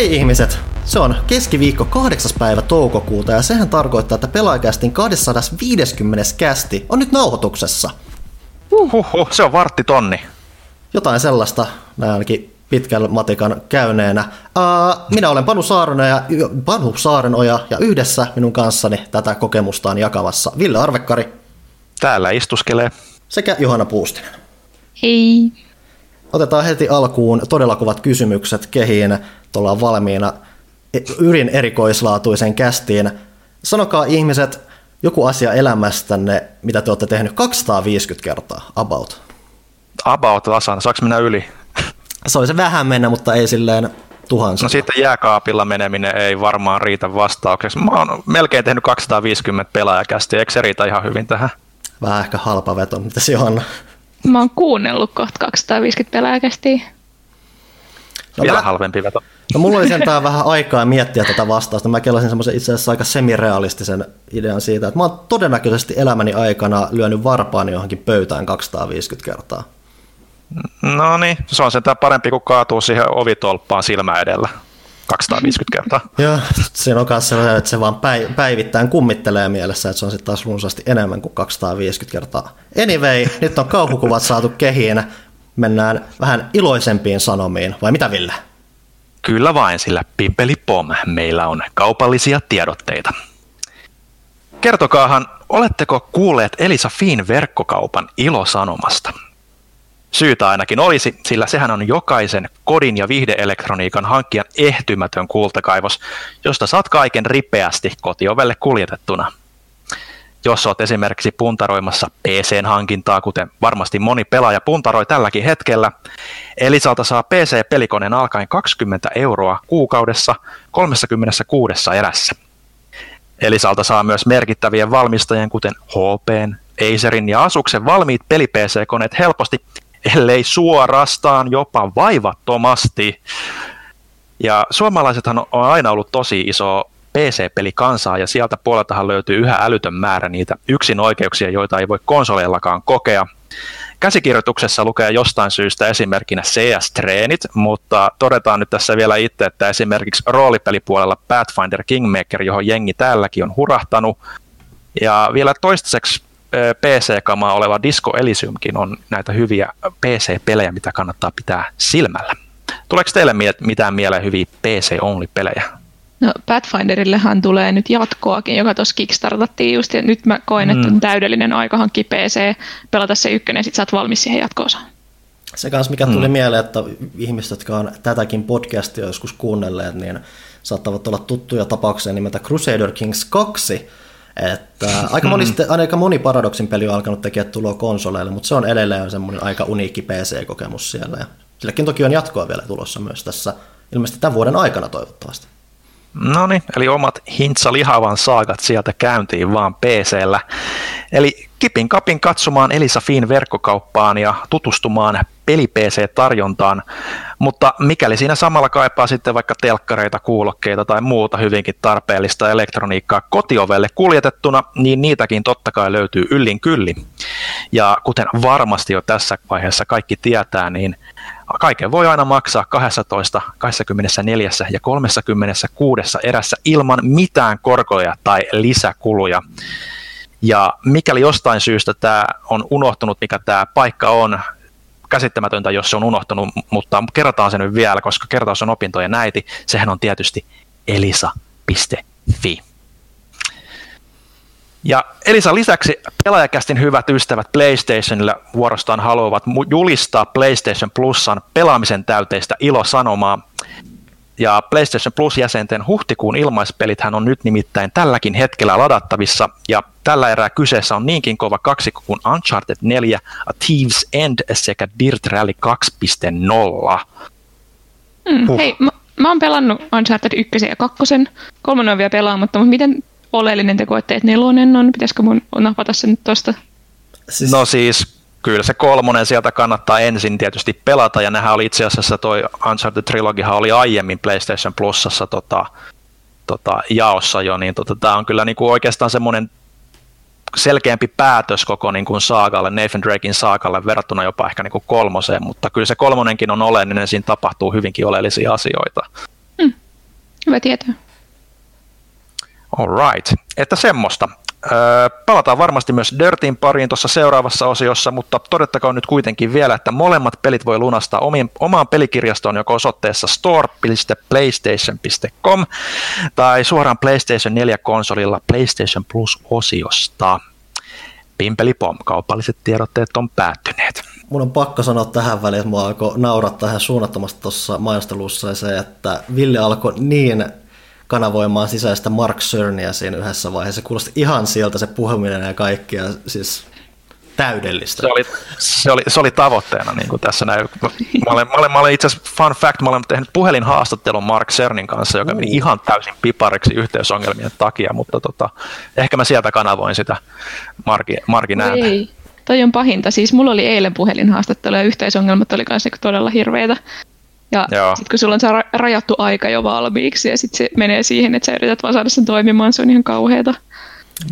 Hei ihmiset! Se on keskiviikko 8. päivä toukokuuta ja sehän tarkoittaa, että pelaajakästin 250 kästi on nyt nauhoituksessa. Huhhuh, se on vartti tonni. Jotain sellaista, näin ainakin pitkän matikan käyneenä. Uh, minä olen Panu Saarenoja, Panu Saarenoja ja yhdessä minun kanssani tätä kokemustaan jakamassa Ville Arvekkari. Täällä istuskelee. Sekä Johanna Puustinen. Hei. Otetaan heti alkuun todella kovat kysymykset kehiin. Ollaan valmiina yrin erikoislaatuisen kästiin. Sanokaa ihmiset joku asia elämästänne, mitä te olette tehnyt 250 kertaa, about. About tasan, saaks mennä yli? Se olisi vähän mennä, mutta ei silleen tuhansia. No sitten jääkaapilla meneminen ei varmaan riitä vastaukseksi. Mä oon melkein tehnyt 250 pelaajakästiä, eikö se riitä ihan hyvin tähän? Vähän ehkä halpa veto, mitä se on. Mä oon kuunnellut kohta 250 pelaajakästiä. No Vielä mä... halvempi veto. No mulla oli sentään vähän aikaa miettiä tätä vastausta. Mä kelasin semmoisen itse asiassa aika semirealistisen idean siitä, että mä oon todennäköisesti elämäni aikana lyönyt varpaani johonkin pöytään 250 kertaa. No niin, se on sentään parempi kuin kaatuu siihen ovitolppaan silmä edellä. 250 kertaa. Joo, siinä on myös sellainen, että se vaan päivittäin kummittelee mielessä, että se on sitten taas runsaasti enemmän kuin 250 kertaa. Anyway, nyt on kauhukuvat saatu kehiin. Mennään vähän iloisempiin sanomiin, vai mitä Ville? Kyllä vain, sillä pimpeli pom, meillä on kaupallisia tiedotteita. Kertokaahan, oletteko kuulleet Elisa Fiin verkkokaupan ilosanomasta? Syytä ainakin olisi, sillä sehän on jokaisen kodin ja viihdeelektroniikan hankkijan ehtymätön kultakaivos, josta saat kaiken ripeästi kotiovelle kuljetettuna. Jos olet esimerkiksi puntaroimassa PC-hankintaa, kuten varmasti moni pelaaja puntaroi tälläkin hetkellä, Elisalta saa PC-pelikoneen alkaen 20 euroa kuukaudessa 36 erässä. Elisalta saa myös merkittävien valmistajien, kuten HP, Acerin ja Asuksen valmiit peli-PC-koneet helposti ellei suorastaan jopa vaivattomasti. Ja suomalaisethan on aina ollut tosi iso PC-pelikansaa ja sieltä puoleltahan löytyy yhä älytön määrä niitä yksin oikeuksia, joita ei voi konsoleillakaan kokea. Käsikirjoituksessa lukee jostain syystä esimerkkinä CS-treenit, mutta todetaan nyt tässä vielä itse, että esimerkiksi roolipelipuolella Pathfinder Kingmaker, johon jengi täälläkin on hurahtanut, ja vielä toistaiseksi PC-kamaa oleva Disco Elysiumkin on näitä hyviä PC-pelejä, mitä kannattaa pitää silmällä. Tuleeko teille mitään mieleen hyviä PC-only-pelejä? No Pathfinderillehan tulee nyt jatkoakin, joka tuossa kickstartattiin just, ja nyt mä koen, että on mm. täydellinen aika hankkia PC, pelata se ykkönen, ja sit sä oot valmis siihen jatkoosaan. Se kans, mikä tuli mm. mieleen, että ihmiset, jotka on tätäkin podcastia joskus kuunnelleet, niin saattavat olla tuttuja tapauksia nimeltä Crusader Kings 2, että aika, moni, aika moni Paradoxin peli on alkanut tekemään tuloa konsoleille, mutta se on edelleen semmoinen aika uniikki PC-kokemus siellä. Ja silläkin toki on jatkoa vielä tulossa myös tässä, ilmeisesti tämän vuoden aikana toivottavasti. No niin, eli omat hintsa lihavan saagat sieltä käyntiin vaan PCllä. Eli kipin kapin katsomaan Elisa Fiin verkkokauppaan ja tutustumaan peli-PC-tarjontaan, mutta mikäli siinä samalla kaipaa sitten vaikka telkkareita, kuulokkeita tai muuta hyvinkin tarpeellista elektroniikkaa kotiovelle kuljetettuna, niin niitäkin totta kai löytyy yllin kyllin. Ja kuten varmasti jo tässä vaiheessa kaikki tietää, niin kaiken voi aina maksaa 12, 24 ja 36 erässä ilman mitään korkoja tai lisäkuluja. Ja mikäli jostain syystä tämä on unohtunut, mikä tämä paikka on, käsittämätöntä, jos se on unohtunut, mutta kerrotaan se nyt vielä, koska kertaus on opintojen äiti. Sehän on tietysti elisa.fi. Ja Elisa lisäksi pelaajakästin hyvät ystävät PlayStationille vuorostaan haluavat julistaa PlayStation Plusan pelaamisen täyteistä ilosanomaa. Ja PlayStation Plus-jäsenten huhtikuun ilmaispelithän on nyt nimittäin tälläkin hetkellä ladattavissa, ja tällä erää kyseessä on niinkin kova kaksi kuin Uncharted 4, A Thieves End sekä Dirt Rally 2.0. Hmm, huh. Hei, mä, mä oon pelannut Uncharted 1 ja 2, kolmonen on vielä pelaamatta, mutta miten oleellinen teko, että nelonen on? Pitäisikö mun napata sen tuosta? Siis... No siis kyllä se kolmonen sieltä kannattaa ensin tietysti pelata, ja nehän oli itse asiassa toi Uncharted Trilogyhan oli aiemmin PlayStation Plusassa tota, tota, jaossa jo, niin tota, tämä on kyllä niinku oikeastaan semmoinen selkeämpi päätös koko niin kuin saagalle, Nathan Drakein saagalle verrattuna jopa ehkä niin kuin kolmoseen, mutta kyllä se kolmonenkin on oleellinen, siinä tapahtuu hyvinkin oleellisia asioita. Hmm. Hyvä tietää. Alright, että semmoista. Palataan varmasti myös Dirtin pariin tuossa seuraavassa osiossa, mutta todettakoon nyt kuitenkin vielä, että molemmat pelit voi lunastaa omien, omaan pelikirjastoon joko osoitteessa store.playstation.com tai suoraan PlayStation 4-konsolilla PlayStation Plus-osiosta. Pimpelipom, kaupalliset tiedotteet on päättyneet. Mun on pakko sanoa tähän väliin, että mua alkoi naurattaa ihan suunnattomasti tuossa mainostelussa se, että Ville alkoi niin kanavoimaan sisäistä Mark Cernia siinä yhdessä vaiheessa. Se kuulosti ihan sieltä se puhuminen ja kaikki, ja siis täydellistä. Se oli, se oli, se oli tavoitteena niin kuin tässä näin. Mä olen, mä olen, mä olen itse asiassa, fun fact, mä olen tehnyt puhelinhaastattelun Mark Cernin kanssa, joka meni ihan täysin pipariksi yhteysongelmien takia, mutta tota, ehkä mä sieltä kanavoin sitä Markin, Markin ääntä. Ei, toi on pahinta. Siis mulla oli eilen puhelinhaastattelu ja yhteisongelmat oli myös niinku todella hirveitä. Ja sitten kun sulla on se rajattu aika jo valmiiksi ja sitten se menee siihen, että sä yrität vaan saada sen toimimaan, se on ihan kauheata.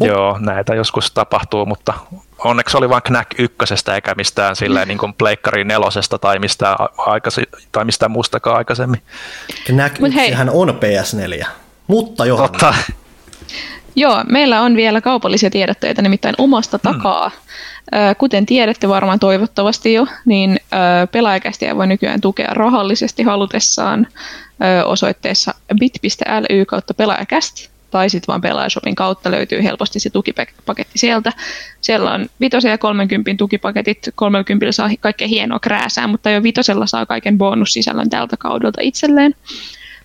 Joo, näitä joskus tapahtuu, mutta onneksi oli vain Knack ykkösestä eikä mistään silleen niin kuin Pleikkari nelosesta tai mistään, aikasi, tai mistään muustakaan aikaisemmin. Knack Mut hän on PS4, mutta jo. Totta. Joo, meillä on vielä kaupallisia tiedotteita nimittäin omasta takaa. Hmm. Kuten tiedätte varmaan toivottavasti jo, niin pelaajakästiä voi nykyään tukea rahallisesti halutessaan osoitteessa bit.ly kautta pelaajakästi tai sitten vaan pelaajashopin kautta löytyy helposti se tukipaketti sieltä. Siellä on vitosen ja 30 tukipaketit. 30 saa kaikkea hienoa krääsää, mutta jo vitosella saa kaiken bonussisällön tältä kaudelta itselleen.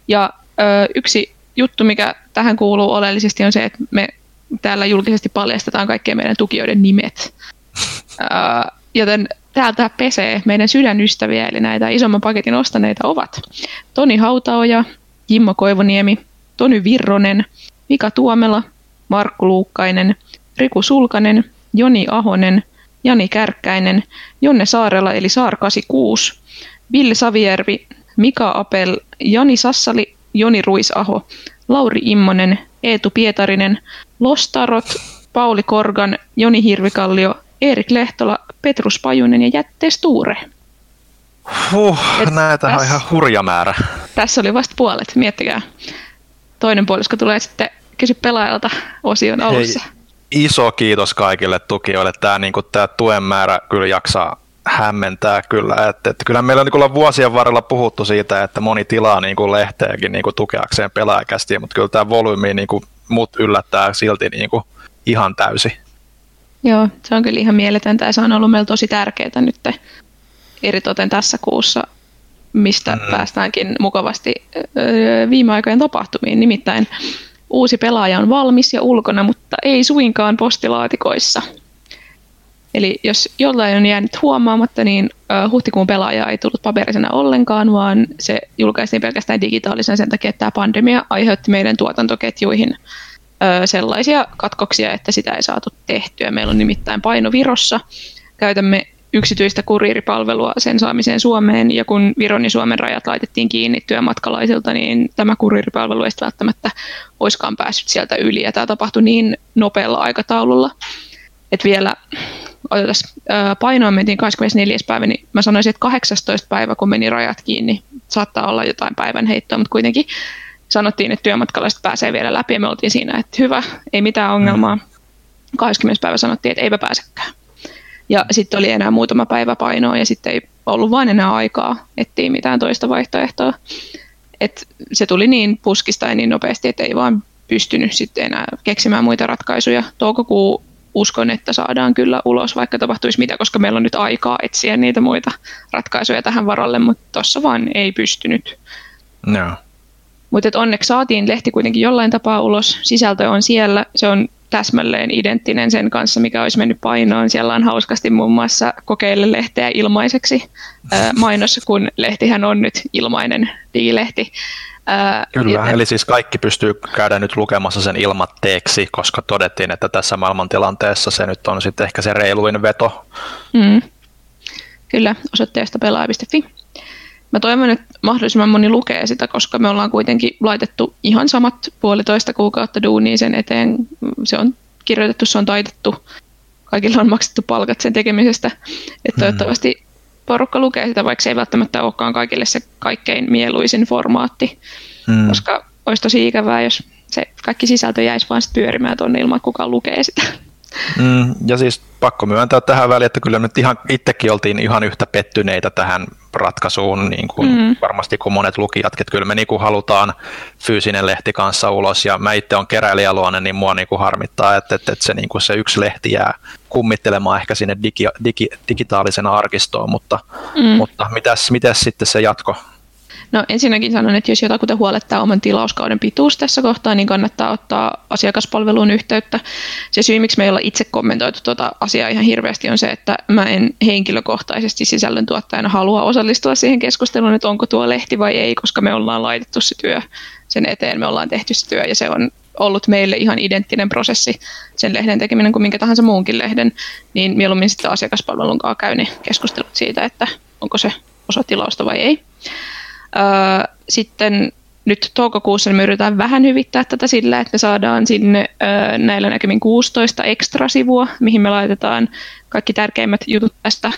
Ja ö, yksi juttu, mikä tähän kuuluu oleellisesti, on se, että me täällä julkisesti paljastetaan kaikkien meidän tukijoiden nimet. Joten täältä pesee. Meidän sydänystäviä, eli näitä isomman paketin ostaneita ovat Toni Hautaoja, Jimmo Koivoniemi, Tony Virronen, Mika Tuomela, Markku Luukkainen, Riku Sulkanen, Joni Ahonen, Jani Kärkkäinen, Jonne Saarela eli Saar 86, Ville Savijärvi, Mika Apel, Jani Sassali, Joni Ruisaho, Lauri Immonen, Eetu Pietarinen, Lostarot, Pauli Korgan, Joni Hirvikallio, Erik Lehtola, Petrus Pajunen ja Jätte Sture. Huh, näitä on ihan hurja määrä. Tässä oli vasta puolet, miettikää. Toinen puolisko tulee sitten kysy pelaajalta osion alussa. Hei, iso kiitos kaikille tukijoille. Tämä, niin kuin, tämä tuen määrä kyllä jaksaa hämmentää kyllä. Että, että kyllä meillä on niin vuosien varrella puhuttu siitä, että moni tilaa niin kuin lehteäkin niin kuin tukeakseen pelaajakästiä, mutta kyllä tämä volyymi niin kuin, mut yllättää silti niin kuin, ihan täysi. Joo, se on kyllä ihan mieletöntä ja se on ollut meillä tosi tärkeää nyt eritoten tässä kuussa, mistä mm. päästäänkin mukavasti viime aikojen tapahtumiin. Nimittäin uusi pelaaja on valmis ja ulkona, mutta ei suinkaan postilaatikoissa. Eli jos jollain on jäänyt huomaamatta, niin huhtikuun pelaaja ei tullut paperisena ollenkaan, vaan se julkaistiin pelkästään digitaalisen sen takia, että tämä pandemia aiheutti meidän tuotantoketjuihin sellaisia katkoksia, että sitä ei saatu tehtyä. Meillä on nimittäin paino Virossa. Käytämme yksityistä kuriiripalvelua sen saamiseen Suomeen, ja kun Viron ja Suomen rajat laitettiin kiinni työmatkalaisilta, niin tämä kuriiripalvelu ei välttämättä olisikaan päässyt sieltä yli, ja tämä tapahtui niin nopealla aikataululla, että vielä otetaan, painoon mentiin 24. päivä, niin mä sanoisin, että 18. päivä, kun meni rajat kiinni, saattaa olla jotain päivän heittoa, mutta kuitenkin sanottiin, että työmatkalaiset pääsee vielä läpi ja me oltiin siinä, että hyvä, ei mitään ongelmaa. 20. päivä sanottiin, että eipä pääsekään. Ja sitten oli enää muutama päivä painoa ja sitten ei ollut vain enää aikaa etsiä mitään toista vaihtoehtoa. Et se tuli niin puskista ja niin nopeasti, että ei vaan pystynyt sitten enää keksimään muita ratkaisuja. Toukokuu uskon, että saadaan kyllä ulos, vaikka tapahtuisi mitä, koska meillä on nyt aikaa etsiä niitä muita ratkaisuja tähän varalle, mutta tuossa vaan ei pystynyt. No. Mutta onneksi saatiin lehti kuitenkin jollain tapaa ulos. Sisältö on siellä. Se on täsmälleen identtinen sen kanssa, mikä olisi mennyt painoon. Siellä on hauskasti muun muassa kokeille lehteä ilmaiseksi ää, mainos, kun lehtihän on nyt ilmainen digilehti. Ää, Kyllä, et, eli siis kaikki pystyy käydä nyt lukemassa sen ilmatteeksi, koska todettiin, että tässä maailmantilanteessa se nyt on sitten ehkä se reiluin veto. Mm. Kyllä, osoitteesta pelaaja.fi. Mä toivon, että mahdollisimman moni lukee sitä, koska me ollaan kuitenkin laitettu ihan samat puolitoista kuukautta duuniin sen eteen. Se on kirjoitettu, se on taitettu. Kaikilla on maksettu palkat sen tekemisestä. Että toivottavasti porukka lukee sitä, vaikka se ei välttämättä olekaan kaikille se kaikkein mieluisin formaatti. Mm. Koska olisi tosi ikävää, jos se kaikki sisältö jäisi vaan pyörimään tuonne ilman, että kukaan lukee sitä. Mm, ja siis pakko myöntää tähän väliin, että kyllä nyt ihan itsekin oltiin ihan yhtä pettyneitä tähän ratkaisuun, niin kuin mm. varmasti kuin monet lukijat, että kyllä me niin kuin halutaan fyysinen lehti kanssa ulos, ja mä itse olen keräilijäluonne, niin mua niin kuin harmittaa, että, että, että se, niin kuin se yksi lehti jää kummittelemaan ehkä sinne digi, digi, digitaalisena arkistoon, mutta, mm. mutta mitäs, mitäs sitten se jatko No ensinnäkin sanon, että jos jotakuta huolettaa oman tilauskauden pituus tässä kohtaa, niin kannattaa ottaa asiakaspalveluun yhteyttä. Se syy, miksi me ei olla itse kommentoitu tuota asiaa ihan hirveästi, on se, että mä en henkilökohtaisesti sisällöntuottajana halua osallistua siihen keskusteluun, että onko tuo lehti vai ei, koska me ollaan laitettu se työ sen eteen, me ollaan tehty se työ ja se on ollut meille ihan identtinen prosessi sen lehden tekeminen kuin minkä tahansa muunkin lehden, niin mieluummin sitten asiakaspalvelun kanssa käy keskustelut siitä, että onko se osa tilausta vai ei. Sitten nyt toukokuussa me yritetään vähän hyvittää tätä sillä, että me saadaan sinne näillä näkymin 16 ekstra sivua, mihin me laitetaan kaikki tärkeimmät jutut tästä.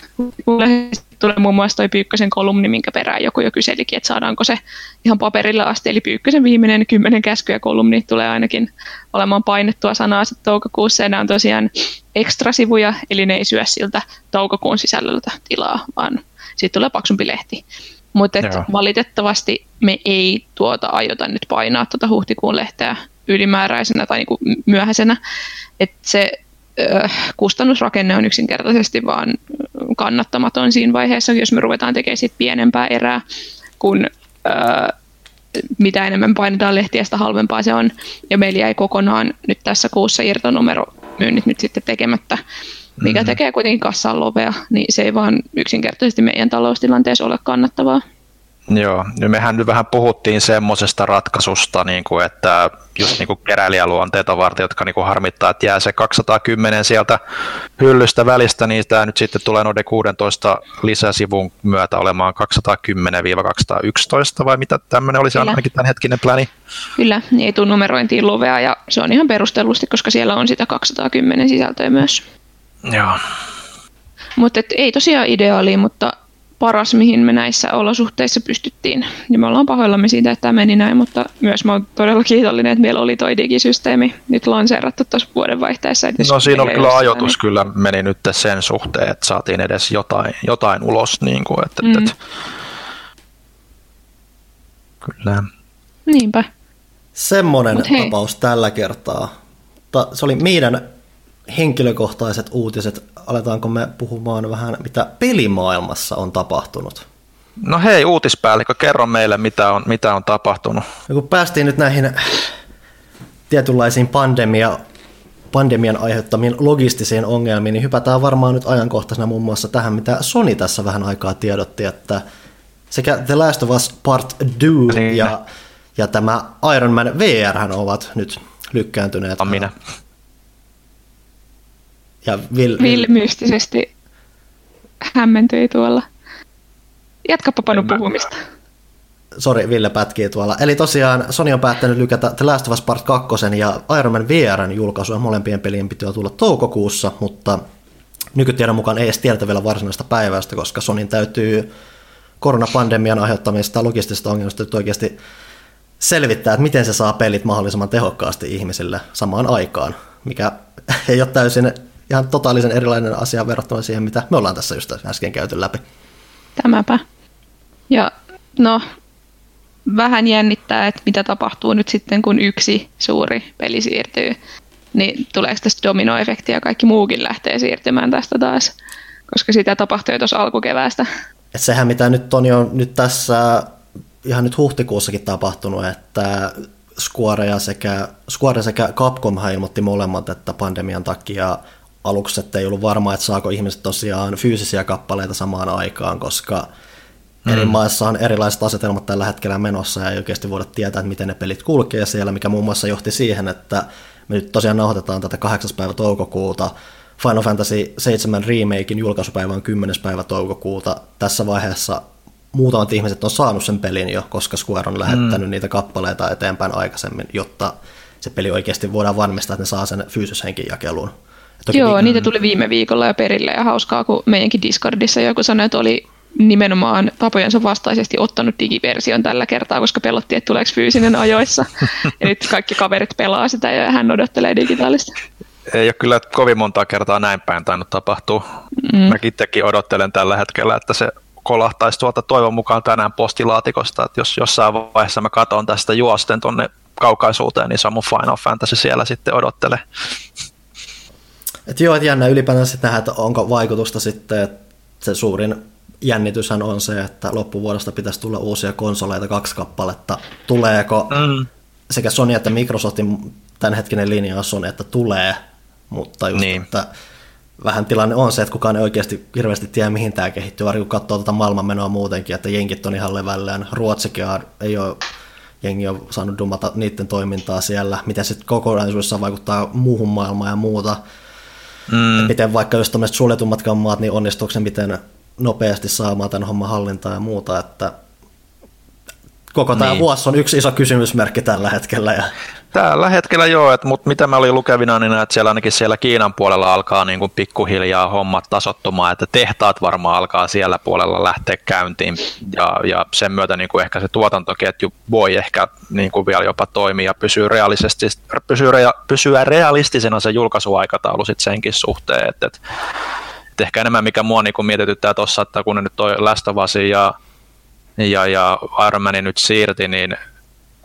Tulee muun muassa toi Pyykkösen kolumni, minkä perään joku jo kyselikin, että saadaanko se ihan paperilla asti. Eli Pyykkösen viimeinen kymmenen käskyä kolumni tulee ainakin olemaan painettua sanaa sitten toukokuussa. Ja nämä on tosiaan ekstra sivuja, eli ne ei syö siltä toukokuun sisällöltä tilaa, vaan siitä tulee paksumpi lehti. Mutta valitettavasti me ei tuota aiota nyt painaa tuota huhtikuun lehteä ylimääräisenä tai niinku myöhäisenä. Et se ö, kustannusrakenne on yksinkertaisesti vaan kannattamaton siinä vaiheessa, jos me ruvetaan tekemään sit pienempää erää, kun ö, mitä enemmän painetaan lehtiä, sitä halvempaa se on. Ja meillä jäi kokonaan nyt tässä kuussa irtonumero myynnit nyt sitten tekemättä mikä mm-hmm. tekee kuitenkin kassaan lovea, niin se ei vaan yksinkertaisesti meidän taloustilanteessa ole kannattavaa. Joo, ja mehän nyt vähän puhuttiin semmoisesta ratkaisusta, niin kuin, että just niin kuin keräilijäluonteita varten, jotka niin kuin harmittaa, että jää se 210 sieltä hyllystä välistä, niin tämä nyt sitten tulee noiden 16 lisäsivun myötä olemaan 210-211, vai mitä tämmöinen olisi Kyllä. ainakin hetkinen pläni? Kyllä, niin ei tule numerointiin lovea, ja se on ihan perustellusti, koska siellä on sitä 210 sisältöä myös. Joo. Mutta ei tosiaan ideaali, mutta paras, mihin me näissä olosuhteissa pystyttiin. Ja me ollaan pahoillamme siitä, että tämä meni näin, mutta myös mä oon todella kiitollinen, että meillä oli toi digisysteemi nyt lanseerattu tuossa vuodenvaihteessa. No siinä on kyllä ajoitus niin... kyllä meni nyt sen suhteen, että saatiin edes jotain, jotain ulos. Niin kuin, että, mm. että, Kyllä. Niinpä. Semmoinen tapaus tällä kertaa. Se oli meidän henkilökohtaiset uutiset, aletaanko me puhumaan vähän, mitä pelimaailmassa on tapahtunut? No hei, uutispäällikkö, kerro meille, mitä on, mitä on tapahtunut. Ja kun päästiin nyt näihin tietynlaisiin pandemia, pandemian aiheuttamiin logistisiin ongelmiin, niin hypätään varmaan nyt ajankohtaisena muun muassa tähän, mitä Sony tässä vähän aikaa tiedotti, että sekä The Last of Us Part 2 niin. ja, ja tämä Iron Man VR ovat nyt lykkääntyneet. On minä. Ja Will, Will mystisesti hämmentyi tuolla. Jatkapa Panu puhumista. Sori, Ville pätkii tuolla. Eli tosiaan Sony on päättänyt lykätä The Last of Us Part 2 ja Iron Man VRn julkaisua. Molempien pelien pitää tulla toukokuussa, mutta nykytiedon mukaan ei edes tiedetä vielä varsinaista päivästä, koska Sonin täytyy koronapandemian aiheuttamista logistisista ongelmista nyt oikeasti selvittää, että miten se saa pelit mahdollisimman tehokkaasti ihmisille samaan aikaan, mikä ei ole täysin ihan totaalisen erilainen asia verrattuna siihen, mitä me ollaan tässä just äsken käyty läpi. Tämäpä. Ja no, vähän jännittää, että mitä tapahtuu nyt sitten, kun yksi suuri peli siirtyy. Niin tuleeko tästä dominoefektiä ja kaikki muukin lähtee siirtymään tästä taas, koska sitä tapahtui jo tuossa alkukeväästä. Et sehän mitä nyt on jo nyt tässä ihan nyt huhtikuussakin tapahtunut, että Square, ja sekä, Square sekä Capcom ilmoitti molemmat, että pandemian takia aluksi, että ei ollut varma, että saako ihmiset tosiaan fyysisiä kappaleita samaan aikaan, koska mm. eri maissa on erilaiset asetelmat tällä hetkellä menossa ja ei oikeasti voida tietää, että miten ne pelit kulkee siellä, mikä muun muassa johti siihen, että me nyt tosiaan nauhoitetaan tätä 8. päivä toukokuuta. Final Fantasy 7 remakein julkaisupäivä on 10. päivä toukokuuta. Tässä vaiheessa muutamat ihmiset on saanut sen pelin jo, koska Square on lähettänyt mm. niitä kappaleita eteenpäin aikaisemmin, jotta se peli oikeasti voidaan varmistaa, että ne saa sen fyysishenkin jakeluun. Joo, niin, niitä tuli viime viikolla jo perille ja hauskaa, kun meidänkin Discordissa joku sanoi, että oli nimenomaan tapojensa vastaisesti ottanut digiversion tällä kertaa, koska pelotti, että tuleeko fyysinen ajoissa. ja nyt kaikki kaverit pelaa sitä ja hän odottelee digitaalista. Ei ole kyllä kovin monta kertaa näin päin tainnut tapahtua. Mm. Mäkin itsekin odottelen tällä hetkellä, että se kolahtaisi tuolta toivon mukaan tänään postilaatikosta, että jos jossain vaiheessa mä katson tästä juosten tuonne kaukaisuuteen, niin se on mun Final Fantasy siellä sitten odottele. Et joo, että jännä ylipäätään sitten nähdä, että onko vaikutusta sitten, että se suurin jännityshän on se, että loppuvuodesta pitäisi tulla uusia konsoleita kaksi kappaletta. Tuleeko mm. sekä Sony että Microsoftin tämänhetkinen linja on, että tulee, mutta just, niin. että vähän tilanne on se, että kukaan ei oikeasti hirveästi tiedä, mihin tämä kehittyy, varsinkin kun katsoo tätä maailmanmenoa muutenkin, että jenkit on ihan levällään. Ruotsikin ei ole jengi on saanut dumata niiden toimintaa siellä, miten se kokonaisuudessaan vaikuttaa muuhun maailmaan ja muuta. Mm. miten vaikka jos tämmöiset suljetummatkaan maat, niin onnistuuko se miten nopeasti saamaan tämän homman hallintaa ja muuta, että koko niin. tämä vuosi on yksi iso kysymysmerkki tällä hetkellä. Ja... Tällä hetkellä joo, että, mutta mitä mä olin lukevina, niin että siellä ainakin siellä Kiinan puolella alkaa niin kuin pikkuhiljaa hommat tasottumaan, että tehtaat varmaan alkaa siellä puolella lähteä käyntiin. Ja, ja sen myötä niin kuin ehkä se tuotantoketju voi ehkä niin kuin vielä jopa toimia ja pysyä, realistisesti, pysyä, rea, pysyä realistisena se julkaisuaikataulu sitten senkin suhteen, että, että, ehkä enemmän mikä mua niin kuin mietityttää tuossa, että kun ne nyt toi Last ja ja, ja Iron Man nyt siirti, niin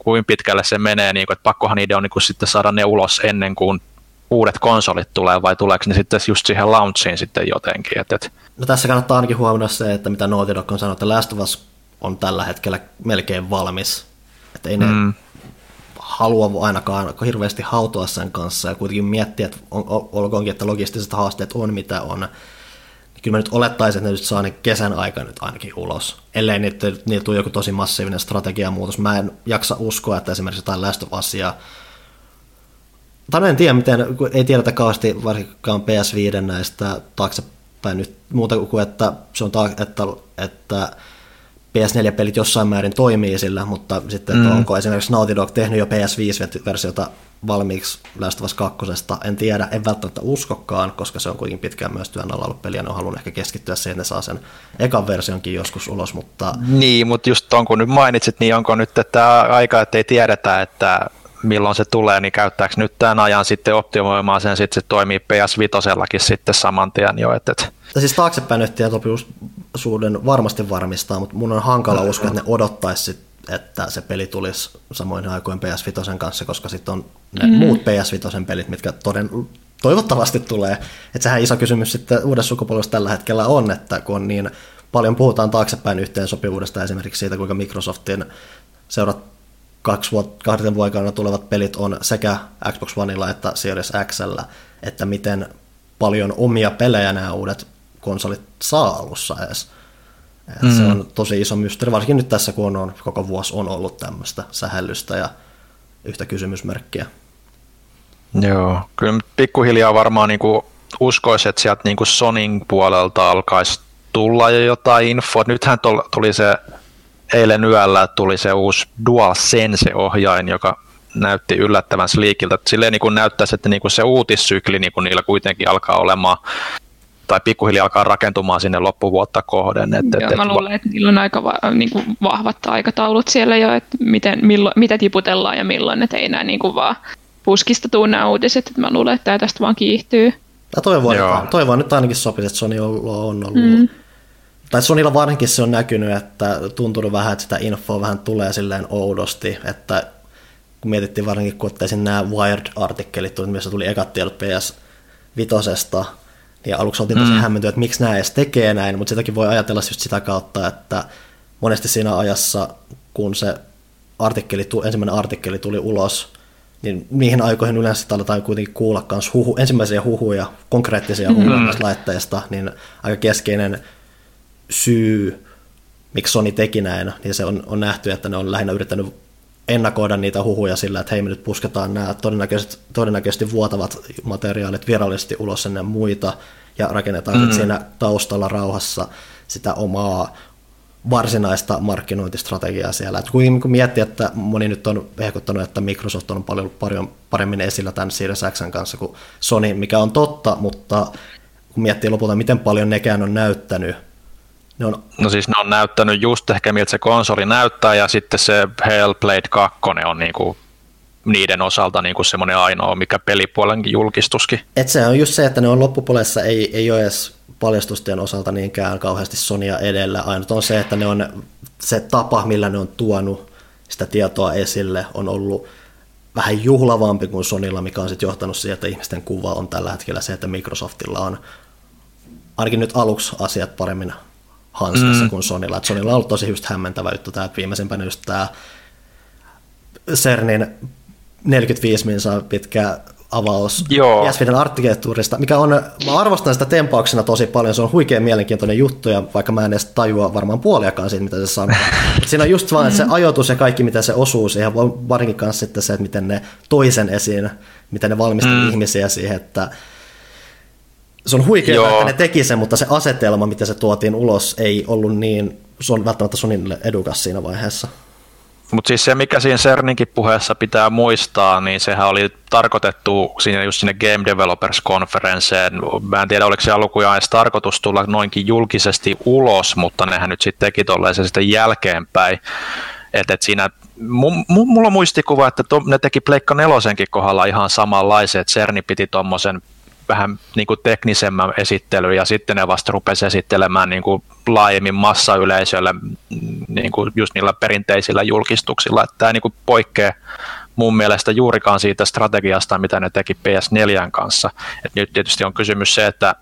kuin pitkälle se menee, niin kuin, että pakkohan niiden on niin kuin sitten saada ne ulos ennen kuin uudet konsolit tulee, vai tuleeko ne sitten just siihen launchiin sitten jotenkin? Et, et. No tässä kannattaa ainakin huomioida se, että mitä Naughty Dog on sanonut, että Last of Us on tällä hetkellä melkein valmis. Että ei ne mm. halua ainakaan hirveästi hautoa sen kanssa ja kuitenkin miettiä, että on, olkoonkin, että logistiset haasteet on mitä on, kyllä mä nyt olettaisin, että ne nyt saa ne kesän aika nyt ainakin ulos. Ellei niitä, niitä tule joku tosi massiivinen strategiamuutos. Mä en jaksa uskoa, että esimerkiksi jotain Last of Usia, tai en tiedä, miten, kun ei tiedetä kauheasti varsinkaan PS5 näistä taaksepäin nyt muuta kuin, että se on, ta- että, että PS4-pelit jossain määrin toimii sillä, mutta sitten, mm. onko esimerkiksi Naughty Dog tehnyt jo PS5-versiota valmiiksi Last of Us 2. En tiedä, en välttämättä uskokaan, koska se on kuitenkin pitkään myös työn alla ollut peli, ja ne on halunnut ehkä keskittyä siihen, että ne saa sen ekan versionkin joskus ulos, mutta... Niin, mutta just tuon kun nyt mainitsit, niin onko nyt tämä aika, että ei tiedetä, että milloin se tulee, niin käyttääkö nyt tämän ajan sitten optimoimaan sen, sitten se toimii PS5 sitten saman tien jo. Että, että... siis taaksepäin nyt sopivuuden varmasti varmistaa, mutta mun on hankala uskoa, että ne odottaisi että se peli tulisi samoin aikoin PS5 kanssa, koska sitten on ne mm. muut PS5 pelit, mitkä toden, toivottavasti tulee. Että sehän iso kysymys sitten uudessa sukupolvessa tällä hetkellä on, että kun on niin paljon puhutaan taaksepäin yhteensopivuudesta esimerkiksi siitä, kuinka Microsoftin seurat kaksi vuotta, kahden vuoden tulevat pelit on sekä Xbox Oneilla että Series Xllä, että miten paljon omia pelejä nämä uudet konsolit saa alussa edes. Mm. Se on tosi iso mysteeri, varsinkin nyt tässä, kun on, koko vuosi on ollut tämmöistä sähellystä ja yhtä kysymysmerkkiä. Joo, kyllä pikkuhiljaa varmaan niin kuin uskoisi, että sieltä niin kuin Sonin puolelta alkaisi tulla jo jotain infoa. Nythän tuli se eilen yöllä tuli se uusi DualSense-ohjain, joka näytti yllättävän sliikiltä. Silleen niin kuin näyttäisi, että niin kuin se uutissykli niin kuin niillä kuitenkin alkaa olemaan tai pikkuhiljaa alkaa rakentumaan sinne loppuvuotta kohden. Et, Joo, et, mä luulen, että niillä on aika va- niin kuin vahvat aikataulut siellä jo, että miten, millo, mitä tiputellaan ja milloin, että ei enää niin kuin vaan puskista tuu nämä uutiset, että mä luulen, että tämä tästä vaan kiihtyy. Ja toivon, toivon nyt ainakin sopisi, että Sony on, on ollut mm. Tai Sonylla varsinkin se on näkynyt, että tuntunut vähän, että sitä infoa vähän tulee silleen oudosti, että kun mietittiin varsinkin, kun ottaisin nämä Wired-artikkelit, missä tuli ekat tiedot PS Vitosesta, ja aluksi oltiin tosi mm. hämmentyä, että miksi nämä edes tekee näin, mutta sitäkin voi ajatella just sitä kautta, että monesti siinä ajassa, kun se artikkeli, ensimmäinen artikkeli tuli ulos, niin niihin aikoihin yleensä aletaan kuitenkin kuulla myös huhu, ensimmäisiä huhuja, konkreettisia huhuja mm. laitteista, niin aika keskeinen syy, miksi Sony teki näin, niin se on, on nähty, että ne on lähinnä yrittänyt ennakoida niitä huhuja sillä, että hei me nyt pusketaan nämä todennäköisesti, todennäköisesti vuotavat materiaalit virallisesti ulos ennen muita ja rakennetaan mm. siinä taustalla rauhassa sitä omaa varsinaista markkinointistrategiaa siellä. Et kun miettii, että moni nyt on hehkuttanut, että Microsoft on paljon, paljon paremmin esillä tämän Series X kanssa kuin Sony, mikä on totta, mutta kun miettii lopulta, miten paljon nekään on näyttänyt Ne on... No siis ne on näyttänyt just ehkä miltä se konsoli näyttää ja sitten se Hellblade 2 on niinku niiden osalta niinku semmoinen ainoa, mikä pelipuolenkin julkistuskin. Et se on just se, että ne on loppupuolessa ei, ei ole edes paljastusten osalta niinkään kauheasti Sonia edellä. Ainut on se, että ne on se tapa, millä ne on tuonut sitä tietoa esille, on ollut vähän juhlavampi kuin Sonilla, mikä on sitten johtanut siihen, että ihmisten kuva on tällä hetkellä se, että Microsoftilla on ainakin nyt aluksi asiat paremmin hanskassa mm. kuin Sonilla. Et Sonilla on ollut tosi just hämmentävä juttu tämä, viimeisempänä just tämä CERNin 45 minsa pitkä avaus Joo. Jäsviden arkkitehtuurista, mikä on, mä arvostan sitä tempauksena tosi paljon, se on huikean mielenkiintoinen juttu, ja vaikka mä en edes tajua varmaan puoliakaan siitä, mitä se sanoo. siinä on just vaan että se ajoitus ja kaikki, mitä se osuu siihen, varsinkin kanssa sitten se, että miten ne toisen esiin, miten ne valmisteli mm. ihmisiä siihen, että se on huikeaa, että ne teki sen, mutta se asetelma, miten se tuotiin ulos, ei ollut niin, se on välttämättä Sonille edukas siinä vaiheessa. Mutta siis se, mikä siinä CERNinkin puheessa pitää muistaa, niin sehän oli tarkoitettu siinä just sinne Game Developers Conferenceen. Mä en tiedä, oliko se alkuja edes tarkoitus tulla noinkin julkisesti ulos, mutta nehän nyt sitten teki tolleen sitten jälkeenpäin. Et, et siinä, mulla on muistikuva, että to, ne teki Pleikka nelosenkin kohdalla ihan samanlaisen, että CERNi piti tuommoisen vähän niin kuin teknisemmän esittelyn ja sitten ne vasta rupesi esittelemään niin kuin laajemmin massayleisölle niin kuin just niillä perinteisillä julkistuksilla. Että tämä niin kuin poikkeaa mun mielestä juurikaan siitä strategiasta, mitä ne teki PS4 kanssa. Et nyt tietysti on kysymys se, että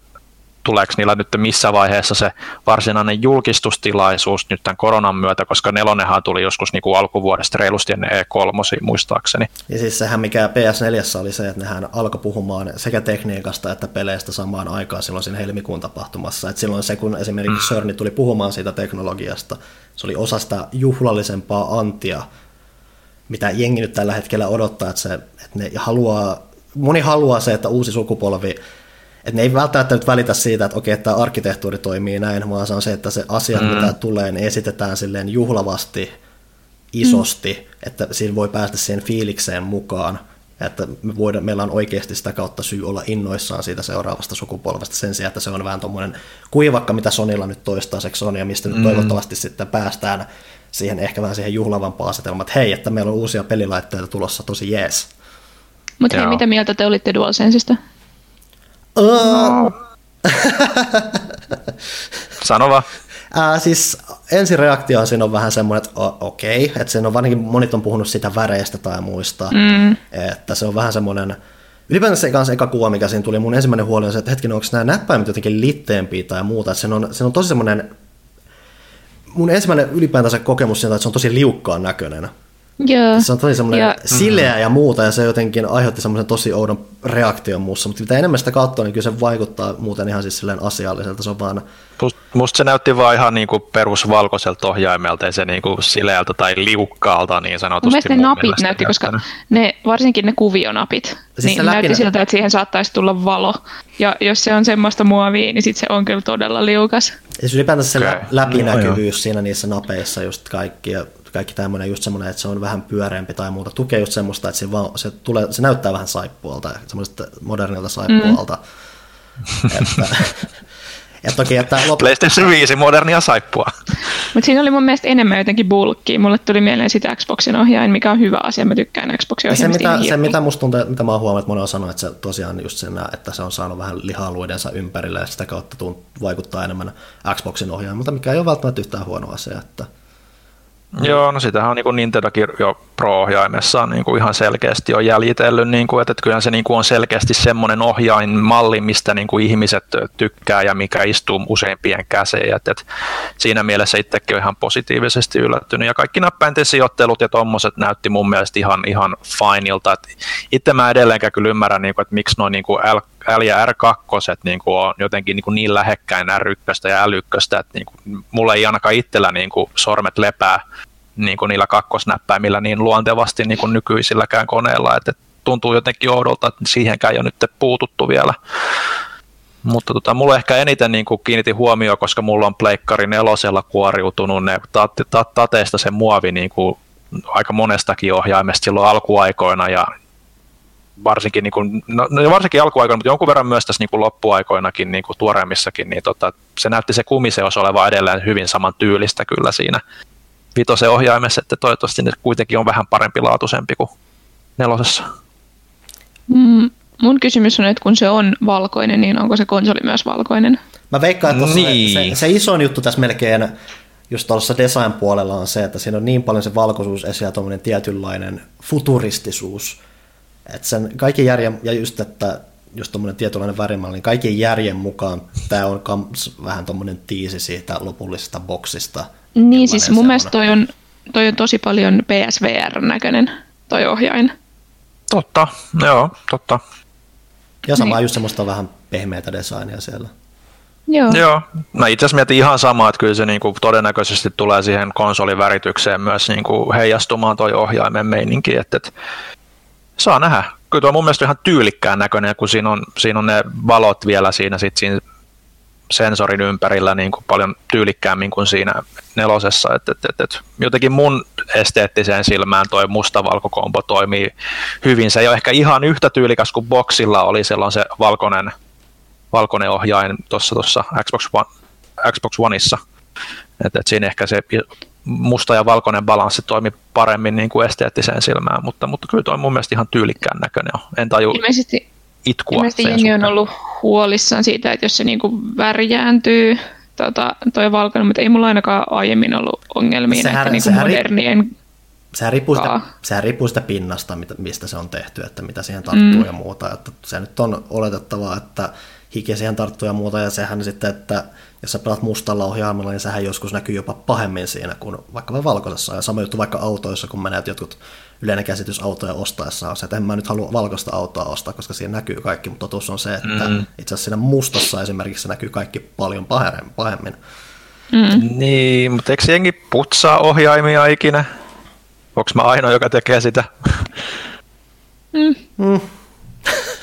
tuleeko niillä nyt missä vaiheessa se varsinainen julkistustilaisuus nyt tämän koronan myötä, koska nelonenhan tuli joskus niin kuin alkuvuodesta reilusti ennen E3 muistaakseni. Ja siis sehän mikä PS4 oli se, että nehän alkoi puhumaan sekä tekniikasta että peleistä samaan aikaan silloin siinä helmikuun tapahtumassa. Et silloin se, kun esimerkiksi mm. Sörni tuli puhumaan siitä teknologiasta, se oli osa sitä juhlallisempaa antia, mitä jengi nyt tällä hetkellä odottaa, että, se, että ne haluaa, moni haluaa se, että uusi sukupolvi et ne ei välttämättä nyt välitä siitä, että okei, että arkkitehtuuri toimii näin, vaan se on se, että se asia, mm. mitä tulee, niin esitetään silleen juhlavasti, isosti, mm. että siinä voi päästä siihen fiilikseen mukaan, että me voidaan, meillä on oikeasti sitä kautta syy olla innoissaan siitä seuraavasta sukupolvesta sen sijaan, että se on vähän tuommoinen kuivakka, mitä Sonilla nyt toistaiseksi on, ja mistä mm. nyt toivottavasti sitten päästään siihen ehkä vähän siihen juhlavampaan asetelmaan, että hei, että meillä on uusia pelilaitteita tulossa tosi jees. Mutta hei, mitä mieltä te olitte DualSenseista? Sano vaan. Ää, siis ensireaktio siinä on vähän semmoinen, että okei, okay, että sen on varsinkin monet on puhunut sitä väreistä tai muista, mm. että se on vähän semmoinen, ylipäätään se kanssa eka kuva, mikä siinä tuli, mun ensimmäinen huoli on se, että hetkinen, onko nämä näppäimet jotenkin litteempiä tai muuta, että se on, se on tosi semmoinen, mun ensimmäinen ylipäätänsä kokemus siitä, että se on tosi liukkaan näköinen. Joo. Se on tosi semmoinen ja... sileä ja muuta, ja se jotenkin aiheutti semmoisen tosi oudon reaktion muussa, mutta mitä enemmän sitä katsoo, niin kyllä se vaikuttaa muuten ihan siis silleen asialliselta, se on vaan... Musta se näytti vaan ihan niinku perusvalkoiselta ohjaimelta, ei se niinku sileältä tai liukkaalta niin sanotusti. Mielestäni ne napit näytti, koska ne, varsinkin ne kuvionapit, siis niin näytti siltä, että siihen saattaisi tulla valo, ja jos se on semmoista muovia, niin sit se on kyllä todella liukas. Ja siis ylipäätänsä se okay. läpinäkyvyys no, siinä niissä napeissa just kaikki, ja kaikki tämmöinen just semmoinen, että se on vähän pyöreämpi tai muuta, tukee just semmoista, että se, vaan, se, tulee, se näyttää vähän saippualta, semmoista modernilta saippualta. Mm. että, ja toki, että lop... PlayStation 5 modernia saippua. Mutta siinä oli mun mielestä enemmän jotenkin bulkkiä. Mulle tuli mieleen sitä Xboxin ohjain, mikä on hyvä asia. Mä tykkään Xboxin ohjaimista. Se, mitä, se, mitä musta tuntuu, mitä mä oon huomannut, että moni on sanonut, että se tosiaan just sen, että se on saanut vähän lihaluidensa ympärille ja sitä kautta tunt, vaikuttaa enemmän Xboxin ohjaan, mutta mikä ei ole välttämättä yhtään huono asia. Että Mm. Joo, no sitähän on niin Nintendokin jo Pro-ohjaimessaan niin ihan selkeästi on jäljitellyt, niin kuin, että, että kyllä se niin kuin on selkeästi semmoinen ohjainmalli, mistä niin kuin ihmiset tykkää ja mikä istuu useimpien käseen. Että, että siinä mielessä itsekin on ihan positiivisesti yllättynyt. Ja kaikki näppäinten sijoittelut ja tuommoiset näytti mun mielestä ihan, ihan fineilta. Että itse mä edelleenkään kyllä ymmärrän, niin kuin, että miksi noin niin kuin L L ja R2 niin kuin on jotenkin niin, kuin niin lähekkäin R1 ja L1, että niin kuin, mulla ei ainakaan itsellä niin kuin sormet lepää niin kuin niillä kakkosnäppäimillä niin luontevasti niin kuin nykyisilläkään koneilla, että tuntuu jotenkin oudolta, että siihenkään ei ole nyt puututtu vielä. Mutta tota, mulla ehkä eniten niin kuin kiinnitin huomioon, koska mulla on pleikkari nelosella kuoriutunut ne tateista se muovi niin kuin aika monestakin ohjaimesta silloin alkuaikoina ja varsinkin, niin kuin, no, no varsinkin alkuaikoina, mutta jonkun verran myös tässä niin kuin loppuaikoinakin niin kuin tuoreemmissakin, niin tota, se näytti se kumiseos olevan edelleen hyvin saman tyylistä kyllä siinä vitosen ohjaimessa, että toivottavasti ne kuitenkin on vähän parempi laatuisempi kuin nelosessa. Mm, mun kysymys on, että kun se on valkoinen, niin onko se konsoli myös valkoinen? Mä veikkaan, että niin. se, se isoin juttu tässä melkein just tuossa design-puolella on se, että siinä on niin paljon se valkoisuus esiin ja tuommoinen tietynlainen futuristisuus, että sen kaiken järjen, ja just, että just tuommoinen tietynlainen värimalli, niin kaiken järjen mukaan tämä on kams vähän tuommoinen tiisi siitä lopullisesta boksista. Niin, siis mun mielestä toi on, toi on tosi paljon PSVR-näköinen toi ohjain. Totta, joo, totta. Ja sama niin. just semmoista vähän pehmeitä designia siellä. Joo. Joo. Mä itse asiassa mietin ihan samaa, että kyllä se niin kuin todennäköisesti tulee siihen konsolin väritykseen myös niin kuin heijastumaan toi ohjaimen meininki, että, että saa nähdä. Kyllä tuo on mun mielestä ihan tyylikkään näköinen, kun siinä on, siinä on ne valot vielä siinä, sit siinä sensorin ympärillä niin kuin paljon tyylikkäämmin kuin siinä nelosessa. Et, et, et, et, jotenkin mun esteettiseen silmään toi mustavalkokombo toimii hyvin. Se ei ole ehkä ihan yhtä tyylikäs kuin boxilla oli silloin se valkoinen valkoinen ohjain tuossa Xbox, One, Xbox Oneissa. Et, et siinä ehkä se musta ja valkoinen balanssi toimi paremmin niin kuin esteettiseen silmään, mutta, mutta kyllä toi on mun mielestä ihan tyylikkään näköinen. En taju ilmeisesti, itkua. Ilmeisesti jengi on ollut huolissaan siitä, että jos se niin kuin värjääntyy, tota, toi valkoinen, mutta ei mulla ainakaan aiemmin ollut ongelmia sehän, näiden niin modernien Sehän riippuu, sitä, sehän riippuu sitä pinnasta, mistä se on tehty, että mitä siihen tarttuu mm. ja muuta. Että se nyt on oletettavaa, että hiki siihen tarttuu ja muuta, ja sehän sitten, että jos sä pelaat mustalla ohjaamalla, niin sehän joskus näkyy jopa pahemmin siinä kuin vaikka valkoisessa. Ja sama juttu vaikka autoissa, kun menet jotkut yleinen käsitys autoja ostaessa on se, että en mä nyt halua valkoista autoa ostaa, koska siinä näkyy kaikki, mutta totuus on se, että mm. itse asiassa siinä mustassa esimerkiksi se näkyy kaikki paljon pahemmin. Mm. Niin, mutta eikö jengi putsaa ohjaimia ikinä? Onko mä ainoa, joka tekee sitä? Mm. Mm.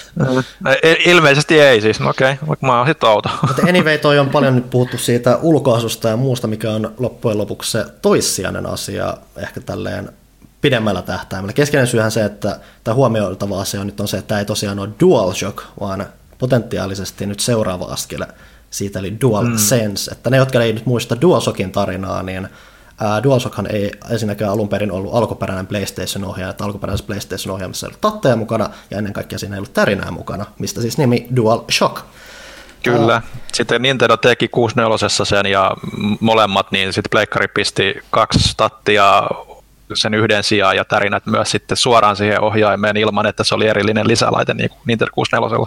Ilmeisesti ei siis, no okei, okay, vaikka mä oon sitten auto. Mutta anyway, toi on paljon nyt puhuttu siitä ulkoasusta ja muusta, mikä on loppujen lopuksi se toissijainen asia, ehkä tälleen pidemmällä tähtäimellä. Keskeinen syyhän se, että tämä huomioitava asia nyt on se, että tämä ei tosiaan ole DualShock, vaan potentiaalisesti nyt seuraava askel siitä, eli DualSense. Mm. Että ne, jotka ei nyt muista DualShockin tarinaa, niin Ää, DualShockhan ei ensinnäkään alun perin ollut alkuperäinen PlayStation-ohjaaja, että alkuperäisessä PlayStation-ohjaamassa ei ollut tatteja mukana, ja ennen kaikkea siinä ei ollut tärinää mukana, mistä siis nimi DualShock. Kyllä. Sitten Nintendo teki 64 sen ja molemmat, niin sitten Pleikkari pisti kaksi stattia sen yhden sijaan ja tärinät myös sitten suoraan siihen ohjaimeen ilman, että se oli erillinen lisälaite niin kuin Nintendo 64.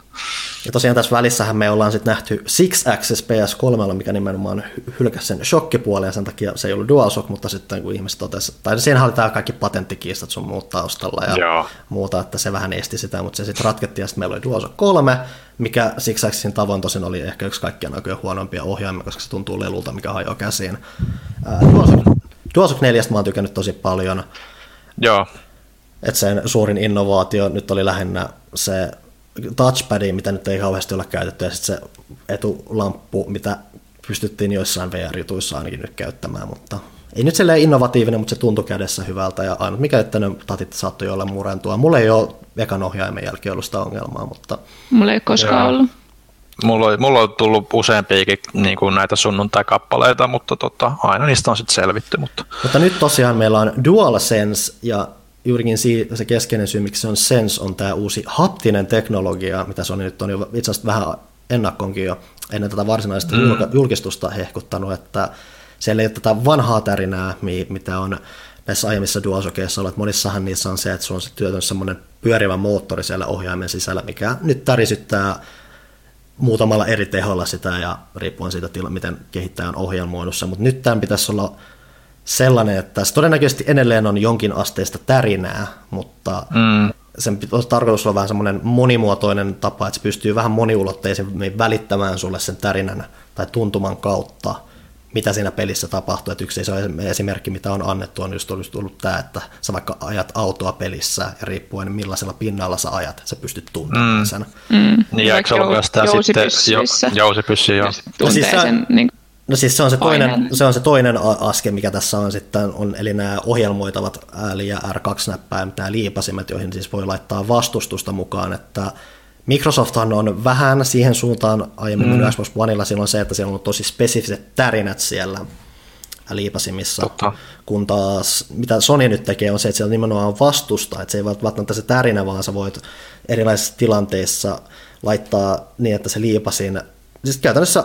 Ja tosiaan tässä välissähän me ollaan sitten nähty Six Axis PS3, mikä nimenomaan hylkäsi sen shokkipuolen ja sen takia se ei ollut DualShock, mutta sitten kun ihmiset totesi, tai siinä oli tämä kaikki patenttikiistat sun muut taustalla ja Joo. muuta, että se vähän esti sitä, mutta se sitten ratkettiin ja sitten meillä oli DualShock 3, mikä Six Axisin tavoin tosin oli ehkä yksi kaikkien aikojen huonompia ohjaimia, koska se tuntuu lelulta, mikä hajoaa käsiin. DualShock DualShock 4 mä oon tykännyt tosi paljon. Joo. Että sen suurin innovaatio nyt oli lähinnä se touchpad, mitä nyt ei kauheasti olla käytetty, ja sitten se etulamppu, mitä pystyttiin joissain VR-jutuissa ainakin nyt käyttämään, mutta ei nyt silleen innovatiivinen, mutta se tuntui kädessä hyvältä, ja ainut mikä, että ne tatit saattoi olla murentua. Mulla ei ole ekan ohjaimen jälkeen ollut sitä ongelmaa, mutta... Mulla ei koskaan Joo. ollut. Mulla, on, mulla on tullut useampiakin niin kuin näitä sunnuntai-kappaleita, mutta tota, aina niistä on sitten selvitty. Mutta... mutta nyt tosiaan meillä on DualSense ja juurikin se keskeinen syy, miksi se on Sense, on tämä uusi haptinen teknologia, mitä se on nyt on jo itse asiassa vähän ennakkoonkin jo ennen tätä varsinaista mm. julkistusta hehkuttanut, että siellä ei ole tätä vanhaa tärinää, mitä on näissä aiemmissa DualShockeissa ollut. Monissahan niissä on se, että sulla on se työtön semmoinen pyörivä moottori siellä ohjaimen sisällä, mikä nyt tärisyttää muutamalla eri teholla sitä ja riippuen siitä, miten kehittäjä on ohjelmoinut sen, mutta nyt tämän pitäisi olla sellainen, että se todennäköisesti edelleen on jonkin asteista tärinää, mutta mm. sen tarkoitus olla vähän semmoinen monimuotoinen tapa, että se pystyy vähän moniulotteisemmin välittämään sulle sen tärinän tai tuntuman kautta mitä siinä pelissä tapahtuu. Että yksi iso esimerkki, mitä on annettu, on just ollut tämä, että sä vaikka ajat autoa pelissä ja riippuen millaisella pinnalla sä ajat, sä pystyt tuntemaan mm. sen. Mm. Niin, eikö ollut myös tämä sitten jousipyssy, joo. Ja siis sen, niin... No siis se on se toinen, se on se toinen askel, mikä tässä on sitten, on, eli nämä ohjelmoitavat ääli- ja R2-näppäimet, nämä liipasimet, joihin siis voi laittaa vastustusta mukaan, että Microsofthan on vähän siihen suuntaan aiemmin mm. Xbox Oneilla silloin se, että siellä on tosi spesifiset tärinät siellä liipasimissa, Totta. kun taas mitä Sony nyt tekee on se, että siellä nimenomaan vastusta, että se ei välttämättä se tärinä, vaan sä voit erilaisissa tilanteissa laittaa niin, että se liipasin, siis käytännössä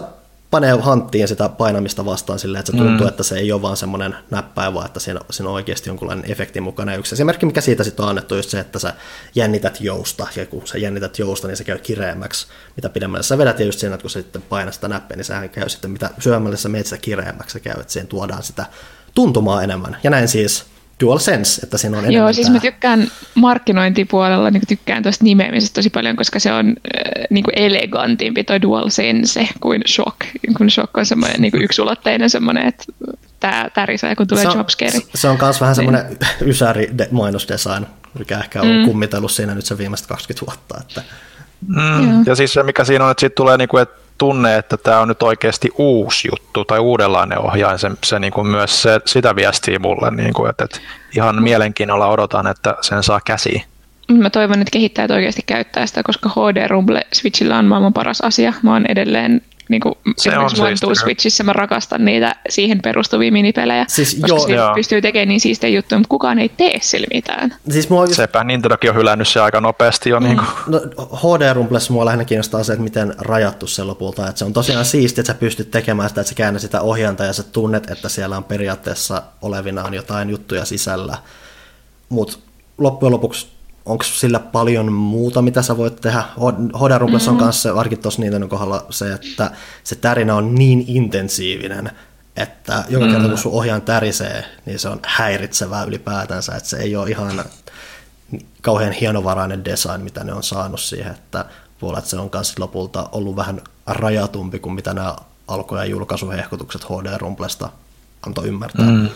panee hanttiin sitä painamista vastaan silleen, että se tuntuu, mm. että se ei ole vaan semmoinen näppäin, vaan että siinä, siinä on oikeasti jonkunlainen efekti mukana. Yksi esimerkki, mikä siitä sitten on annettu, just se, että sä jännität jousta, ja kun sä jännität jousta, niin se käy kireemmäksi, mitä pidemmälle sä vedät, ja just siinä, että kun sä sitten painat sitä näppiä, niin sehän käy sitten, mitä syömälle sä meet sitä kireemmäksi, se käy, että siihen tuodaan sitä tuntumaa enemmän. Ja näin siis dual sense, että siinä on Joo, siis mä tykkään markkinointipuolella, niin tykkään tuosta nimeämisestä tosi paljon, koska se on äh, niin kuin elegantimpi toi dual sense kuin shock, kun shock on semmoinen niin yksulotteinen semmoinen, että tämä tärisee, kun tulee se on, jumpscare. Se on myös vähän niin. semmoinen niin. ysäri mainosdesign, mikä ehkä on mm. kummitellut siinä nyt se viimeiset 20 vuotta. Että. Mm. Ja siis se, mikä siinä on, että siitä tulee, niin kuin, että tunne, että tämä on nyt oikeasti uusi juttu tai uudenlainen ohjaaja, se, se niin kuin myös se, sitä viestii mulle, niin kuin, että, että ihan mielenkiinnolla odotan, että sen saa käsiin. Mä toivon, että kehittäjät oikeasti käyttää sitä, koska HD Rumble Switchillä on maailman paras asia. Mä oon edelleen niin kuin se on One Switchissä mä rakastan niitä siihen perustuvia minipelejä, siis koska jo, joo. pystyy tekemään niin siistejä juttuja, mutta kukaan ei tee sillä mitään. Siis mua just... Sepä Nintendokin on hylännyt se aika nopeasti jo. Mm. Niin kuin. No, HD Rumblessa mua lähinnä kiinnostaa se, että miten rajattu se lopulta. Että se on tosiaan siistiä, että sä pystyt tekemään sitä, että sä käännät sitä ohjanta ja sä tunnet, että siellä on periaatteessa olevinaan jotain juttuja sisällä. Mutta loppujen lopuksi onko sillä paljon muuta, mitä sä voit tehdä? Mm-hmm. on kanssa varsinkin tuossa niiden kohdalla se, että se tärinä on niin intensiivinen, että joka kerta kun mm. sun ohjaan tärisee, niin se on häiritsevää ylipäätänsä, että se ei ole ihan kauhean hienovarainen design, mitä ne on saanut siihen, että voi olla, että se on myös lopulta ollut vähän rajatumpi kuin mitä nämä alku- ja julkaisuhehkutukset HD-rumplesta antoi ymmärtää. Mm.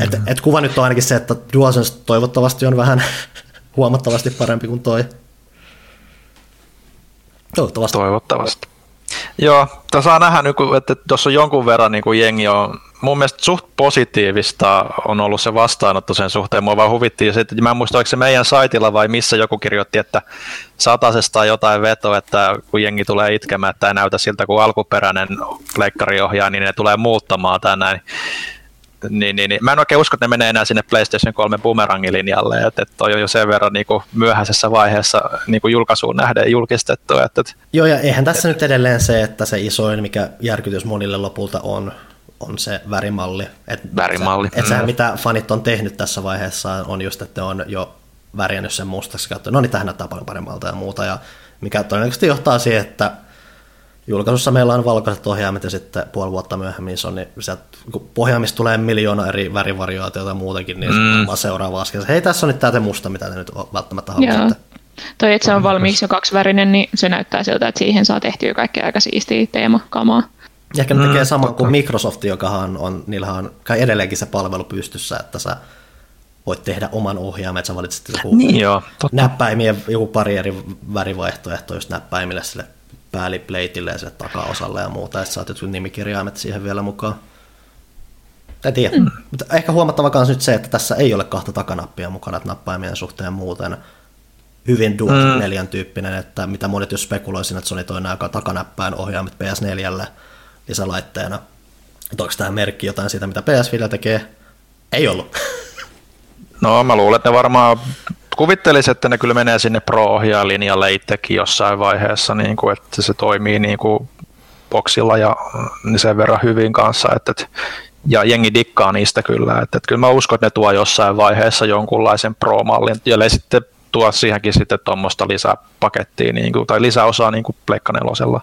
Et, et kuva nyt on ainakin se, että DualSense toivottavasti on vähän huomattavasti parempi kuin toi. Toivottavasti. Toivottavasti. Joo, tässä saa nähdä nyt, että tuossa on jonkun verran niin kuin jengi on, mun mielestä suht positiivista on ollut se vastaanotto sen suhteen. Mua vaan huvittiin se, että mä en muista, oliko se meidän saitilla vai missä joku kirjoitti, että satasesta jotain veto, että kun jengi tulee itkemään, että ei näytä siltä kuin alkuperäinen pleikkariohjaaja, niin ne tulee muuttamaan tänään niin, niin, niin. Mä en oikein usko, että ne menee enää sinne PlayStation 3 boomerangilinjalle, että, että toi on jo sen verran niin kuin myöhäisessä vaiheessa niin kuin julkaisuun nähden julkistettu. Että, että, Joo, ja eihän tässä et, nyt edelleen se, että se isoin, mikä järkytys monille lopulta on, on se värimalli. Et, värimalli. Et, et sehän, mm. mitä fanit on tehnyt tässä vaiheessa, on just, että on jo värjännyt sen mustaksi kautta. No niin, tähän näyttää paljon paremmalta ja muuta, ja mikä todennäköisesti johtaa siihen, että julkaisussa meillä on valkoiset ohjaimet ja sitten puoli vuotta myöhemmin se on, niin sieltä, kun pohjaamista tulee miljoona eri värivariaatioita ja muutenkin, niin mm. se seuraava askel. Hei, tässä on nyt tämä musta, mitä te nyt välttämättä haluatte. Toi, että se on valmiiksi jo kaksivärinen, niin se näyttää siltä, että siihen saa tehtyä kaikkea aika siistiä teemakamaa. Ja ehkä ne tekee mm, saman kuin Microsoft, joka on, on, niillä on kai edelleenkin se palvelu pystyssä, että sä voit tehdä oman ohjaimen, että sä valitset joku niin, joo, näppäimien joku pari eri värivaihtoehtoa just näppäimille sille päälipleitille ja sille takaosalle ja muuta, ja saat jotkut nimikirjaimet siihen vielä mukaan. En tiedä, mm. mutta ehkä huomattava myös nyt se, että tässä ei ole kahta takanappia mukana, että nappaimien suhteen muuten hyvin dual mm. neljän tyyppinen, että mitä monet jos spekuloisin, että Sony toi nämä takanäppäin ohjaimet PS4 lisälaitteena. Että onko tämä merkki jotain siitä, mitä PS5 tekee? Ei ollut. No mä luulen, että ne varmaan kuvittelisin, että ne kyllä menee sinne pro linjalle itsekin jossain vaiheessa, niin kuin, että se toimii niin kuin boksilla ja niin sen verran hyvin kanssa, että, ja jengi dikkaa niistä kyllä, että, että kyllä mä uskon, että ne tuo jossain vaiheessa jonkunlaisen pro-mallin, ja sitten tuo siihenkin sitten tuommoista lisäpakettia niin kuin, tai lisäosaa niin kuin Pleikka nelosella.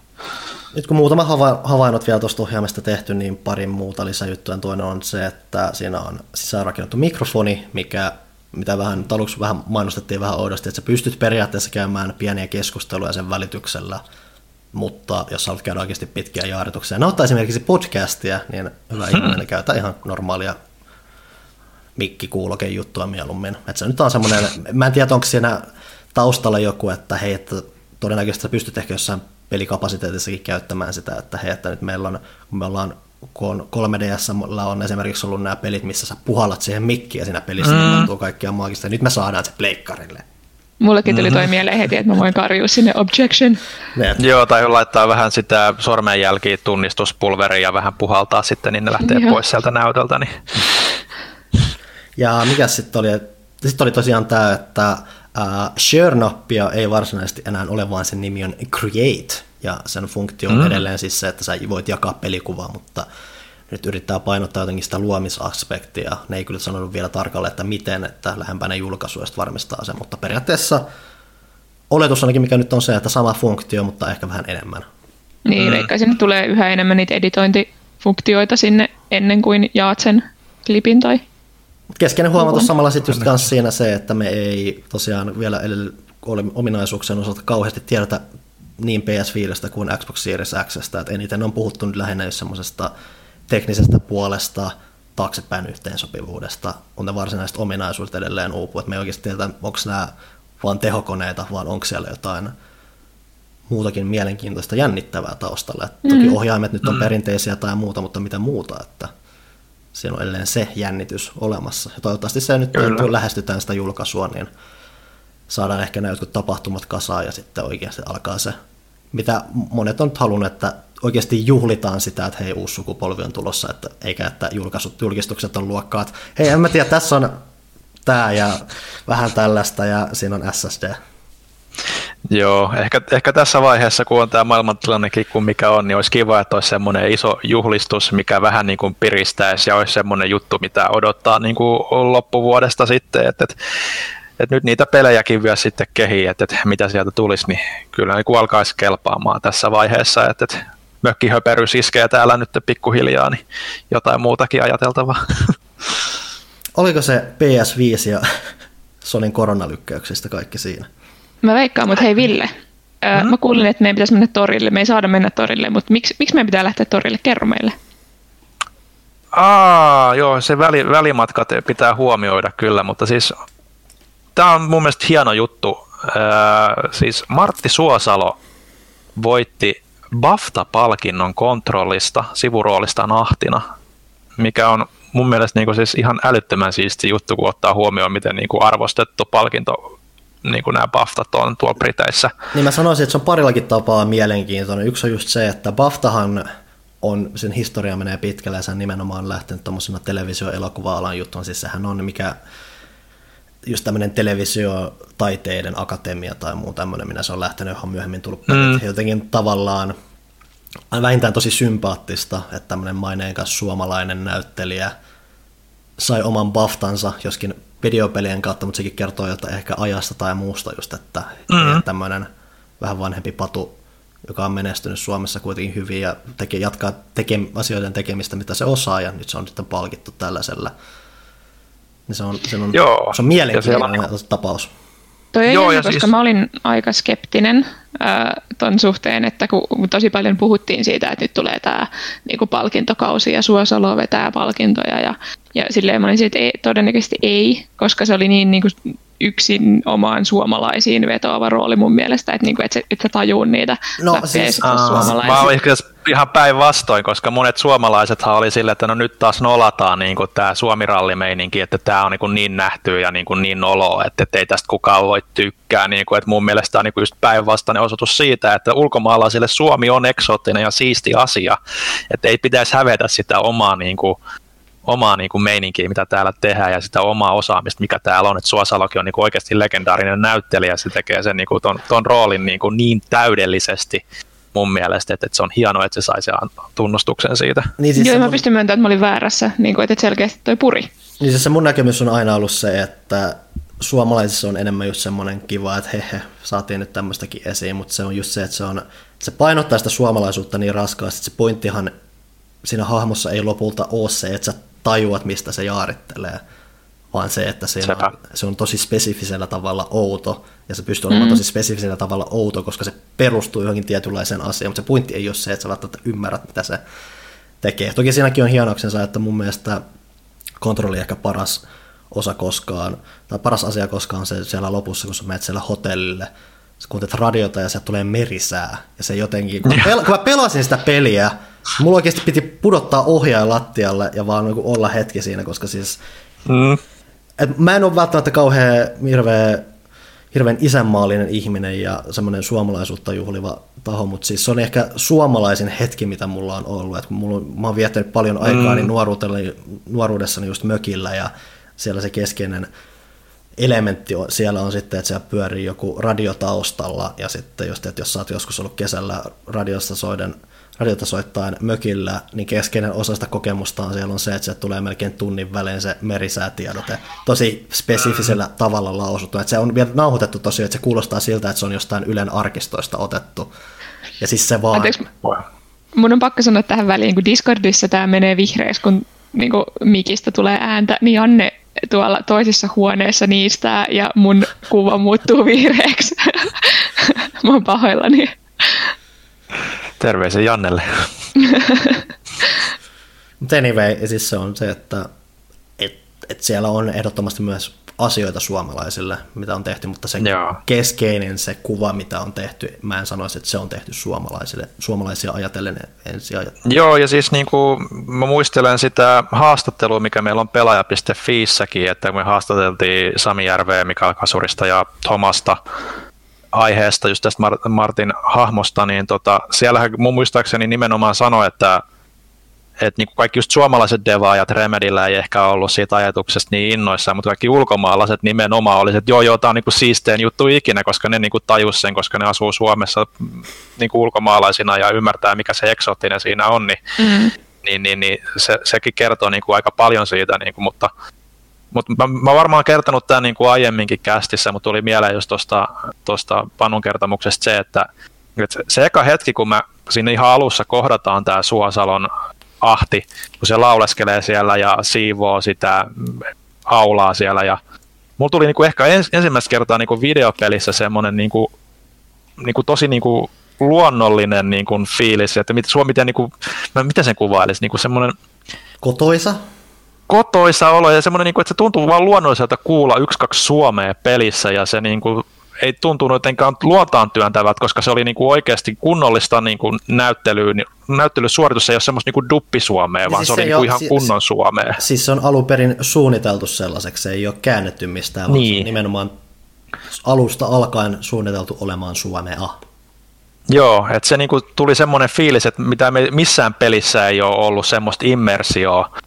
Nyt kun muutama havainnot vielä tuosta ohjaamista tehty, niin pari muuta lisäjuttuja. Toinen on se, että siinä on sisäänrakennettu mikrofoni, mikä mitä vähän aluksi vähän mainostettiin vähän oudosti, että sä pystyt periaatteessa käymään pieniä keskusteluja sen välityksellä, mutta jos haluat käydä oikeasti pitkiä jaarituksia, ottaa esimerkiksi podcastia, niin hyvä hmm. ihminen käytä ihan normaalia mikkikuuloken juttua mieluummin. Että se nyt on semmoinen, mä en tiedä, onko siinä taustalla joku, että hei, että todennäköisesti sä pystyt ehkä jossain pelikapasiteetissakin käyttämään sitä, että hei, että nyt meillä on, kun me ollaan kun on 3DS on esimerkiksi ollut nämä pelit, missä sä puhallat siihen mikkiin ja siinä pelissä mm. niin kaikkia maagista. Nyt me saadaan se pleikkarille. Mullekin tuli toi mm-hmm. mieleen heti, että mä voin karjua sinne objection. Ne. Joo, tai laittaa vähän sitä sormenjälkiä tunnistuspulveria ja vähän puhaltaa sitten, niin ne lähtee Joo. pois sieltä näytöltä. Niin. Ja mikä sitten oli, sitten oli tosiaan tämä, että uh, share-nappia ei varsinaisesti enää ole, vaan sen nimi on create, ja sen funktio on mm. edelleen siis se, että sä voit jakaa pelikuvaa, mutta nyt yrittää painottaa jotenkin sitä luomisaspektia. Ne ei kyllä sanonut vielä tarkalleen, että miten, että lähempänä julkaisuista varmistaa sen, mutta periaatteessa oletus ainakin mikä nyt on se, että sama funktio, mutta ehkä vähän enemmän. Niin, mm. sinne tulee yhä enemmän niitä editointifunktioita sinne ennen kuin jaat sen klipin tai Keskeinen huomautus samalla sitten just siinä se, että me ei tosiaan vielä ominaisuuksien osalta kauheasti tiedetä niin PS5 kuin Xbox Series X, että eniten on puhuttu nyt lähinnä just semmoisesta teknisestä puolesta, taaksepäin yhteensopivuudesta, on ne varsinaiset ominaisuudet edelleen uupu, että me ei oikeasti tiedä, onko nämä vain tehokoneita, vaan onko siellä jotain muutakin mielenkiintoista jännittävää taustalla. Mm. Toki ohjaimet nyt on mm. perinteisiä tai muuta, mutta mitä muuta, että siinä on edelleen se jännitys olemassa. Ja toivottavasti se nyt, kun lähestytään sitä julkaisua, niin saadaan ehkä nämä jotkut tapahtumat kasaan ja sitten oikeasti alkaa se, mitä monet on halunnut, että oikeasti juhlitaan sitä, että hei, uusi sukupolvi on tulossa, että, eikä että julkaisut, julkistukset on luokkaa, että hei, en mä tiedä, tässä on tämä ja vähän tällaista ja siinä on SSD. Joo, ehkä, ehkä tässä vaiheessa, kun on tämä maailmantilannekin kuin mikä on, niin olisi kiva, että olisi semmoinen iso juhlistus, mikä vähän niin kuin piristäisi ja olisi semmoinen juttu, mitä odottaa niin kuin loppuvuodesta sitten, että, että että nyt niitä pelejäkin vielä sitten kehii, että, että mitä sieltä tulisi, niin kyllä niin alkaisi kelpaamaan tässä vaiheessa, että, että mökkihöperys iskee täällä nyt pikkuhiljaa, niin jotain muutakin ajateltavaa. Oliko se PS5 ja Sonin koronalykkäyksistä kaikki siinä? Mä veikkaan, mutta hei Ville, mm-hmm. mä kuulin, että meidän pitäisi mennä torille. Me ei saada mennä torille, mutta miksi, miksi meidän pitää lähteä torille? Kerro meille. Aa, joo, se väli, välimatkat pitää huomioida kyllä, mutta siis tämä on mun mielestä hieno juttu. Öö, siis Martti Suosalo voitti BAFTA-palkinnon kontrollista sivuroolista Nahtina, mikä on mun mielestä niin siis ihan älyttömän siisti juttu, kun ottaa huomioon, miten niin kuin arvostettu palkinto niin kuin nämä BAFTat on tuolla Briteissä. Niin mä sanoisin, että se on parillakin tapaa mielenkiintoinen. Yksi on just se, että BAFTahan on, sen historia menee pitkälle ja se on nimenomaan lähtenyt tuommoisena televisio-elokuva-alan juttuun. Siis sehän on mikä just tämmöinen televisiotaiteiden akatemia tai muu tämmöinen, minä se on lähtenyt johon myöhemmin tullut mm. Jotenkin tavallaan vähintään tosi sympaattista, että tämmöinen maineikas suomalainen näyttelijä sai oman baftansa, joskin videopelien kautta, mutta sekin kertoo jotain ehkä ajasta tai muusta just, että mm. tämmöinen vähän vanhempi patu, joka on menestynyt Suomessa kuitenkin hyvin ja tekee, jatkaa teke, asioiden tekemistä, mitä se osaa, ja nyt se on sitten palkittu tällaisella niin se on, se on, Joo. Se on mielenkiintoinen on... tapaus. Toi Joo, ja koska siis... mä olin aika skeptinen äh, ton suhteen, että kun tosi paljon puhuttiin siitä, että nyt tulee tämä niinku palkintokausi ja Suosalo vetää palkintoja ja, ja silleen mä olin siitä, että ei, todennäköisesti ei, koska se oli niin niinku yksin omaan suomalaisiin vetoava rooli mun mielestä, että, niinku, että, se, että tajuu niitä no, siis, suomalaisia. Mä olin ihan päinvastoin, koska monet suomalaisethan oli sille, että no nyt taas nolataan niin tämä Suomi-rallimeininki, että tämä on niin, niin nähty ja niin, kuin niin nolo, että, että ei tästä kukaan voi tykkää. Niin kuin, että mun mielestä tämä on niin kuin just päinvastainen osoitus siitä, että ulkomaalaisille Suomi on eksoottinen ja siisti asia, että ei pitäisi hävetä sitä omaa niin kuin, omaa niin kuin meininkiä, mitä täällä tehdään ja sitä omaa osaamista, mikä täällä on. Että Suosalokin on niin kuin oikeasti legendaarinen näyttelijä, se tekee sen niin kuin ton, ton roolin niin, kuin niin täydellisesti mun mielestä, että, että se on hienoa, että se sai sen tunnustuksen siitä. Niin siis Joo, mä pystyn myöntämään, että mä olin väärässä, niin kuin, että selkeästi toi puri. Niin siis se mun näkemys on aina ollut se, että suomalaisissa on enemmän just semmoinen kiva, että he, saatiin nyt tämmöistäkin esiin, mutta se on just se, että se, on, se painottaa sitä suomalaisuutta niin raskaasti, että se pointtihan siinä hahmossa ei lopulta ole se, että sä tajuat, mistä se jaarittelee, vaan se, että se on, se on tosi spesifisellä tavalla outo, ja se pystyy olemaan mm. tosi spesifisellä tavalla outo, koska se perustuu johonkin tietynlaiseen asiaan, mutta se pointti ei ole se, että sä välttämättä ymmärrät, mitä se tekee. Toki siinäkin on hienoksensa, että mun mielestä kontrolli ehkä paras osa koskaan, tai paras asia koskaan on se siellä lopussa, kun sä menet siellä hotellille, sä kuuntelet radiota ja se tulee merisää. Ja se jotenkin, kun mä, pel- kun mä pelasin sitä peliä, mulla oikeasti piti pudottaa ohjaaja lattialle ja vaan niin olla hetki siinä, koska siis... Mm. Et mä en ole välttämättä kauhean hirveä hirveän isänmaallinen ihminen ja semmoinen suomalaisuutta juhliva taho, mutta siis se on ehkä suomalaisin hetki, mitä mulla on ollut. Et mulla, mä oon viettänyt paljon aikaa mm. niin nuoruudessani just mökillä ja siellä se keskeinen elementti on, siellä on sitten, että siellä pyörii joku radio taustalla ja sitten just, että jos sä oot joskus ollut kesällä radiosta soiden radiota soittain mökillä, niin keskeinen osa sitä kokemusta on siellä on se, että se tulee melkein tunnin välein se merisäätiedote tosi spesifisellä tavalla lausuttu. Että se on vielä nauhoitettu tosiaan, että se kuulostaa siltä, että se on jostain Ylen arkistoista otettu. Ja siis se vaan... Anteeksi, mun on pakko sanoa tähän väliin, kun Discordissa tämä menee vihreäksi, kun niin kuin mikistä tulee ääntä, niin Anne tuolla toisessa huoneessa niistä ja mun kuva muuttuu vihreäksi. Mä oon pahoillani. Terveisiä Jannelle. Mutta anyway, siis se on se, että et, et siellä on ehdottomasti myös asioita suomalaisille, mitä on tehty, mutta se Joo. keskeinen se kuva, mitä on tehty, mä en sanoisi, että se on tehty suomalaisille, suomalaisia ajatellen ensin ajatellen. Joo, ja siis niin kuin, mä muistelen sitä haastattelua, mikä meillä on pelaaja.fiissäkin, että me haastateltiin Sami Järveä, Mikael Kasurista ja Thomasta aiheesta, just tästä Martin hahmosta, niin tota, siellähän mun muistaakseni nimenomaan sanoi, että että niin kaikki just suomalaiset devaajat Remedillä ei ehkä ollut siitä ajatuksesta niin innoissaan, mutta kaikki ulkomaalaiset nimenomaan oli, että joo, joo, tämä on niin siisteen juttu ikinä, koska ne niin tajus sen, koska ne asuu Suomessa niin maalaisina ja ymmärtää, mikä se eksoottinen siinä on, niin, mm. niin, niin, niin se, sekin kertoo niin kuin aika paljon siitä, niin kuin, mutta mutta mä, mä varmaan kertonut tämän niin kuin aiemminkin kästissä, mutta tuli mieleen just tuosta Panun kertomuksesta se, että, että se, eka hetki, kun mä siinä ihan alussa kohdataan tämä Suosalon ahti, kun se lauleskelee siellä ja siivoo sitä aulaa siellä ja mulla tuli niin kuin ehkä ens, ensimmäistä kertaa niin kuin videopelissä semmoinen niin kuin, niin kuin tosi niin kuin luonnollinen niin kuin fiilis, että mit, miten, niin kuin, miten sen kuvailisi, niin kuin semmoinen Kotoisa? Kotoisa olo ja semmoinen, niin että se tuntuu vaan luonnolliselta kuulla yksi, kaksi suomea pelissä ja se niin kuin, ei tuntunut jotenkaan luotaan työntävät, koska se oli niin kuin oikeasti kunnollista niin kuin näyttelyä, näyttelysuoritus ei ole semmoista niin kuin duppisuomea, vaan siis se oli niin kuin ihan siis, kunnon suomea. Siis se on alun perin suunniteltu sellaiseksi, se ei ole käännetty mistään, niin. vaan nimenomaan alusta alkaen suunniteltu olemaan suomea. Joo, että se niinku tuli semmoinen fiilis, että mitä me missään pelissä ei ole ollut semmoista immersioa,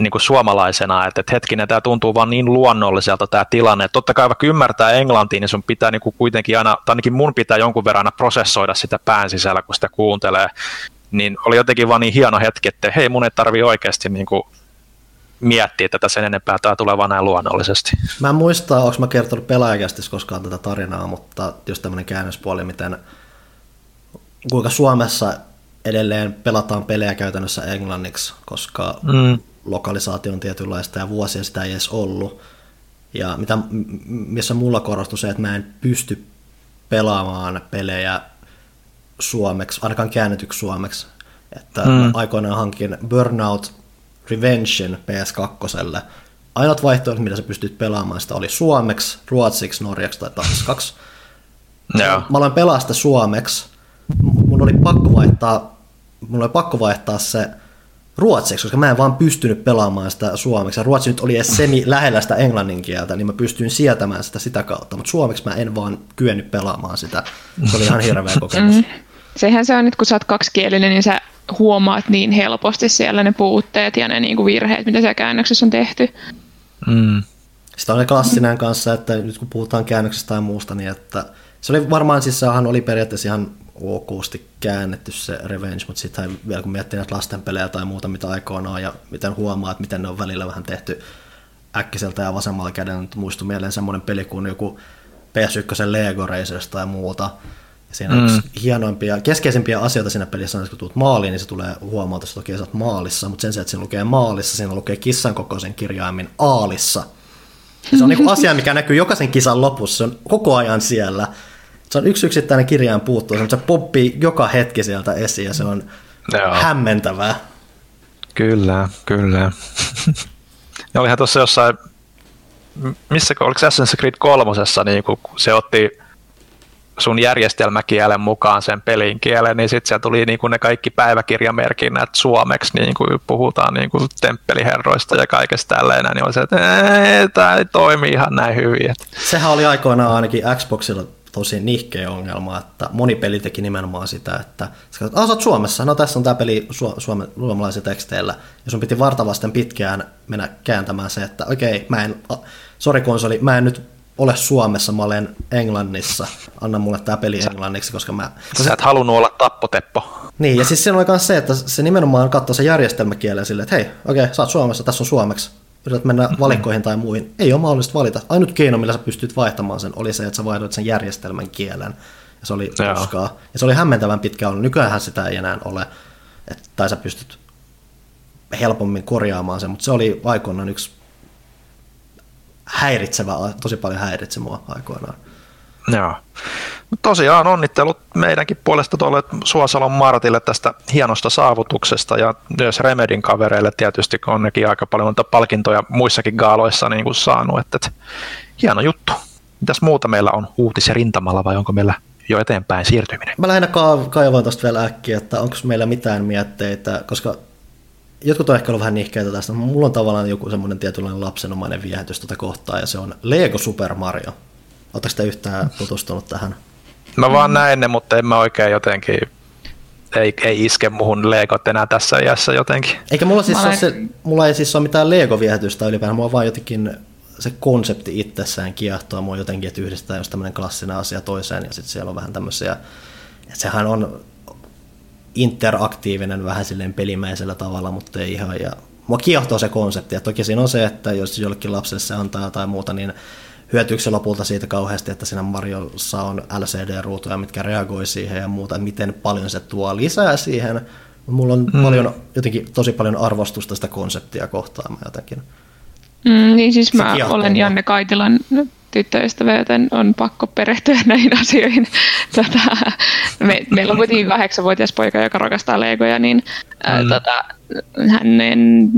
niin kuin suomalaisena, että, että hetkinen, tämä tuntuu vaan niin luonnolliselta tämä tilanne, että totta kai vaikka ymmärtää englantia, niin sun pitää niin kuin kuitenkin aina, tai ainakin mun pitää jonkun verran aina prosessoida sitä pään sisällä, kun sitä kuuntelee, niin oli jotenkin vaan niin hieno hetki, että hei, mun ei tarvi oikeasti niin kuin miettiä tätä sen enempää, tämä tulee vaan näin luonnollisesti. Mä en muista, onko mä kertonut pelaajakästis koskaan tätä tarinaa, mutta just tämmöinen käännöspuoli, miten kuinka Suomessa edelleen pelataan pelejä käytännössä englanniksi, koska mm lokalisaatio on tietynlaista ja vuosia sitä ei edes ollut. Ja mitä, missä mulla korostui se, että mä en pysty pelaamaan pelejä suomeksi, ainakaan käännetyksi suomeksi. Että mm. aikoinaan hankin Burnout Revention PS2. Ainoat vaihtoehdot, mitä sä pystyt pelaamaan, sitä oli suomeksi, ruotsiksi, norjaksi tai tanskaksi. Yeah. Mä aloin pelaa sitä suomeksi. Mun oli pakko vaihtaa, mun oli pakko vaihtaa se ruotsiksi, koska mä en vaan pystynyt pelaamaan sitä suomeksi. Ja ruotsi nyt oli edes semi lähellä sitä englannin kieltä, niin mä pystyin sietämään sitä sitä kautta, mutta suomeksi mä en vaan kyennyt pelaamaan sitä. Se oli ihan hirveä kokemus. Mm. Sehän se on nyt, kun sä oot kaksikielinen, niin sä huomaat niin helposti siellä ne puutteet ja ne niin kuin virheet, mitä siellä käännöksessä on tehty. Mm. Sitten on klassinen kanssa, että nyt kun puhutaan käännöksestä tai muusta, niin että se oli varmaan, siis sehän oli periaatteessa ihan okosti käännetty se Revenge, mutta sitten vielä kun miettii näitä lastenpelejä tai muuta, mitä aikoinaan ja miten huomaa, että miten ne on välillä vähän tehty äkkiseltä ja vasemmalla kädellä, nyt muistui mieleen semmoinen peli kuin joku PS1 Lego Racers tai muuta. Ja siinä mm. yksi hienoimpia, keskeisimpiä asioita siinä pelissä on, että kun tulet maaliin, niin se tulee huomata, että toki sä maalissa, mutta sen sijaan, että siinä lukee maalissa, siinä lukee kissan kokoisen kirjaimin aalissa. Ja se on niin asia, mikä näkyy jokaisen kisan lopussa, se on koko ajan siellä se on yksi yksittäinen kirjaan puuttuu, se poppii joka hetki sieltä esiin ja se on Joo. hämmentävää. Kyllä, kyllä. ja olihan tuossa jossain, missä, oliko Assassin's Creed kolmosessa, niin kun se otti sun järjestelmäkielen mukaan sen pelin kielen, niin sitten siellä tuli niin kuin ne kaikki päiväkirjamerkinnät suomeksi, niin kuin puhutaan niin kuin temppeliherroista ja kaikesta tälleen, niin oli se, että tämä ei toimi ihan näin hyvin. Sehän oli aikoinaan ainakin Xboxilla tosi nihkeä ongelma, että moni peli teki nimenomaan sitä, että sä katsot, sä oot Suomessa, no tässä on tämä peli su- suome, suomalaisilla teksteillä, ja sun piti vartavasten pitkään mennä kääntämään se, että okei, okay, mä en, sori konsoli, mä en nyt ole Suomessa, mä olen Englannissa, anna mulle tämä peli englanniksi, koska mä... Koska sä et halunnut olla tappoteppo. Niin, ja siis siinä oli myös se, että se nimenomaan katsoi se järjestelmäkielen silleen, että hei, okei, okay, sä oot Suomessa, tässä on suomeksi, yrität mennä valikkoihin tai muihin, ei ole mahdollista valita. Ainut keino, millä sä pystyt vaihtamaan sen, oli se, että sä vaihdoit sen järjestelmän kielen. Ja se oli koskaan. Ja se oli hämmentävän pitkä ollut. Nykyään sitä ei enää ole. Et, tai sä pystyt helpommin korjaamaan sen, mutta se oli aikoinaan yksi häiritsevä, tosi paljon häiritse mua aikoinaan. Joo. Tosiaan onnittelut meidänkin puolesta tuolle Suosalon Martille tästä hienosta saavutuksesta ja myös Remedin kavereille tietysti on nekin aika paljon palkintoja muissakin gaaloissa niin kuin saanut. Että, että hieno juttu. Mitäs muuta meillä on uutisia rintamalla vai onko meillä jo eteenpäin siirtyminen? Mä lähinnä ka- kaivoin tuosta vielä äkkiä, että onko meillä mitään mietteitä, koska jotkut on ehkä ollut vähän nihkeitä tästä, mutta mulla on tavallaan joku semmoinen tietynlainen lapsenomainen viehätys tuota kohtaa, ja se on Lego Super Mario. Oletteko te yhtään tutustunut tähän? Mä vaan näin ne, mutta en mä oikein jotenkin, ei, ei iske muhun Legot enää tässä iässä jotenkin. Eikä mulla siis ole se, mulla ei siis ole mitään Lego-viehätystä ylipäätään, mulla on vaan jotenkin se konsepti itsessään kiehtoo mua jotenkin, että yhdistetään jos tämmöinen klassinen asia toiseen ja sitten siellä on vähän tämmöisiä, että sehän on interaktiivinen vähän silleen pelimäisellä tavalla, mutta ei ihan, ja mua kiehtoo se konsepti, ja toki siinä on se, että jos jollekin lapselle se antaa jotain muuta, niin hyötyykö se lopulta siitä kauheasti, että siinä Mariossa on LCD-ruutuja, mitkä reagoi siihen ja muuta, miten paljon se tuo lisää siihen. Mulla on mm. paljon, jotenkin tosi paljon arvostusta sitä konseptia kohtaan mä jotenkin. Mm, niin siis mä olen Janne Kaitilan tyttöystävä, joten on pakko perehtyä näihin asioihin. Tota, me, meillä on kuitenkin kahdeksanvuotias poika, joka rakastaa legoja, niin ää, mm. tota, hänen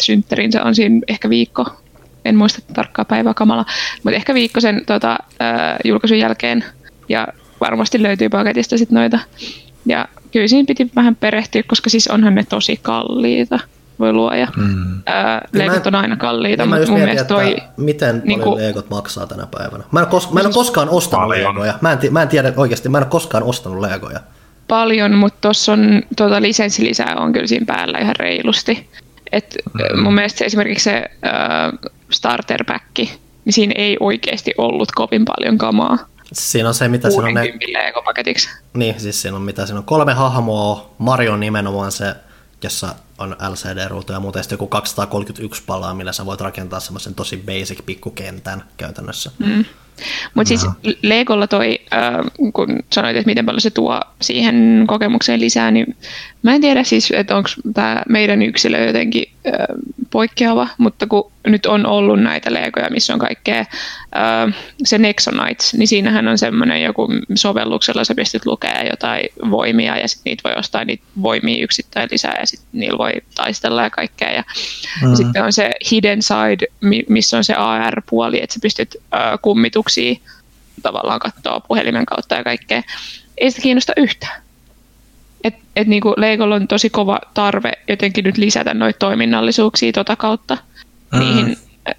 synttärinsä on siinä ehkä viikko en muista tarkkaa päivää kamala, mutta ehkä viikko sen tota, ää, julkaisun jälkeen ja varmasti löytyy paketista sitten noita. Ja kyllä siinä piti vähän perehtyä, koska siis onhan ne tosi kalliita voi luoja. Mm. Ää, leikot on aina kalliita, mutta mun mietin, mielestä toi... Miten niin paljon leikot maksaa tänä päivänä? Mä en, kos- mä en ole koskaan ostanut paljon. legoja. Mä en, mä en tiedä oikeasti, mä en ole koskaan ostanut legoja. Paljon, mutta tuossa on tuota lisenssilisää on kyllä siinä päällä ihan reilusti. Et mm. Mun mielestä se, esimerkiksi se äh, starter pack, niin siinä ei oikeasti ollut kovin paljon kamaa. Siinä on se, mitä siinä on ne... paketiksi. Niin, siis siinä on mitä siinä on kolme hahmoa, Mario on nimenomaan se, jossa on LCD-ruutu ja muuten joku 231 palaa, millä sä voit rakentaa semmoisen tosi basic pikkukentän käytännössä. Mm. Mutta siis Legolla toi, äh, kun sanoit, että miten paljon se tuo siihen kokemukseen lisää, niin mä en tiedä siis, että onko tämä meidän yksilö jotenkin äh, poikkeava, mutta kun nyt on ollut näitä Legoja, missä on kaikkea äh, se Nexonites, niin siinähän on semmoinen joku sovelluksella sä pystyt lukemaan jotain voimia ja sitten niitä voi ostaa niitä voimia yksittäin lisää ja sitten niillä voi taistella ja kaikkea. Ja, mm-hmm. ja sitten on se hidden side, missä on se AR-puoli, että sä pystyt äh, kummituksia tavallaan katsoa puhelimen kautta ja kaikkea. Ei sitä kiinnosta yhtään. Et, et niinku Legolla on tosi kova tarve jotenkin nyt lisätä noita toiminnallisuuksia tota kautta mm. niihin,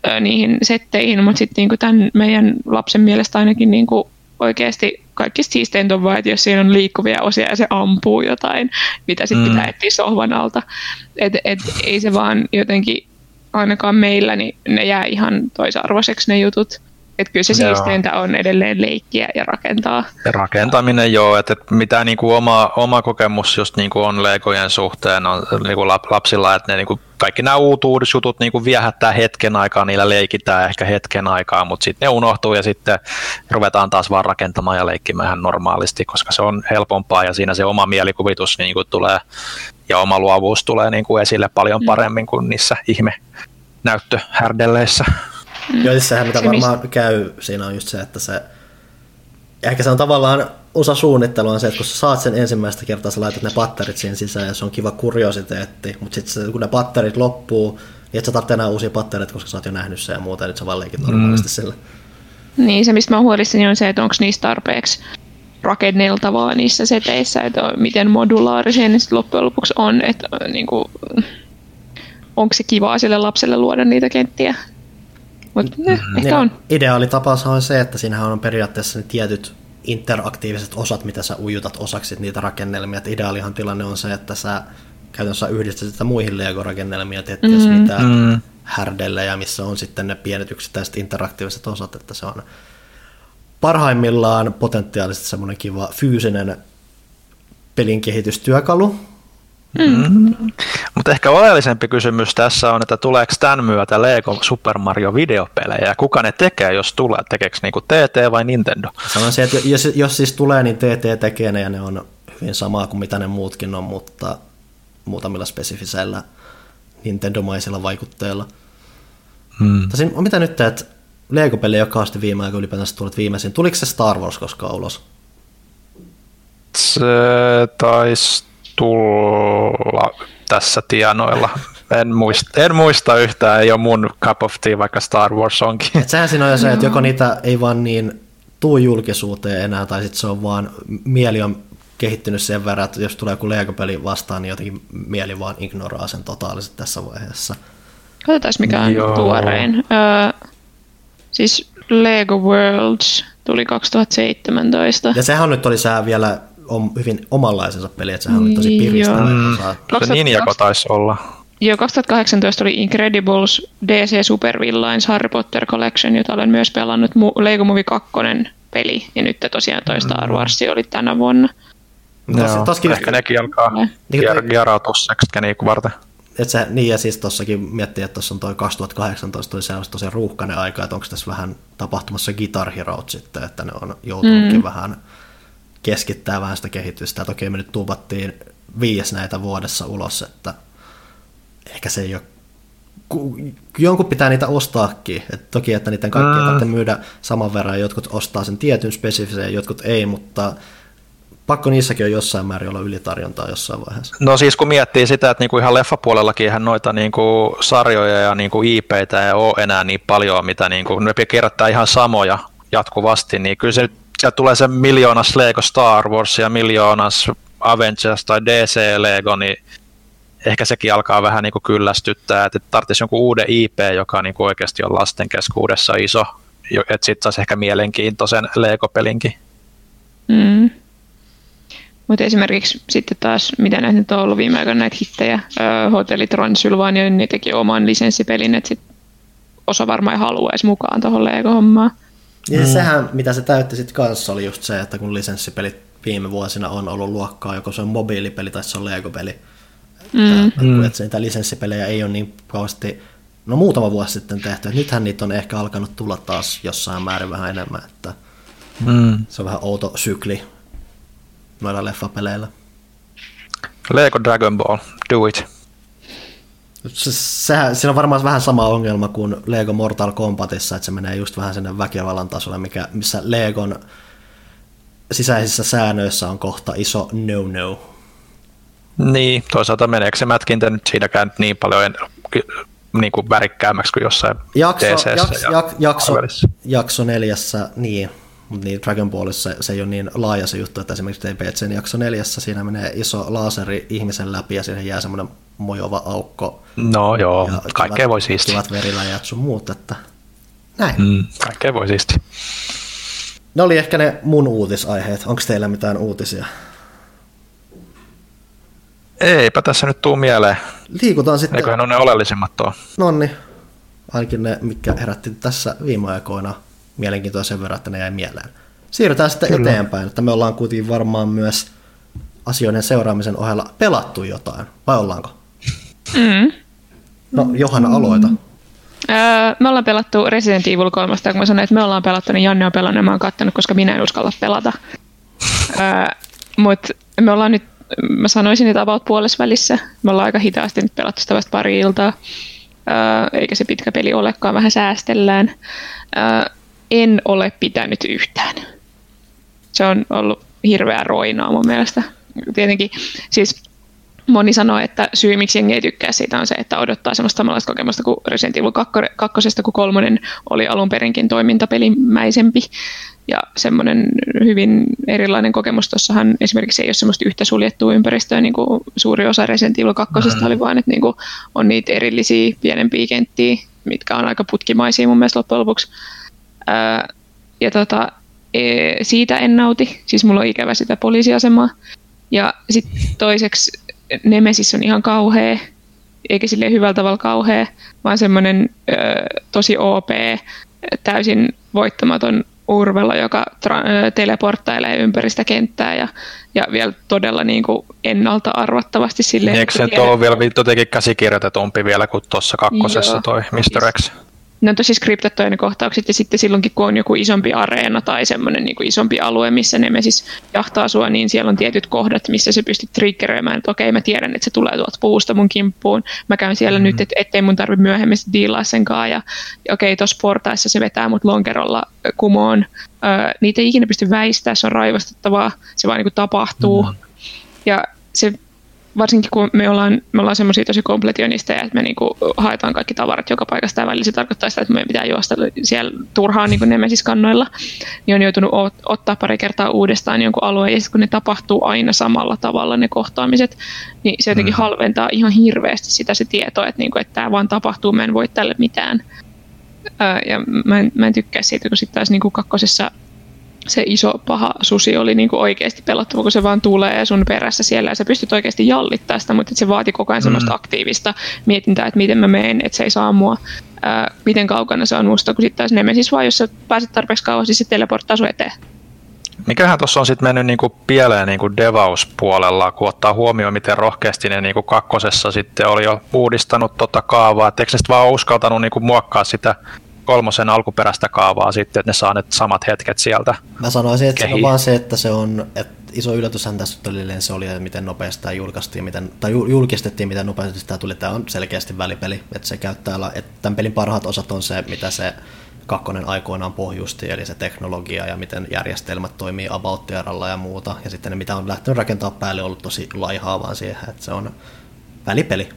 ö, niihin setteihin, mutta sitten niinku tämän meidän lapsen mielestä ainakin niinku oikeasti kaikki siisteintä on vaan, että jos siinä on liikkuvia osia ja se ampuu jotain, mitä sitten mm. pitää etsiä sohvan alta. Et, et, ei se vaan jotenkin, ainakaan meillä, niin ne jää ihan toisarvoiseksi ne jutut. Että kyllä se joo. siisteintä on edelleen leikkiä ja rakentaa. Ja rakentaminen joo, että mitä niinku oma, oma kokemus just niinku on Legojen suhteen on niinku lapsilla, että ne niinku, kaikki nämä uutuudisjutut niinku viehättää hetken aikaa, niillä leikitään ehkä hetken aikaa, mutta sitten ne unohtuu ja sitten ruvetaan taas vaan rakentamaan ja leikkimään ihan normaalisti, koska se on helpompaa ja siinä se oma mielikuvitus niinku tulee ja oma luovuus tulee niinku esille paljon mm. paremmin kuin niissä ihme näyttöhärdelleissä. Mm. Joo, siis sehän mitä se varmaan käy siinä on just se, että se ehkä se on tavallaan osa suunnittelua on se, että kun sä saat sen ensimmäistä kertaa, sä laitat ne patterit siihen sisään ja se on kiva kuriositeetti, mutta sitten kun ne patterit loppuu, niin et sä tarvitse enää uusia pattereita, koska sä oot jo nähnyt sen ja muuta, ja nyt sä vaan leikit normaalisti mm. sillä. Niin, se mistä mä huolissani on se, että onko niistä tarpeeksi rakenneltavaa niissä seteissä, että miten modulaarisia ne sitten loppujen lopuksi on, että niin kuin, onko se kivaa sille lapselle luoda niitä kenttiä. Mutta eh, ehkä on. Ideaali tapaus on se, että siinähän on periaatteessa ne tietyt interaktiiviset osat, mitä sä ujutat osaksi niitä rakennelmia. Et ideaalihan tilanne on se, että sä käytännössä yhdistät sitä muihin Lego-rakennelmia, teet mm-hmm. mitä mm. härdellejä, missä on sitten ne pienet yksittäiset interaktiiviset osat, että se on parhaimmillaan potentiaalisesti semmoinen kiva fyysinen pelin kehitystyökalu, Mm. Mutta ehkä oleellisempi kysymys tässä on, että tuleeko tämän myötä Lego Super Mario videopelejä ja kuka ne tekee, jos tulee? Tekeekö niinku TT vai Nintendo? Sanoisin, että jos, jos siis tulee, niin TT tekee ne ja ne on hyvin samaa kuin mitä ne muutkin on, mutta muutamilla spesifiseillä Nintendo-maisilla vaikutteilla. Hmm. Tosin, mitä nyt teet Lego-peli, joka on viime aikoina ylipäätänsä tullut viimeisin. Tuliko se Star Wars koskaan ulos? Se taisi tulla tässä tienoilla. En muista, en muista yhtään, ei ole mun cup of tea, vaikka Star Wars onkin. Et sehän siinä on jo se, että joko niitä ei vaan niin tuu julkisuuteen enää, tai sitten se on vaan, mieli on kehittynyt sen verran, että jos tulee joku Lego-peli vastaan, niin jotenkin mieli vaan ignoraa sen totaalisesti tässä vaiheessa. Katsotaan mikä on Joo. tuorein. Öö, siis Lego Worlds tuli 2017. Ja sehän nyt oli sää vielä om, hyvin omanlaisensa peli, että sehän oli tosi piristävä. Mm. Se Ninjako taisi olla. Joo, 2018 oli Incredibles DC Super Villains Harry Potter Collection, jota olen myös pelannut Lego Movie 2 peli, ja nyt tosiaan toi Star mm. Wars oli tänä vuonna. Joo, toskin ehkä nekin alkaa niin, jarautua sekskeniä varten. Et se, niin ja siis tossakin miettii, että tuossa on toi 2018 oli sellaista tosi ruuhkainen aika, että onko tässä vähän tapahtumassa Guitar Hero sitten, että ne on joutunutkin mm. vähän keskittää vähän sitä kehitystä. Toki me nyt tuupattiin viies näitä vuodessa ulos, että ehkä se ei ole jonkun pitää niitä ostaakin. Et toki, että niiden kaikkia mm. tarvitsee myydä saman verran. Jotkut ostaa sen tietyn spesifisen, jotkut ei, mutta pakko niissäkin on jossain määrin olla ylitarjontaa jossain vaiheessa. No siis kun miettii sitä, että niinku ihan leffapuolellakin ihan noita niinku sarjoja ja niinku IPitä ei ole enää niin paljon, mitä niinku, ne kerättää ihan samoja jatkuvasti, niin kyllä se nyt sieltä tulee se miljoonas Lego Star Wars ja miljoonas Avengers tai DC Lego, niin ehkä sekin alkaa vähän niin kuin kyllästyttää, että tarvitsisi jonkun uuden IP, joka niin kuin oikeasti on lasten keskuudessa iso, että sitten saisi ehkä mielenkiintoisen Lego-pelinkin. Mm. Mutta esimerkiksi sitten taas, mitä näitä nyt on ollut viime aikoina näitä hittejä, Hotelli Transylvania, niin teki oman lisenssipelin, että sit osa varmaan haluaisi mukaan tuohon Lego-hommaan. Ja mm. sehän, mitä se täytti sitten kanssa, oli just se, että kun lisenssipelit viime vuosina on ollut luokkaa, joko se on mobiilipeli tai se on Lego-peli. Mm. Että, mm. että niitä lisenssipelejä ei ole niin kauheasti, no muutama vuosi sitten tehty, että nythän niitä on ehkä alkanut tulla taas jossain määrin vähän enemmän, että mm. se on vähän outo sykli noilla leffapeleillä. Lego Dragon Ball, do it. Se, sehän, siinä on varmaan vähän sama ongelma kuin Lego Mortal Kombatissa, että se menee just vähän sinne väkivallan tasolle, mikä, missä Legon sisäisissä säännöissä on kohta iso no-no. Niin, toisaalta meneekö se mätkintä nyt siinäkään niin paljon en, niin kuin värikkäämmäksi kuin jossain jakso, jaks, ja jak, jakso, jakso neljässä, niin, mutta niin Dragon Ballissa se ei ole niin laaja se juttu, että esimerkiksi TPCn jakso neljässä siinä menee iso laaseri ihmisen läpi ja siihen jää semmoinen mojova aukko. No joo, ja kaikkea voi siisti. Kivat veriläjät sun muut, että näin. Mm, kaikkea voi siisti. Ne oli ehkä ne mun uutisaiheet. Onko teillä mitään uutisia? Eipä tässä nyt tuu mieleen. Liikutaan sitten. Eiköhän ole ne oleellisimmat tuo. Nonni. Ainakin ne, mikä herätti tässä viime aikoina mielenkiintoa sen verran, että ne jäi mieleen. Siirrytään sitten Kyllä. eteenpäin, että me ollaan kuitenkin varmaan myös asioiden seuraamisen ohella pelattu jotain, vai ollaanko? Mm. No, Johanna, aloita. Öö, me ollaan pelattu Resident Evil 3, kun mä sanoin, että me ollaan pelattu, niin Janne on pelannut ja mä oon kattanut, koska minä en uskalla pelata. öö, Mutta me ollaan nyt, mä sanoisin, että about puolessa välissä. Me ollaan aika hitaasti nyt pelattu sitä vasta pari iltaa. Öö, eikä se pitkä peli olekaan, vähän säästellään. Öö, en ole pitänyt yhtään. Se on ollut hirveä roinaa mun mielestä. Tietenkin siis moni sanoo, että syy miksi jengi ei tykkää siitä on se, että odottaa semmoista samanlaista kokemusta kuin Resident Evil 2, kun kolmonen oli alun perinkin toimintapelimäisempi. ja semmoinen hyvin erilainen kokemus. Tuossahan esimerkiksi ei ole semmoista yhtä suljettua ympäristöä, niin kuin suuri osa Resident Evil 2 mm. oli vaan, että niin kuin on niitä erillisiä pienempiä kenttiä, mitkä on aika putkimaisia mun mielestä loppujen lopuksi. Ää, ja tota, e, siitä en nauti, siis mulla on ikävä sitä poliisiasemaa. Ja sitten toiseksi Nemesis on ihan kauhea, eikä sille hyvällä tavalla kauhea, vaan semmoinen tosi OP, täysin voittamaton urvella, joka tra- teleporttailee ympäri sitä kenttää ja, ja vielä todella niin kuin ennalta arvattavasti silleen. Eikö se ole vielä jotenkin käsikirjoitetumpi vielä kuin tuossa kakkosessa Joo. toi Mr. X? Ne on tosi skriptattuja ne kohtaukset ja sitten silloinkin kun on joku isompi areena tai semmoinen niin isompi alue, missä ne me siis jahtaa sua, niin siellä on tietyt kohdat, missä se pystyt triggeröimään, että okei mä tiedän, että se tulee tuolta puusta mun kimppuun, mä käyn siellä mm-hmm. nyt, et, ettei mun tarvitse myöhemmin diilaa sen kanssa ja, ja okei tuossa portaissa se vetää mut lonkerolla kumoon, öö, niitä ei ikinä pysty väistämään, se on raivostettavaa, se vaan niin tapahtuu mm-hmm. ja se varsinkin kun me ollaan, me ollaan semmoisia tosi kompletionisteja, että me niinku haetaan kaikki tavarat joka paikasta ja välillä se tarkoittaa sitä, että meidän pitää juosta siellä turhaan niinku nemesiskannoilla, niin on joutunut ottaa pari kertaa uudestaan jonkun alueen ja sitten kun ne tapahtuu aina samalla tavalla ne kohtaamiset, niin se jotenkin mm. halventaa ihan hirveästi sitä se tietoa, että, niinku, että tämä vaan tapahtuu, mä en voi tälle mitään. ja mä en, mä en tykkää siitä, kun sitten taas niinku kakkosessa se iso paha susi oli niin kuin oikeasti pelottava, kun se vaan tulee sun perässä siellä ja sä pystyt oikeasti jallittaa sitä, mutta se vaati koko ajan semmoista mm. aktiivista mietintää, että miten mä menen, että se ei saa mua, ää, miten kaukana se on musta, kun sitten taas Nemesis vaan, jos sä pääset tarpeeksi kauas, niin se teleporttaa sun eteen. Mikähän tuossa on sitten mennyt niinku pieleen niinku devauspuolella, kun ottaa huomioon, miten rohkeasti ne niinku kakkosessa sitten oli jo uudistanut tota kaavaa, että eikö ne vaan uskaltanut niinku muokkaa sitä kolmosen alkuperäistä kaavaa sitten, että ne saa ne samat hetket sieltä. Mä sanoisin, että se on vaan se, että se on, että iso yllätyshän tässä se oli, että miten nopeasti tämä julkaistiin, miten, tai julkistettiin, miten nopeasti tämä tuli. Tämä on selkeästi välipeli, että se käyttää, että tämän pelin parhaat osat on se, mitä se kakkonen aikoinaan pohjusti, eli se teknologia ja miten järjestelmät toimii about ja muuta. Ja sitten ne, mitä on lähtenyt rakentaa päälle, on ollut tosi laihaa vaan siihen, että se on välipeli.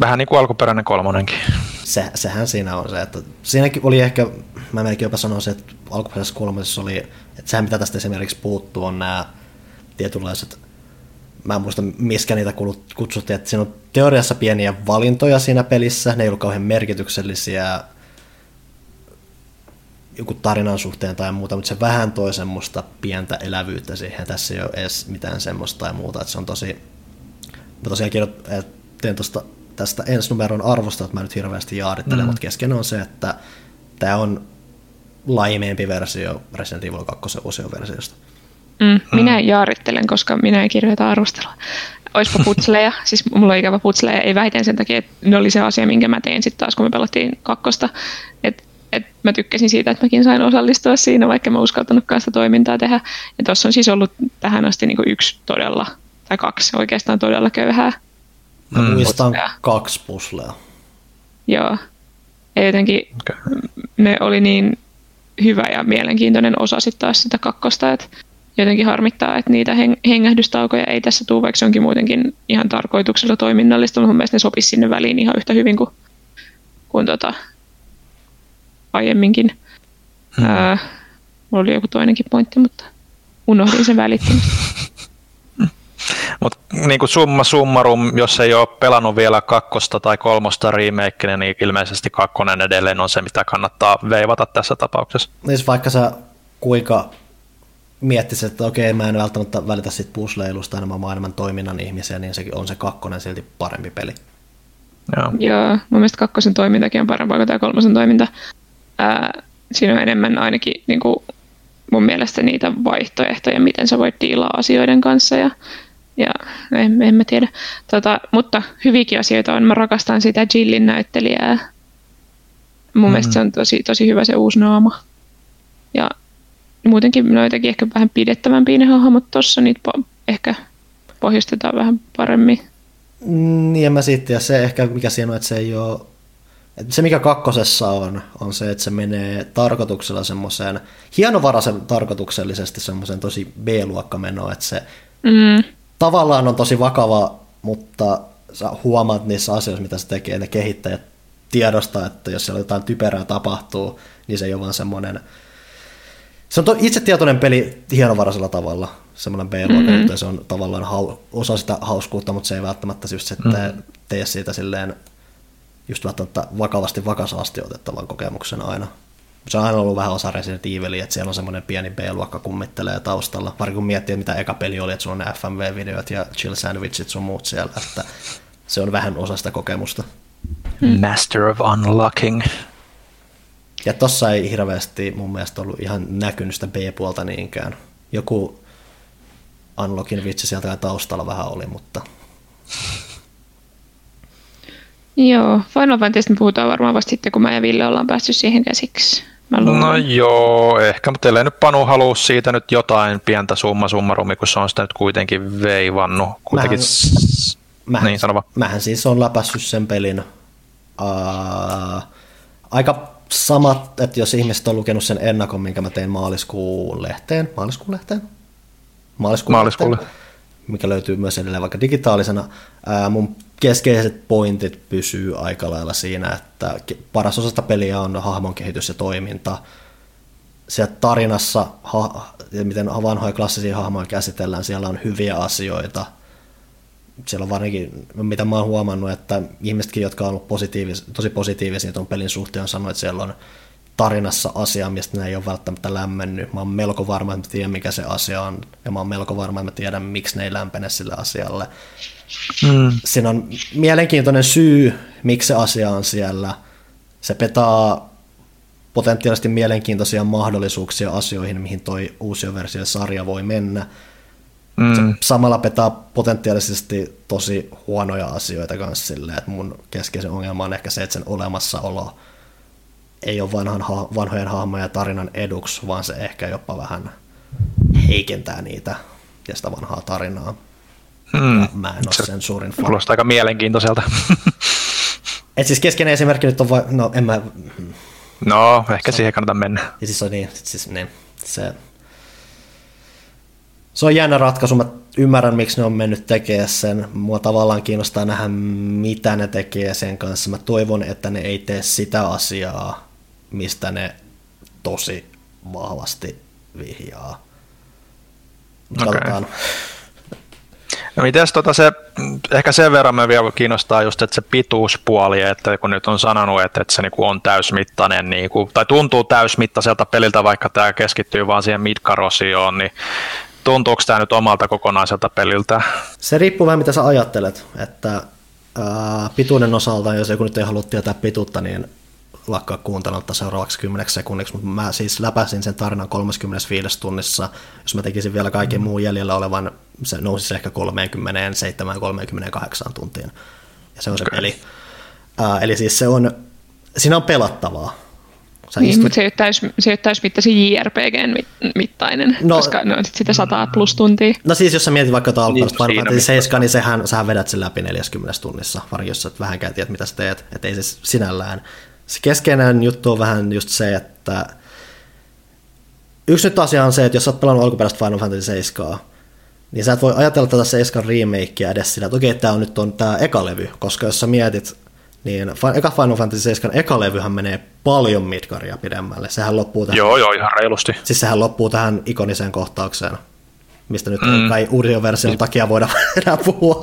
Vähän niin kuin alkuperäinen kolmonenkin. Se, sehän siinä on se, että siinäkin oli ehkä, mä melkein jopa sanoisin, että alkuperäisessä kolmosessa oli, että sehän mitä tästä esimerkiksi puuttuu on nämä tietynlaiset, mä en muista miskä niitä kutsuttiin, että siinä on teoriassa pieniä valintoja siinä pelissä, ne ei ollut kauhean merkityksellisiä joku tarinan suhteen tai muuta, mutta se vähän toi semmoista pientä elävyyttä siihen. Tässä ei ole edes mitään semmoista tai muuta, että se on tosi... Mä tosiaan kirjoit, teen tuosta tästä ensinumeron arvosta, että mä nyt hirveästi jaarittelen, mm. mutta kesken on se, että tämä on laimeempi versio Resident Evil 2 versiosta. Mm, minä mm. jaarittelen, koska minä en kirjoita arvostelua. Oispa putsleja, siis mulla on ikävä putsleja, ei vähiten sen takia, että ne oli se asia, minkä mä tein sitten taas, kun me pelattiin kakkosta. Et, et mä tykkäsin siitä, että mäkin sain osallistua siinä, vaikka mä uskaltanutkaan sitä toimintaa tehdä. Ja tuossa on siis ollut tähän asti niin yksi todella, tai kaksi oikeastaan todella köyhää Mä mm. muistan puslea. kaksi puslea. Joo. Ja jotenkin okay. ne oli niin hyvä ja mielenkiintoinen osa sitten taas sitä kakkosta, että jotenkin harmittaa, että niitä hengähdystaukoja ei tässä tule, vaikka se onkin muutenkin ihan tarkoituksella toiminnallista, mutta mun mielestä ne sopisi sinne väliin ihan yhtä hyvin kuin, kuin tota, aiemminkin. Hmm. Ää, mulla oli joku toinenkin pointti, mutta unohdin sen välittömästi. Mutta niin kuin summa summarum, jos ei ole pelannut vielä kakkosta tai kolmosta remakeä, niin ilmeisesti kakkonen edelleen on se, mitä kannattaa veivata tässä tapauksessa. Siis vaikka sä kuinka miettisit, että okei, mä en välttämättä välitä sit pusleilusta enemmän maailman toiminnan ihmisiä, niin se on se kakkonen silti parempi peli. Joo. Joo, mun mielestä kakkosen toimintakin on parempaa kuin tämä kolmosen toiminta. Ää, siinä on enemmän ainakin niin kuin mun mielestä niitä vaihtoehtoja, miten sä voit diilaa asioiden kanssa ja ja en, en mä tiedä. Tota, mutta hyviäkin asioita on. Mä rakastan sitä Jillin näyttelijää. Mun mm. mielestä se on tosi, tosi hyvä se uusi naama. Ja muutenkin noitakin ehkä vähän pidettävämpiä ne hahmot tossa, niitä po- ehkä pohjustetaan vähän paremmin. Niin, mä sitten, ja se ehkä mikä siinä on, että se ei ole että se mikä kakkosessa on, on se, että se menee tarkoituksella semmoiseen, hienovaraisen tarkoituksellisesti semmoiseen tosi B-luokkamenoon, että se mm tavallaan on tosi vakava, mutta sä huomaat niissä asioissa, mitä se tekee, ne kehittäjät tiedostaa, että jos siellä jotain typerää tapahtuu, niin se ei ole vaan semmoinen Se on to, itsetietoinen peli hienovaraisella tavalla, semmoinen b mm-hmm. se on tavallaan hau, osa sitä hauskuutta, mutta se ei välttämättä just sitten mm-hmm. tee siitä silleen just välttämättä vakavasti vakasasti otettavan kokemuksen aina. Se on aina ollut vähän osa Resident Evilia, että siellä on semmoinen pieni B-luokka kummittelee taustalla. Pari kun miettii, mitä eka peli oli, että sulla on ne FMV-videot ja chill sandwichit sun muut siellä, että se on vähän osa sitä kokemusta. Master of Unlocking. Ja tossa ei hirveästi mun mielestä ollut ihan näkynyt sitä B-puolta niinkään. Joku Unlockin vitsi sieltä taustalla vähän oli, mutta... Joo, Final Fantasy puhutaan varmaan vasta sitten, kun mä ja Ville ollaan päässyt siihen käsiksi. No joo, ehkä, mutta ellei nyt Panu halua siitä nyt jotain pientä summa summarumi, kun se on sitä nyt kuitenkin veivannut. Kuitenkin... Mähän, mähän, niin, mähän siis on läpässyt sen pelin uh, aika samat, että jos ihmiset on lukenut sen ennakon, minkä mä tein maaliskuun lehteen, maaliskuun lehteen? Maaliskuun, maaliskuun lehteen, mikä löytyy myös edelleen vaikka digitaalisena. Ää, mun keskeiset pointit pysyy aika lailla siinä, että paras osasta peliä on hahmon kehitys ja toiminta. Siellä tarinassa, ha, miten vanhoja klassisia hahmoja käsitellään, siellä on hyviä asioita – siellä on varsinkin, mitä mä oon huomannut, että ihmisetkin, jotka on ollut positiivis, tosi positiivisia tuon pelin suhteen, on sanonut, että siellä on tarinassa asia, mistä ne ei ole välttämättä lämmennyt. Mä oon melko varma, että mä tiedän, mikä se asia on, ja mä oon melko varma, että mä tiedän, miksi ne ei lämpene sille asialle. Mm. Siinä on mielenkiintoinen syy, miksi se asia on siellä. Se petaa potentiaalisesti mielenkiintoisia mahdollisuuksia asioihin, mihin toi uusi versio sarja voi mennä. Mm. samalla petaa potentiaalisesti tosi huonoja asioita kanssa silleen, että mun keskeisen ongelma on ehkä se, että sen olemassaolo ei ole vanhan, vanhojen hahmojen tarinan eduksi, vaan se ehkä jopa vähän heikentää niitä ja sitä vanhaa tarinaa. Mm. mä en ole se sen suurin fan. Kuulostaa aika mielenkiintoiselta. Et siis keskeinen esimerkki nyt on vai... no en mä... No, ehkä se, siihen kannata mennä. Ja siis on niin, siis niin, se se on jännä ratkaisu. Mä ymmärrän, miksi ne on mennyt tekemään sen. Mua tavallaan kiinnostaa nähdä, mitä ne tekee sen kanssa. Mä toivon, että ne ei tee sitä asiaa, mistä ne tosi vahvasti vihjaa. Okay. Katsotaan. No mites tota se, ehkä sen verran me vielä kiinnostaa just, että se pituuspuoli, että kun nyt on sanonut, että, että se niinku on täysmittainen, niinku, tai tuntuu täysmittaiselta peliltä, vaikka tämä keskittyy vaan siihen midcarosioon, niin tuntuuko tämä nyt omalta kokonaiselta peliltä? Se riippuu vähän mitä sä ajattelet, että ää, pituuden osalta, jos joku nyt ei halua tietää pituutta, niin lakkaa kuuntelematta seuraavaksi 10 sekunniksi, mutta mä siis läpäisin sen tarinan 35 tunnissa. Jos mä tekisin vielä kaiken muun jäljellä olevan, se nousisi ehkä 37-38 tuntiin. Ja se on okay. se peli. Ää, eli siis se on, siinä on pelattavaa. Sä niin, istut... mutta se ei ole, täys, se ei JRPGn mittainen, no, koska ne on sit sitä 100 plus tuntia. No siis jos sä mietit vaikka tuota niin, Final Fantasy 7, niin sehän, sähän vedät sen läpi 40 tunnissa, varsinkin jos sä vähänkään tiedät, mitä sä teet, että ei se sinällään. Se keskeinen juttu on vähän just se, että yksi nyt asia on se, että jos sä oot pelannut alkuperäistä Final Fantasy 7, niin sä et voi ajatella tätä 7 remakea edes sillä, että okei, tämä on nyt on tämä eka levy, koska jos sä mietit niin eka Final Fantasy 7 eka levyhän menee paljon midgaria pidemmälle. Sehän loppuu tähän, joo, joo, ihan reilusti. Siis sehän loppuu tähän ikoniseen kohtaukseen, mistä nyt mm. kai version takia voida enää puhua.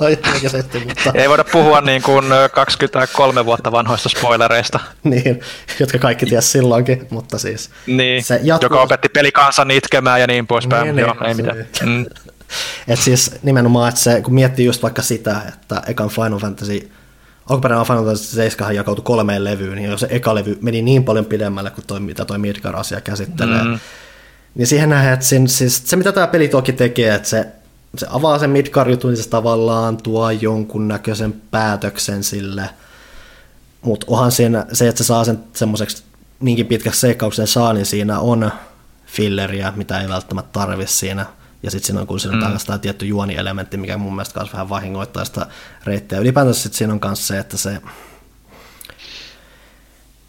mutta... Ei voida puhua niin kuin 23 vuotta vanhoista spoilereista. niin, jotka kaikki ties silloinkin, mutta siis... Niin, se jatkuu... joka opetti pelikansan itkemään ja niin poispäin. Niin, joo, niin, ei mitään. Mm. Et siis nimenomaan, että se, kun miettii just vaikka sitä, että ekan Final Fantasy alkuperäinen Final Fantasy 7 jakautui kolmeen levyyn, niin se eka levy meni niin paljon pidemmälle kuin toi, mitä toi Midgar-asia käsittelee. Mm. Niin siihen nähdään, että sen, siis se mitä tämä peli toki tekee, että se, se avaa sen Midgar-jutun, niin se tavallaan tuo jonkunnäköisen päätöksen sille, mutta onhan siinä se, että se saa sen semmoiseksi niinkin pitkäksi seikkauksen saa, niin siinä on filleriä, mitä ei välttämättä tarvi siinä ja sitten siinä on, kun siinä on mm. tietty juonielementti, mikä mun mielestä myös vähän vahingoittaa sitä reittiä. Ylipäätään sitten siinä on myös se, että se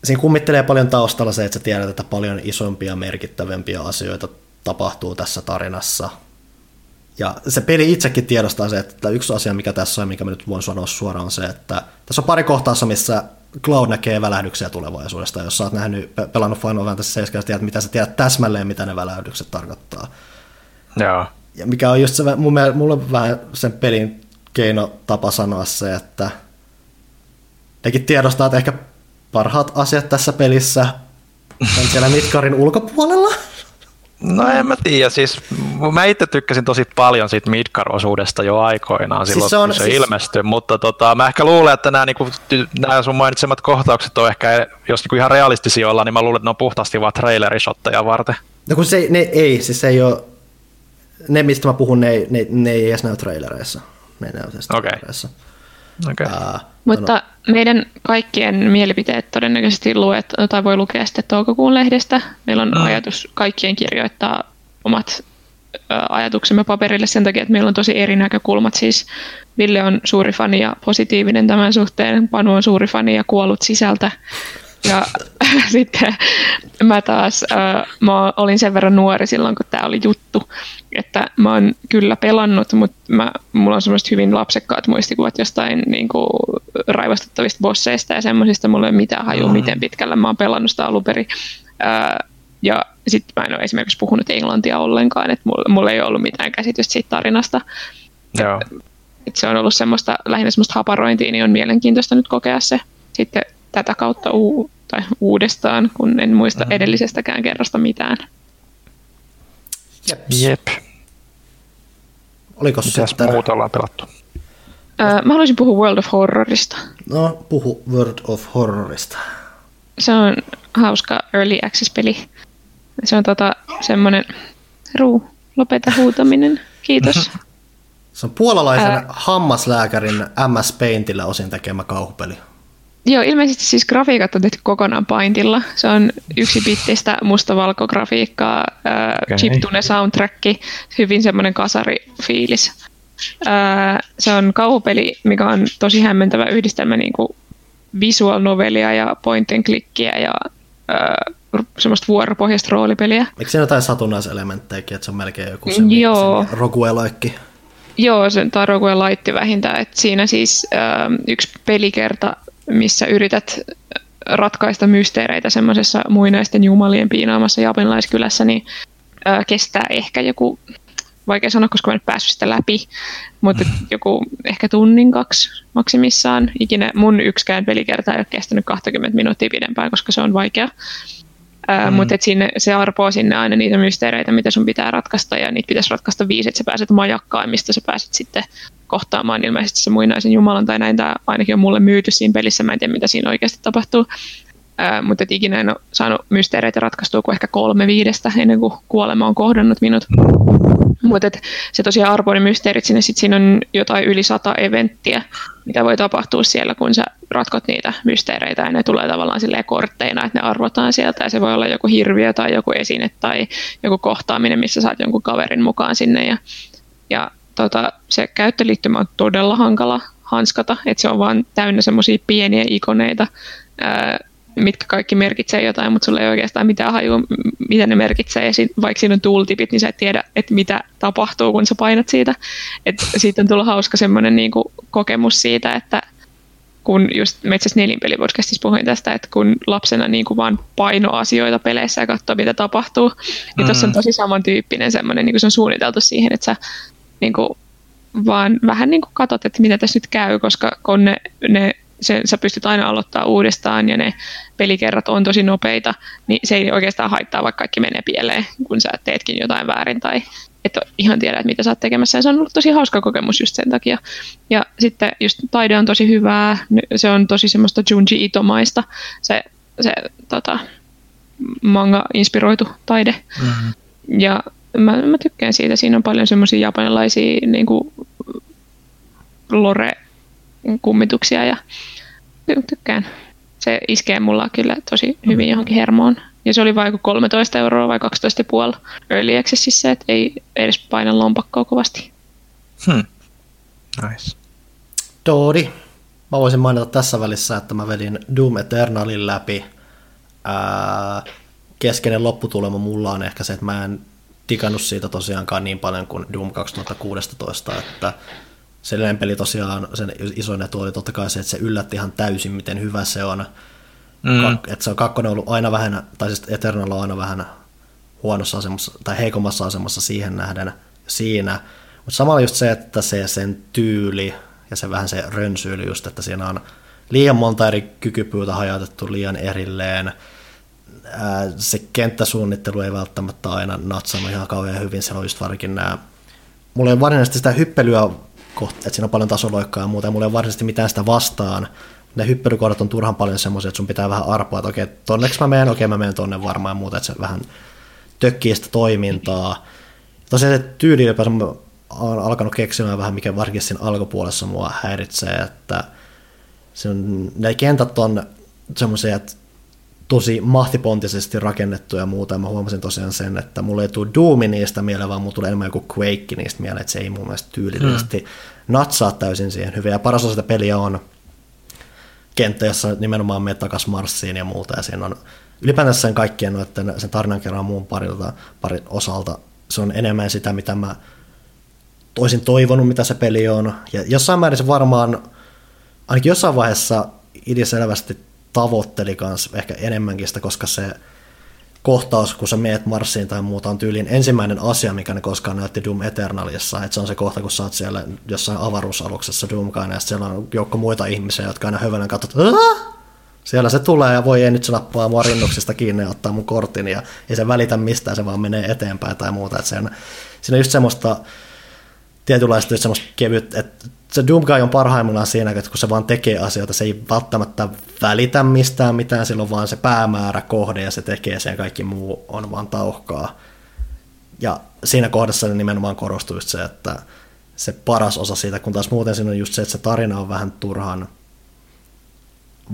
siinä kummittelee paljon taustalla se, että sä tiedät, että paljon isompia, merkittävämpiä asioita tapahtuu tässä tarinassa. Ja se peli itsekin tiedostaa se, että yksi asia, mikä tässä on, mikä mä nyt voin sanoa suoraan, on se, että tässä on pari kohtaa, missä Cloud näkee välähdyksiä tulevaisuudesta. Jos sä oot nähnyt, pelannut Final Fantasy 7, tiedät, mitä sä tiedät täsmälleen, mitä ne välähdykset tarkoittaa. Joo. Ja mikä on just se, mun mielestä, mulla on vähän sen pelin keino tapa sanoa se, että nekin tiedostaa, että ehkä parhaat asiat tässä pelissä on siellä Midgarin ulkopuolella. No en mä tiedä, siis mä itse tykkäsin tosi paljon siitä Midgar-osuudesta jo aikoinaan silloin, siis se on, kun se siis... ilmestyi, mutta tota, mä ehkä luulen, että nämä, niinku, nämä sun mainitsemat kohtaukset on ehkä, jos niinku ihan realistisia ollaan, niin mä luulen, että ne on puhtaasti vaan trailerishotteja varten. No kun se ne ei, siis se ei ole, ne mistä mä puhun, ne ne, ne ei edes näy trailereissa. Ne ei näy okay. trailereissa. Okay. Uh, mutta no. meidän kaikkien mielipiteet todennäköisesti luet, tai voi lukea sitten toukokuun lehdestä. Meillä on mm. ajatus kaikkien kirjoittaa omat ajatuksemme paperille sen takia, että meillä on tosi eri näkökulmat. Siis Ville on suuri fani ja positiivinen tämän suhteen, Panu on suuri fani ja kuollut sisältä. Ja sitten mä taas, äh, mä olin sen verran nuori silloin, kun tämä oli juttu, että mä oon kyllä pelannut, mutta mä, mulla on semmoiset hyvin lapsekkaat muistikuvat jostain niin kuin, raivostuttavista bosseista ja semmoisista, mulla ei ole mitään hajua, mm. miten pitkälle mä oon pelannut sitä alun perin. Äh, ja sitten mä en ole esimerkiksi puhunut englantia ollenkaan, että mulla, mulla ei ollut mitään käsitystä siitä tarinasta. Joo. Et se on ollut semmoista, lähinnä semmoista haparointia, niin on mielenkiintoista nyt kokea se sitten tätä kautta uu, tai uudestaan, kun en muista mm. edellisestäkään kerrasta mitään. Jeps. Jep. Oliko sitten... muuta ollaan pelattu? Öö, mä haluaisin puhua World of Horrorista. No, puhu World of Horrorista. Se on hauska early access-peli. Se on tota, semmoinen... Ruu, lopeta huutaminen. Kiitos. Se on puolalaisen Ää... hammaslääkärin MS Paintillä osin tekemä kauhupeli. Joo, ilmeisesti siis grafiikat on tehty kokonaan Paintilla. Se on yksi bittistä mustavalkografiikkaa, okay. chiptune soundtrack, hyvin semmoinen kasarifiilis. se on kauhupeli, mikä on tosi hämmentävä yhdistelmä niin kuin visual novelia ja point and clickia ja semmoista vuoropohjaista roolipeliä. Eikö siinä jotain satunnaiselementtejäkin, että se on melkein joku semmoinen Joo. rogueloikki? Joo, se on roguelaitti vähintään. Että siinä siis äh, yksi pelikerta missä yrität ratkaista mysteereitä semmoisessa muinaisten jumalien piinaamassa japanilaiskylässä, niin ää, kestää ehkä joku, vaikea sanoa, koska mä en päässyt sitä läpi, mutta joku ehkä tunnin kaksi maksimissaan. Ikinä mun yksikään pelikerta ei ole kestänyt 20 minuuttia pidempään, koska se on vaikea. mm. Mutta sinne, se arpoo sinne aina niitä mysteereitä, mitä sun pitää ratkaista, ja niitä pitäisi ratkaista viisi, että sä pääset majakkaan, mistä sä pääset sitten kohtaamaan ilmeisesti se muinaisen jumalan tai näin. Tämä ainakin on mulle myyty siinä pelissä, mä en tiedä mitä siinä oikeasti tapahtuu. Ää, mutta et ikinä en ole saanut mysteereitä ratkaistua kuin ehkä kolme viidestä ennen kuin kuolema on kohdannut minut. Mutta se tosiaan arvoinen mysteerit sinne, sit siinä on jotain yli sata eventtiä, mitä voi tapahtua siellä, kun sä ratkot niitä mysteereitä ja ne tulee tavallaan silleen kortteina, että ne arvotaan sieltä ja se voi olla joku hirviö tai joku esine tai joku kohtaaminen, missä saat jonkun kaverin mukaan sinne ja, ja tota, se käyttöliittymä on todella hankala hanskata, että se on vaan täynnä semmoisia pieniä ikoneita, ää, mitkä kaikki merkitsee jotain, mutta sulla ei oikeastaan mitään hajua, mitä ne merkitsee. Vaikka siinä on tooltipit, niin sä et tiedä, että mitä tapahtuu, kun sä painat siitä. Et siitä on tullut hauska semmoinen niinku kokemus siitä, että kun just Metsäs nelinpelipodcastissa puhuin tästä, että kun lapsena niin kuin vaan paino asioita peleissä ja katsoo, mitä tapahtuu, niin tuossa on mm. tosi samantyyppinen semmoinen, niin kuin se on suunniteltu siihen, että sä niin kuin, vaan vähän niin kuin katsot, että mitä tässä nyt käy, koska kun ne, ne se, sä pystyt aina aloittaa uudestaan ja ne pelikerrat on tosi nopeita, niin se ei oikeastaan haittaa, vaikka kaikki menee pieleen, kun sä teetkin jotain väärin tai et ihan tiedä, että mitä sä oot tekemässä. Ja se on ollut tosi hauska kokemus just sen takia. Ja sitten just taide on tosi hyvää, se on tosi semmoista Junji Itomaista, se, se tota, manga-inspiroitu taide. Mm-hmm. Ja mä, mä tykkään siitä. Siinä on paljon semmoisia japanilaisia niin kuin lore-kummituksia ja tykkään. Se iskee mulla kyllä tosi hyvin johonkin hermoon. Ja se oli vain 13 euroa vai 12,5 early accessissa, että ei edes paina lompakkoa kovasti. Hmm. Nice. Doodi. Mä voisin mainita tässä välissä, että mä vedin Doom Eternalin läpi. Ää, keskeinen lopputulema mulla on ehkä se, että mä en digannut siitä tosiaankaan niin paljon kuin Doom 2016, että se peli tosiaan, sen isoin etu oli totta kai se, että se yllätti ihan täysin, miten hyvä se on. Mm. Kak, että se on kakkonen ollut aina vähän, tai siis Eternal on aina vähän huonossa asemassa, tai heikommassa asemassa siihen nähden siinä. Mutta samalla just se, että se sen tyyli ja se vähän se rönsyily just, että siinä on liian monta eri kykypyytä hajautettu liian erilleen. Se kenttäsuunnittelu ei välttämättä aina natsannut ihan kauhean hyvin, se on just varsinkin nämä mulla ei varsinaisesti sitä hyppelyä kohta, että siinä on paljon tasoloikkaa ja muuta, ja mulla ei varsinaisesti mitään sitä vastaan. Ne hyppelykohdat on turhan paljon semmoisia, että sun pitää vähän arpoa, että okei, tonneks mä menen, okei mä menen tonne varmaan ja muuta, että se vähän tökkii sitä toimintaa. Tosiaan se tyyli, jopa on alkanut keksimään vähän, mikä varsinkin siinä alkupuolessa mua häiritsee, että se on, ne kentät on semmoisia, että tosi mahtipontisesti rakennettu ja muuta. Ja mä huomasin tosiaan sen, että mulle ei tule Doomi niistä mieleen, vaan mulle tulee enemmän joku Quake niistä mieleen, että se ei mun mielestä tyylillisesti mm. natsaa täysin siihen hyvin. Ja paras osa sitä peliä on kenttä, jossa nimenomaan menee takas Marsiin ja muuta. Ja siinä on ylipäätään sen kaikkien noiden, sen tarinan kerran muun parilta, parin osalta se on enemmän sitä, mitä mä toisin toivonut, mitä se peli on. Ja jossain määrin se varmaan, ainakin jossain vaiheessa selvästi tavoitteli kans ehkä enemmänkin sitä, koska se kohtaus, kun sä meet Marsiin tai muuta, on tyyliin ensimmäinen asia, mikä ne koskaan näytti Doom Eternalissa. Että se on se kohta, kun sä oot siellä jossain avaruusaluksessa Doomkaan, ja siellä on joukko muita ihmisiä, jotka aina hyvänä katsot, Aah! siellä se tulee ja voi ei nyt se nappaa mua rinnuksista kiinni ja ottaa mun kortin ja ei se välitä mistään, se vaan menee eteenpäin tai muuta. Että se on, siinä on just semmoista tietynlaista semmoista kevyt, että se Doomguy on parhaimmillaan siinä, että kun se vaan tekee asioita, se ei välttämättä välitä mistään mitään, silloin vaan se päämäärä kohde ja se tekee sen ja kaikki muu on vaan tauhkaa. Ja siinä kohdassa nimenomaan korostuu just se, että se paras osa siitä, kun taas muuten siinä on just se, että se tarina on vähän turhan,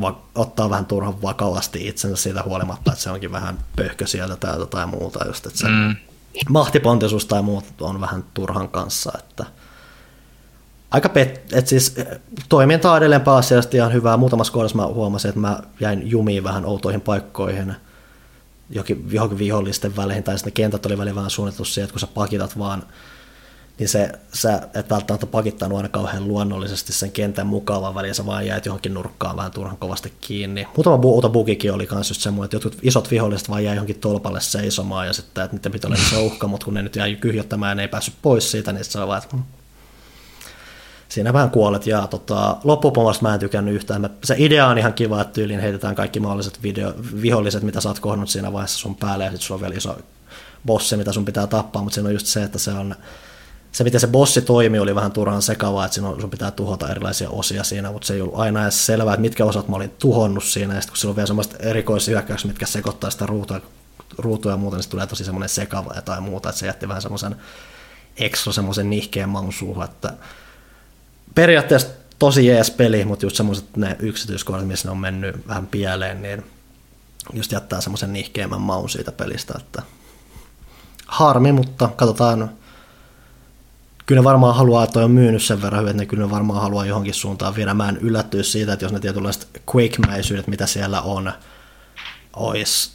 va- ottaa vähän turhan vakavasti itsensä siitä huolimatta, että se onkin vähän pöhkö sieltä täältä tai muuta just, että se mm. mahtipontisuus tai muut on vähän turhan kanssa, että – aika pet, et siis eh, toiminta on edelleen pääasiallisesti ihan hyvää. Muutamassa kohdassa mä huomasin, että mä jäin jumiin vähän outoihin paikkoihin johonkin, johonkin vihollisten väleihin, tai sitten kentät oli välillä vähän suunniteltu siihen, että kun sä pakitat vaan, niin se, sä et välttämättä pakittanut aina kauhean luonnollisesti sen kentän mukavan väliin, sä vaan jäit johonkin nurkkaan vähän turhan kovasti kiinni. Muutama bu- bugikin oli myös just semmoinen, että jotkut isot viholliset vaan jäi johonkin tolpalle seisomaan, ja sitten, että niiden pitää olla iso uhka, mutta kun ne nyt jäi kyhjöttämään ja ne ei päässyt pois siitä, niin se on vaan, että hmm, siinä vähän kuolet. Ja tota, loppupomasta mä en tykännyt yhtään. Se idea on ihan kiva, että tyyliin heitetään kaikki mahdolliset video, viholliset, mitä sä oot kohdannut siinä vaiheessa sun päälle, ja sitten sulla on vielä iso bossi, mitä sun pitää tappaa, mutta siinä on just se, että se on se, miten se bossi toimi, oli vähän turhan sekavaa, että on, sun pitää tuhota erilaisia osia siinä, mutta se ei ollut aina edes selvää, että mitkä osat mä olin tuhonnut siinä, ja sitten kun sillä on vielä semmoista erikoishyökkäyksiä, mitkä sekoittaa sitä ruutua, ruutua ja muuta, niin se tulee tosi semmoinen sekava ja tai muuta, että se jätti vähän semmoisen ekstra semmoisen nihkeen maun suuhun, että periaatteessa tosi jees peli, mutta just semmoiset ne yksityiskohdat, missä ne on mennyt vähän pieleen, niin just jättää semmoisen nihkeämmän maun siitä pelistä, että harmi, mutta katsotaan, kyllä ne varmaan haluaa, että on myynyt sen verran hyvin, että ne kyllä ne varmaan haluaa johonkin suuntaan viedä. Mä en yllättyä siitä, että jos ne tietynlaiset Quake-mäisyydet, mitä siellä on, olisi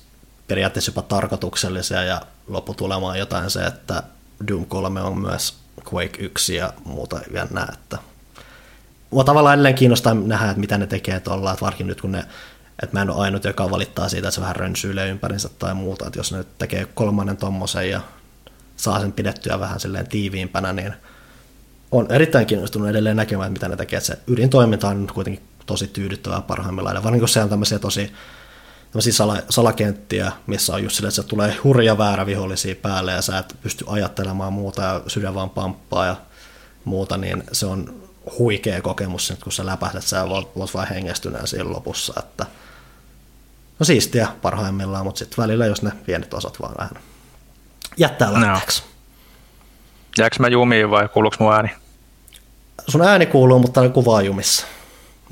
periaatteessa jopa tarkoituksellisia ja lopputulema on jotain se, että Doom 3 on myös Quake 1 ja muuta jännää, että mua tavallaan edelleen kiinnostaa nähdä, että mitä ne tekee tuolla, että varsinkin nyt kun ne, että mä en ole ainut, joka valittaa siitä, että se vähän rönsyilee ympärinsä tai muuta, että jos ne tekee kolmannen tommosen ja saa sen pidettyä vähän silleen tiiviimpänä, niin on erittäin kiinnostunut edelleen näkemään, mitä ne tekee. Että se ydintoiminta on kuitenkin tosi tyydyttävää parhaimmillaan. Varsinkin kun se on tämmöisiä tosi tämmöisiä sala, salakenttiä, missä on just sille, että se tulee hurja väärä vihollisia päälle ja sä et pysty ajattelemaan muuta ja sydän vaan pamppaa ja muuta, niin se on huikea kokemus, kun sä läpähdät, sä voit vain hengästyneen siinä lopussa, että no siistiä parhaimmillaan, mutta sitten välillä jos ne pienet osat vaan vähän jättää lähteeksi. No. Jääkö mä jumiin vai kuuluuko mun ääni? Sun ääni kuuluu, mutta kuvaa jumissa.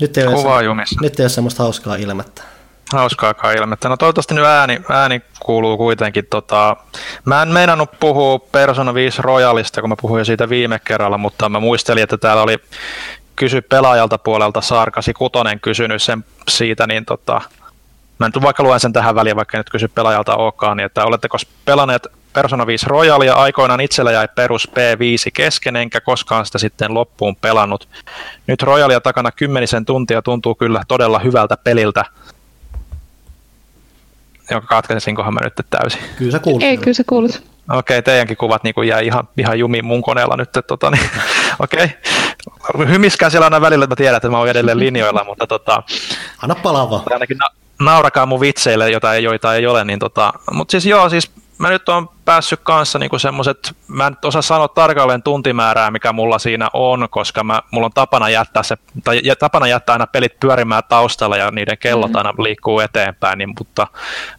Nyt ei, kuvaa ole, jumissa. nyt ei ole semmoista hauskaa ilmettä hauskaakaan ilmettä. No toivottavasti nyt ääni, ääni kuuluu kuitenkin. Tota, mä en meinannut puhua Persona 5 Royalista, kun mä puhuin siitä viime kerralla, mutta mä muistelin, että täällä oli kysy pelaajalta puolelta Sarkasi Kutonen kysynyt sen siitä, niin tota, mä nyt vaikka luen sen tähän väliin, vaikka nyt kysy pelaajalta olekaan, niin että oletteko pelanneet Persona 5 Royal ja aikoinaan itsellä jäi perus P5 kesken, enkä koskaan sitä sitten loppuun pelannut. Nyt Royalia takana kymmenisen tuntia tuntuu kyllä todella hyvältä peliltä. Jonka katkaisinkohan mä nyt täysin. Kyllä sä kuulut. Ei, kyllä sä kuulut. Okei, okay, teidänkin kuvat niin jäi ihan, ihan jumiin mun koneella nyt. Tota, niin, Okei. Okay. Hymiskää siellä aina välillä, että mä tiedän, että mä oon edelleen linjoilla, mutta tota, Anna palava. Ainakin na- naurakaa mun vitseille, joita ei, joita ei ole. Niin tota, mutta siis joo, siis mä nyt oon päässyt kanssa niinku semmoset, mä en osaa sanoa tarkalleen tuntimäärää, mikä mulla siinä on, koska mä, mulla on tapana jättää, se, tai tapana jättää aina pelit pyörimään taustalla ja niiden kellot mm-hmm. aina liikkuu eteenpäin, niin, mutta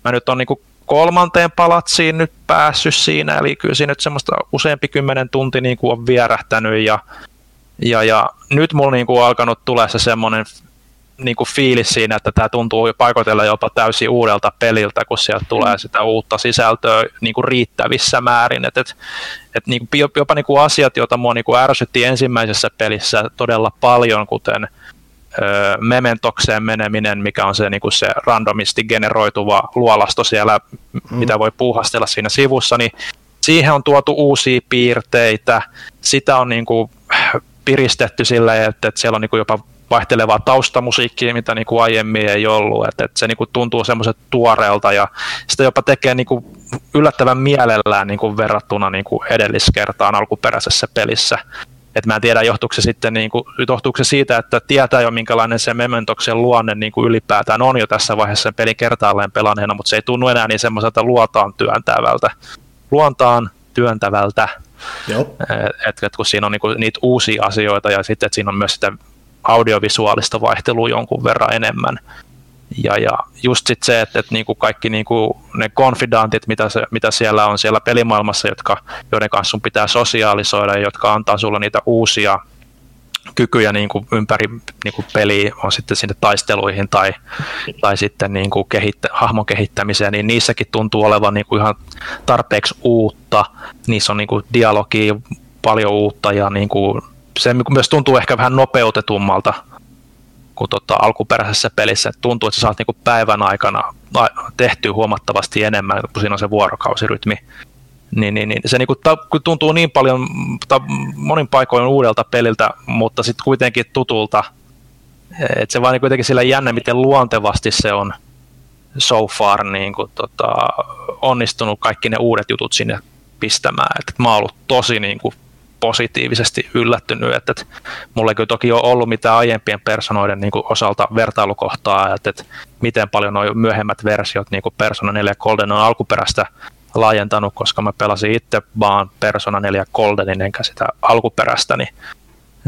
mä nyt on niinku kolmanteen palatsiin nyt päässyt siinä, eli kyllä siinä nyt semmoista useampi kymmenen tunti niin kuin on vierähtänyt ja, ja, ja nyt mulla niin kuin on alkanut tulla se semmoinen niin kuin fiilis siinä, että tämä tuntuu paikoitella jopa täysin uudelta peliltä, kun sieltä tulee sitä uutta sisältöä niin kuin riittävissä määrin. Et, et, et niin kuin jopa niin kuin asiat, joita mua niin kuin ärsytti ensimmäisessä pelissä todella paljon, kuten ö, mementokseen meneminen, mikä on se, niin kuin se randomisti generoituva luolasto siellä, mm. mitä voi puuhastella siinä sivussa, niin siihen on tuotu uusia piirteitä, sitä on niin kuin piristetty sillä, että, että siellä on niin jopa vaihtelevaa taustamusiikkia, mitä niin kuin aiemmin ei ollut, että, että se niin kuin tuntuu semmoiset tuoreelta ja sitä jopa tekee niin kuin yllättävän mielellään niin kuin verrattuna niin kuin edelliskertaan alkuperäisessä pelissä. Et mä en tiedä, johtuuko se sitten niin kuin, johtuuko se siitä, että tietää jo minkälainen se Mementoksen luonne niin kuin ylipäätään on jo tässä vaiheessa sen pelin kertaalleen pelanneena, mutta se ei tunnu enää niin semmoiselta luotaan työntävältä. Luontaan työntävältä. Että et, kun siinä on niin kuin, niitä uusia asioita ja sitten, että siinä on myös sitä audiovisuaalista vaihtelua jonkun verran enemmän. Ja, ja just sit se, että, että niinku kaikki niinku ne konfidantit, mitä, se, mitä siellä on siellä pelimaailmassa, jotka, joiden kanssa sun pitää sosiaalisoida ja jotka antaa sulle niitä uusia kykyjä niin kuin ympäri niin kuin peliä, on sitten sinne taisteluihin tai, tai sitten niin kuin kehittä, hahmon kehittämiseen, niin niissäkin tuntuu olevan niin kuin ihan tarpeeksi uutta. Niissä on niin kuin dialogia paljon uutta ja niin kuin se myös tuntuu ehkä vähän nopeutetummalta kuin tota alkuperäisessä pelissä. Et tuntuu, että sä saat niinku päivän aikana tehtyä huomattavasti enemmän, kun siinä on se vuorokausirytmi. Niin, niin, niin se niinku ta, tuntuu niin paljon, ta, monin paikoin uudelta peliltä, mutta sitten kuitenkin tutulta. Et se vaan kuitenkin sillä jännä, miten luontevasti se on so far niin kuin, tota, onnistunut kaikki ne uudet jutut sinne pistämään. Et mä oon ollut tosi niin kuin, positiivisesti yllättynyt, että, että mulla ei kyllä toki ole ollut mitään aiempien personoiden niin kuin osalta vertailukohtaa, että, että miten paljon nuo myöhemmät versiot, niin kuin Persona 4 Golden on alkuperäistä laajentanut, koska mä pelasin itse vaan Persona 4 Goldenin enkä sitä alkuperäistä, niin,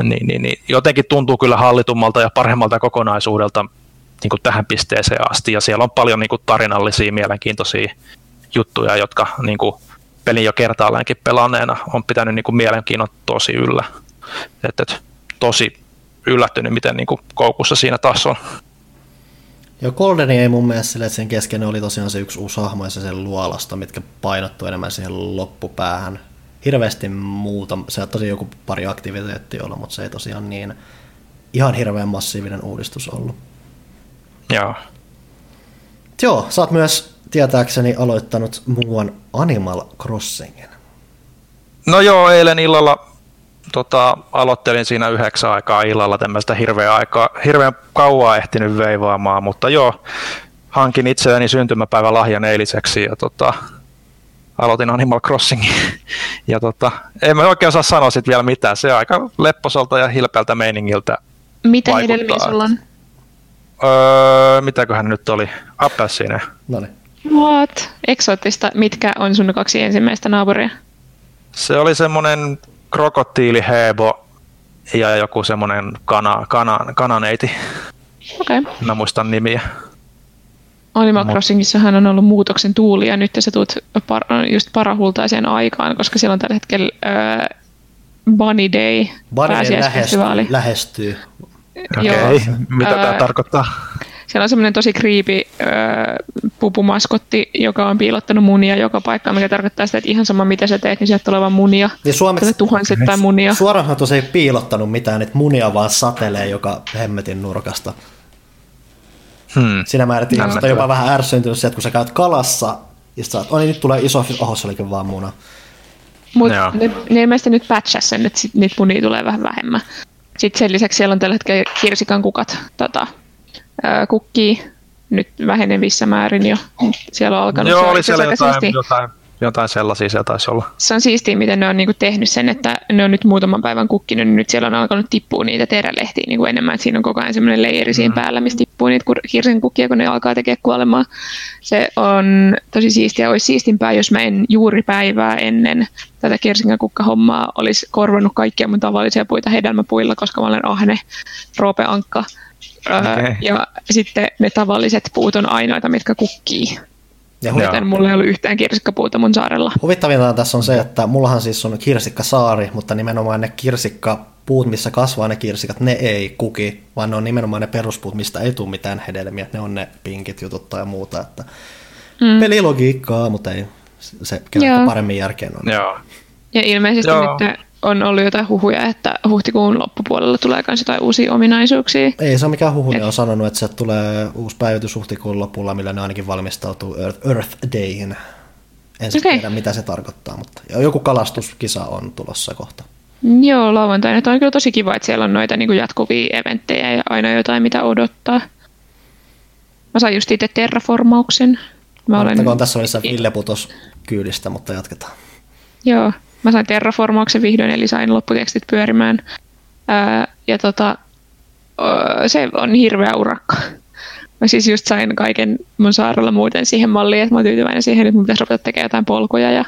niin, niin, niin jotenkin tuntuu kyllä hallitummalta ja paremmalta kokonaisuudelta niin kuin tähän pisteeseen asti, ja siellä on paljon niin kuin tarinallisia, mielenkiintoisia juttuja, jotka niin kuin pelin jo kertaallaankin pelanneena on pitänyt niin kuin mielenkiinnon tosi yllä. Et, et, tosi yllättynyt, miten niin kuin koukussa siinä taas on. Joo, Goldeni ei mun mielestä sille, että sen kesken oli tosiaan se yksi uusi hahmo ja se sen luolasta, mitkä painottu enemmän siihen loppupäähän. Hirveästi muuta, se tosi joku pari aktiviteettia olla, mutta se ei tosiaan niin ihan hirveän massiivinen uudistus ollut. Joo. Joo, sä oot myös tietääkseni aloittanut muuan Animal Crossingin. No joo, eilen illalla tota, aloittelin siinä yhdeksän aikaa illalla tämmöistä hirveän, aikaa, hirveän kauaa ehtinyt veivaamaan, mutta joo, hankin itselleni syntymäpäivän lahjan eiliseksi ja tota, aloitin Animal Crossingin. Ja tota, en mä oikein osaa sanoa sit vielä mitään, se on aika lepposalta ja hilpeältä meiningiltä Mitä hedelmiä sulla on? Öö, mitäköhän nyt oli? Appelsine. No niin. What? Eksoottista. Mitkä on sun kaksi ensimmäistä naapuria? Se oli semmoinen krokotiilihebo ja joku semmoinen kana, kana, kananeiti. Okei. Okay. Mä muistan nimiä. Animal Crossingissahan on ollut muutoksen tuuli ja nyt sä tulet par- just parahultaiseen aikaan, koska siellä on tällä hetkellä äh, Bunny Day, Bunny Day lähestyy. lähestyy. Okei, okay. mitä tämä tarkoittaa? Siellä on semmoinen tosi creepy öö, pupumaskotti, joka on piilottanut munia joka paikkaan, mikä tarkoittaa sitä, että ihan sama mitä sä teet, niin sieltä tulee vaan munia. Niin suomeksi, tuhansittain munia. Suorahan se ei piilottanut mitään, että munia vaan satelee joka hemmetin nurkasta. Hmm. Siinä määrättiin, että jopa vähän ärsyntynyt se, että kun sä käyt kalassa Ja sä, niin nyt tulee iso, oho se olikin vaan muna. Mutta ne, ne ilmeisesti nyt patchassa sen, että sit niitä munia tulee vähän vähemmän. Sitten sen lisäksi siellä on tällä hetkellä kirsikan kukat tota, ää, kukkii nyt vähenevissä määrin jo. Siellä on alkanut. Joo, oli siellä jotain, jotain jotain sellaisia siellä taisi olla. Se on siistiä, miten ne on niinku tehnyt sen, että ne on nyt muutaman päivän kukkinut, niin nyt siellä on alkanut tippua niitä terälehtiä niinku enemmän, että siinä on koko ajan semmoinen leiri siinä mm. päällä, missä tippuu niitä hirsen kukkia, kun ne alkaa tekemään kuolemaa. Se on tosi siistiä, olisi siistimpää, jos mä en juuri päivää ennen tätä kirsinkakukka-hommaa olisi korvannut kaikkia mun tavallisia puita hedelmäpuilla, koska mä olen ahne, roopeankka. Okay. Ja sitten ne tavalliset puut on ainoita, mitkä kukkii. Ja Joten mulla ei ollut yhtään kirsikkapuuta mun saarella. Huvittavinta tässä on se, että mullahan siis on kirsikkasaari, mutta nimenomaan ne kirsikkapuut, missä kasvaa ne kirsikat, ne ei kuki, vaan ne on nimenomaan ne peruspuut, mistä ei tule mitään hedelmiä. Ne on ne pinkit jutut tai muuta. Että mm. Pelilogiikkaa, mutta ei se paremmin järkeen on. Joo. Ja ilmeisesti Joo. nyt on ollut jotain huhuja, että huhtikuun loppupuolella tulee myös jotain uusia ominaisuuksia. Ei se ole mikään huhu, Et... ne on sanonut, että se tulee uusi päivitys huhtikuun lopulla, millä ne ainakin valmistautuu Earth, Earth Dayin. En okay. tiedä, mitä se tarkoittaa, mutta joku kalastuskisa on tulossa kohta. Joo, lauantaina. Tämä on kyllä tosi kiva, että siellä on noita niin kuin jatkuvia eventtejä ja aina jotain, mitä odottaa. Mä sain just itse terraformauksen. Mä olen... tässä oli se Ville putos kyydistä, mutta jatketaan. Joo, mä sain terraformauksen vihdoin, eli sain lopputekstit pyörimään. Ää, ja tota, se on hirveä urakka. Mä siis just sain kaiken mun saarella muuten siihen malliin, että mä oon tyytyväinen siihen, että mun pitäisi ruveta tekemään jotain polkuja ja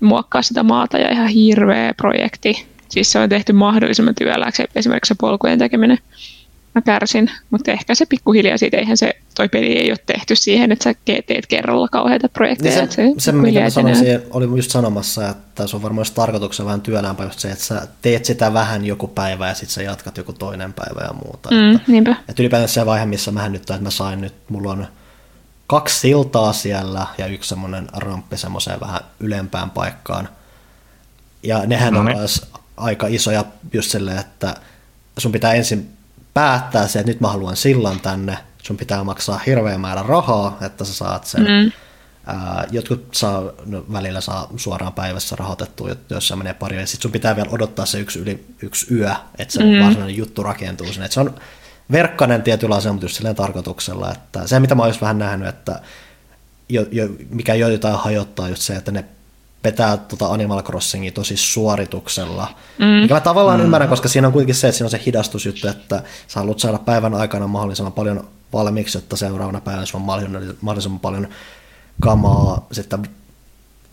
muokkaa sitä maata ja ihan hirveä projekti. Siis se on tehty mahdollisimman työlääksi, esimerkiksi se polkujen tekeminen mä kärsin, mutta ehkä se pikkuhiljaa siitä, eihän se, toi peli ei ole tehty siihen, että sä teet kerralla kauheita projekteja. Niin se, se, se mitä mä sanoin, siihen, oli just sanomassa, että se on varmaan tarkoituksena vähän työläämpää just se, että sä teet sitä vähän joku päivä ja sitten sä jatkat joku toinen päivä ja muuta. Mm, että, niinpä. että ylipäätään se vaihe, missä mä nyt, että mä sain nyt, mulla on kaksi siltaa siellä ja yksi semmoinen ramppi semmoiseen vähän ylempään paikkaan. Ja nehän no niin. on aika isoja just silleen, että sun pitää ensin päättää se, että nyt mä haluan sillan tänne, sun pitää maksaa hirveä määrä rahaa, että sä saat sen. Mm. Ää, jotkut saa, no, välillä saa suoraan päivässä rahoitettua, jos se menee pari, ja sitten sun pitää vielä odottaa se yksi, yli, yksi yö, että se mm. varsinainen juttu rakentuu sinne. Et se on verkkainen tietyllä asemalla mutta just silleen tarkoituksella, että se mitä mä oon vähän nähnyt, että jo, jo, mikä jotain hajottaa just se, että ne vetää tota Animal Crossingia tosi suorituksella. Mm. Mikä mä tavallaan mm. ymmärrän, koska siinä on kuitenkin se, että siinä on se hidastusjuttu, että sä haluat saada päivän aikana mahdollisimman paljon valmiiksi, että seuraavana päivänä sulla on mahdollisimman paljon kamaa sitten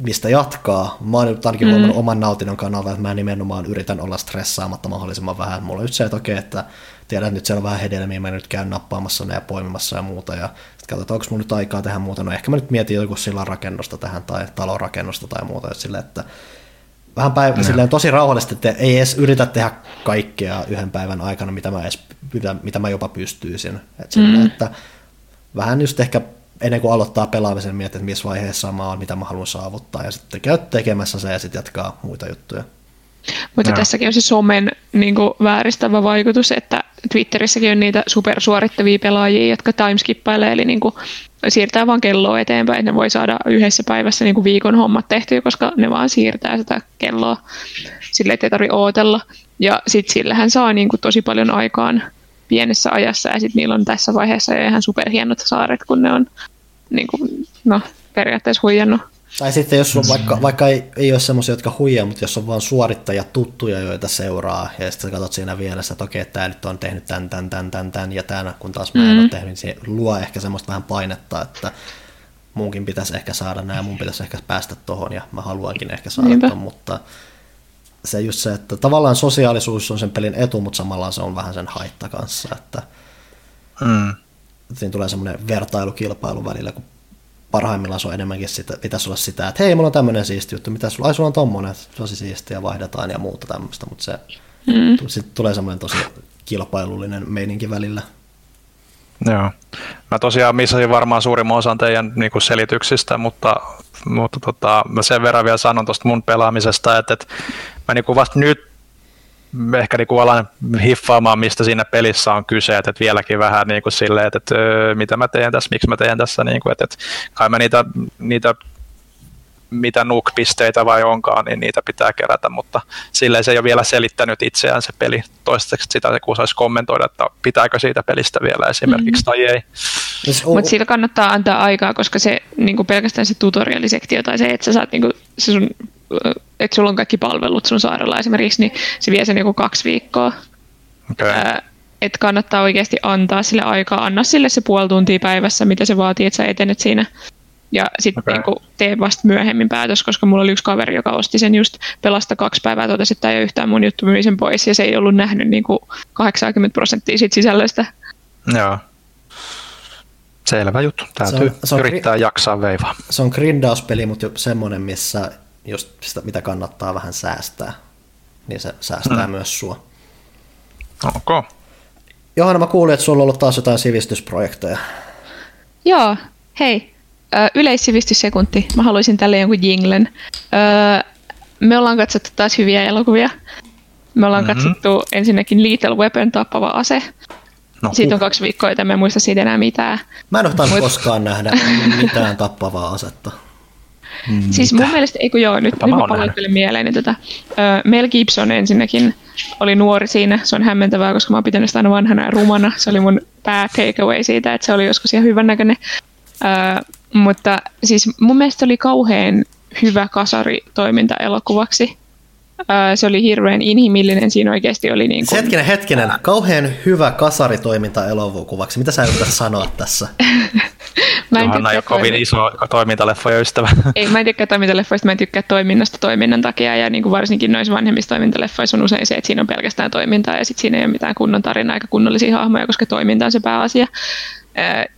mistä jatkaa. Mä oon ainakin mm. oman nautinnon kannalta, että mä nimenomaan yritän olla stressaamatta mahdollisimman vähän. Mulla on nyt se, että okei, että tiedän, että nyt siellä on vähän hedelmiä, mä nyt käyn nappaamassa ne ja poimimassa ja muuta, ja katsotaan, onko mun nyt aikaa tehdä muuta. No ehkä mä nyt mietin joku sillä rakennusta tähän, tai talon rakennusta tai muuta, että sille, että vähän päivä, no. silleen tosi rauhallisesti, että ei edes yritä tehdä kaikkea yhden päivän aikana, mitä mä, edes, mitä, mitä mä jopa pystyisin. Että, silleen, mm. että vähän just ehkä ennen kuin aloittaa pelaamisen miettiä, että missä vaiheessa mä oon, mitä mä haluan saavuttaa, ja sitten käy tekemässä se ja sitten jatkaa muita juttuja. Mutta no. tässäkin on se somen niin kuin, vääristävä vaikutus, että Twitterissäkin on niitä supersuorittavia pelaajia, jotka timeskippailee, eli niin kuin, siirtää vaan kelloa eteenpäin, että ne voi saada yhdessä päivässä niin kuin viikon hommat tehtyä, koska ne vaan siirtää sitä kelloa sille, että ei tarvitse ootella. Ja sitten sillähän saa niin kuin, tosi paljon aikaan pienessä ajassa, ja sitten niillä on tässä vaiheessa jo ihan superhienot saaret, kun ne on niin kuin, no, periaatteessa huijannut tai sitten jos on vaikka, vaikka ei, ei ole semmoisia, jotka huijaa, mutta jos on vain suorittaja tuttuja, joita seuraa, ja sitten katsot siinä vieressä, että okei, tämä nyt on tehnyt tämän, tämän, tämän, tämän, tämän ja tämän, kun taas mä en mm-hmm. ole tehnyt, niin se luo ehkä semmoista vähän painetta, että munkin pitäisi ehkä saada nämä, mun pitäisi ehkä päästä tuohon, ja mä haluankin ehkä saada ton, mutta se just se, että tavallaan sosiaalisuus on sen pelin etu, mutta samalla se on vähän sen haitta kanssa, että mm. siinä tulee semmoinen vertailukilpailu välillä, kun parhaimmillaan se on enemmänkin sitä, pitäisi olla sitä, että hei, mulla on tämmöinen siisti juttu, mitä sulla, ai sulla on tommonen, tosi siistiä, vaihdetaan ja muuta tämmöistä, mutta se mm. sitten tulee semmoinen tosi kilpailullinen meininki välillä. Joo. Mä tosiaan missasin varmaan suurimman osan teidän niin kuin selityksistä, mutta, mutta tota, mä sen verran vielä sanon tuosta mun pelaamisesta, että, että mä niin kuin vasta nyt ehkä niin kuin alan hiffaamaan, mistä siinä pelissä on kyse, että, että vieläkin vähän niin kuin silleen, että, että mitä mä teen tässä, miksi mä teen tässä, niin kuin, että, että kai mä niitä, niitä mitä NUK-pisteitä vai onkaan, niin niitä pitää kerätä, mutta silleen se ei ole vielä selittänyt itseään se peli. Toistaiseksi sitä kun saisi kommentoida, että pitääkö siitä pelistä vielä esimerkiksi mm. tai ei. Mutta siitä kannattaa antaa aikaa, koska se niinku pelkästään se tutorialisektio tai se, että sä saat niinku, se sun, että sulla on kaikki palvelut sun saarella esimerkiksi, niin se vie sen niinku kaksi viikkoa. Okay. Ää, että kannattaa oikeasti antaa sille aikaa, anna sille se puoli tuntia päivässä, mitä se vaatii, että sä etenet siinä. Ja sitten okay. niinku, tee vasta myöhemmin päätös, koska mulla oli yksi kaveri, joka osti sen just pelasta kaksi päivää, totesi, että tämä ei ole yhtään mun juttu, myi sen pois, ja se ei ollut nähnyt niinku 80 prosenttia siitä sisällöstä. Joo. Selvä juttu. Täytyy se on, se on yrittää gri- jaksaa veivaa. Se on grindauspeli, mutta semmoinen, missä just sitä, mitä kannattaa vähän säästää, niin se säästää mm. myös sua. Okay. Johanna, mä kuulin, että sulla on ollut taas jotain sivistysprojekteja. Joo, hei. Yleissivistyssekunti. Mä haluaisin tälle jonkun jinglen. Me ollaan katsottu taas hyviä elokuvia. Me ollaan mm-hmm. katsottu ensinnäkin Little Weapon tappava ase. No, siitä on kaksi viikkoa, että me muista siitä enää mitään. Mä en ole Mut... koskaan nähdä mitään tappavaa asetta. Mm, siis mun mielestä, eikö joo, nyt, nyt mä palattelen mieleen tätä. Mel Gibson ensinnäkin oli nuori siinä, se on hämmentävää, koska mä oon pitänyt sitä aina vanhana ja rumana. Se oli mun pää takeaway siitä, että se oli joskus ihan hyvän näköinen. mutta siis mun mielestä oli kauhean hyvä kasaritoiminta elokuvaksi. Se oli hirveän inhimillinen, siinä oikeasti oli niin kuin... Hetkinen, hetkinen, kauhean hyvä kasaritoiminta elokuvaksi. Mitä sä yrität sanoa tässä? mä en Johanna ei ole kovin iso toimintaleffoja ystävä. Ei, mä en tykkää toimintaleffoista, mä en tykkää toiminnasta toiminnan takia, ja niin kuin varsinkin noissa vanhemmissa toimintaleffoissa on usein se, että siinä on pelkästään toimintaa, ja sitten siinä ei ole mitään kunnon tarinaa eikä kunnollisia hahmoja, koska toiminta on se pääasia,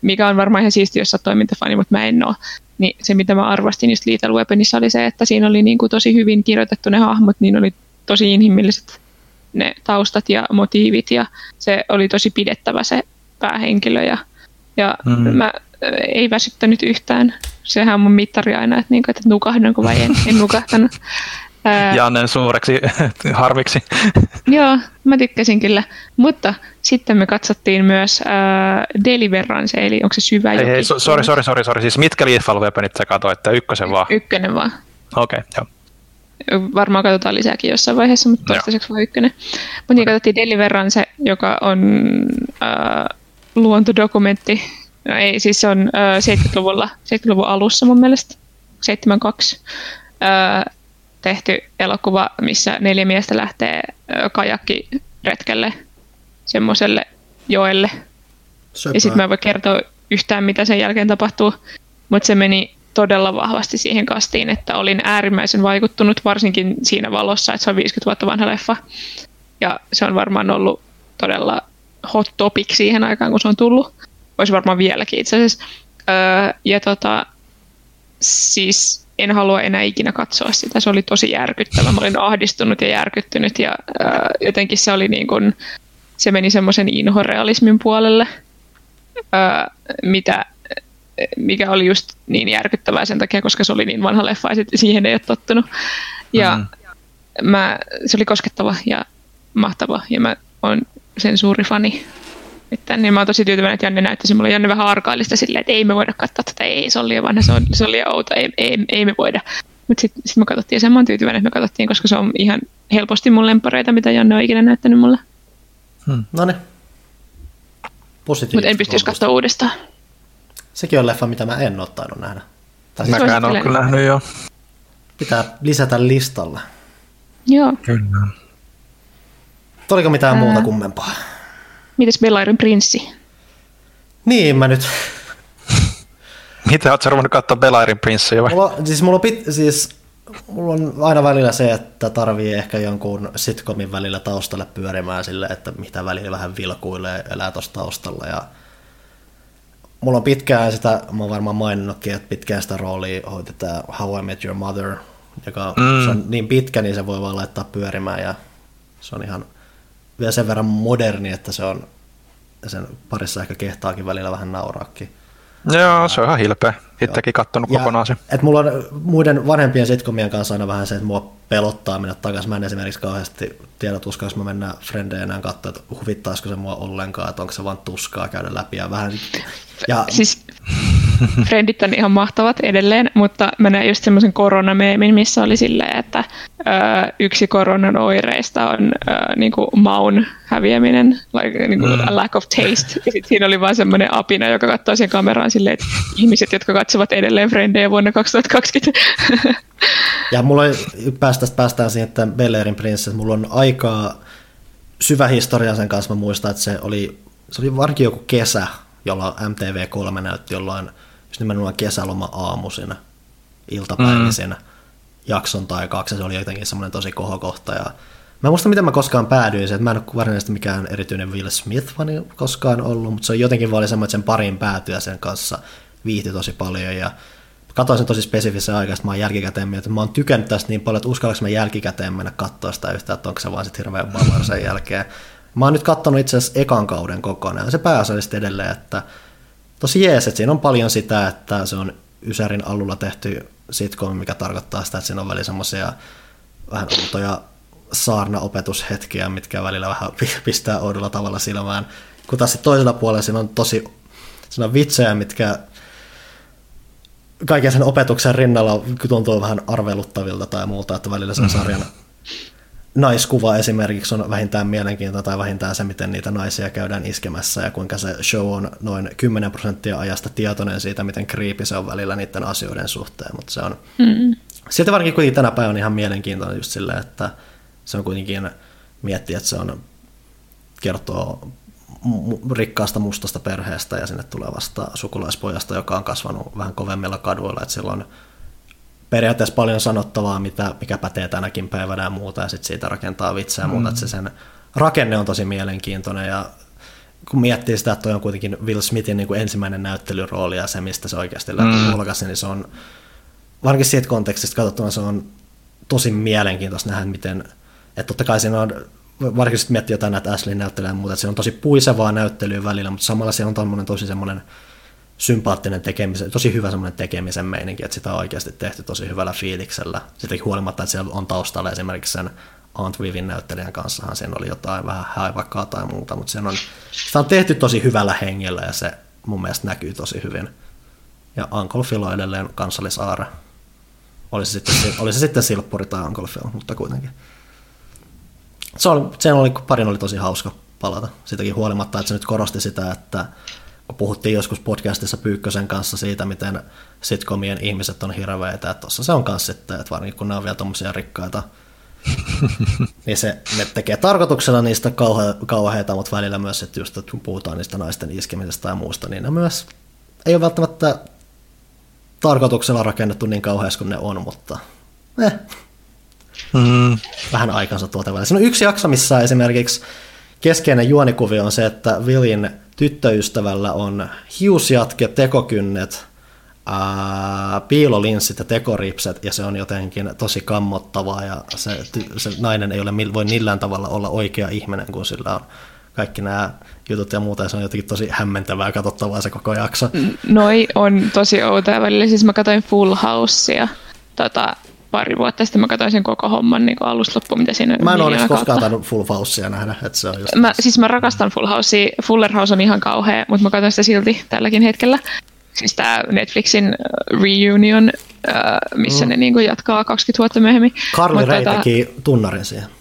mikä on varmaan ihan siisti, jos sä toimintafani, mutta mä en ole. Niin se, mitä mä arvostin just Lethal Weaponissa, oli se, että siinä oli niin kuin tosi hyvin kirjoitettu ne hahmot, niin oli tosi inhimilliset ne taustat ja motiivit, ja se oli tosi pidettävä se päähenkilö, ja, ja mm. mä ei väsyttänyt yhtään. Sehän on mun mittari aina, että, niinku, että nukahdanko vai en, en nukahtanut. Jannen suureksi harviksi. Joo, mä tykkäsin kyllä. Mutta sitten me katsottiin myös äh, Deliverance, eli onko se syvä hei, hei, sori, sori, sori, sori. Siis mitkä Lethal Weaponit sä katsoitte? Ykkösen vaan? Ykkönen vaan. Okei, okay, joo. Varmaan katsotaan lisääkin jossain vaiheessa, mutta toistaiseksi vaan ykkönen. Mutta niin katsottiin Deliverance, joka on äh, luontodokumentti No ei, siis se on ö, 70-luvulla, 70-luvun alussa mun mielestä, 72, ö, tehty elokuva, missä neljä miestä lähtee kajakkiretkelle semmoiselle joelle. Söpä. Ja sitten mä en voi kertoa yhtään, mitä sen jälkeen tapahtuu, mutta se meni todella vahvasti siihen kastiin, että olin äärimmäisen vaikuttunut, varsinkin siinä valossa, että se on 50 vuotta vanha leffa. Ja se on varmaan ollut todella hot topic siihen aikaan, kun se on tullut olisi varmaan vieläkin itse asiassa. Öö, ja tota, siis en halua enää ikinä katsoa sitä. Se oli tosi järkyttävä. Mä olin ahdistunut ja järkyttynyt ja öö, jotenkin se oli niin kuin, se meni semmoisen inhorealismin puolelle, öö, mitä, mikä oli just niin järkyttävää sen takia, koska se oli niin vanha leffa ja siihen ei ole tottunut. Ja mm-hmm. mä, se oli koskettava ja mahtava ja mä oon sen suuri fani. Että, niin mä oon tosi tyytyväinen, että Janne näyttäisi mulle. Janne vähän arkailista silleen, että ei me voida katsoa tätä, ei se on liian vanha, se on, se on liian outo, ei, ei, ei me voida. Mutta sitten sit me katsottiin ja mä oon tyytyväinen, että me katsottiin, koska se on ihan helposti mun lempareita, mitä Janne on ikinä näyttänyt mulle. Hmm. No niin. Mutta en pystyisi katsoa uudestaan. Sekin on leffa, mitä mä en ole tainnut nähdä. Tai Mäkään ole kyllä nähnyt jo. Pitää lisätä listalle. Joo. Kyllä. Oliko mitään Ää... muuta kummempaa? Mites Belairin prinssi? Niin, mä nyt... Mitä, ootko ruvennut katsoa Belairin prinssiä vai? Mulla, siis, mulla on pit, siis mulla on aina välillä se, että tarvii ehkä jonkun sitcomin välillä taustalle pyörimään sille, että mitä välillä vähän vilkuilee, elää tuossa taustalla. Ja mulla on pitkään sitä, mä oon varmaan maininnutkin, että pitkään sitä roolia hoiti tämä How I Met Your Mother, joka mm. se on niin pitkä, niin se voi vaan laittaa pyörimään ja se on ihan vielä sen verran moderni, että se on sen parissa ehkä kehtaakin välillä vähän nauraakin. Joo, se on ihan hilpeä. Itsekin kattonut kokonaan se. Et mulla on muiden vanhempien sitcomien kanssa aina vähän se, että mua pelottaa mennä takaisin. Mä en esimerkiksi kauheasti tiedä tuskaa, jos mä mennään frendejä enää katsoa, että huvittaisiko se mua ollenkaan, että onko se vaan tuskaa käydä läpi. Ja vähän, ja, siis Friendit on ihan mahtavat edelleen, mutta mä näin just semmoisen koronameemin, missä oli silleen, että ö, yksi koronan oireista on ö, niinku maun häviäminen, like, niinku mm. a lack of taste. Ja sit siinä oli vaan semmoinen apina, joka katsoo siihen kameraan silleen, että ihmiset, jotka katsovat edelleen Friendejä vuonna 2020. ja mulla oli, päästä, päästään siihen, että Bellerin prinsessa, mulla on aikaa syvä historia sen kanssa, mä muistan, että se oli, se oli varsinkin joku kesä, jolla MTV3 näytti jollain just nimenomaan kesäloma aamuisina, iltapäivisinä, mm. jakson tai kaksi, se oli jotenkin semmoinen tosi kohokohta. Ja mä en muista, miten mä koskaan päädyin, että mä en ole varsinaisesti mikään erityinen Will Smith-fani koskaan ollut, mutta se on jotenkin vaan semmoinen, että sen parin päätyä sen kanssa viihti tosi paljon. Ja katsoin sen tosi spesifisen aikaa, mä oon jälkikäteen että mä oon tykännyt tästä niin paljon, että uskallanko mä jälkikäteen mennä katsoa sitä yhtään, että onko se vaan sitten hirveän bummer sen jälkeen. Mä oon nyt katsonut itse asiassa ekan kauden kokonaan, se pääasiallisesti edelleen, että tosi jees, että siinä on paljon sitä, että se on Ysärin alulla tehty sitcom, mikä tarkoittaa sitä, että siinä on välillä semmoisia vähän outoja saarna-opetushetkiä, mitkä välillä vähän pistää oudolla tavalla silmään. Kun taas toisella puolella siinä on tosi siinä on vitsejä, mitkä kaiken sen opetuksen rinnalla tuntuu vähän arveluttavilta tai muuta, että välillä sen sarjan naiskuva esimerkiksi on vähintään mielenkiintoinen tai vähintään se, miten niitä naisia käydään iskemässä ja kuinka se show on noin 10 prosenttia ajasta tietoinen siitä, miten kriipi se on välillä niiden asioiden suhteen, mutta se on mm. silti varsinkin kuitenkin tänä päivänä ihan mielenkiintoinen just silleen, että se on kuitenkin miettiä, että se on kertoo rikkaasta mustasta perheestä ja sinne tulevasta sukulaispojasta, joka on kasvanut vähän kovemmilla kaduilla, että silloin periaatteessa paljon sanottavaa, mitä, mikä pätee tänäkin päivänä ja muuta, ja sitten siitä rakentaa vitsejä mm. muuta, että se sen rakenne on tosi mielenkiintoinen, ja kun miettii sitä, että toi on kuitenkin Will Smithin niin kuin ensimmäinen näyttelyrooli ja se, mistä se oikeasti mm. Ulkasi, niin se on, varsinkin siitä kontekstista katsottuna se on tosi mielenkiintoista nähdä, miten, että totta kai siinä on varsinkin sitten miettii jotain näitä Ashley näyttelyä ja muuta, että se on tosi puisevaa näyttelyä välillä, mutta samalla se on tommonen tosi semmoinen sympaattinen tekemisen, tosi hyvä semmoinen tekemisen meininki, että sitä on oikeasti tehty tosi hyvällä fiiliksellä. Sitäkin huolimatta, että siellä on taustalla esimerkiksi sen Aunt Vivin näyttelijän kanssahan siinä oli jotain vähän haivakkaa tai muuta, mutta sen on, sitä on tehty tosi hyvällä hengellä ja se mun mielestä näkyy tosi hyvin. Ja Uncle Phil on edelleen kansallisaara. Oli se sitten, oli se sitten Silppuri tai Uncle Phil, mutta kuitenkin se oli, sen oli, parin oli tosi hauska palata. Sitäkin huolimatta, että se nyt korosti sitä, että kun puhuttiin joskus podcastissa Pyykkösen kanssa siitä, miten sitcomien ihmiset on hirveitä, että tuossa se on kanssa sitten, että varsinkin kun ne on vielä tuommoisia rikkaita, niin se, ne tekee tarkoituksella niistä kauhe, kauheita, mutta välillä myös, että just että kun puhutaan niistä naisten iskemisestä ja muusta, niin ne myös ei ole välttämättä tarkoituksella rakennettu niin kauheasti kuin ne on, mutta eh, mm. vähän aikansa tuota välillä. Siinä on yksi jakso, missä esimerkiksi keskeinen juonikuvio on se, että Willin tyttöystävällä on hiusjatke, tekokynnet, ää, piilolinssit ja tekoripset, ja se on jotenkin tosi kammottavaa, ja se, se nainen ei ole, voi millään tavalla olla oikea ihminen, kun sillä on kaikki nämä jutut ja muuta, ja se on jotenkin tosi hämmentävää katsottavaa se koko jakso. Noi on tosi outoja välillä, siis mä katsoin Full Housea, tota, pari vuotta sitten mä katsoin sen koko homman niin alusta loppuun, mitä siinä Mä en ole koskaan tainnut Full Housea nähdä, että se on just... Mä, siis mä rakastan Full Housea, Fuller House on ihan kauhea, mutta mä katson sitä silti tälläkin hetkellä. Siis tämä Netflixin reunion, äh, missä mm. ne niin jatkaa 20 vuotta myöhemmin. Carly Ray tota, teki tunnarin siihen.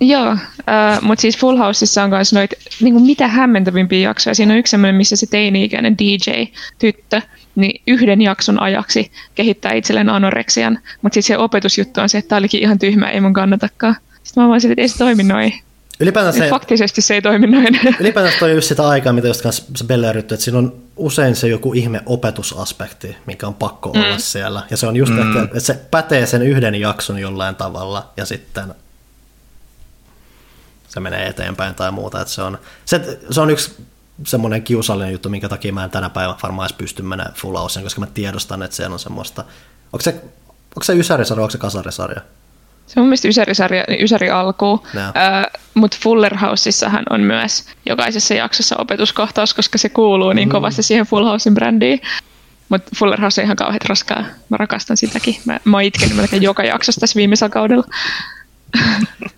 Joo, äh, mutta siis Full Houseissa on myös noita niin mitä hämmentävimpiä jaksoja. Siinä on yksi sellainen, missä se teini-ikäinen DJ-tyttö niin yhden jakson ajaksi kehittää itselleen anoreksian, mutta sitten se opetusjuttu on se, että tämä olikin ihan tyhmä, ei mun kannatakaan. Sitten mä vaan että ei se toimi noin. Ylipäätään se, Faktisesti se ei toimi noin. Ylipäätään toi just sitä aikaa, mitä just se Belle että siinä on usein se joku ihme opetusaspekti, mikä on pakko mm. olla siellä. Ja se on just, mm. että, että se pätee sen yhden jakson jollain tavalla, ja sitten se menee eteenpäin tai muuta. Että se, on, se, se on yksi semmoinen kiusallinen juttu, minkä takia mä en tänä päivänä varmaan edes pysty menemään full houseen, koska mä tiedostan, että se on semmoista, onko se, onko se ysärisarja, onko se kasarisarja? Se on mun mielestä ysärisarja, niin ysäri alkuu, no. mutta Fuller Houseissahan on myös jokaisessa jaksossa opetuskohtaus, koska se kuuluu niin mm. kovasti siihen Full Housein brändiin. Mutta Fuller House on ihan kauhean raskaa. Mä rakastan sitäkin. Mä, mä oon itkenyt melkein joka jaksossa tässä viimeisellä kaudella.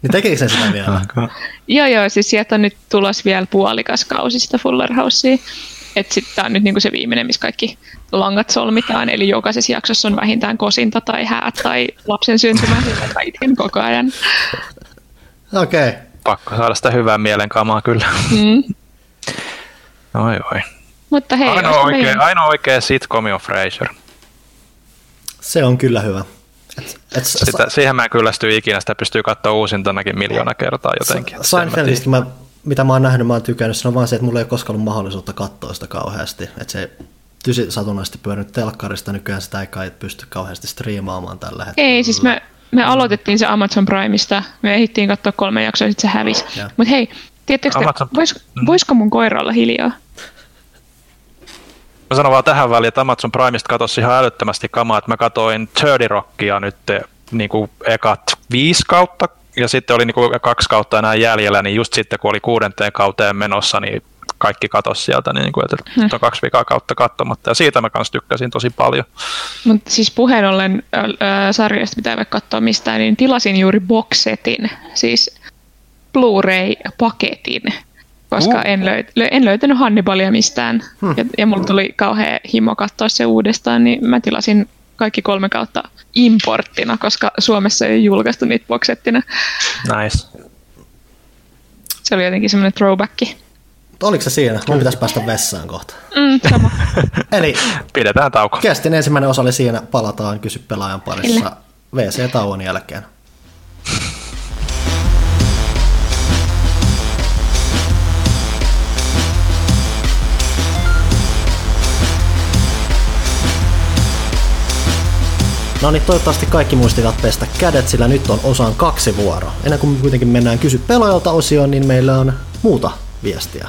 Niin tekeekö se sitä vielä? joo, joo, siis sieltä on nyt tulos vielä puolikas kausi sitä Fuller Housea. että sitten tämä on nyt niinku se viimeinen, missä kaikki langat solmitaan, eli jokaisessa jaksossa on vähintään kosinta tai häät tai lapsen syntymä, mä itken koko ajan. Okei. Okay. Pakko saada sitä hyvää mielenkamaa kyllä. Mm. Oi oi. Mutta hei, Ainoa oikea, meidän- ainoa oikea sitcomi on Frasier. Se on kyllä hyvä. Et, et, Sitä, siihen mä en kyllästy ikinä, sitä pystyy katsoa uusintanakin miljoona kertaa jotenkin. Sa- Seinfeldistä, mä, mitä mä oon nähnyt, mä oon tykännyt, se on vaan se, että mulla ei ole koskaan ollut mahdollisuutta katsoa sitä kauheasti. Että se tysi satunnaisesti pyörinyt telkkarista, nykyään sitä ei kai pysty kauheasti striimaamaan tällä hetkellä. Ei, siis me, me aloitettiin se Amazon Primeista, me ehdittiin katsoa kolme jaksoa, sitten se hävisi. Mutta hei, tiedättekö te, Amazon- vois, voisiko mun koira olla hiljaa? Mä sanon vaan tähän väliin, että Amazon Primeista katosi ihan älyttömästi kamaa, että mä katoin 30 Rockia nyt niin kuin ekat viisi kautta, ja sitten oli niin kuin kaksi kautta enää jäljellä, niin just sitten kun oli kuudenteen kauteen menossa, niin kaikki katosi sieltä, niin kuin, että nyt on kaksi vikaa kautta katsomatta, ja siitä mä kanssa tykkäsin tosi paljon. Mutta siis puheen ollen äh, sarjoista pitää vaikka katsoa mistään, niin tilasin juuri boxsetin, siis Blu-ray-paketin, koska Uh. en, löyt, lö- en löytänyt Hannibalia mistään. Ja, ja mulla tuli kauhea himo katsoa se uudestaan, niin mä tilasin kaikki kolme kautta importtina, koska Suomessa ei julkaistu niitä boxsettina. Nice. Se oli jotenkin semmoinen throwback. Oliko se siinä? Mun pitäisi päästä vessaan kohta. Mm, sama. Eli Pidetään tauko. kestin ensimmäinen osa oli siinä, palataan kysy pelaajan parissa VC-tauon jälkeen. No niin, toivottavasti kaikki muistivat pestä kädet, sillä nyt on osaan kaksi vuoro. Ennen kuin kuitenkin mennään kysy pelaajalta osioon, niin meillä on muuta viestiä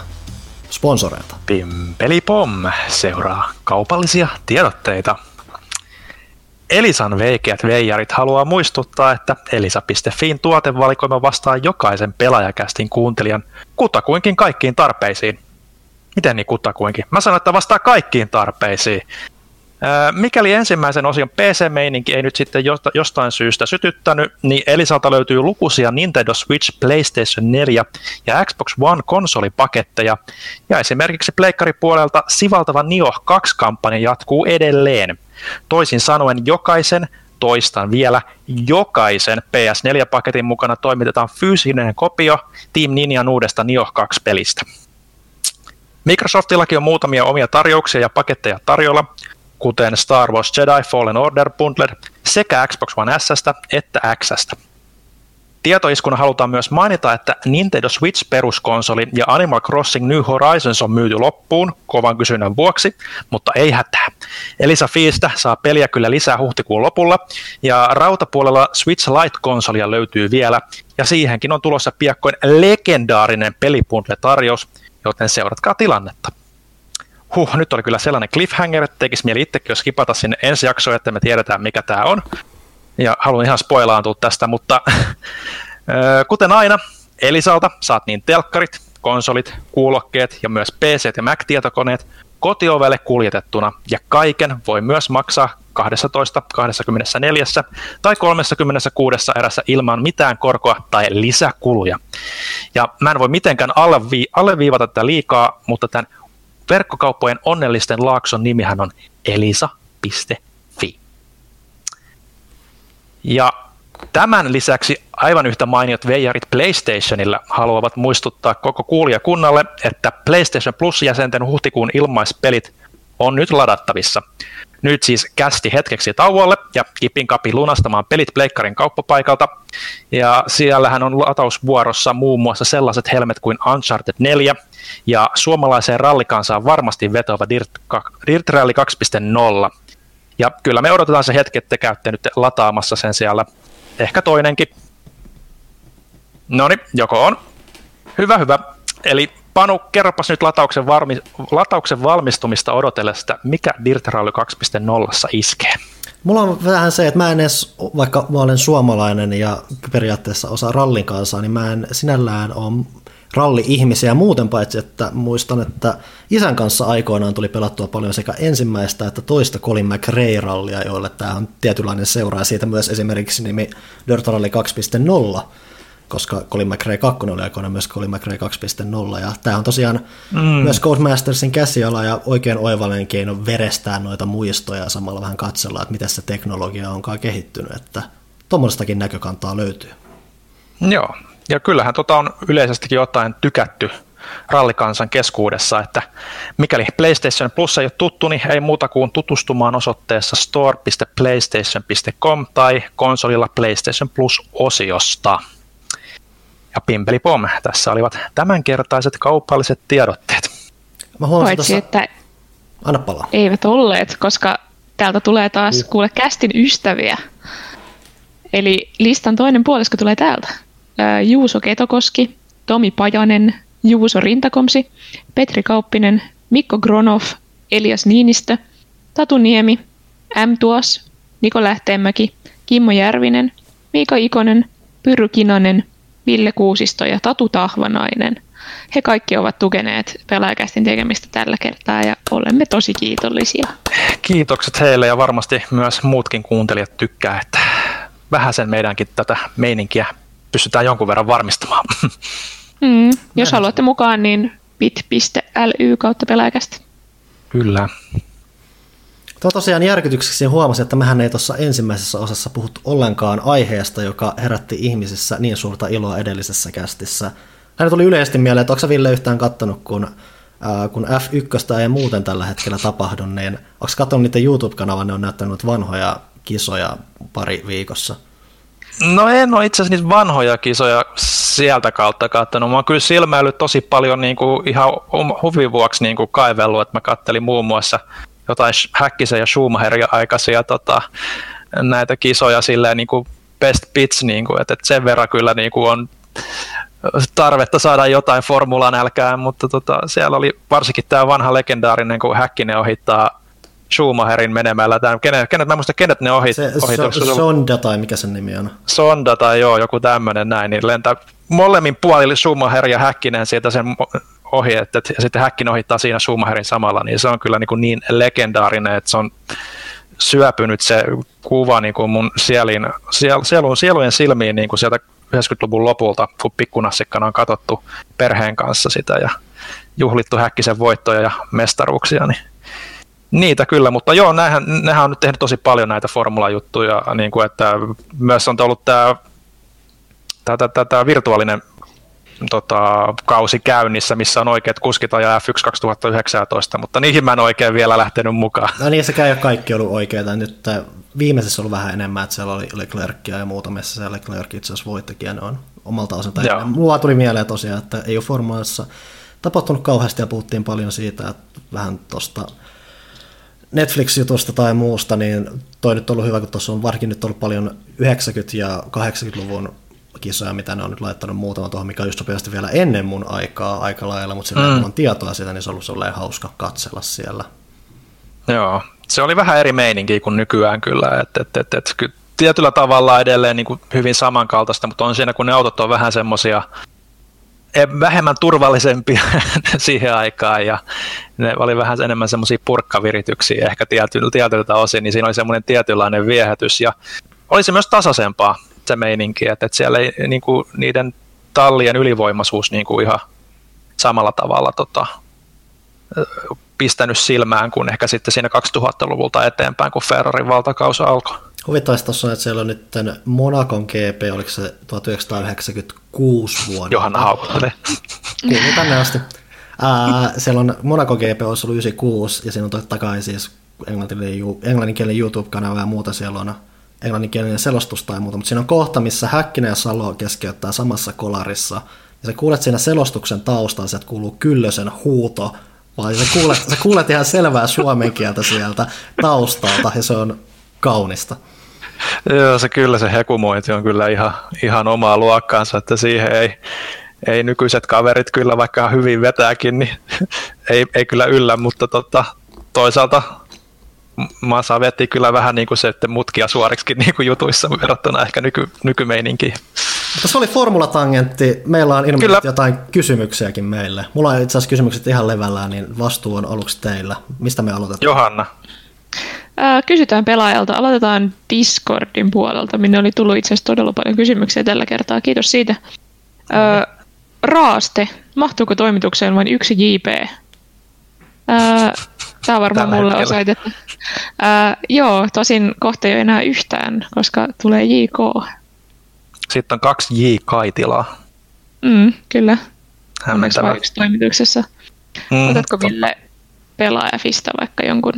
sponsoreilta. Pimpeli pom seuraa kaupallisia tiedotteita. Elisan veikeät veijarit haluaa muistuttaa, että elisa.fiin tuotevalikoima vastaa jokaisen pelaajakästin kuuntelijan kutakuinkin kaikkiin tarpeisiin. Miten niin kutakuinkin? Mä sanon, että vastaa kaikkiin tarpeisiin. Mikäli ensimmäisen osion PC-meininki ei nyt sitten josta- jostain syystä sytyttänyt, niin Elisalta löytyy lukuisia Nintendo Switch, PlayStation 4 ja Xbox One konsolipaketteja, ja esimerkiksi pleikkaripuolelta sivaltava Nioh 2-kampanja jatkuu edelleen. Toisin sanoen jokaisen, toistan vielä, jokaisen PS4-paketin mukana toimitetaan fyysinen kopio Team Ninjan uudesta Nioh 2-pelistä. Microsoftillakin on muutamia omia tarjouksia ja paketteja tarjolla, kuten Star Wars Jedi Fallen Order Bundle sekä Xbox One S että X. Tietoiskuna halutaan myös mainita, että Nintendo Switch-peruskonsoli ja Animal Crossing New Horizons on myyty loppuun kovan kysynnän vuoksi, mutta ei hätää. Elisa Fiistä saa peliä kyllä lisää huhtikuun lopulla, ja rautapuolella Switch Lite-konsolia löytyy vielä, ja siihenkin on tulossa piakkoin legendaarinen pelibundle-tarjous, joten seuratkaa tilannetta. Huh, nyt oli kyllä sellainen cliffhanger, että tekisi mieli itsekin jo skipata sinne ensi jaksoon, että me tiedetään mikä tämä on. Ja haluan ihan spoilaantua tästä, mutta ö, kuten aina, Elisalta saat niin telkkarit, konsolit, kuulokkeet ja myös PC ja Mac-tietokoneet kotiovelle kuljetettuna, ja kaiken voi myös maksaa 12, 24 tai 36 erässä ilman mitään korkoa tai lisäkuluja. Ja mä en voi mitenkään allevi- alleviivata tätä liikaa, mutta tämän verkkokauppojen onnellisten laakson nimihän on elisa.fi. Ja tämän lisäksi aivan yhtä mainiot veijarit PlayStationilla haluavat muistuttaa koko kuulijakunnalle, että PlayStation Plus-jäsenten huhtikuun ilmaispelit on nyt ladattavissa. Nyt siis kästi hetkeksi tauolle ja kipin kapi lunastamaan pelit Pleikkarin kauppapaikalta. Ja siellähän on latausvuorossa muun muassa sellaiset helmet kuin Uncharted 4 ja suomalaiseen rallikansaan varmasti vetova Dirt, Dirt Rally 2.0. Ja kyllä me odotetaan se hetki, että te käytte nyt lataamassa sen siellä. Ehkä toinenkin. No niin, joko on. Hyvä, hyvä. Eli Panu, kerropas nyt latauksen, varmi, latauksen valmistumista odotellessa, mikä Dirt Rally 2.0 iskee. Mulla on vähän se, että mä en edes, vaikka mä olen suomalainen ja periaatteessa osa rallin kanssa, niin mä en sinällään ole ralli-ihmisiä muuten paitsi, että muistan, että isän kanssa aikoinaan tuli pelattua paljon sekä ensimmäistä että toista Colin McRae-rallia, joille tämä on tietynlainen seura, ja siitä myös esimerkiksi nimi Dirt Rally 2.0, koska Colin McRae 2 oli aikoina myös Colin McRae 2.0, ja tämä on tosiaan mm. myös Codemastersin käsiala ja oikein oivallinen keino verestää noita muistoja ja samalla vähän katsella, että miten se teknologia onkaan kehittynyt, että tuommoistakin näkökantaa löytyy. Joo, ja kyllähän tota on yleisestikin jotain tykätty rallikansan keskuudessa, että mikäli PlayStation Plus ei ole tuttu, niin ei muuta kuin tutustumaan osoitteessa store.playstation.com tai konsolilla PlayStation Plus-osiosta. Ja pimpeli pom, tässä olivat tämänkertaiset kaupalliset tiedotteet. Mä Paitsi, tuossa... että Anna palaa. eivät olleet, koska täältä tulee taas mm. kuule kästin ystäviä. Eli listan toinen puolisko tulee täältä. Juuso Ketokoski, Tomi Pajanen, Juuso Rintakomsi, Petri Kauppinen, Mikko Gronov, Elias Niinistö, Tatu Niemi, M. Tuos, Niko Lähteenmäki, Kimmo Järvinen, Miika Ikonen, Pyrry Kinanen, Ville Kuusisto ja Tatu Tahvanainen. He kaikki ovat tukeneet pelaajakästin tekemistä tällä kertaa ja olemme tosi kiitollisia. Kiitokset heille ja varmasti myös muutkin kuuntelijat tykkää, että vähän sen meidänkin tätä meininkiä pystytään jonkun verran varmistamaan. Mm, jos haluatte mukaan, niin bit.ly kautta pelaajakästä. Kyllä. Tuo tosiaan järkytykseksi huomasin, että mehän ei tuossa ensimmäisessä osassa puhuttu ollenkaan aiheesta, joka herätti ihmisissä niin suurta iloa edellisessä kästissä. Hän tuli yleisesti mieleen, että onko Ville yhtään kattonut, kun, äh, kun F1 ei muuten tällä hetkellä tapahdu, niin onko katsonut niiden YouTube-kanavan, ne on näyttänyt vanhoja kisoja pari viikossa? No en ole itse asiassa niitä vanhoja kisoja sieltä kautta katsonut. Mä oon kyllä silmäillyt tosi paljon niin kuin ihan huvin vuoksi niin kuin kaivellut, että mä kattelin muun muassa jotain Häkkisen ja Schumacherin aikaisia tota, näitä kisoja silleen niin kuin best bits, niin kuin, että, että sen verran kyllä niin kuin on tarvetta saada jotain formulan älkää, mutta tota, siellä oli varsinkin tämä vanha legendaarinen, kun Häkkinen ohittaa Schumacherin menemällä. Tämän, kenet, kenet, mä en muista, kenet ne ohi, se, ohi so, Sonda tai mikä sen nimi on? Sonda tai joo, joku tämmöinen näin, niin lentää molemmin puolille Schumacher ja Häkkinen sieltä sen ohi, että, ja sitten Häkkinen ohittaa siinä Schumacherin samalla, niin se on kyllä niin, kuin niin legendaarinen, että se on syöpynyt se kuva niin kuin mun sielin, siel, sielun, sielujen silmiin niin kuin sieltä 90-luvun lopulta, kun pikkunassikkana on katsottu perheen kanssa sitä ja juhlittu Häkkisen voittoja ja mestaruuksia, niin Niitä kyllä, mutta joo, nämähän, nämähän on nyt tehnyt tosi paljon näitä formulajuttuja, niin kuin että myös on ollut tämä, tämä, tämä, tämä virtuaalinen tota, kausi käynnissä, missä on oikeat kuskit ajaa F1 2019, mutta niihin mä en oikein vielä lähtenyt mukaan. No niin, sekä ei ole kaikki ollut oikeita. Nyt viimeisessä ollut vähän enemmän, että siellä oli Leclercia ja muutamissa siellä Leclerc itse asiassa voittikin ja ne on omalta osalta. Mulla tuli mieleen tosiaan, että ei ole formulassa tapahtunut kauheasti ja puhuttiin paljon siitä, että vähän tuosta Netflix-jutusta tai muusta, niin toi nyt on ollut hyvä, kun tuossa on varsinkin nyt ollut paljon 90- ja 80-luvun kisoja, mitä ne on nyt laittanut muutama tuohon, mikä on just sopivasti vielä ennen mun aikaa aika lailla, mutta sillä mm. on tietoa siitä, niin se on ollut sellainen hauska katsella siellä. Joo, se oli vähän eri meininki kuin nykyään kyllä, että et, et, et, tietyllä tavalla edelleen niin kuin hyvin samankaltaista, mutta on siinä, kun ne autot on vähän semmoisia vähemmän turvallisempia siihen aikaan ja ne oli vähän enemmän semmoisia purkkavirityksiä ehkä tietyltä, tietyltä osin, niin siinä oli semmoinen tietynlainen viehätys ja oli se myös tasaisempaa se meininki, että, että siellä ei niin kuin, niiden tallien ylivoimaisuus niin kuin ihan samalla tavalla tota, pistänyt silmään kuin ehkä sitten siinä 2000-luvulta eteenpäin, kun Ferrarin valtakaus alkoi. Huvittaisi tuossa, että siellä on nyt Monakon GP, oliko se 1996 vuonna? Johanna Haukkonen. Kuuluu tänne asti. Ää, siellä on Monaco GP olisi ollut 96, ja siinä on totta kai siis englanninkielinen YouTube-kanava ja muuta siellä on englanninkielinen selostus tai muuta, mutta siinä on kohta, missä Häkkinen ja Salo keskeyttää samassa kolarissa, ja sä kuulet siinä selostuksen taustalla, että kuuluu Kyllösen huuto, vai sä kuulet, sä kuulet ihan selvää suomen kieltä sieltä taustalta, ja se on kaunista. Joo, se kyllä se hekumointi on kyllä ihan, ihan omaa luokkaansa, että siihen ei, ei nykyiset kaverit kyllä, vaikka hyvin vetääkin, niin ei, ei kyllä yllä, mutta tota, toisaalta Masa veti kyllä vähän niin kuin se, että mutkia suoriksi niin kuin jutuissa verrattuna ehkä nyky, nykymeininkiin. Mutta se oli formulatangentti. Meillä on ilmeisesti kyllä. jotain kysymyksiäkin meille. Mulla on itse asiassa kysymykset ihan levällään, niin vastuu on aluksi teillä. Mistä me aloitetaan? Johanna. kysytään pelaajalta. Aloitetaan Discordin puolelta, minne oli tullut itse asiassa todella paljon kysymyksiä tällä kertaa. Kiitos siitä. Öö, raaste. Mahtuuko toimitukseen vain yksi JP? Tämä on varmaan Tällä mulle hetkellä. osoitettu. Joo, tosin kohta ei ole enää yhtään, koska tulee JK. Sitten on kaksi J-kaitilaa. Mm, kyllä. Onneksi vain yksi toimituksessa. Mm, Otatko Ville pelaajafista vaikka jonkun?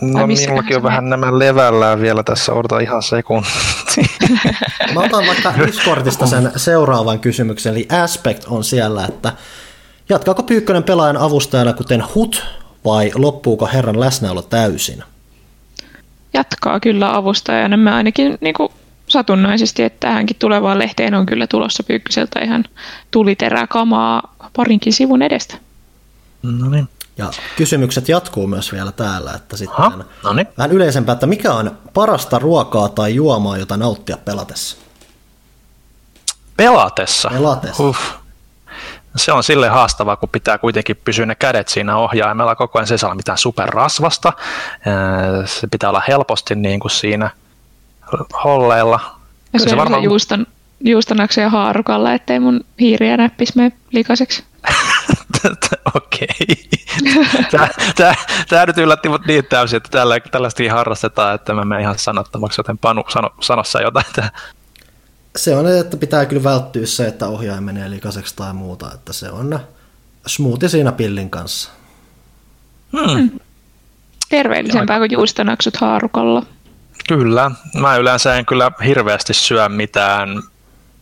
No minullakin on vähän nämä levällään vielä tässä, odota ihan sekunti. Mä otan vaikka Discordista sen seuraavan kysymyksen, eli Aspect on siellä, että jatkaako Pyykkönen pelaajan avustajana kuten HUT vai loppuuko herran läsnäolo täysin? Jatkaa kyllä avustajana. Mä ainakin niin kuin satunnaisesti, että tähänkin tulevaan lehteen on kyllä tulossa Pyykköseltä ihan tuliteräkamaa parinkin sivun edestä. No niin. Ja kysymykset jatkuu myös vielä täällä, että sitten Aha, no niin. vähän yleisempää, että mikä on parasta ruokaa tai juomaa, jota nauttia pelatessa? Pelatessa? Pelatessa. Uff. Se on sille haastavaa, kun pitää kuitenkin pysyä ne kädet siinä ohjaimella koko ajan. Se ei saa mitään superrasvasta. Se pitää olla helposti niin kuin siinä holleilla. Ja se, se varmaan... juuston, juustonaksen ja haarukalla, ettei mun hiiriä näppis mene likaiseksi. Okei. Tämä nyt yllätti mut niin täysin, että tällä, tällaistakin harrastetaan, että mä menen ihan sanottomaksi, joten Panu, sano, sano sä jotain. Se on, että pitää kyllä välttyä se, että ohjaaja menee likaiseksi tai muuta, että se on smoothie siinä pillin kanssa. Hmm. hmm. Terveellisempää kuin juustonaksut haarukalla. Kyllä. Mä yleensä en kyllä hirveästi syö mitään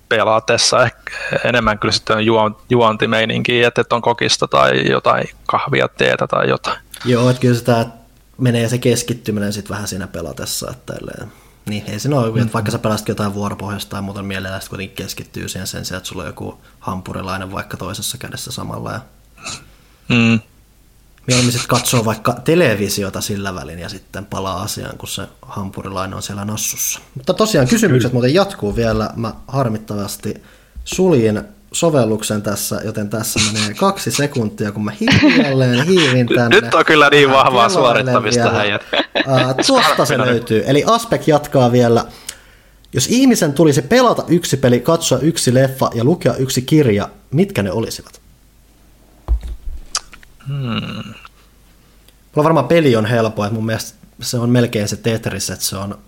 pelatessa ehkä enemmän kyllä sitten on juontimeininki, että on kokista tai jotain kahvia, teetä tai jotain. Joo, että kyllä sitä menee se keskittyminen sitten vähän siinä pelatessa, että niin ei siinä ole, mm. että vaikka sä pelasitkin jotain vuoropohjasta tai muuten mielellä, sitten kuitenkin keskittyy siihen sen sijaan, että sulla on joku hampurilainen vaikka toisessa kädessä samalla. Ja... Mm. Mieluummin sitten katsoo vaikka televisiota sillä välin ja sitten palaa asiaan, kun se hampurilainen on siellä nassussa. Mutta tosiaan kysymykset muuten jatkuu vielä. Mä harmittavasti suljin sovelluksen tässä, joten tässä menee kaksi sekuntia, kun mä hiljalleen hiivin tänne. Nyt on kyllä niin vahvaa suorittamista häijät. tuosta se löytyy. Eli Aspek jatkaa vielä. Jos ihmisen tulisi pelata yksi peli, katsoa yksi leffa ja lukea yksi kirja, mitkä ne olisivat? Hmm. Mulla varmaan peli on helppo, että mun mielestä se on melkein se Tetris, että se on...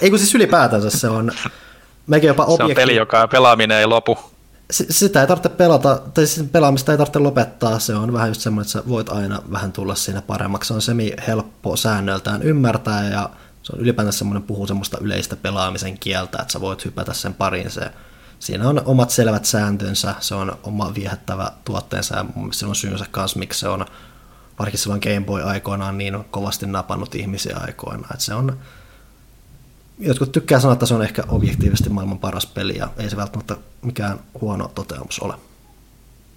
ei kun siis ylipäätänsä se on melkein jopa objekti... Se on peli, joka pelaaminen ei lopu. Sitä ei tarvitse pelata, tai siis pelaamista ei tarvitse lopettaa, se on vähän just semmoinen, että sä voit aina vähän tulla siinä paremmaksi. Se on semi helppo säännöltään ymmärtää ja se on ylipäätään semmoinen puhuu semmoista yleistä pelaamisen kieltä, että sä voit hypätä sen pariin. Se, siinä on omat selvät sääntönsä, se on oma viehättävä tuotteensa ja mun se on syynsä kanssa, miksi se on varsinkin silloin Game Boy aikoinaan niin kovasti napannut ihmisiä aikoinaan. Että se on, jotkut tykkää sanoa, että se on ehkä objektiivisesti maailman paras peli ja ei se välttämättä mikään huono toteamus ole.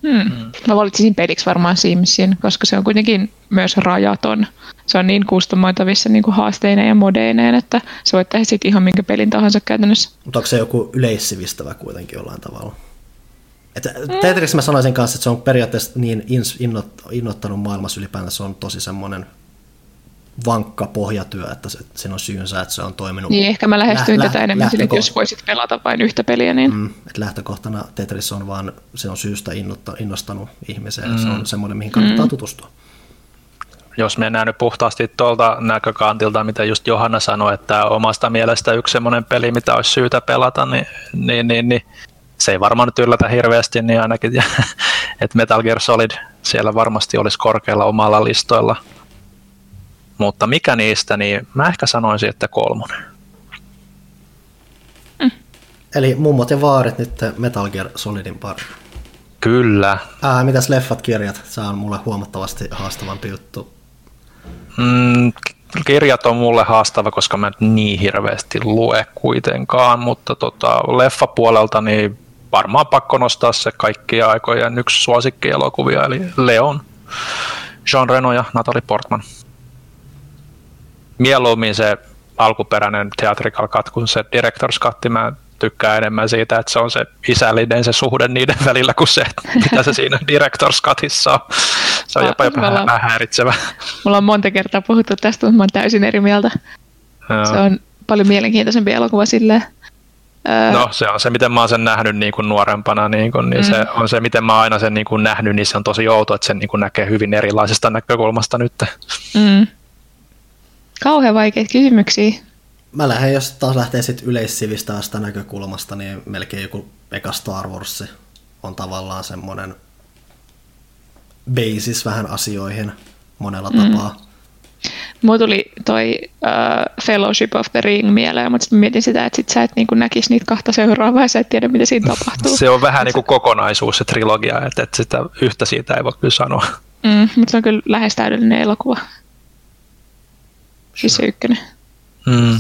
Hmm. Mä valitsisin peliksi varmaan Simsin, koska se on kuitenkin myös rajaton. Se on niin kustomoitavissa niin kuin haasteineen ja modeineen, että se voi tehdä sitten ihan minkä pelin tahansa käytännössä. Mutta onko se joku yleissivistävä kuitenkin jollain tavalla? Että Tetris mä sanoisin kanssa, että se on periaatteessa niin innoittanut maailmassa ylipäänsä, se on tosi semmoinen vankka pohjatyö, että se, siinä on syynsä, että se on toiminut. Niin, ehkä mä lähestyin lä- tätä enemmän sille, että jos voisit pelata vain yhtä peliä. Niin... Mm, että lähtökohtana Tetris on vaan, se on syystä innostanut ihmisiä, mm. se on semmoinen, mihin kannattaa mm. tutustua. Jos mennään nyt puhtaasti tuolta näkökantilta, mitä just Johanna sanoi, että omasta mielestä yksi semmoinen peli, mitä olisi syytä pelata, niin, niin, niin, niin se ei varmaan nyt yllätä hirveästi, niin ainakin, että Metal Gear Solid siellä varmasti olisi korkealla omalla listoilla. Mutta mikä niistä, niin mä ehkä sanoisin, että kolmonen. Mm. Eli mummot ja vaarit nyt Metal Gear Solidin pari. Kyllä. Ää, mitäs leffat, kirjat? Se on mulle huomattavasti haastavampi juttu. Mm, kirjat on mulle haastava, koska mä niin hirveästi lue kuitenkaan, mutta tota, leffapuolelta niin varmaan pakko nostaa se kaikkia aikojen yksi suosikkielokuvia, eli Leon, Jean Reno ja Natalie Portman. Mieluummin se alkuperäinen theatrical cut kuin se director's cut, mä tykkään enemmän siitä, että se on se isällinen se suhde niiden välillä kuin se, mitä se siinä director's cutissa on. Se on jopa, jopa vähän häiritsevä. Mulla on monta kertaa puhuttu tästä, mutta mä oon täysin eri mieltä. Joo. Se on paljon mielenkiintoisempi elokuva silleen. No se on se, miten mä oon sen nähnyt niin kuin nuorempana, niin, kuin, niin mm. se on se, miten mä oon aina sen niin kuin nähnyt, niin se on tosi outo, että sen niin kuin näkee hyvin erilaisesta näkökulmasta nyt. Mm. Kauhean vaikeita kysymyksiä. Mä lähden, jos taas lähtee sitten yleissivistävästä näkökulmasta, niin melkein joku eka Star Wars on tavallaan semmoinen basis vähän asioihin monella mm. tapaa. Mulla tuli toi uh, Fellowship of the Ring mieleen, mutta sitten mietin sitä, että sit sä et niin näkisi niitä kahta seuraavaa ja sä et tiedä, mitä siinä tapahtuu. Se on vähän niin kuin kokonaisuus, se trilogia, että, että sitä yhtä siitä ei voi kyllä sanoa. Mm, mutta se on kyllä lähes täydellinen elokuva. Siis se ykkönen. Mm.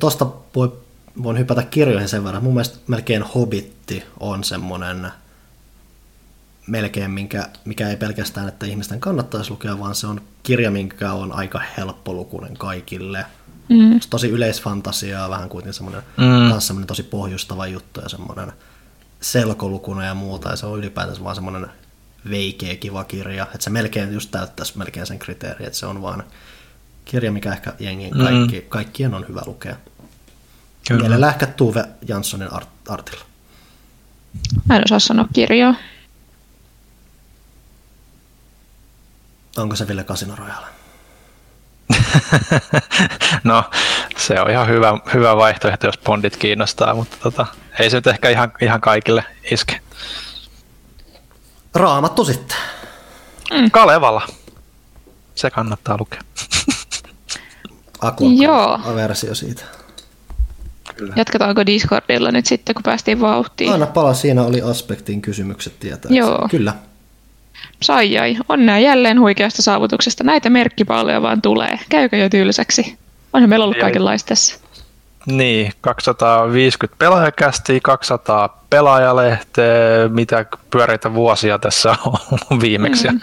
Tuosta voi, voin hypätä kirjoihin sen verran. Mun mielestä melkein Hobbitti on semmoinen melkein, minkä, mikä ei pelkästään, että ihmisten kannattaisi lukea, vaan se on kirja, minkä on aika helppolukuinen kaikille. Mm. Se tosi yleisfantasiaa, vähän kuitenkin semmoinen, mm. taas semmoinen tosi pohjustava juttu ja semmoinen selkolukunen ja muuta, ja se on ylipäätänsä vaan semmoinen veikeä, kiva kirja, että se melkein just täyttäisi melkein sen kriteeri, että se on vaan kirja, mikä ehkä jengin mm. kaikki, kaikkien on hyvä lukea. Kyllä. Mielellään ehkä Tuve Janssonin art, artilla. Mä en osaa sanoa kirjaa. Onko se Ville Casino Royale? no, se on ihan hyvä, hyvä vaihtoehto, jos Bondit kiinnostaa, mutta tota, ei se nyt ehkä ihan, ihan kaikille iske. Raamattu sitten. Mm. Kalevala. Se kannattaa lukea. Joo. versio siitä. Kyllä. Jatketaanko Discordilla nyt sitten, kun päästiin vauhtiin? Aina pala, siinä oli aspektin kysymykset tietää. Joo. Kyllä. Sai onnea jälleen huikeasta saavutuksesta. Näitä merkkipalloja vaan tulee. Käykö jo tylsäksi? Onhan meillä ollut kaikenlaista tässä. Niin, 250 pelaajakästiä, 200 pelaajalehteä, mitä pyöreitä vuosia tässä on viimeksi. Mm.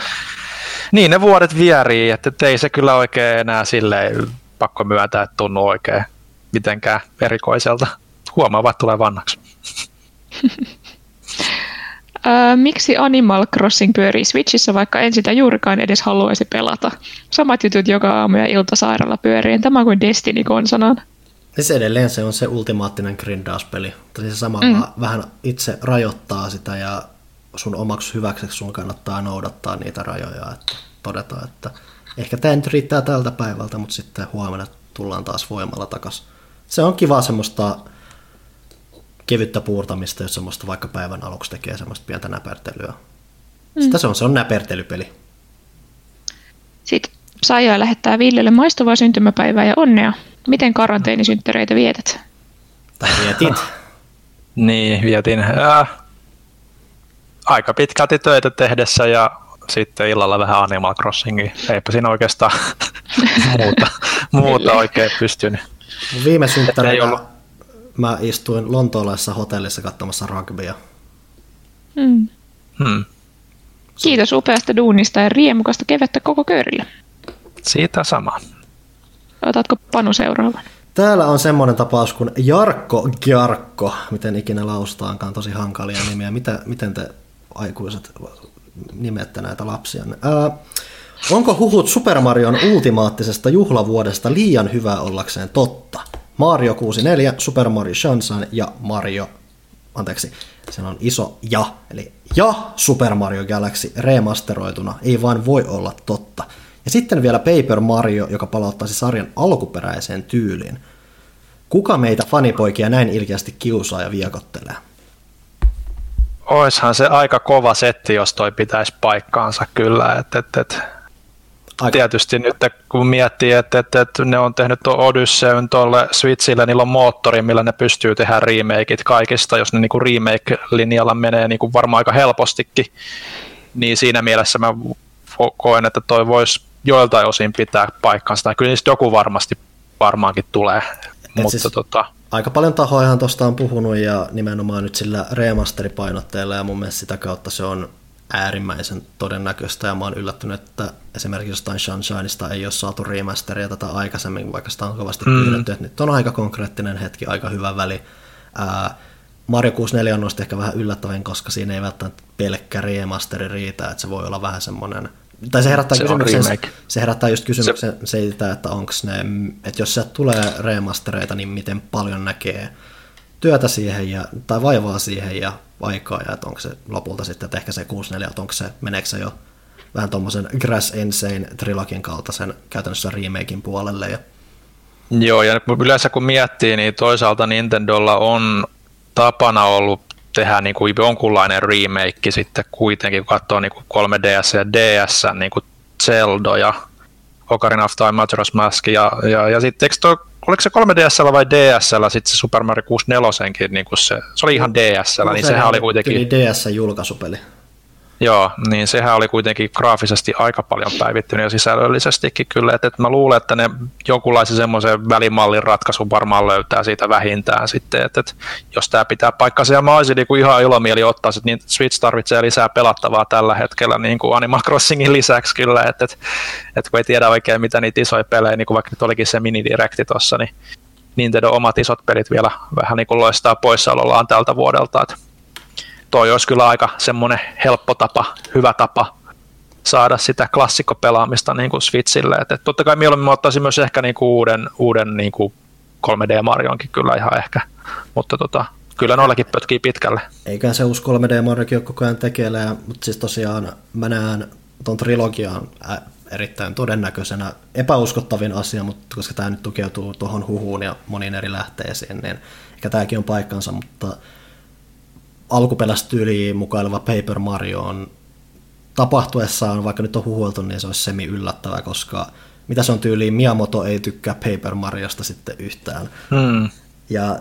Niin, ne vuodet vierii, että ei se kyllä oikein enää silleen pakko myöntää, että tunnu oikein mitenkään erikoiselta. Huomaa, että tulee vannaksi. miksi Animal Crossing pyörii Switchissä, vaikka en sitä juurikaan edes haluaisi pelata? Samat jutut joka aamu ja ilta sairaalla pyörii. Tämä kuin Destiny konsanaan. Siis edelleen se on se ultimaattinen grindauspeli. Se samalla mm. vähän itse rajoittaa sitä ja sun omaksi hyväkseksi sun kannattaa noudattaa niitä rajoja. Että todetaan, että ehkä tämä nyt riittää tältä päivältä, mutta sitten huomenna tullaan taas voimalla takaisin. Se on kiva semmoista kevyttä puurtamista, jos semmoista vaikka päivän aluksi tekee semmoista pientä näpertelyä. Mm. Sitä se on, se on näpertelypeli. Sitten Saija lähettää Villelle maistuvaa syntymäpäivää ja onnea. Miten karanteenisynttäreitä vietät? Tai vietit? niin, vietin. Äh, aika pitkälti töitä tehdessä ja sitten illalla vähän Animal Crossingia. Eipä siinä oikeastaan muuta, muuta oikein pystynyt. Viime synttäreillä mä istuin lontoolaisessa hotellissa katsomassa rugbya. Hmm. Hmm. Kiitos upeasta duunista ja riemukasta kevettä koko köyrille. Siitä sama. Otatko Panu seuraavan? Täällä on semmoinen tapaus kuin Jarkko Gjarkko, miten ikinä lausutaankaan, tosi hankalia nimiä. Mitä, miten te aikuiset nimette näitä lapsia? Ää, onko huhut Super Marion ultimaattisesta juhlavuodesta liian hyvä ollakseen totta? Mario 64, Super Mario Sunshine ja Mario, anteeksi, se on iso ja, eli ja Super Mario Galaxy remasteroituna ei vain voi olla totta. Ja sitten vielä Paper Mario, joka palauttaisi sarjan alkuperäiseen tyyliin. Kuka meitä fanipoikia näin ilkeästi kiusaa ja viekottelee? Oishan se aika kova setti, jos toi pitäisi paikkaansa kyllä. Et, et, et Aika. Tietysti nyt kun miettii, että, että, että ne on tehnyt tuon Odysseyn tuolle Switchille, niillä on moottori, millä ne pystyy tehdä remakeit kaikista, jos ne niin remake-linjalla menee niin kuin varmaan aika helpostikin, niin siinä mielessä mä koen, että toi voisi joiltain osin pitää paikkansa, tai kyllä niistä joku varmasti varmaankin tulee. Mutta siis tota... Aika paljon tahoihan tuosta on puhunut ja nimenomaan nyt sillä remasteripainotteella ja mun mielestä sitä kautta se on äärimmäisen todennäköistä ja mä oon yllättynyt, että esimerkiksi jostain Sunshineista ei ole saatu remasteria tätä aikaisemmin, vaikka sitä on kovasti mm. pyydetty, että nyt on aika konkreettinen hetki, aika hyvä väli. Ää, Mario 64 on ehkä vähän yllättävän, koska siinä ei välttämättä pelkkä remasteri riitä, että se voi olla vähän semmoinen tai se herättää, se kysymyksen, se herättää just kysymyksen se... siitä, että onko ne, että jos sieltä tulee remastereita, niin miten paljon näkee työtä siihen ja, tai vaivaa siihen ja aikaa, ja että onko se lopulta sitten, että ehkä se 64, että onko se, meneekö se jo vähän tuommoisen Grass Insane trilogin kaltaisen käytännössä remakein puolelle. Ja... Joo, ja yleensä kun miettii, niin toisaalta Nintendolla on tapana ollut tehdä niin kuin jonkunlainen remake sitten kuitenkin, kun katsoo niin kuin 3DS ja DS, niin kuin Zelda ja Ocarina of Time, Majora's Mask ja, ja, ja sitten eikö oliko se 3DSllä vai DSllä sitten se Super Mario 64 niin kuin se, se oli ihan DSllä, no, niin sehän oli kuitenkin... DS-julkaisupeli. Joo, niin sehän oli kuitenkin graafisesti aika paljon päivittynyt ja sisällöllisestikin kyllä, että, että mä luulen, että ne jonkunlaisen semmoisen välimallin ratkaisun varmaan löytää siitä vähintään sitten, että, että jos tämä pitää paikkansa ja mä olisin niin kuin ihan ilomieli ottaa, että niin Switch tarvitsee lisää pelattavaa tällä hetkellä niin kuin Animal Crossingin lisäksi kyllä, että, että, että kun ei tiedä oikein mitä niitä isoja pelejä, niin kuin vaikka nyt olikin se mini-direkti tuossa, niin Nintendo omat isot pelit vielä vähän niin kuin loistaa poissaolollaan tältä vuodelta, että toi olisi kyllä aika semmoinen helppo tapa, hyvä tapa saada sitä klassikkopelaamista niin kuin Switchille. Et, et totta kai mieluummin ottaisin myös ehkä niin kuin uuden, uuden niin kuin 3D Marionkin kyllä ihan ehkä, mutta tota, kyllä noillakin pötkii pitkälle. Eikä se uusi 3D Mariokin ole koko ajan tekeillä, mutta siis tosiaan mä näen tuon trilogian erittäin todennäköisenä epäuskottavin asia, mutta koska tämä nyt tukeutuu tuohon huhuun ja moniin eri lähteisiin, niin ehkä tämäkin on paikkansa, mutta alkuperäistyyliin mukaileva Paper Mario on tapahtuessaan, vaikka nyt on huhuiltu, niin se olisi semi yllättävä, koska mitä se on tyyliin, Miyamoto ei tykkää Paper Mariosta sitten yhtään. Hmm. Ja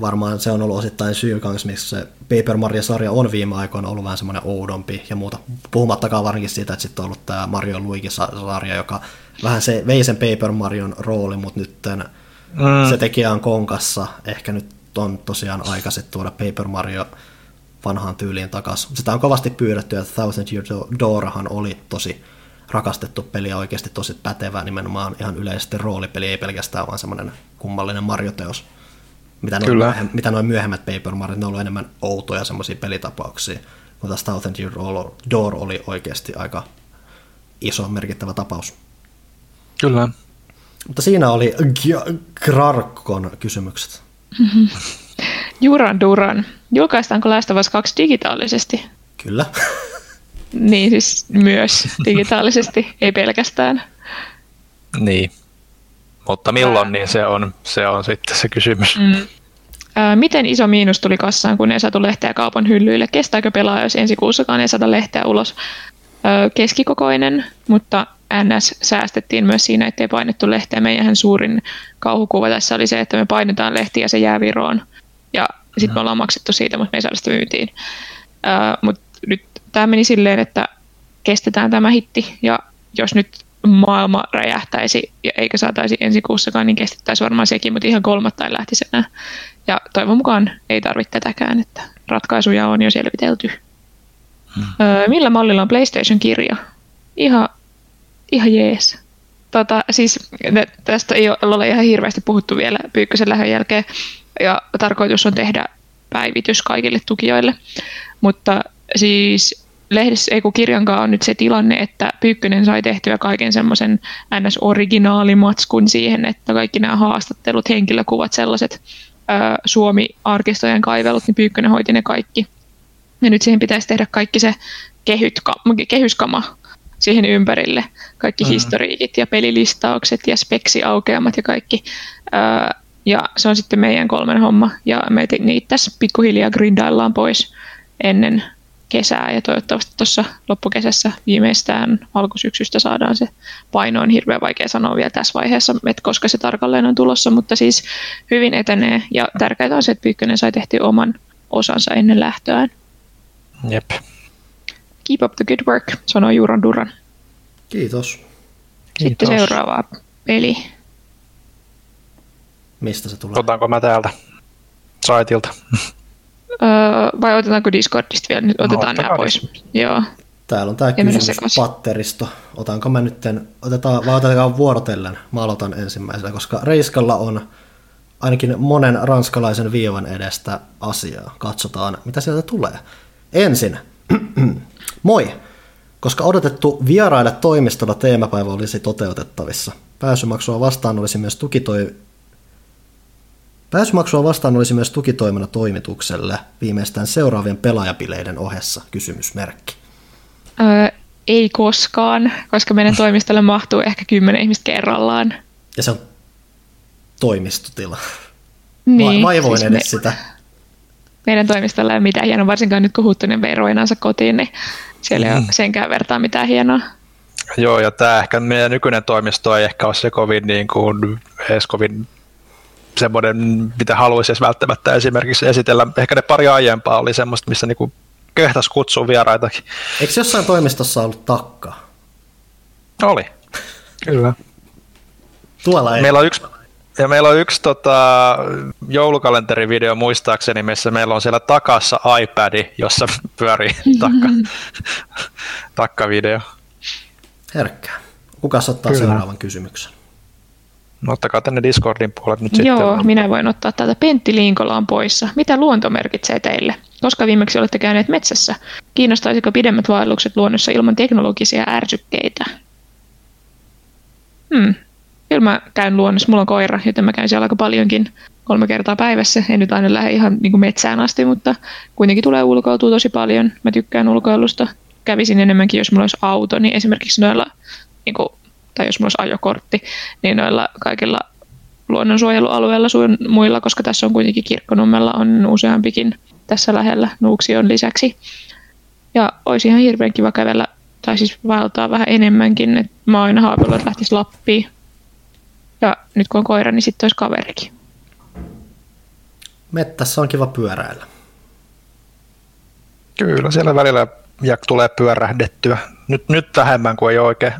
varmaan se on ollut osittain syy kanssa, missä se Paper Mario-sarja on viime aikoina ollut vähän semmoinen oudompi ja muuta. Puhumattakaan varsinkin siitä, että sitten on ollut tämä Mario Luigi-sarja, joka vähän se vei sen Paper Marion rooli, mutta nyt mm. se tekijä on konkassa. Ehkä nyt on tosiaan aika sitten tuoda Paper Mario vanhaan tyyliin takaisin. Sitä on kovasti pyydetty, että Thousand Year Doorahan oli tosi rakastettu peli ja oikeasti tosi pätevä nimenomaan ihan yleisesti roolipeli, ei pelkästään vaan semmoinen kummallinen Mario-teos. Mitä noin, myöhem, mitä noin myöhemmät Paper Mario, ne on ollut enemmän outoja semmoisia pelitapauksia, mutta taas Thousand Year Door oli oikeasti aika iso merkittävä tapaus. Kyllä. Mutta siinä oli Grarkon kysymykset. Juran Duran. Julkaistaanko Last of Us 2 digitaalisesti? Kyllä. niin siis myös digitaalisesti, ei pelkästään. Niin. Mutta milloin, niin se on, se on sitten se kysymys. Mm. miten iso miinus tuli kassaan, kun ei saatu lehteä kaupan hyllyille? Kestääkö pelaa, jos ensi kuussakaan ei saada lehteä ulos? keskikokoinen, mutta NS säästettiin myös siinä, ettei painettu lehteä. Meidän suurin kauhukuva tässä oli se, että me painetaan lehtiä ja se jää viroon. Ja sitten me ollaan maksettu siitä, mutta me ei saada sitä myytiin. Uh, mutta nyt tämä meni silleen, että kestetään tämä hitti ja jos nyt maailma räjähtäisi ja eikä saataisi ensi kuussakaan, niin kestettäisiin varmaan sekin, mutta ihan kolmatta ei lähtisi enää. Ja toivon mukaan ei tarvitse tätäkään, että ratkaisuja on jo selvitelty. Hmm. Öö, millä mallilla on PlayStation-kirja? Ihan, ihan jees. Tota, siis tästä ei ole ihan hirveästi puhuttu vielä Pyykkösen lähön jälkeen, ja tarkoitus on tehdä päivitys kaikille tukijoille. Mutta siis lehdessä, ei kun kirjankaan on nyt se tilanne, että Pyykkönen sai tehtyä kaiken semmoisen NS-originaalimatskun siihen, että kaikki nämä haastattelut, henkilökuvat, sellaiset Suomi-arkistojen kaivelut, niin Pyykkönen hoiti ne kaikki. Ja nyt siihen pitäisi tehdä kaikki se kehytka, kehyskama siihen ympärille. Kaikki mm. historiikit ja pelilistaukset ja speksiaukeamat ja kaikki. Ja se on sitten meidän kolmen homma. Ja me niitä tässä pikkuhiljaa grindaillaan pois ennen kesää ja toivottavasti tuossa loppukesässä viimeistään alkusyksystä saadaan se paino. On hirveän vaikea sanoa vielä tässä vaiheessa, että koska se tarkalleen on tulossa, mutta siis hyvin etenee ja tärkeää on se, että Pyykkönen sai tehty oman osansa ennen lähtöään. Jep. Keep up the good work, sanoi Juron Duran. Kiitos. Sitten Kiitos. seuraava peli. Mistä se tulee? Otanko mä täältä saitilta? Öö, vai otetaanko Discordista vielä? Nyt otetaan no, nämä pois. Joo. Täällä on tämä kysymyspatteristo. Otanko mä nyt, otetaan, vai otetaan vuorotellen? Mä aloitan ensimmäisenä, koska Reiskalla on ainakin monen ranskalaisen viivan edestä asiaa. Katsotaan, mitä sieltä tulee. Ensin, moi! Koska odotettu vieraille toimistolla teemapäivä olisi toteutettavissa. Pääsymaksua vastaan olisi myös tukitoi Pääsymaksua vastaan olisi myös tukitoimena toimitukselle viimeistään seuraavien pelaajapileiden ohessa, kysymysmerkki. Öö, ei koskaan, koska meidän toimistolle mahtuu ehkä kymmenen ihmistä kerrallaan. Ja se on toimistotila. Niin, Vai, voin siis edes me, sitä. Meidän toimistolla ei ole mitään hienoa, varsinkaan nyt kun Huttunen vei roinansa kotiin, niin siellä ei mm. ole senkään vertaa mitään hienoa. Joo, ja tämä ehkä meidän nykyinen toimisto ei ehkä ole se kovin, niin kuin, edes kovin semmoinen, mitä haluaisi edes välttämättä esimerkiksi esitellä. Ehkä ne pari aiempaa oli semmoista, missä niinku kehtas kutsua vieraitakin. Eikö jossain toimistossa ollut takka? Oli, kyllä. Tuolla ei. Meillä on yksi, ja meillä on yksi tota, joulukalenterivideo muistaakseni, missä meillä on siellä takassa iPad, jossa pyörii takka, takkavideo. Herkkää. Kuka ottaa Kyllä. seuraavan kysymyksen? No, ottakaa tänne Discordin puolet nyt Joo, sitten. minä voin ottaa täältä. Pentti Linkola on poissa. Mitä luonto merkitsee teille? Koska viimeksi olette käyneet metsässä? Kiinnostaisiko pidemmät vaellukset luonnossa ilman teknologisia ärsykkeitä? Hmm. Kyllä mä käyn luonnossa. Mulla on koira, joten mä käyn siellä aika paljonkin kolme kertaa päivässä. En nyt aina lähde ihan niin kuin metsään asti, mutta kuitenkin tulee ulkoiltua tosi paljon. Mä tykkään ulkoilusta. Kävisin enemmänkin, jos mulla olisi auto, niin esimerkiksi noilla niin kuin tai jos minulla olisi ajokortti, niin noilla kaikilla luonnonsuojelualueilla sun muilla, koska tässä on kuitenkin kirkkonummella on useampikin tässä lähellä Nuuksion lisäksi. Ja olisi ihan hirveän kiva kävellä, tai siis valtaa vähän enemmänkin, että mä oon aina haaveillut, että lähtisi Lappiin. Ja nyt kun on koira, niin sitten olisi kaverikin. Mettässä on kiva pyöräillä. Kyllä, siellä välillä tulee pyörähdettyä. Nyt, nyt vähemmän kuin ei oikein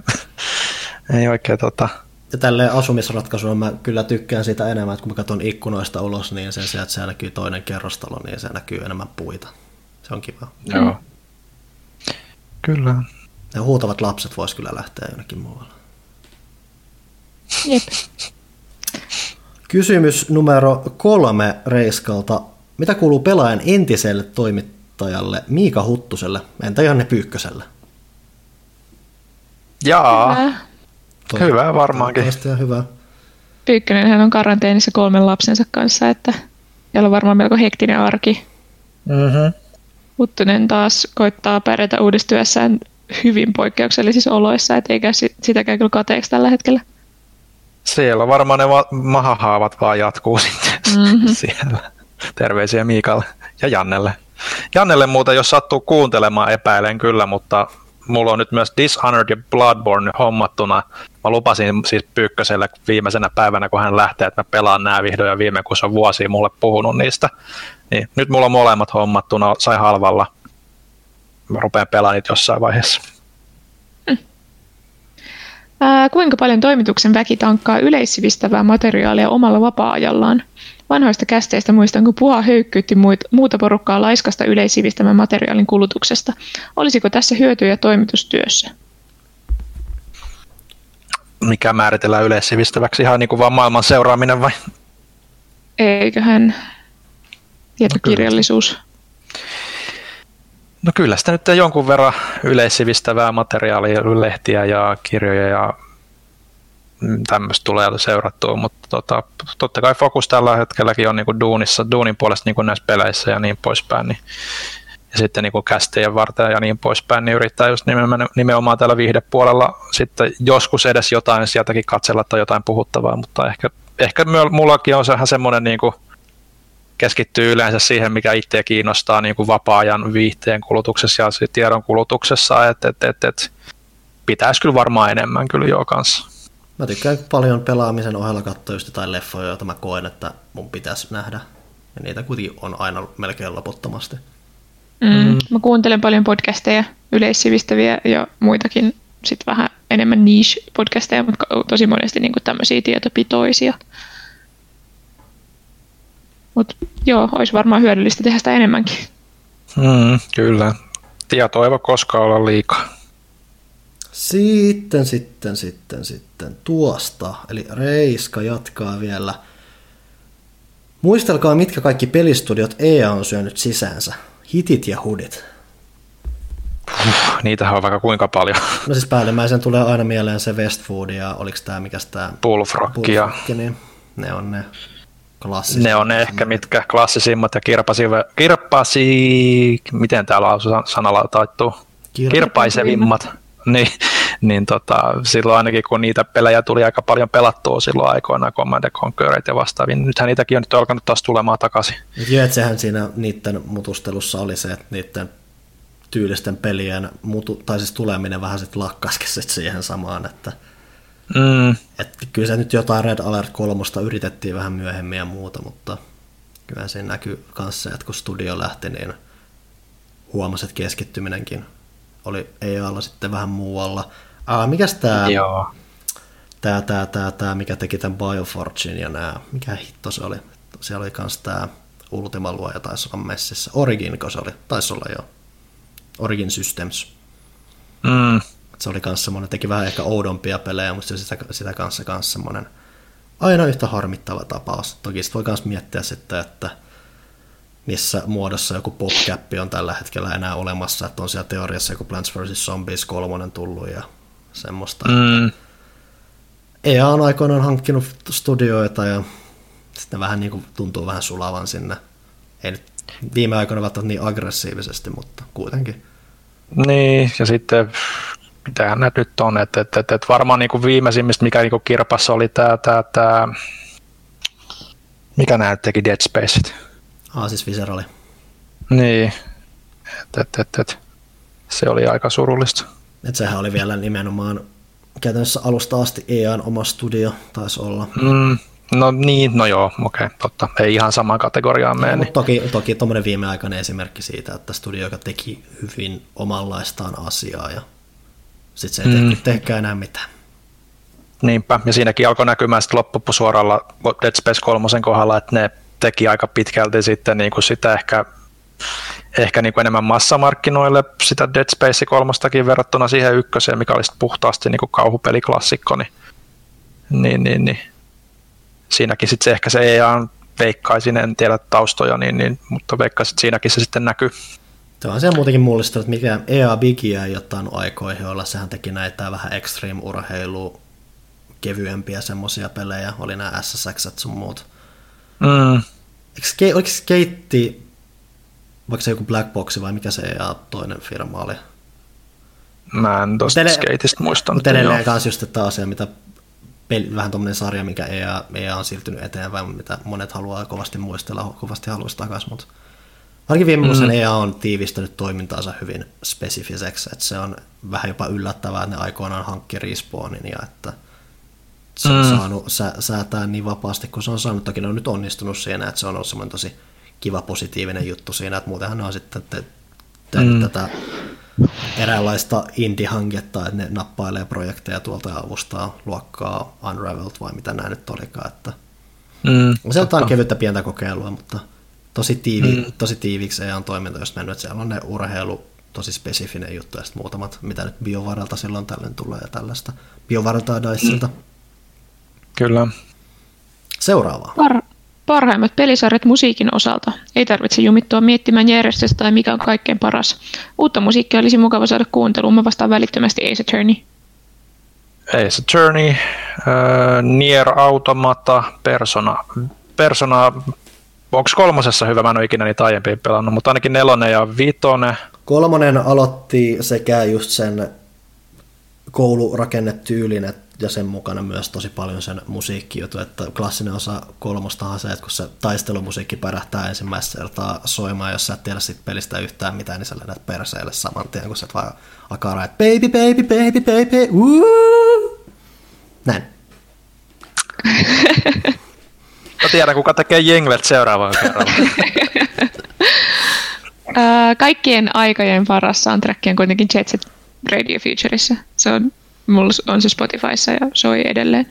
ei oikein tota... Ja tälleen asumisratkaisuna mä kyllä tykkään sitä enemmän, että kun mä katson ikkunoista ulos, niin sen sijaan, että siellä näkyy toinen kerrostalo, niin se näkyy enemmän puita. Se on kiva. Joo. Kyllä. Ja huutavat lapset vois kyllä lähteä jonnekin muualle. Jep. Kysymys numero kolme Reiskalta. Mitä kuuluu pelaajan entiselle toimittajalle Miika Huttuselle, entä Janne Pyykköselle? Jaa. Hyvä. Hyvä varmaankin. hyvä. Pyykkönen hän on karanteenissa kolmen lapsensa kanssa, että siellä on varmaan melko hektinen arki. Mm-hmm. Huttunen taas koittaa pärjätä uudistyessään hyvin poikkeuksellisissa oloissa, et eikä sitäkään kyllä kateeksi tällä hetkellä. Siellä varmaan ne va- mahahaavat vaan jatkuu sitten mm-hmm. siellä. Terveisiä Miikalle ja Jannelle. Jannelle muuta, jos sattuu kuuntelemaan, epäilen kyllä, mutta mulla on nyt myös Dishonored ja Bloodborne hommattuna. Mä lupasin siis Pyykköselle viimeisenä päivänä, kun hän lähtee, että mä pelaan nämä vihdoin ja viime, kun se on vuosia mulle puhunut niistä. Niin, nyt mulla on molemmat hommattuna, sai halvalla. Mä rupean pelaamaan niitä jossain vaiheessa. Hmm. Ää, kuinka paljon toimituksen väki tankkaa yleissivistävää materiaalia omalla vapaa-ajallaan? Vanhoista kästeistä muistan, kun Puha höykkyytti muuta porukkaa laiskasta yleissivistämän materiaalin kulutuksesta. Olisiko tässä hyötyjä toimitustyössä? Mikä määritellään yleissivistäväksi? Ihan niin kuin vaan maailman seuraaminen vai? Eiköhän tietokirjallisuus. No No kyllä sitä nyt jonkun verran yleissivistävää materiaalia, lehtiä ja kirjoja ja tämmöistä tulee seurattua, mutta tota, totta kai fokus tällä hetkelläkin on niin duunissa, duunin puolesta niin näissä peleissä ja niin poispäin, niin, ja sitten niin kästejen varten ja niin poispäin, niin yrittää just nimenomaan, nimenomaan tällä viihdepuolella sitten joskus edes jotain sieltäkin katsella tai jotain puhuttavaa, mutta ehkä, ehkä mullakin on sehän semmoinen niin kuin, keskittyy yleensä siihen, mikä itseä kiinnostaa niin kuin vapaa-ajan viihteen kulutuksessa ja tiedon kulutuksessa, että et, et, et, pitäisi kyllä varmaan enemmän kyllä jo kanssa. Mä tykkään paljon pelaamisen ohella katsoa just jotain leffoja, joita mä koen, että mun pitäisi nähdä. Ja niitä kuitenkin on aina melkein loputtomasti. Mm, mm. Mä kuuntelen paljon podcasteja, yleissivistäviä ja muitakin sit vähän enemmän niche-podcasteja, mutta tosi monesti niin tämmöisiä tietopitoisia. Mutta joo, olisi varmaan hyödyllistä tehdä sitä enemmänkin. Mm, kyllä. Tietoa ei voi koskaan olla liikaa. Sitten, sitten, sitten, sitten tuosta, eli Reiska jatkaa vielä. Muistelkaa, mitkä kaikki pelistudiot EA on syönyt sisäänsä. Hitit ja hudit. Niitähän on vaikka kuinka paljon. No siis päällimmäisen tulee aina mieleen se Westfood ja oliko tämä mikä tämä? Bullfrog. Bullfrog niin ne on ne. klassiset. Ne on ne ehkä mitkä klassisimmat ja kirpasi, kirppasi miten täällä sanalla taittuu? Kirpaisevimmat. Niin, niin tota, silloin ainakin kun niitä pelejä tuli aika paljon pelattua silloin aikoina, Command Conquerit ja vastaavin, nythän niitäkin on nyt alkanut taas tulemaan takaisin. Joo, että sehän siinä niiden mutustelussa oli se, että niiden tyylisten pelien mutu, tai siis tuleminen vähän sitten lakkasikin sit siihen samaan, että mm. et kyllä se nyt jotain Red Alert 3 yritettiin vähän myöhemmin ja muuta, mutta kyllä siinä näkyy kanssa, että kun studio lähti, niin huomasi, että keskittyminenkin oli EAlla sitten vähän muualla. Ah, mikäs tää, Joo. tää, tää, tää, tää, mikä teki tämän Biofortune ja nää, mikä hitto se oli? Siellä oli kans tää Ultima luoja taisi olla messissä. Origin, se oli, taisi olla jo. Origin Systems. Mm. Se oli kanssa semmoinen, teki vähän ehkä oudompia pelejä, mutta sitä, sitä kanssa kanssa semmoinen aina yhtä harmittava tapaus. Toki sitten voi myös miettiä sitten, että missä muodossa joku PopCap on tällä hetkellä enää olemassa, että on siellä teoriassa joku Plants vs. Zombies kolmonen tullut ja semmoista. Mm. EA on aikoinaan hankkinut studioita ja sitten vähän niin kuin tuntuu vähän sulavan sinne. Ei nyt viime aikoina välttämättä niin aggressiivisesti, mutta kuitenkin. Niin, ja sitten mitähän näitä nyt on, että, että, että, että varmaan niin kuin viimeisimmistä, mikä niin kuin kirpassa oli tämä, tämä, tämä mikä nämä teki Dead Spaceit? Siis Viscerali. Niin, että, että, että, että se oli aika surullista. Et sehän oli vielä nimenomaan käytännössä alusta asti EAN oma studio taisi olla. Mm, no niin, no joo, okei, okay, totta. Ei ihan samaan kategoriaan mene. Niin. Toki, toki tuommoinen viimeaikainen esimerkki siitä, että studio, joka teki hyvin omanlaistaan asiaa ja sitten se ei mm. tehkään enää mitään. Niinpä, ja siinäkin alkoi näkymään sitten loppupusuoralla Dead Space 3 kohdalla, että ne teki aika pitkälti sitten niin kuin sitä ehkä, ehkä niin kuin enemmän massamarkkinoille sitä Dead Space 3 verrattuna siihen ykköseen, mikä oli puhtaasti niin kuin kauhupeliklassikko, niin, niin, niin, niin. siinäkin sitten se ehkä se EA veikkaisin, en tiedä taustoja, niin, niin, mutta veikkaisin, että siinäkin se sitten näkyy. Tuo on se muutenkin mullistunut, että mikä EA Bigia ei ottanut aikoihin olla, sehän teki näitä vähän extreme urheilu kevyempiä semmoisia pelejä, oli nämä SSX sun muut. Mm. Eikö, oliko Skeitti, vaikka se joku Black Box vai mikä se EA toinen firma oli? Mä en tosta Tele- Skateista muista. Mutta edelleen kanssa just tämä asia, mitä peli, vähän tuommoinen sarja, mikä EA, EA on siirtynyt eteenpäin, mitä monet haluaa kovasti muistella, kovasti haluaisi takaisin, mutta Ainakin viime vuosina mm. EA on tiivistänyt toimintaansa hyvin spesifiseksi, että se on vähän jopa yllättävää, että ne aikoinaan hankki respawnin ja että se on mm. saanut sä, säätää niin vapaasti kuin se on saanut. Toki ne on nyt onnistunut siinä, että se on ollut semmoinen tosi kiva positiivinen juttu siinä, että muutenhan ne on sitten te, te, mm. tätä eräänlaista indie-hanketta, että ne nappailee projekteja tuolta ja avustaa luokkaa Unraveled vai mitä näin nyt olikaan. Että mm, se on kevyttä pientä kokeilua, mutta tosi, tiivi, mm. tosi tiiviksi on toiminta jos mennyt, siellä on ne urheilu, tosi spesifinen juttu ja sitten muutamat, mitä nyt biovaralta silloin tällöin tulee ja tällaista. Biovaralta ja Diceilta. Mm. Kyllä. Seuraavaa. Par- parhaimmat pelisarjat musiikin osalta. Ei tarvitse jumittua miettimään järjestöstä tai mikä on kaikkein paras. Uutta musiikkia olisi mukava saada kuunteluun. Mä vastaan välittömästi Ace Attorney. Ace Attorney, äh, Nier Automata, Persona, Persona Onko kolmosessa hyvä? Mä en ole ikinä niitä aiempiin pelannut, mutta ainakin nelonen ja viitonen. Kolmonen aloitti sekä just sen koulurakennetyylin ja sen mukana myös tosi paljon sen musiikkijutu, että klassinen osa kolmostahan se, että kun se taistelumusiikki pärähtää ensimmäistä kertaa soimaan, jos sä et tiedä siitä pelistä yhtään mitään, niin sä lennät perseelle saman tien, kun sä et vaan akaraa, että baby, baby, baby, baby, woo! Näin. Mä tiedän, kuka tekee Jenglet seuraavaan kerralla. Kaikkien aikojen paras soundtrack on kuitenkin Jet Set Radio Futureissa. Se on, mulla on se Spotifyssa ja soi edelleen.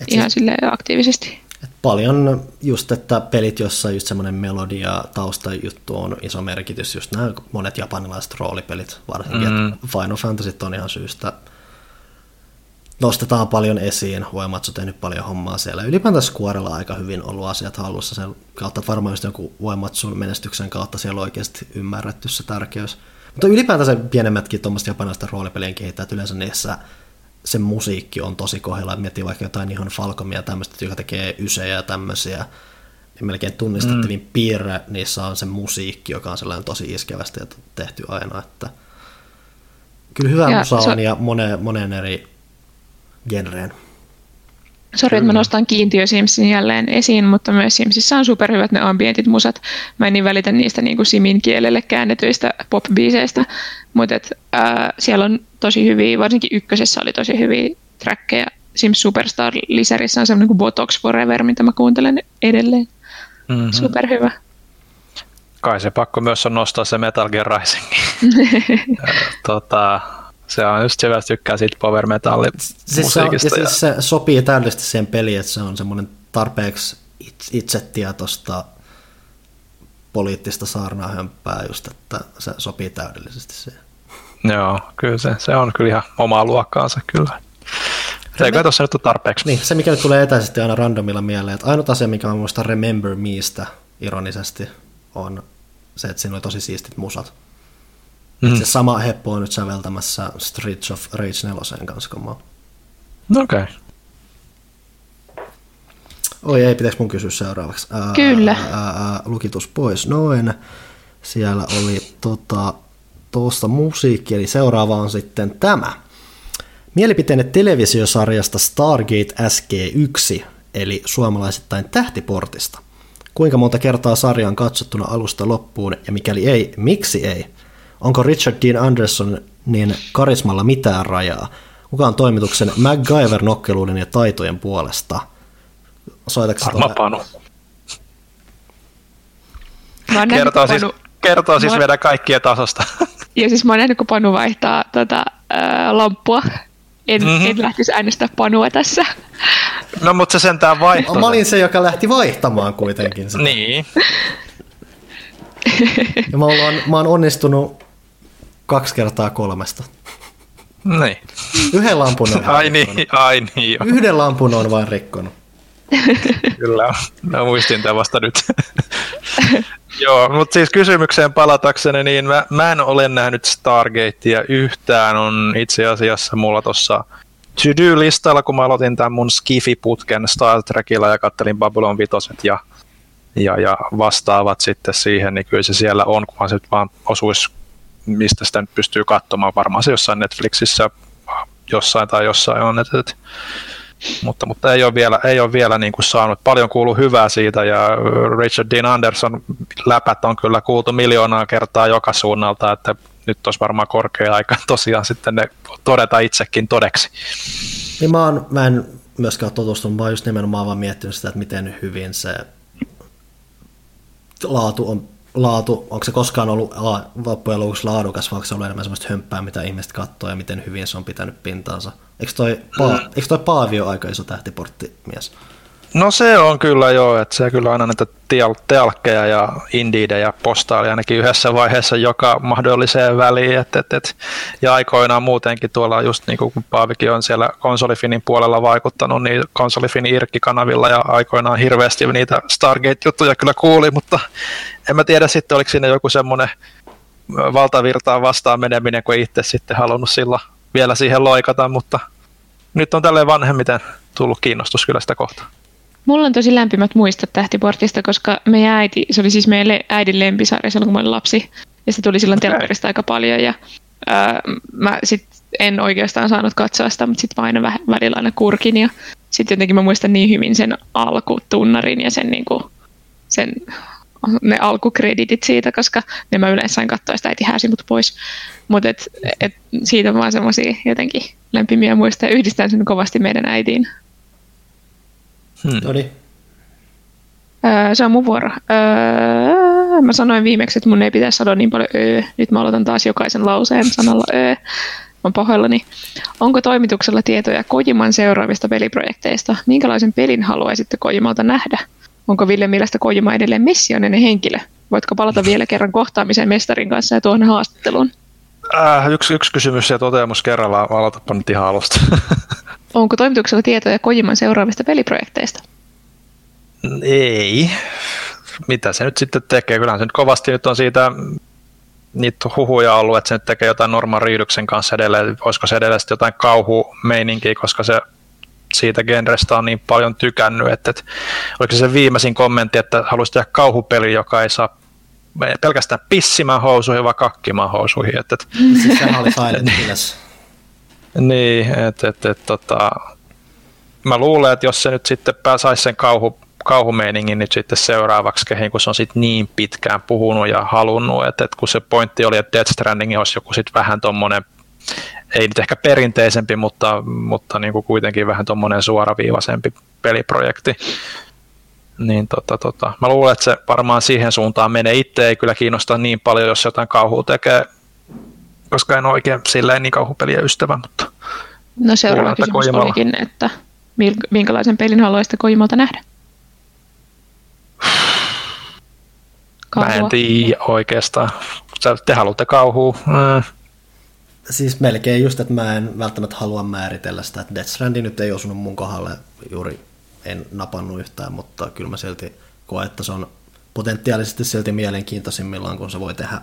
Et Ihan se, sille aktiivisesti. Et paljon just, että pelit, jossa just semmoinen melodia taustajuttu on iso merkitys. Just nämä monet japanilaiset roolipelit varsinkin. Mm. Final Fantasy on ihan syystä nostetaan paljon esiin. Voimatsu tehnyt paljon hommaa siellä. Ylipäätään Squarella aika hyvin ollut asiat hallussa sen kautta, että varmaan just joku Voimatsun menestyksen kautta siellä on oikeasti ymmärretty se tärkeys. Mutta ylipäätään se pienemmätkin tuommoista japanalaista roolipelien kehittäjät yleensä niissä se musiikki on tosi kohdalla. Miettii vaikka jotain ihan Falcomia tämmöistä, joka tekee ysejä ja tämmöisiä, niin melkein tunnistettavin mm. piirre niissä on se musiikki, joka on sellainen tosi iskevästi tehty aina. Että kyllä hyvä ja musa on se... ja moneen, moneen eri genreen. Sori, että mä nostan kiintiö Simsin jälleen esiin, mutta myös Simsissä on superhyvät ne ambientit musat. Mä en niin välitä niistä niin kuin Simin kielelle käännetyistä pop-biiseistä, mutta et, äh, siellä on tosi hyviä, varsinkin ykkösessä oli tosi hyviä trackeja. Sims Superstar lisärissä on semmoinen kuin Botox Forever, mitä mä kuuntelen edelleen. Mm-hmm. Superhyvä. Kai se pakko myös on nostaa se Metal Gear Rising. tota, se on just se, että tykkää siitä power metalli siis se, on, ja siis se sopii täydellisesti siihen peliin, että se on semmoinen tarpeeksi itsetietoista poliittista saarnahömppää just, että se sopii täydellisesti siihen. Joo, kyllä se, se on kyllä ihan omaa luokkaansa kyllä. Se ei tuossa nyt ole tarpeeksi. Niin, se mikä nyt tulee etäisesti aina randomilla mieleen, että ainut asia, mikä mä muistan Remember Meistä ironisesti, on se, että siinä oli tosi siistit musat. Mm. Se sama heppo on nyt säveltämässä Streets of Rage 4 kanssa, kun mä Okei. Okay. Oi ei, pitäisi mun kysyä seuraavaksi? Ää, Kyllä. Ää, ää, lukitus pois noin. Siellä oli tota, tuosta musiikki, eli seuraava on sitten tämä. Mielipiteenne televisiosarjasta Stargate SG1, eli suomalaisittain tähtiportista. Kuinka monta kertaa sarja on katsottuna alusta loppuun, ja mikäli ei, miksi ei? Onko Richard Dean Andersonin karismalla mitään rajaa? Kuka on toimituksen MacGyver-nokkeluuden ja taitojen puolesta? Soitatko Varma Panu. Kertoo siis, kertoo siis meidän kaikkien tasosta. Ja siis mä oon nähnyt, kun Panu vaihtaa tota, ää, lamppua. En, mm-hmm. en lähtisi äänestää Panua tässä. No mutta se sentään vaihtoi. Mä olin se, joka lähti vaihtamaan kuitenkin sitä. Niin. Ja mä, oon, mä oon onnistunut kaksi kertaa kolmesta. Niin. Yhden lampun on ai niin, ai niin. Yhden lampun on vain rikkonut. Kyllä, mä muistin tämän vasta nyt. Joo, mutta siis kysymykseen palatakseni, niin mä, mä en ole nähnyt Stargatea yhtään. On itse asiassa mulla tuossa to-do-listalla, kun mä aloitin tämän mun Skifi-putken Star Trekilla ja kattelin Babylon 5 ja, ja, ja vastaavat sitten siihen, niin kyllä se siellä on, kunhan se vaan osuisi mistä sitä nyt pystyy katsomaan. Varmaan se jossain Netflixissä jossain tai jossain on. Et, et, mutta, mutta ei ole vielä, ei ole vielä niin kuin saanut. Paljon kuulu hyvää siitä ja Richard Dean Anderson läpät on kyllä kuultu miljoonaa kertaa joka suunnalta, että nyt olisi varmaan korkea aika tosiaan sitten ne todeta itsekin todeksi. Niin mä, oon, mä en myöskään tutustunut, vaan just nimenomaan vaan miettinyt sitä, että miten hyvin se laatu on laatu, onko se koskaan ollut loppujen lopuksi laadukas, vai onko se ollut enemmän sellaista hömppää, mitä ihmiset katsoo ja miten hyvin se on pitänyt pintaansa? Eikö toi, pa- mm. eikö toi Paavi ole aika iso tähtiporttimies? No se on kyllä joo, että se kyllä aina näitä telkkeja ja indiidejä postaili ainakin yhdessä vaiheessa joka mahdolliseen väliin. Et, et, et. Ja aikoinaan muutenkin tuolla just niin kuin Paavikin on siellä konsolifinin puolella vaikuttanut, niin konsolifinin Irkki-kanavilla ja aikoinaan hirveästi niitä Stargate-juttuja kyllä kuuli, mutta en mä tiedä sitten oliko siinä joku semmoinen valtavirtaan vastaan meneminen, kun itse sitten halunnut silloin vielä siihen loikata, mutta nyt on tälleen vanhemmiten tullut kiinnostus kyllä sitä kohtaa. Mulla on tosi lämpimät muistot tähtiportista, koska meidän äiti, se oli siis meidän äidin lempisarja silloin, kun mä olin lapsi. Ja se tuli silloin okay. telkkarista aika paljon. Ja ää, mä sit en oikeastaan saanut katsoa sitä, mutta sitten mä aina väh, välillä aina kurkin. Ja sitten jotenkin mä muistan niin hyvin sen alkutunnarin ja sen, niin kuin, sen ne alkukreditit siitä, koska ne mä yleensä sain katsoa sitä äiti hääsi mut pois. Mutta et, et siitä on vaan semmoisia jotenkin lämpimiä muistoja. Yhdistän sen kovasti meidän äitiin. Hmm. Öö, se on mun vuoro. Öö, mä sanoin viimeksi, että mun ei pitäisi sanoa niin paljon öö. Nyt mä aloitan taas jokaisen lauseen sanalla öö. Mä pahoillani. Onko toimituksella tietoja Kojiman seuraavista peliprojekteista? Minkälaisen pelin haluaisitte Kojimalta nähdä? Onko Ville mielestä Kojima edelleen missionen henkilö? Voitko palata vielä kerran kohtaamiseen mestarin kanssa ja tuohon haastatteluun? Äh, yksi, yksi kysymys ja toteamus kerrallaan. Aloitapa nyt ihan alusta. Onko toimituksella tietoja Kojiman seuraavista peliprojekteista? Ei. Mitä se nyt sitten tekee? Kyllähän se nyt kovasti nyt on siitä niitä huhuja ollut, että se nyt tekee jotain Norman Reeduksen kanssa edelleen, olisiko se edelleen jotain kauhumeininkiä, koska se siitä genrestä on niin paljon tykännyt, että, että oliko se viimeisin kommentti, että haluaisi tehdä kauhupeli, joka ei saa pelkästään pissimään housuihin, vaan kakkimaan housuihin. Että, että, siis sehän oli Silent Hills. niin, että, että, että tota, mä luulen, että jos se nyt sitten saisi sen kauhu, kauhumeiningin nyt sitten seuraavaksi kehin, kun se on sitten niin pitkään puhunut ja halunnut, että, että kun se pointti oli, että Death Stranding olisi joku sitten vähän tuommoinen, ei nyt ehkä perinteisempi, mutta, mutta niin kuin kuitenkin vähän tuommoinen suoraviivaisempi peliprojekti, niin tota, tota, mä luulen, että se varmaan siihen suuntaan menee. Itse ei kyllä kiinnosta niin paljon, jos jotain kauhua tekee, koska en ole oikein silleen niin kauhupeliä ystävä, mutta... No seuraava luulen, kysymys Kojimalla... olikin, että minkälaisen pelin haluaisitte Kojimalta nähdä? Kauhua. Mä en tiedä oikeastaan. Te haluatte kauhua. Mm. Siis melkein just, että mä en välttämättä halua määritellä sitä, että Death Stranding nyt ei osunut mun kohdalle juuri en napannut yhtään, mutta kyllä mä silti koen, että se on potentiaalisesti silti mielenkiintoisimmillaan, kun se voi tehdä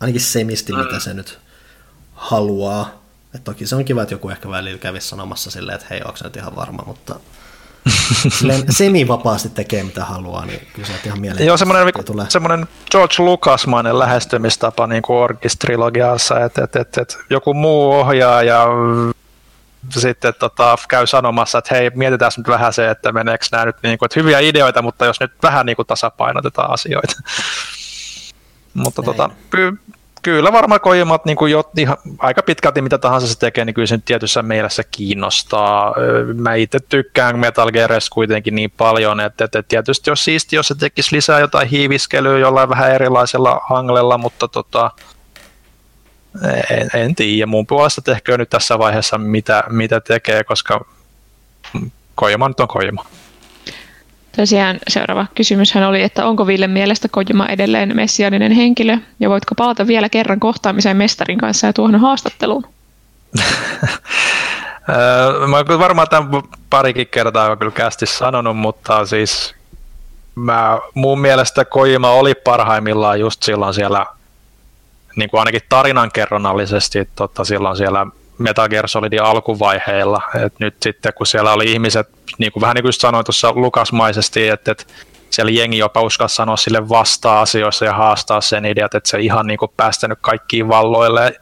ainakin semisti, mitä se nyt haluaa. Et toki se on kiva, että joku ehkä välillä kävisi sanomassa silleen, että hei, onko nyt ihan varma, mutta semi-vapaasti tekee mitä haluaa, niin kyllä se ihan mielenkiintoista Joo, semmoinen, tulee. semmoinen George Lucasmainen lähestymistapa niin kuin Orkis-trilogiassa, että, että, että, että joku muu ohjaaja sitten tota, käy sanomassa, että hei, mietitään nyt vähän se, että meneekö nämä nyt niin kuin, että hyviä ideoita, mutta jos nyt vähän niin kuin tasapainotetaan asioita. mutta tota, ky- kyllä varmaan Kojimat niin kuin jo, ihan, aika pitkälti mitä tahansa se tekee, niin kyllä se nyt tietyssä mielessä kiinnostaa. Mä itse tykkään Metal Gearista kuitenkin niin paljon, että, että tietysti olisi siisti, jos se tekisi lisää jotain hiiviskelyä jollain vähän erilaisella anglella, mutta tota, en, en tiedä. Mun puolesta tehköön nyt tässä vaiheessa mitä, mitä tekee, koska Kojima nyt on Kojima. Tosiaan seuraava kysymyshän oli, että onko Ville mielestä Kojima edelleen messianinen henkilö ja voitko palata vielä kerran kohtaamiseen mestarin kanssa ja tuohon haastatteluun? mä oon varmaan tämän parikin kertaa kyllä kästi sanonut, mutta siis mä, mun mielestä Kojima oli parhaimmillaan just silloin siellä niin kuin ainakin tarinankerronnallisesti tota, silloin siellä Metal Gear Solidin alkuvaiheilla. Et nyt sitten kun siellä oli ihmiset, niin kuin vähän niin kuin sanoin tuossa lukasmaisesti, että, että siellä jengi jopa uskaa sanoa sille vastaa asioissa ja haastaa sen ideat, että se ihan niin kuin päästänyt kaikkiin valloille,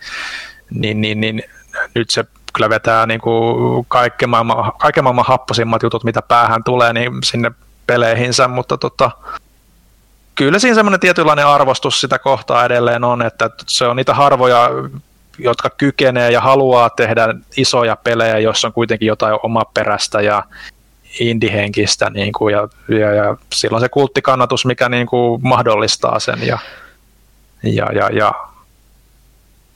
niin, niin, niin nyt se kyllä vetää niin kuin kaiken, maailman, kaiken maailman happosimmat jutut, mitä päähän tulee, niin sinne peleihinsä, mutta tota, kyllä siinä semmoinen tietynlainen arvostus sitä kohtaa edelleen on, että se on niitä harvoja, jotka kykenee ja haluaa tehdä isoja pelejä, joissa on kuitenkin jotain omaperäistä ja indihenkistä, niin kuin, ja, ja, ja silloin se kulttikannatus, mikä niin kuin mahdollistaa sen, ja, ja, ja, ja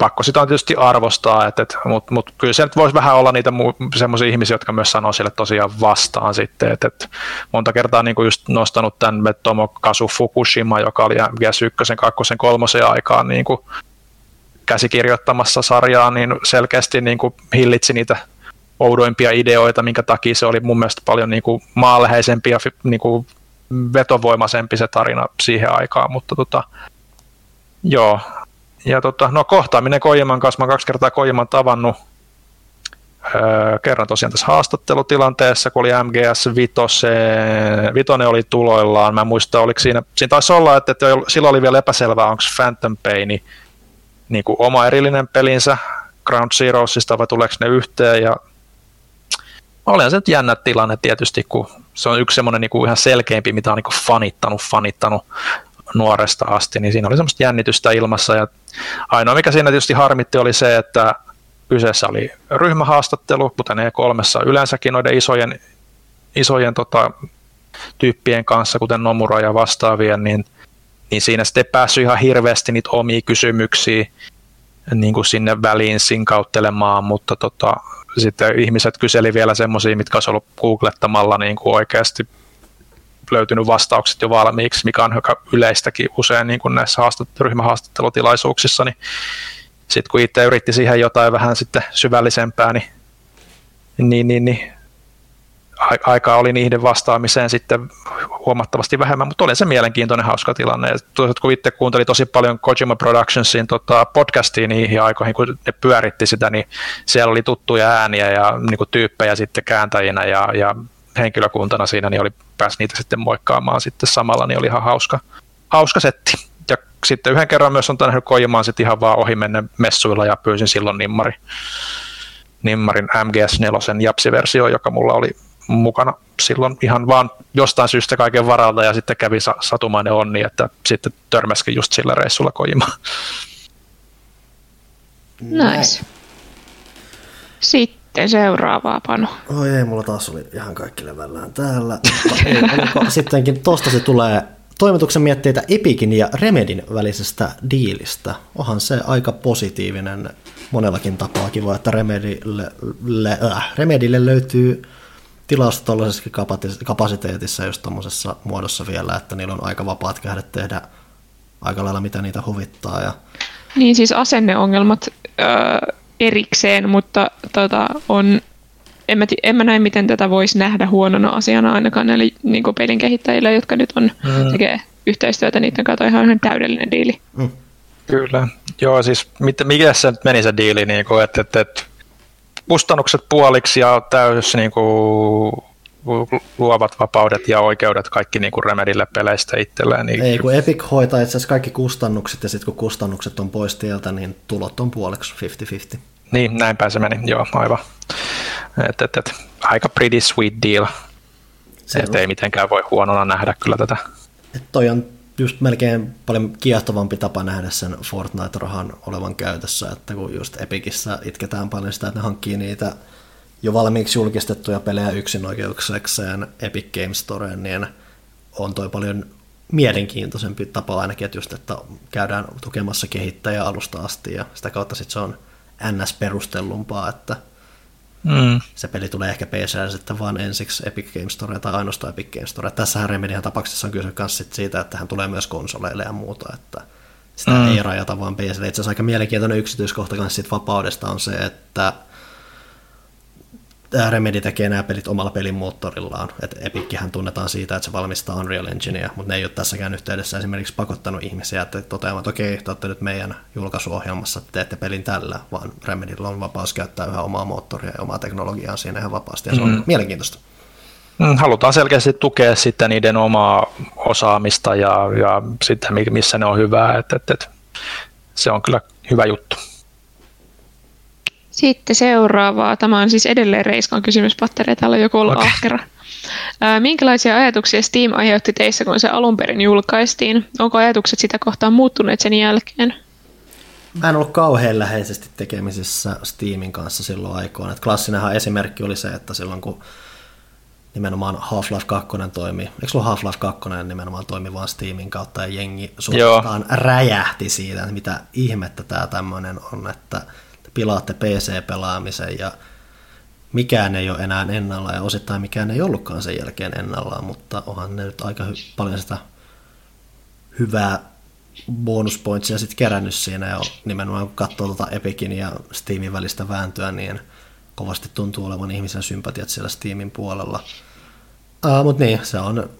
pakko sitä on tietysti arvostaa, että, että, mutta mut kyllä se nyt voisi vähän olla niitä semmoisia ihmisiä, jotka myös sanoo sille tosiaan vastaan sitten, että, että monta kertaa niin kuin just nostanut tämän Tomokazu Fukushima, joka oli MGS1, 2, 3 aikaan niin kuin käsikirjoittamassa sarjaa, niin selkeästi niin kuin hillitsi niitä oudoimpia ideoita, minkä takia se oli mun mielestä paljon niin kuin maanläheisempi ja niin kuin vetovoimaisempi se tarina siihen aikaan, mutta tota, joo, ja tota, no kohtaaminen Koijaman kanssa, mä kaksi kertaa Koijaman tavannut, öö, kerran tosiaan tässä haastattelutilanteessa, kun oli MGS Vitose, Vitonen oli tuloillaan, mä muistan, oliko siinä, siinä taisi olla, että, että silloin oli vielä epäselvää, onko Phantom Pain niin kuin oma erillinen pelinsä Ground Zeroesista vai tuleeko ne yhteen. Ja olihan se nyt jännä tilanne tietysti, kun se on yksi semmoinen niin kuin ihan selkeämpi, mitä on niin kuin fanittanut, fanittanut nuoresta asti, niin siinä oli semmoista jännitystä ilmassa. Ja ainoa, mikä siinä tietysti harmitti, oli se, että kyseessä oli ryhmähaastattelu, kuten E3 yleensäkin noiden isojen, isojen tota, tyyppien kanssa, kuten Nomura ja vastaavien, niin, niin siinä sitten päässyt ihan hirveästi niitä omia kysymyksiä niin kuin sinne väliin sinkauttelemaan, mutta tota, sitten ihmiset kyseli vielä semmoisia, mitkä olisi ollut googlettamalla niin kuin oikeasti löytynyt vastaukset jo valmiiksi, mikä on aika yleistäkin usein niin kuin näissä haastat- ryhmähaastattelutilaisuuksissa, niin sitten kun itse yritti siihen jotain vähän sitten syvällisempää, niin, niin, niin, niin aikaa oli niiden vastaamiseen sitten huomattavasti vähemmän, mutta oli se mielenkiintoinen hauska tilanne. Ja toisaalta, kun itse kuuntelin tosi paljon Kojima Productionsin tota, podcastia niihin aikoihin, kun ne pyöritti sitä, niin siellä oli tuttuja ääniä ja niin kuin tyyppejä sitten kääntäjinä ja, ja henkilökuntana siinä, niin oli pääsi niitä sitten moikkaamaan sitten samalla, niin oli ihan hauska, hauska setti. Ja sitten yhden kerran myös on nähnyt Kojimaan sitten ihan vaan ohi mennä messuilla ja pyysin silloin Nimmari, Nimmarin MGS4 Japsi-versio, joka mulla oli mukana silloin ihan vaan jostain syystä kaiken varalta ja sitten kävi satumainen onni, että sitten törmäskin just sillä reissulla Kojimaan. Nice. Sitten seuraavaa pano. Oi ei, mulla taas oli ihan kaikki levällään täällä. sittenkin tosta se tulee toimituksen mietteitä Epicin ja Remedin välisestä diilistä. Onhan se aika positiivinen monellakin tapaa kiva, että Remedille, äh, Remedille löytyy tilausta tuollaisessa kapasiteetissa just tuommoisessa muodossa vielä, että niillä on aika vapaat kädet tehdä aika lailla mitä niitä huvittaa. Ja... Niin siis asenneongelmat öö, erikseen, mutta tota, on, en, mä, en mä näe, miten tätä voisi nähdä huonona asiana ainakaan näille niin pelin kehittäjille, jotka nyt on mm. tekee yhteistyötä niiden kanssa, ihan, ihan täydellinen diili. Mm. Kyllä. Joo, siis mikä se nyt meni se diili, niin kuin, että, että, että kustannukset puoliksi ja täys niin kuin, luovat vapaudet ja oikeudet kaikki niin kuin Remedille peleistä itselleen. Niin... Ei, kun Epic hoitaa itse asiassa kaikki kustannukset ja sitten kun kustannukset on pois tieltä, niin tulot on puoleksi 50-50. Niin, näinpä se meni, joo, aivan. Et, et, et, aika pretty sweet deal. Se et ei mitenkään voi huonona nähdä kyllä tätä. Et toi on just melkein paljon kiehtovampi tapa nähdä sen Fortnite-rahan olevan käytössä, että kun just Epicissä itketään paljon sitä, että ne hankkii niitä jo valmiiksi julkistettuja pelejä yksinoikeuksekseen Epic Games Storeen, niin on toi paljon mielenkiintoisempi tapa ainakin, että just, että käydään tukemassa kehittäjää alusta asti ja sitä kautta sitten se on NS-perustellumpaa, että Mm. Se peli tulee ehkä PC sitten vaan ensiksi Epic Games Store tai ainoastaan Epic Games Store. Tässähän Remedian tapauksessa on kyse myös siitä, että hän tulee myös konsoleille ja muuta, että sitä mm. ei rajata vaan PC. Itse asiassa aika mielenkiintoinen yksityiskohta kanssa siitä vapaudesta on se, että Remedy tekee nämä pelit omalla pelimoottorillaan. Et Epickihän tunnetaan siitä, että se valmistaa Unreal Enginea, mutta ne ei ole tässäkään yhteydessä esimerkiksi pakottanut ihmisiä, että toteamaan, että okei, te olette nyt meidän julkaisuohjelmassa, että teette pelin tällä, vaan Remedyllä on vapaus käyttää yhä omaa moottoria ja omaa teknologiaa siinä ihan vapaasti, ja se on mm. mielenkiintoista. Mm, halutaan selkeästi tukea sitten niiden omaa osaamista ja, ja sitten missä ne on hyvää, että, että, että se on kyllä hyvä juttu. Sitten seuraavaa. Tämä on siis edelleen Reiskan kysymyspatteri. Täällä on joku ollut okay. ahkera. Minkälaisia ajatuksia Steam aiheutti teissä, kun se alun perin julkaistiin? Onko ajatukset sitä kohtaan muuttuneet sen jälkeen? Mä en ollut kauhean läheisesti tekemisissä Steamin kanssa silloin aikoina. klassinenhan esimerkki oli se, että silloin kun nimenomaan Half-Life 2 toimi, eikö ollut Half-Life 2 nimenomaan toimi vaan Steamin kautta ja jengi suorastaan räjähti siitä, että mitä ihmettä tämä tämmöinen on, että pilaatte PC-pelaamisen ja mikään ei ole enää ennallaan ja osittain mikään ei ollutkaan sen jälkeen ennallaan, mutta onhan ne nyt aika hy- paljon sitä hyvää bonuspointsia sitten kerännyt siinä ja nimenomaan kun katsoo tuota Epicin ja Steamin välistä vääntöä, niin kovasti tuntuu olevan ihmisen sympatiat siellä Steamin puolella. Uh, mutta niin, se on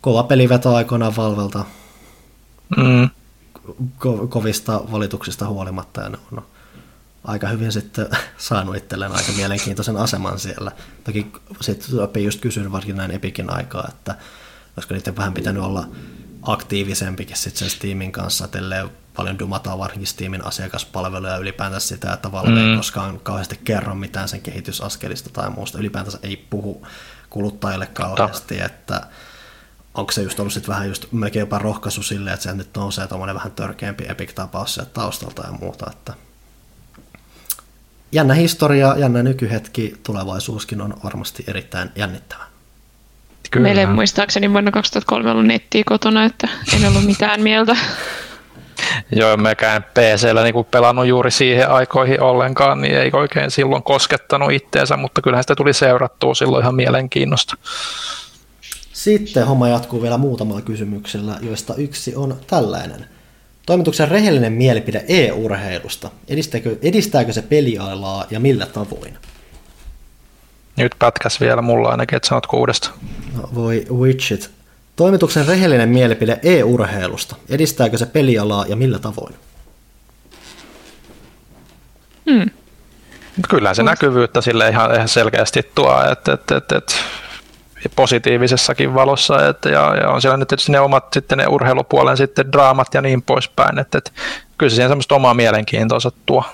kova peliveto aikoinaan Valvelta mm. Ko- kovista valituksista huolimatta ja ne on aika hyvin sitten saanut itselleen aika mielenkiintoisen aseman siellä. Toki sitten just kysyn varsinkin näin Epikin aikaa, että olisiko niiden vähän pitänyt olla aktiivisempikin sitten sen Steamin kanssa, että paljon dumataan varsinkin Steamin asiakaspalveluja ylipäätänsä sitä, että Valve mm. ei koskaan kauheasti kerro mitään sen kehitysaskelista tai muusta. Ylipäätänsä ei puhu kuluttajille kauheasti, Ta. että onko se just ollut sitten vähän just melkein jopa rohkaisu silleen, että se nyt nousee tuommoinen vähän törkeämpi Epic-tapaus sieltä taustalta ja muuta, että jännä historia, jännä nykyhetki, tulevaisuuskin on varmasti erittäin jännittävä. Kyllä. Meillä ei muistaakseni vuonna 2003 ollut nettiä kotona, että en ollut mitään mieltä. Joo, mekään PCllä niin pelannut juuri siihen aikoihin ollenkaan, niin ei oikein silloin koskettanut itteensä, mutta kyllähän sitä tuli seurattua silloin ihan mielenkiinnosta. Sitten homma jatkuu vielä muutamalla kysymyksellä, joista yksi on tällainen. Toimituksen rehellinen mielipide e-urheilusta. Edistääkö, edistääkö se pelialaa ja millä tavoin? Nyt pätkäs vielä mulla ainakin, että sanot kuudesta. No, voi witchit. Toimituksen rehellinen mielipide e-urheilusta. Edistääkö se pelialaa ja millä tavoin? Hmm. Kyllä se näkyvyyttä sille ihan, ihan selkeästi tuo, että, että, että, että positiivisessakin valossa, että, ja, ja, on siellä nyt tietysti ne omat sitten ne urheilupuolen sitten draamat ja niin poispäin, että, että kyllä se siihen semmoista omaa mielenkiintoista tuo.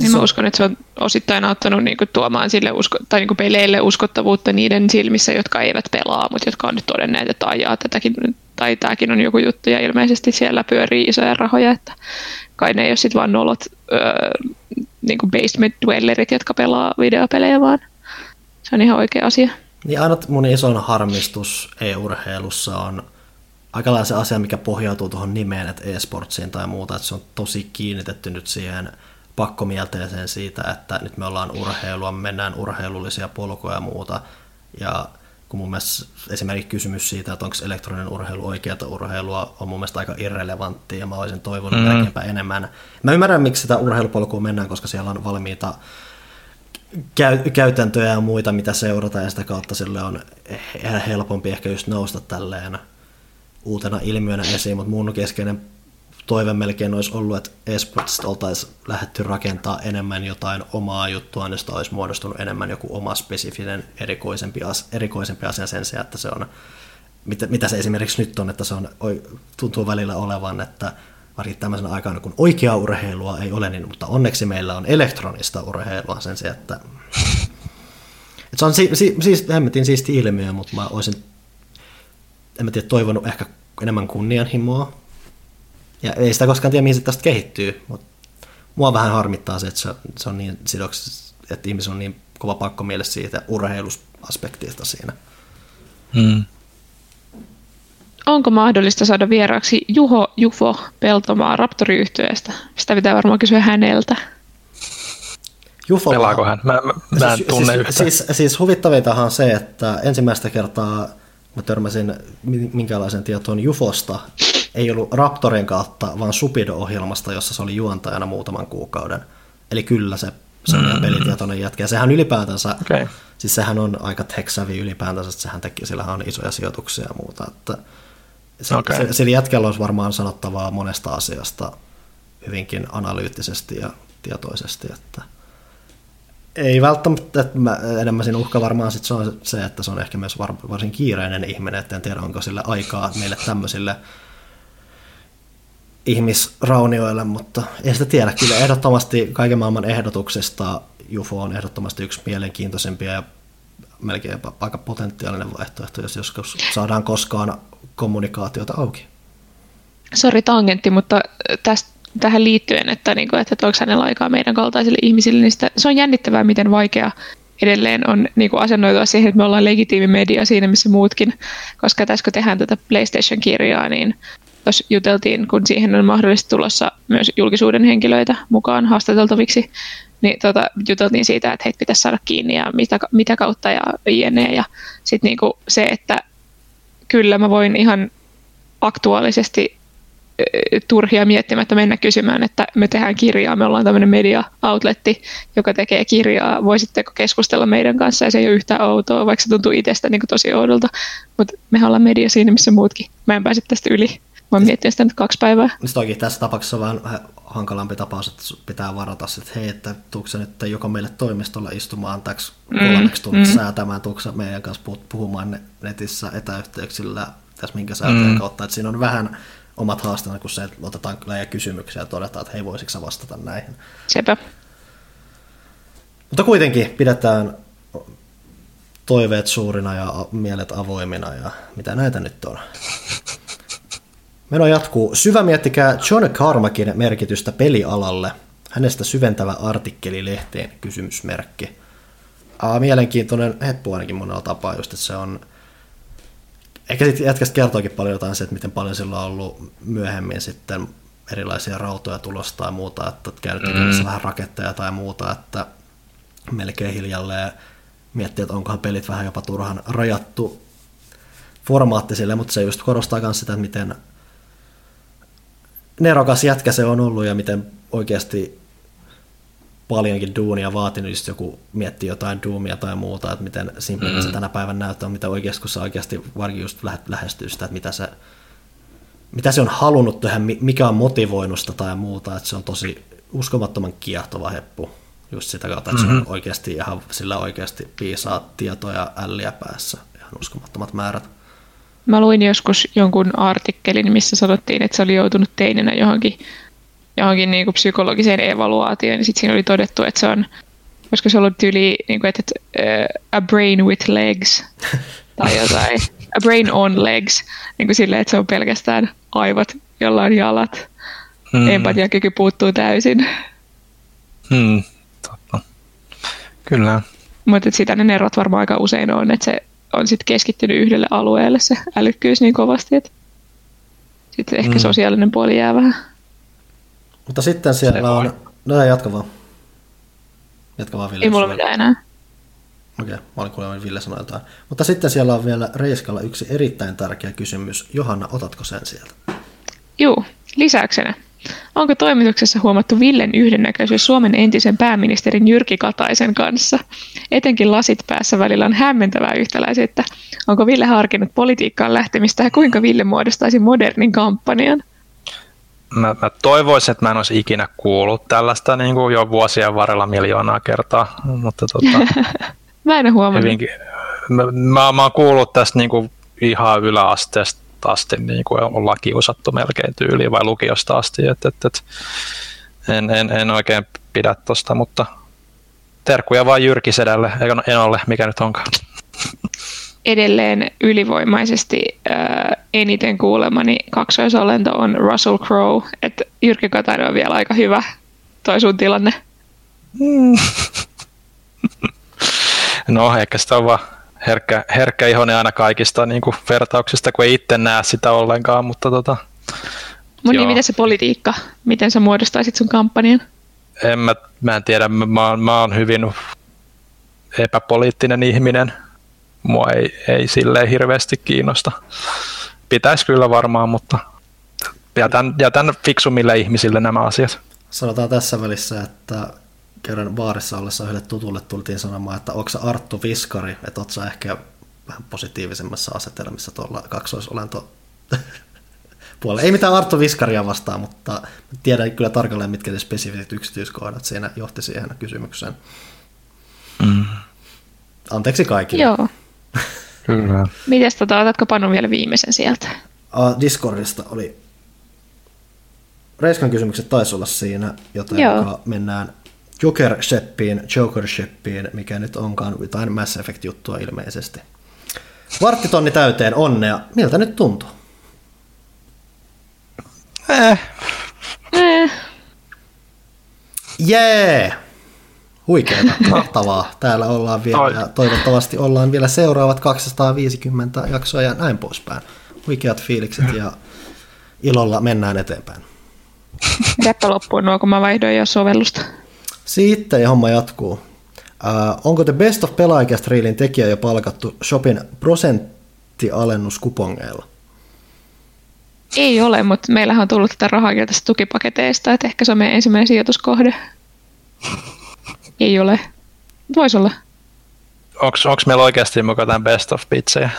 Niin mä uskon, että se on osittain auttanut niin kuin, tuomaan sille usko, tai niin kuin peleille uskottavuutta niiden silmissä, jotka eivät pelaa, mutta jotka on nyt todenneet, että ajaa tätäkin, tai tämäkin on joku juttu, ja ilmeisesti siellä pyörii isoja rahoja, että kai ne ei ole sitten vaan nolot öö, niin kuin basement dwellerit, jotka pelaa videopelejä, vaan se on ihan oikea asia. Niin ainut mun isoin harmistus e-urheilussa on aika se asia, mikä pohjautuu tuohon nimeen, että e-sportsiin tai muuta, että se on tosi kiinnitetty nyt siihen pakkomielteeseen siitä, että nyt me ollaan urheilua, me mennään urheilullisia polkuja ja muuta. Ja kun mun mielestä esimerkiksi kysymys siitä, että onko elektroninen urheilu oikeata urheilua, on mun mielestä aika irrelevantti ja mä olisin toivonut mm. melkeinpä enemmän. Mä ymmärrän, miksi sitä urheilupolkua mennään, koska siellä on valmiita käy- käytäntöjä ja muita, mitä seurata ja sitä kautta sille on helpompi ehkä just nousta tälleen uutena ilmiönä esiin, mutta mun keskeinen toive melkein olisi ollut, että esportsista oltaisiin lähdetty rakentaa enemmän jotain omaa juttua, niin olisi muodostunut enemmän joku oma spesifinen erikoisempi, as, erikoisempi asia sen sijaan, että se on, mitä, mitä se esimerkiksi nyt on, että se on, tuntuu välillä olevan, että varsinkin tämmöisenä aikana, kun oikeaa urheilua ei ole, niin, mutta onneksi meillä on elektronista urheilua sen sijaan, että, että se on si, si, siis siisti ilmiö, mutta mä olisin, en mä tiedä, toivonut ehkä enemmän kunnianhimoa ja ei sitä koskaan tiedä, mihin se tästä kehittyy, mutta mua vähän harmittaa se, että se, se on niin sidoksissa, että ihmisillä on niin kova pakko mielessä siitä urheilusaspektista siinä. Hmm. Onko mahdollista saada vieraaksi Juho Jufo Peltomaa Raptori-yhtyeestä? Sitä pitää varmaan kysyä häneltä. Jufo Pelaako hän? Mä, mä, mä en siis, tunne siis, yhtään. Siis, siis huvittavintahan on se, että ensimmäistä kertaa mä törmäsin minkälaisen tietoon Jufosta ei ollut Raptorin kautta, vaan Supido-ohjelmasta, jossa se oli juontajana muutaman kuukauden. Eli kyllä se, se on mm. pelitietoinen jätkä. Ja sehän ylipäätänsä, okay. siis sehän on aika tech ylipäätänsä, että sehän teki, sillä on isoja sijoituksia ja muuta. Että se, okay. se, sillä jätkällä olisi varmaan sanottavaa monesta asiasta hyvinkin analyyttisesti ja tietoisesti, että ei välttämättä, että mä, enemmän siinä uhka varmaan sit se on se, että se on ehkä myös var, varsin kiireinen ihminen, että en tiedä onko sille aikaa meille tämmöisille ihmisraunioille, mutta ei sitä tiedä. Kyllä ehdottomasti kaiken maailman ehdotuksesta UFO on ehdottomasti yksi mielenkiintoisempia ja melkein aika potentiaalinen vaihtoehto, jos joskus saadaan koskaan kommunikaatiota auki. Sori tangentti, mutta tästä, tähän liittyen, että, niin kuin, että onko hänellä aikaa meidän kaltaisille ihmisille, niin sitä, se on jännittävää, miten vaikea edelleen on niin kuin asennoitua siihen, että me ollaan legitiimi media siinä, missä muutkin. Koska tässä kun tehdään tätä PlayStation-kirjaa, niin tuossa juteltiin, kun siihen on mahdollisesti tulossa myös julkisuuden henkilöitä mukaan haastateltaviksi, niin tota, juteltiin siitä, että heitä pitäisi saada kiinni ja mitä, mitä kautta ja jne. Ja sitten niinku se, että kyllä mä voin ihan aktuaalisesti turhia miettimättä mennä kysymään, että me tehdään kirjaa, me ollaan tämmöinen media-outletti, joka tekee kirjaa, voisitteko keskustella meidän kanssa, ja se ei ole yhtään outoa, vaikka se tuntuu itsestä niin tosi oudolta, mutta me ollaan media siinä, missä muutkin. Mä en pääse tästä yli. Mä oon miettinyt sitä nyt kaksi päivää. Toki tässä tapauksessa on vähän hankalampi tapaus, että pitää varata, että hei, että tuukse se nyt joko meille toimistolla istumaan täksi mm, kolmeksi tunniksi mm. säätämään, tuukse meidän kanssa puhumaan netissä etäyhteyksillä tässä minkä säätöjen mm. kautta, että siinä on vähän omat haasteena kuin se, että otetaan läjä kysymyksiä ja todetaan, että hei, voisitko vastata näihin. Sepä. Mutta kuitenkin pidetään toiveet suurina ja mielet avoimina ja mitä näitä nyt on. Meno jatkuu. Syvä miettikää John Carmackin merkitystä pelialalle. Hänestä syventävä artikkeli lehteen kysymysmerkki. Aa, mielenkiintoinen heppu ainakin monella tapaa just, että se on Ehkä sitten jätkästä kertookin paljon jotain se, että miten paljon sillä on ollut myöhemmin sitten erilaisia rautoja tulosta tai muuta, että käytetään mm. vähän raketteja tai muuta, että melkein hiljalleen miettii, että onkohan pelit vähän jopa turhan rajattu formaattisille, mutta se just korostaa myös sitä, että miten nerokas jätkä se on ollut ja miten oikeasti paljonkin duunia vaatinut, just joku miettii jotain duumia tai muuta, että miten simppeli mm. se tänä päivän näyttää, mitä oikeasti, kun sä oikeasti varsinkin just lähestyy sitä, että mitä se, mitä se on halunnut tehdä, mikä on motivoinut sitä tai muuta, että se on tosi uskomattoman kiehtova heppu just sitä kautta, että mm-hmm. se on oikeasti ihan, sillä oikeasti piisaa tietoja älliä päässä, ihan uskomattomat määrät. Mä luin joskus jonkun artikkelin, missä sanottiin, että se oli joutunut teinenä johonkin, johonkin niin kuin psykologiseen evaluaatioon, ja sitten siinä oli todettu, että se on, koska se ollut tyyli, niin kuin, että, että uh, a brain with legs, tai jotain, a brain on legs, niin kuin silleen, että se on pelkästään aivot, jolla on jalat. Hmm. Empatiakyky puuttuu täysin. Hmm, totta. Kyllä. Mutta sitä ne erot varmaan aika usein on, että se on sitten keskittynyt yhdelle alueelle se älykkyys niin kovasti, että sitten ehkä mm. sosiaalinen puoli jää vähän. Mutta sitten siellä se on... No ei, jatka vaan. Jatka vaan Ville. Ei mulla mitään enää. Okei, okay, mä olin kuulemma Ville sanoi jotain. Mutta sitten siellä on vielä Reiskalla yksi erittäin tärkeä kysymys. Johanna, otatko sen sieltä? Juu, lisäyksenä. Onko toimituksessa huomattu Villen yhdennäköisyys Suomen entisen pääministerin Jyrki Kataisen kanssa? Etenkin lasit päässä välillä on hämmentävää yhtäläisyyttä. Onko Ville harkinnut politiikkaan lähtemistä ja kuinka Ville muodostaisi modernin kampanjan? Mä, mä toivoisin, että mä en olisi ikinä kuullut tällaista niin kuin jo vuosien varrella miljoonaa kertaa. Mutta tota, mä en huomannut. Hyvinkin, mä, mä, mä oon kuullut tästä niin kuin ihan yläasteesta asti niin kuin ollaan kiusattu melkein tyyliin vai lukiosta asti. Et, et, et, en, en, en, oikein pidä tosta, mutta terkkuja vaan Jyrkisedälle, en ole, mikä nyt onkaan. Edelleen ylivoimaisesti äh, eniten kuulemani kaksoisolento on Russell Crowe, että Jyrki Katainen on vielä aika hyvä toi sun tilanne. Mm. no ehkä sitä on vaan herkkä, herkkä ihonen aina kaikista niin kuin vertauksista, kun ei itse näe sitä ollenkaan, mutta tota, Moni, niin, miten se politiikka, miten sä muodostaisit sun kampanjan? En mä, mä en tiedä, mä, mä, mä oon hyvin epäpoliittinen ihminen. Mua ei, ei silleen hirveästi kiinnosta. Pitäisi kyllä varmaan, mutta jätän, jätän fiksumille ihmisille nämä asiat. Sanotaan tässä välissä, että kerran baarissa ollessa yhdelle tutulle tultiin sanomaan, että onko Arttu Viskari, että oot ehkä vähän positiivisemmassa asetelmissa tuolla kaksoisolento puolella. Ei mitään Arttu Viskaria vastaan, mutta tiedän kyllä tarkalleen, mitkä ne spesifiset yksityiskohdat siinä johti siihen kysymykseen. Mm. Anteeksi kaikille. Joo. Kyllä. Mites tota, otatko Panu vielä viimeisen sieltä? Uh, Discordista oli Reiskan kysymykset taisi olla siinä, joten mennään Joker-sheppiin, Joker-sheppiin, mikä nyt onkaan jotain Mass Effect-juttua ilmeisesti. Varttitonni täyteen, onnea. Miltä nyt tuntuu? Eh. Eh. Jee! Yeah. Huikeeta, mahtavaa. Täällä ollaan vielä ja toivottavasti ollaan vielä seuraavat 250 jaksoa ja näin poispäin. Huikeat fiilikset ja ilolla mennään eteenpäin. Räppä loppuun nuo, kun mä vaihdoin jo sovellusta. Sitten ja homma jatkuu. Uh, onko The Best of Reelin tekijä jo palkattu Shopin prosenttialennuskupongeilla? Ei ole, mutta meillähän on tullut tätä rahaa tästä tukipaketeista, että ehkä se on meidän ensimmäinen sijoituskohde. Ei ole. Voisi olla. Onko meillä oikeasti mukaan tämän Best of Pizzejä?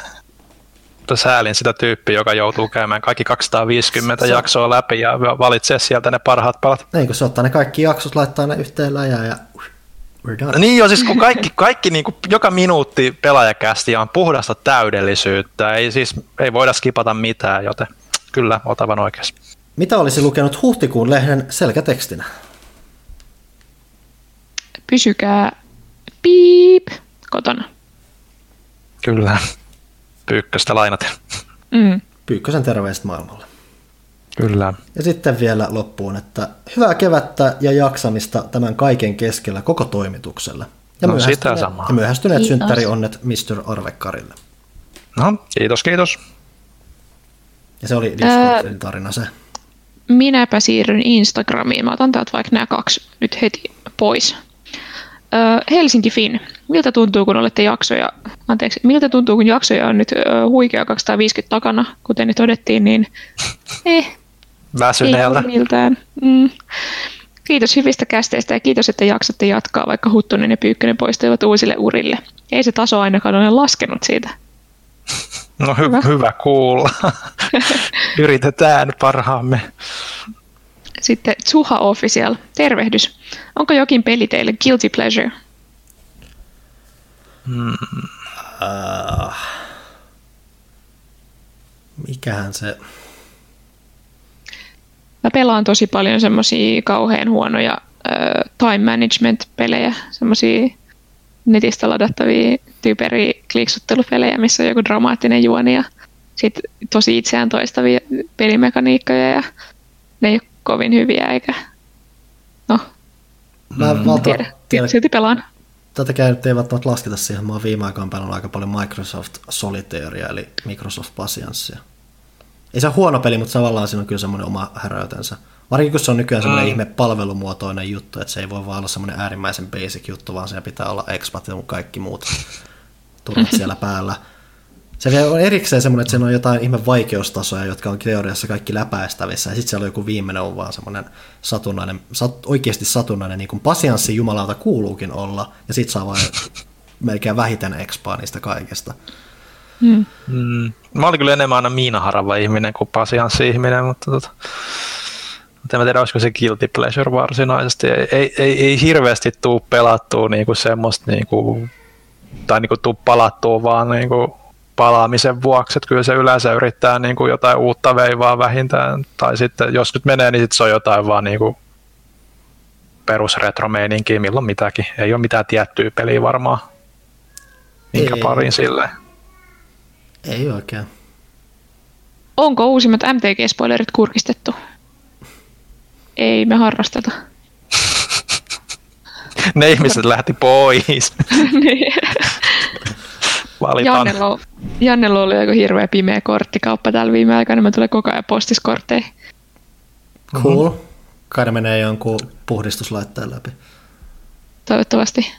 Säälin sitä tyyppiä, joka joutuu käymään kaikki 250 se... jaksoa läpi ja valitsee sieltä ne parhaat palat. Niin, kun se ottaa ne kaikki jaksot, laittaa ne yhteen läjään ja we're done. Niin jo, siis kun kaikki, kaikki niin kuin joka minuutti pelaajakästi on puhdasta täydellisyyttä, ei siis ei voida skipata mitään, joten kyllä, otavan oikeassa. Mitä olisi lukenut huhtikuun lehden selkätekstinä? Pysykää piip kotona. Kyllä. Pyykköstä lainaten. Mm. Pyykkösen terveiset maailmalle. Kyllä. Ja sitten vielä loppuun, että hyvää kevättä ja jaksamista tämän kaiken keskellä koko toimitukselle. Ja, no, myöhästyneet, sitä samaa. ja myöhästyneet synttärionnet Mr. Arvekarille. No, kiitos, kiitos. Ja se oli Discordin tarina se. Minäpä siirryn Instagramiin. Mä otan täältä vaikka nämä kaksi nyt heti pois. Helsinki Fin, miltä tuntuu, kun olette jaksoja, anteeksi, miltä tuntuu, kun jaksoja on nyt huikea 250 takana, kuten ne todettiin, niin eh, Väsyneeltä. Ei miltään. Mm. Kiitos hyvistä kästeistä ja kiitos, että jaksatte jatkaa, vaikka Huttunen ja Pyykkönen poistuivat uusille urille. Ei se taso ainakaan ole laskenut siitä. No hy- hyvä. hyvä kuulla. Yritetään parhaamme. Sitten Tsuha Official, tervehdys. Onko jokin peli teille guilty pleasure? Hmm. Uh, mikähän se... Mä pelaan tosi paljon semmosia kauhean huonoja uh, time management-pelejä, semmosia netistä ladattavia typeriä kliksuttelupelejä, missä on joku dramaattinen juoni ja sit tosi itseään toistavia pelimekaniikkoja ja ne ei ole kovin hyviä eikä no, Mä mm. valta, tiedä. tiedä. Silti pelaan. Tätäkään nyt ei välttämättä lasketa siihen. Mä oon viime aikoina pelannut aika paljon Microsoft Solitairea, eli Microsoft Patienceia. Ei se ole huono peli, mutta tavallaan siinä on kyllä semmoinen oma häröytensä. Varsinkin kun se on nykyään semmoinen mm. ihme palvelumuotoinen juttu, että se ei voi vaan olla semmoinen äärimmäisen basic juttu, vaan se pitää olla expat ja kaikki muut turvat siellä päällä. Se vielä on erikseen semmoinen, että siinä on jotain ihme vaikeustasoja, jotka on teoriassa kaikki läpäistävissä, ja sitten siellä on joku viimeinen on vaan semmoinen satunnainen, sat, oikeasti satunnainen, niin kuin pasianssi jumalalta kuuluukin olla, ja sitten saa vain melkein vähiten expaa niistä kaikesta. Hmm. Mm. Mä olin kyllä enemmän aina Miinaharava ihminen kuin pasianssi-ihminen, mutta tota, en tiedä, olisiko se guilty pleasure varsinaisesti. Ei, ei, ei, ei hirveästi tuu pelattua niinku semmoista, niinku, tai niinku tuu palattua vaan niinku palaamisen vuoksi, että kyllä se yleensä yrittää niin kuin jotain uutta veivaa vähintään, tai sitten jos nyt menee, niin sitten se on jotain vaan niin kuin perusretromeininkiä, milloin mitäkin. Ei ole mitään tiettyä peliä varmaan, minkä ei, pariin silleen. Ei oikein. Onko uusimmat MTG-spoilerit kurkistettu? Ei me harrasteta. ne ihmiset lähti pois. niin valitaan. Jannella, Jannella oli joku hirveä pimeä korttikauppa täällä viime aikoina, mä tulee koko ajan postiskortteja. Cool. Mm-hmm. Kai menee jonkun puhdistuslaitteen läpi. Toivottavasti.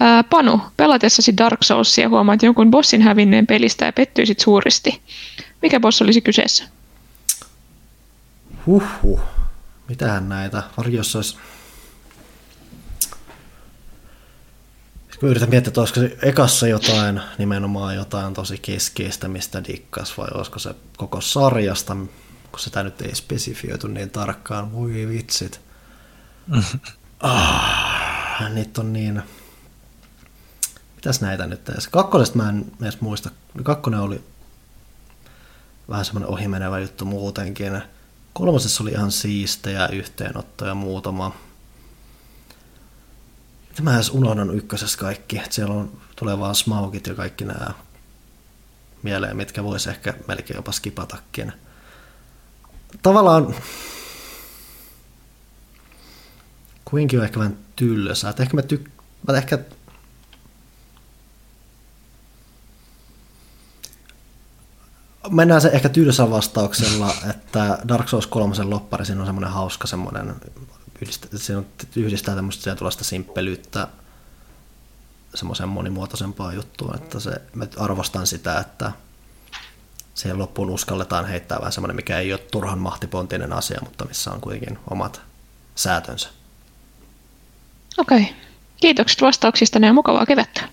Ää, Panu, pelatessasi Dark Soulsia huomaat jonkun bossin hävinneen pelistä ja pettyisit suuresti. Mikä boss olisi kyseessä? Huhhuh. Mitähän näitä? Varjossa olisi Kun yritän miettiä, että olisiko se ekassa jotain, nimenomaan jotain tosi keskeistä, mistä dikkas, vai olisiko se koko sarjasta, kun sitä nyt ei spesifioitu niin tarkkaan. Voi vitsit. ah, niitä on niin... Mitäs näitä nyt edes? Kakkosesta mä en edes muista. Kakkonen oli vähän semmoinen ohimenevä juttu muutenkin. Kolmosessa oli ihan siistejä yhteenottoja muutama Mä edes unohdan ykkösessä kaikki. Että siellä on, tulee vaan smaugit ja kaikki nämä mieleen, mitkä voisi ehkä melkein jopa skipatakin. Tavallaan kuinkin on ehkä vähän tylsä. Että ehkä mä, tyk- mä ehkä mennään se ehkä tylsä vastauksella, että Dark Souls 3 loppari, siinä on semmoinen hauska semmoinen yhdistää, se on, yhdistää tämmöistä tuollaista simppelyyttä semmoiseen monimuotoisempaan juttuun, että se, mä arvostan sitä, että siihen loppuun uskalletaan heittää vähän semmoinen, mikä ei ole turhan mahtipontinen asia, mutta missä on kuitenkin omat säätönsä. Okei. Okay. Kiitokset vastauksista ja mukavaa kevättä.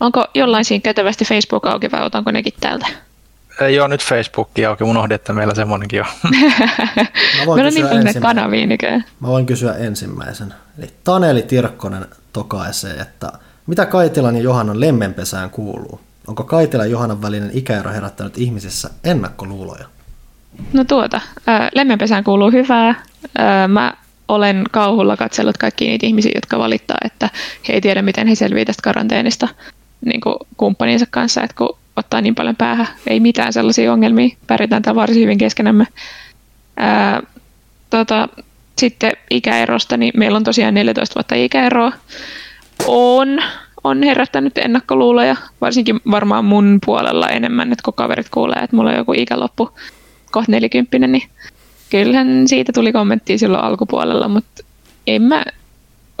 Onko jollain siinä kätevästi Facebook auki vai otanko nekin täältä? Ei ole nyt Facebookia auki, unohdin, että meillä semmoinenkin on. Meillä on niin paljon kanavia nykyään. Mä voin kysyä ensimmäisen. Eli Taneli Tirkkonen tokaisee, että mitä Kaitilan ja Johannan lemmenpesään kuuluu? Onko Kaitilan ja Johannan välinen ikäero herättänyt ihmisissä ennakkoluuloja? No tuota, lemmenpesään kuuluu hyvää. Mä olen kauhulla katsellut kaikki niitä ihmisiä, jotka valittaa, että he ei tiedä, miten he selviävät tästä karanteenista niin kuin kumppaninsa kanssa, että kun ottaa niin paljon päähän. Ei mitään sellaisia ongelmia. Pärjätään täällä varsin hyvin keskenämme. Ää, tota, sitten ikäerosta, niin meillä on tosiaan 14 vuotta ikäeroa. On, on herättänyt ennakkoluuloja, varsinkin varmaan mun puolella enemmän, että kun kaverit kuulee, että mulla on joku ikäloppu kohta 40, niin kyllähän siitä tuli kommenttia silloin alkupuolella, mutta en mä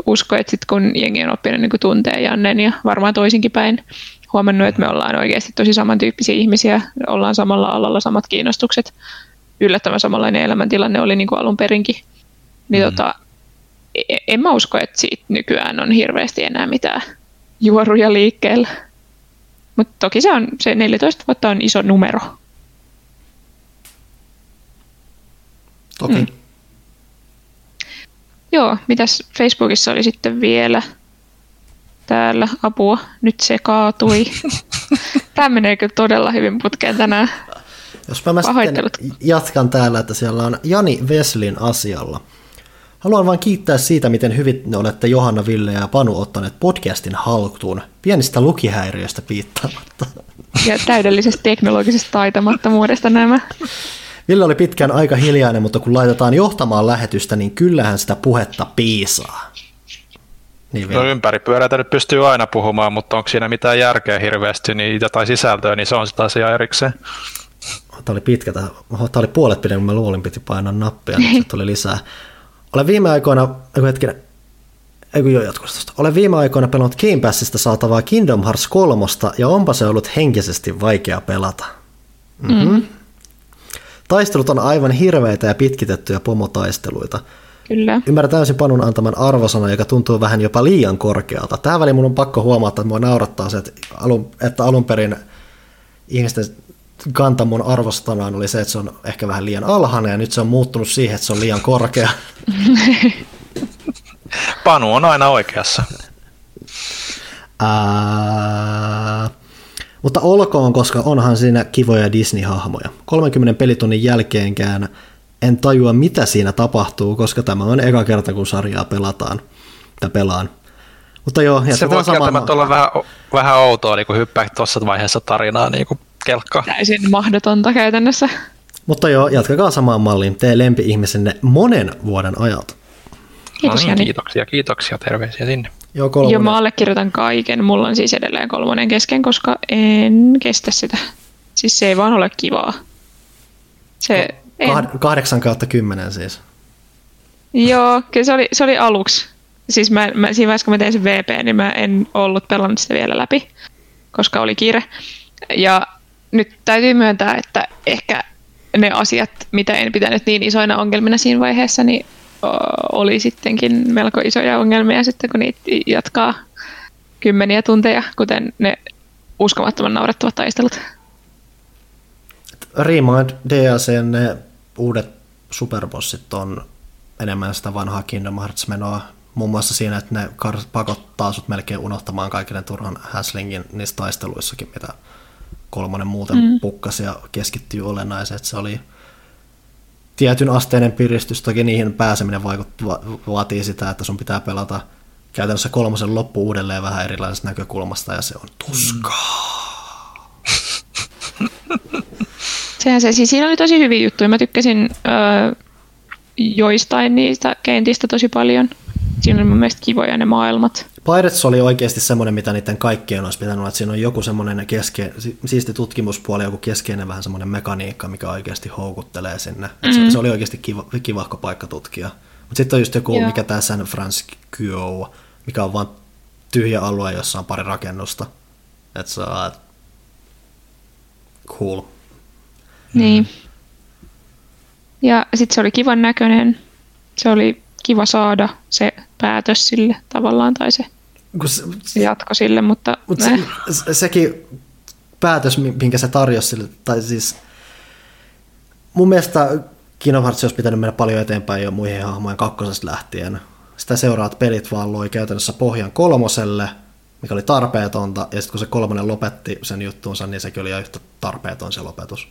usko, että sit kun jengi on oppinut niin tuntee Jannen ja varmaan toisinkin päin, huomannut, että me ollaan oikeasti tosi samantyyppisiä ihmisiä, ollaan samalla alalla samat kiinnostukset, yllättävän samanlainen elämäntilanne oli niin kuin alun perinkin. Niin mm. tota, e-, en mä usko, että siitä nykyään on hirveästi enää mitään juoruja liikkeellä. Mutta toki se, on, se 14 vuotta on iso numero. Toki. Mm. Joo, mitäs Facebookissa oli sitten vielä? Täällä apua, nyt se kaatui. Tämä menee kyllä todella hyvin putkeen tänään. Jos mä sitten jatkan täällä, että siellä on Jani Veslin asialla. Haluan vain kiittää siitä, miten hyvin ne olette Johanna, Ville ja Panu ottaneet podcastin haltuun, pienistä lukihäiriöistä piittaamatta. Ja täydellisestä teknologisesta taitamattomuudesta nämä. Ville oli pitkään aika hiljainen, mutta kun laitetaan johtamaan lähetystä, niin kyllähän sitä puhetta piisaa. Niin no ympäripyöräitä nyt pystyy aina puhumaan, mutta onko siinä mitään järkeä hirveästi niin, tai sisältöä, niin se on sitä asiaa erikseen. Tämä oli pitkä, tämä oli puolet pidemmän, mä luulin, piti painaa nappia, niin se tuli lisää. Olen viime aikoina, hetkinen, eiku jo jatkosta. Olen viime aikoina pelannut Game Passista saatavaa Kingdom Hearts 3, ja onpa se ollut henkisesti vaikea pelata. Mm-hmm. Mm. Taistelut on aivan hirveitä ja pitkitettyjä pomotaisteluita. Kyllä. Ymmärrän täysin Panun antaman arvosana, joka tuntuu vähän jopa liian korkealta. Tähän väliin mun on pakko huomata, että mua naurattaa se, että alun, että alun perin ihmisten kanta mun arvostanaan oli se, että se on ehkä vähän liian alhainen, ja nyt se on muuttunut siihen, että se on liian korkea. Panu on aina oikeassa. Ää, mutta olkoon, koska onhan siinä kivoja Disney-hahmoja. 30 pelitunnin jälkeenkään en tajua, mitä siinä tapahtuu, koska tämä on eka kerta, kun sarjaa pelataan. Tai pelaan. Mutta joo, se voi kieltämättä olla vähän, vähän outoa, niin kun hyppää tuossa vaiheessa tarinaa niin kuin kelkka. Täysin mahdotonta käytännössä. Mutta joo, jatkakaa samaan malliin. Tee lempi-ihmisenne monen vuoden ajalta. Kiitos, no niin, kiitoksia, kiitoksia, terveisiä sinne. Joo, kolmonen. Joo, mä allekirjoitan kaiken. Mulla on siis edelleen kolmonen kesken, koska en kestä sitä. Siis se ei vaan ole kivaa. Se, Kah- 8 kautta 10 siis. Joo, kyllä se oli, se oli aluksi. Siis mä, mä, siinä vaiheessa, kun mä tein sen VP, niin mä en ollut pelannut sitä vielä läpi, koska oli kiire. Ja nyt täytyy myöntää, että ehkä ne asiat, mitä en pitänyt niin isoina ongelmina siinä vaiheessa, niin oli sittenkin melko isoja ongelmia sitten, kun niitä jatkaa kymmeniä tunteja, kuten ne uskomattoman naurettavat taistelut. Remind DLC, ne uudet superbossit on enemmän sitä vanhaa Kingdom Hearts-menoa, muun muassa siinä, että ne pakottaa sut melkein unohtamaan kaikille turhan häslingin niissä taisteluissakin, mitä kolmonen muuten mm. pukkasi ja keskittyy olennaiseen, että se oli tietyn asteinen piristys, toki niihin pääseminen vaikuttaa, vaatii sitä, että sun pitää pelata käytännössä kolmosen loppu uudelleen vähän erilaisesta näkökulmasta ja se on tuskaa. Sehän se, siis siinä oli tosi hyviä juttuja. Mä tykkäsin öö, joistain niistä kentistä tosi paljon. Siinä oli mun mielestä kivoja ne maailmat. Pirates oli oikeasti semmoinen, mitä niiden kaikkien olisi pitänyt olla, siinä on joku semmoinen keske, siisti tutkimuspuoli, joku keskeinen vähän semmoinen mekaniikka, mikä oikeasti houkuttelee sinne. Mm-hmm. Se, se, oli oikeasti kiva, kivahko paikka tutkia. Mutta sitten on just joku, Joo. mikä tämä San Francisco, mikä on vain tyhjä alue, jossa on pari rakennusta. Että se on cool. Niin. Ja sitten se oli kivan näköinen. Se oli kiva saada se päätös sille tavallaan tai se, se, se jatko sille, mutta... mutta se, sekin päätös, minkä se tarjosi sille, tai siis mun mielestä Kingdom Hearts olisi pitänyt mennä paljon eteenpäin jo muihin hahmojen kakkosesta lähtien. Sitä seuraat pelit vaan loi käytännössä pohjan kolmoselle, mikä oli tarpeetonta, ja sitten kun se kolmonen lopetti sen juttuunsa, niin sekin oli yhtä tarpeeton se lopetus.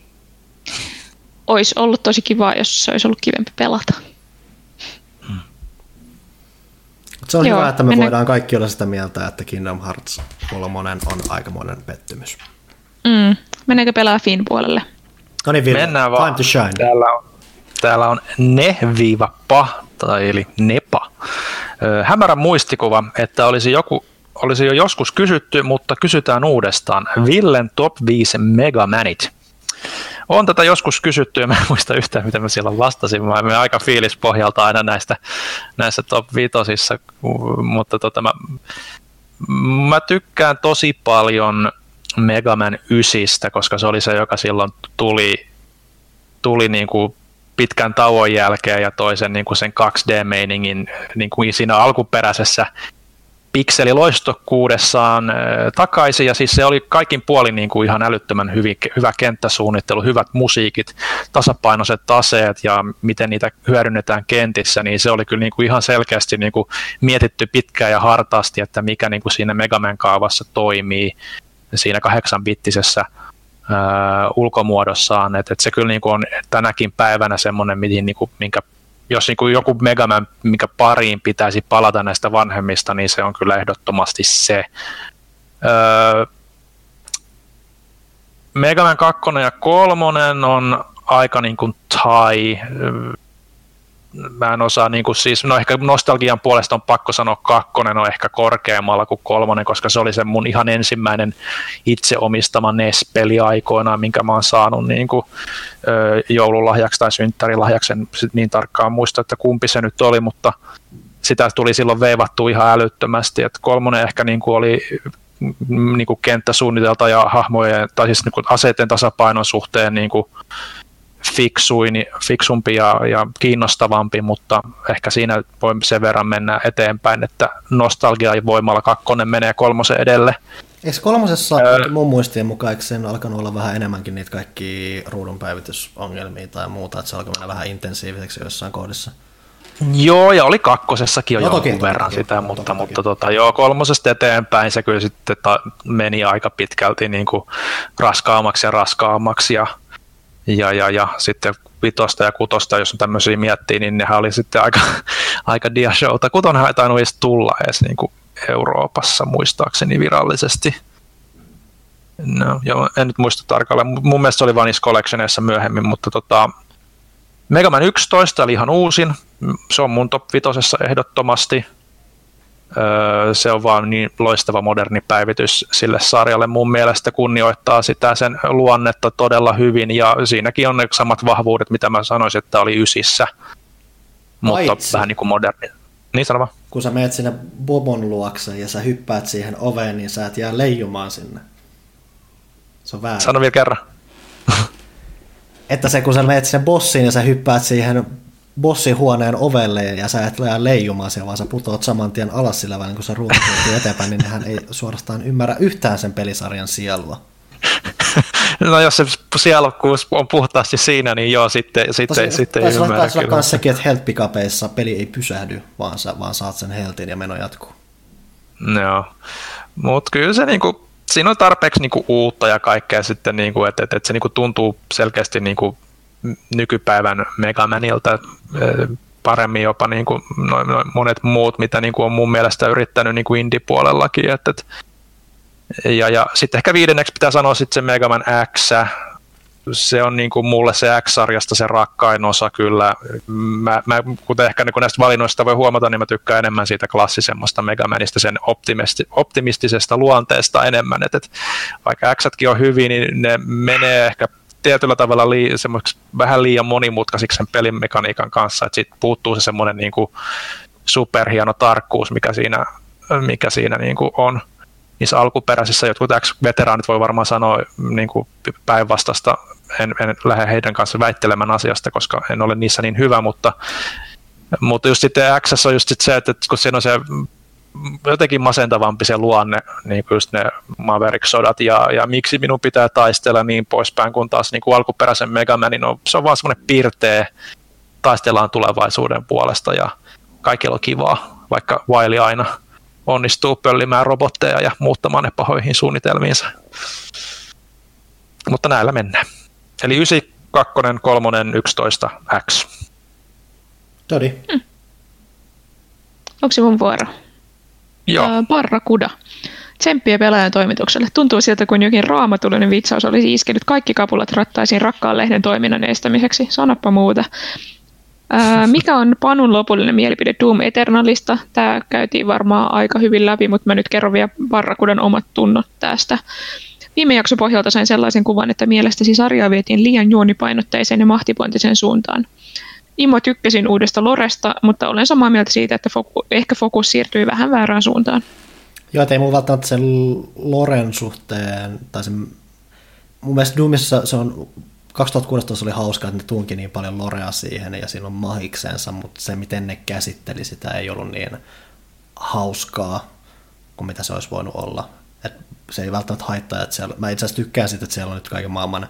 Olisi ollut tosi kiva, jos se olisi ollut kivempi pelata. Se on Joo, hyvä, että me mennä... voidaan kaikki olla sitä mieltä, että Kingdom Hearts 3 on aikamoinen pettymys. Mm. Mennäänkö pelaa Fin puolelle? No niin, Ville. Mennään vaan. Time to shine. Täällä on, täällä on ne-pa, tai eli nepa. Hämärä muistikuva, että olisi joku olisi jo joskus kysytty, mutta kysytään uudestaan. Villen top 5 Megamanit. On tätä joskus kysytty ja mä en muista yhtään, mitä mä silloin vastasin. Mä olen aika fiilispohjalta aina näistä, näissä top viitosissa, mutta tota, mä, mä tykkään tosi paljon Megaman 9, koska se oli se, joka silloin tuli, tuli niin kuin pitkän tauon jälkeen ja toisen niin kuin sen 2D-meiningin niin kuin siinä alkuperäisessä pikseliloistokkuudessaan takaisin, ja siis se oli kaikin puolin niin kuin ihan älyttömän hyvin, hyvä kenttäsuunnittelu, hyvät musiikit, tasapainoiset aseet ja miten niitä hyödynnetään kentissä, niin se oli kyllä niin kuin ihan selkeästi niin kuin mietitty pitkään ja hartaasti, että mikä niin kuin siinä Megaman kaavassa toimii siinä kahdeksanbittisessä Uh, ulkomuodossaan, että et se kyllä niin kuin on tänäkin päivänä semmoinen, mihin, niin kuin, minkä jos niin kuin joku Megaman, mikä pariin pitäisi palata näistä vanhemmista, niin se on kyllä ehdottomasti se. Öö, Megaman 2 ja 3 on aika niin kuin tai mä en osaa, niin kuin siis, no ehkä nostalgian puolesta on pakko sanoa kakkonen on ehkä korkeammalla kuin kolmonen, koska se oli se mun ihan ensimmäinen itse omistama NES-peli aikoinaan, minkä mä oon saanut niin kuin, joululahjaksi tai synttärilahjaksi, en niin tarkkaan muista, että kumpi se nyt oli, mutta sitä tuli silloin veivattu ihan älyttömästi, että kolmonen ehkä niin kuin oli niin kuin kenttäsuunnitelta ja hahmojen, tai siis niin kuin aseiden tasapainon suhteen niin kuin fiksuin, fiksumpi ja, ja kiinnostavampi, mutta ehkä siinä voi sen verran mennä eteenpäin, että nostalgia ja voimalla kakkonen menee kolmosen edelle. Eikö kolmosessa öö, mun muistien mukaan eikö sen alkanut olla vähän enemmänkin niitä kaikki ruudun päivitysongelmia tai muuta, että se alkoi mennä vähän intensiiviseksi jossain kohdissa? Joo, ja oli kakkosessakin jo no, jonkun toki, verran toki, sitä, toki, mutta, toki. mutta tota, joo, kolmosesta eteenpäin se kyllä sitten ta, meni aika pitkälti niin kuin raskaammaksi ja raskaammaksi, ja ja, ja, ja sitten vitosta ja kutosta, jos tämmöisiä miettii, niin nehän oli sitten aika, aika diashowta. Kutonhan ei tainnut edes tulla edes niin kuin Euroopassa muistaakseni virallisesti. No, joo, en nyt muista tarkalleen. Mun mielestä se oli Vanis Collectionissa myöhemmin, mutta tota, Mega Man 11 oli ihan uusin. Se on mun top 5 ehdottomasti se on vaan niin loistava moderni päivitys sille sarjalle. Mun mielestä kunnioittaa sitä sen luonnetta todella hyvin ja siinäkin on ne samat vahvuudet, mitä mä sanoisin, että oli ysissä, mutta Paitsi. vähän niin kuin moderni. Niin sano vaan. Kun sä menet sinne Bobon luokse ja sä hyppäät siihen oveen, niin sä et jää leijumaan sinne. Se on väärin. Sano vielä kerran. että se kun sä menet sinne bossiin ja sä hyppäät siihen bossihuoneen ovelle ja sä et jää leijumaan siellä, vaan sä putoat saman tien alas sillä välin, kun sä ruokaat eteenpäin, niin hän ei suorastaan ymmärrä yhtään sen pelisarjan sielua. No jos se sielukkuus on puhtaasti siinä, niin joo, sitten, sitten, Tosi, sitten ei ymmärrä. Taisi olla myös sekin, että health peli ei pysähdy, vaan, sä, vaan saat sen heltin ja meno jatkuu. Joo, mutta kyllä se niinku, siinä on tarpeeksi niinku uutta ja kaikkea sitten, niinku, että et, et se niinku tuntuu selkeästi niinku nykypäivän Megamanilta paremmin jopa niin kuin noin, noin monet muut, mitä niin kuin on mun mielestä yrittänyt niin kuin indie-puolellakin. Että, että, ja, ja sitten ehkä viidenneksi pitää sanoa sitten se Megaman X, se on niin kuin mulle se X-sarjasta se rakkain osa kyllä. Mä, mä, kuten ehkä niin näistä valinnoista voi huomata, niin mä tykkään enemmän siitä klassisemmasta Megamanista, sen optimisti, optimistisesta luonteesta enemmän. Et, et, vaikka x on hyvin, niin ne menee ehkä tietyllä tavalla lii, vähän liian monimutkaisiksi sen pelin mekaniikan kanssa, että siitä puuttuu se semmoinen niin superhieno tarkkuus, mikä siinä, mikä siinä niin kuin on. Niissä alkuperäisissä jotkut X-veteraanit voi varmaan sanoa niin kuin päinvastasta, en, en lähde heidän kanssa väittelemään asiasta, koska en ole niissä niin hyvä, mutta, mutta just sitten X on just sit se, että kun siinä on se jotenkin masentavampi se luonne, niin kuin just ne Maverick-sodat ja, ja miksi minun pitää taistella niin poispäin, kun taas niin kuin alkuperäisen Megamanin on, se on vaan semmoinen piirtee, taistellaan tulevaisuuden puolesta ja kaikilla on kivaa, vaikka Wiley aina onnistuu pöllimään robotteja ja muuttamaan ne pahoihin suunnitelmiinsa. Mutta näillä mennään. Eli 9, 2, 3, 11, X. Todi. Hmm. Onko se mun vuoro? Joo. Barrakuda. Tsemppiä pelaajan toimitukselle. Tuntuu siltä, kuin jokin raamatullinen vitsaus olisi iskenyt kaikki kapulat rattaisiin rakkaan lehden toiminnan estämiseksi. Sanoppa muuta. Ää, mikä on Panun lopullinen mielipide Doom Eternalista? Tämä käytiin varmaan aika hyvin läpi, mutta mä nyt kerron vielä Barrakudan omat tunnot tästä. Viime jakso pohjalta sain sellaisen kuvan, että mielestäsi sarjaa vietiin liian juonipainotteiseen ja mahtipointiseen suuntaan. Immo tykkäsin uudesta Loresta, mutta olen samaa mieltä siitä, että foku, ehkä fokus siirtyi vähän väärään suuntaan. Joo, ei mun välttämättä sen Loren suhteen, tai sen, mun mielestä Doomissa se on 2016 oli hauska, että ne tunki niin paljon lorea siihen ja siinä on mahiksensa, mutta se miten ne käsitteli sitä ei ollut niin hauskaa kuin mitä se olisi voinut olla. Et se ei välttämättä haittaa, että siellä, mä itse asiassa tykkään siitä, että siellä on nyt kaiken maailman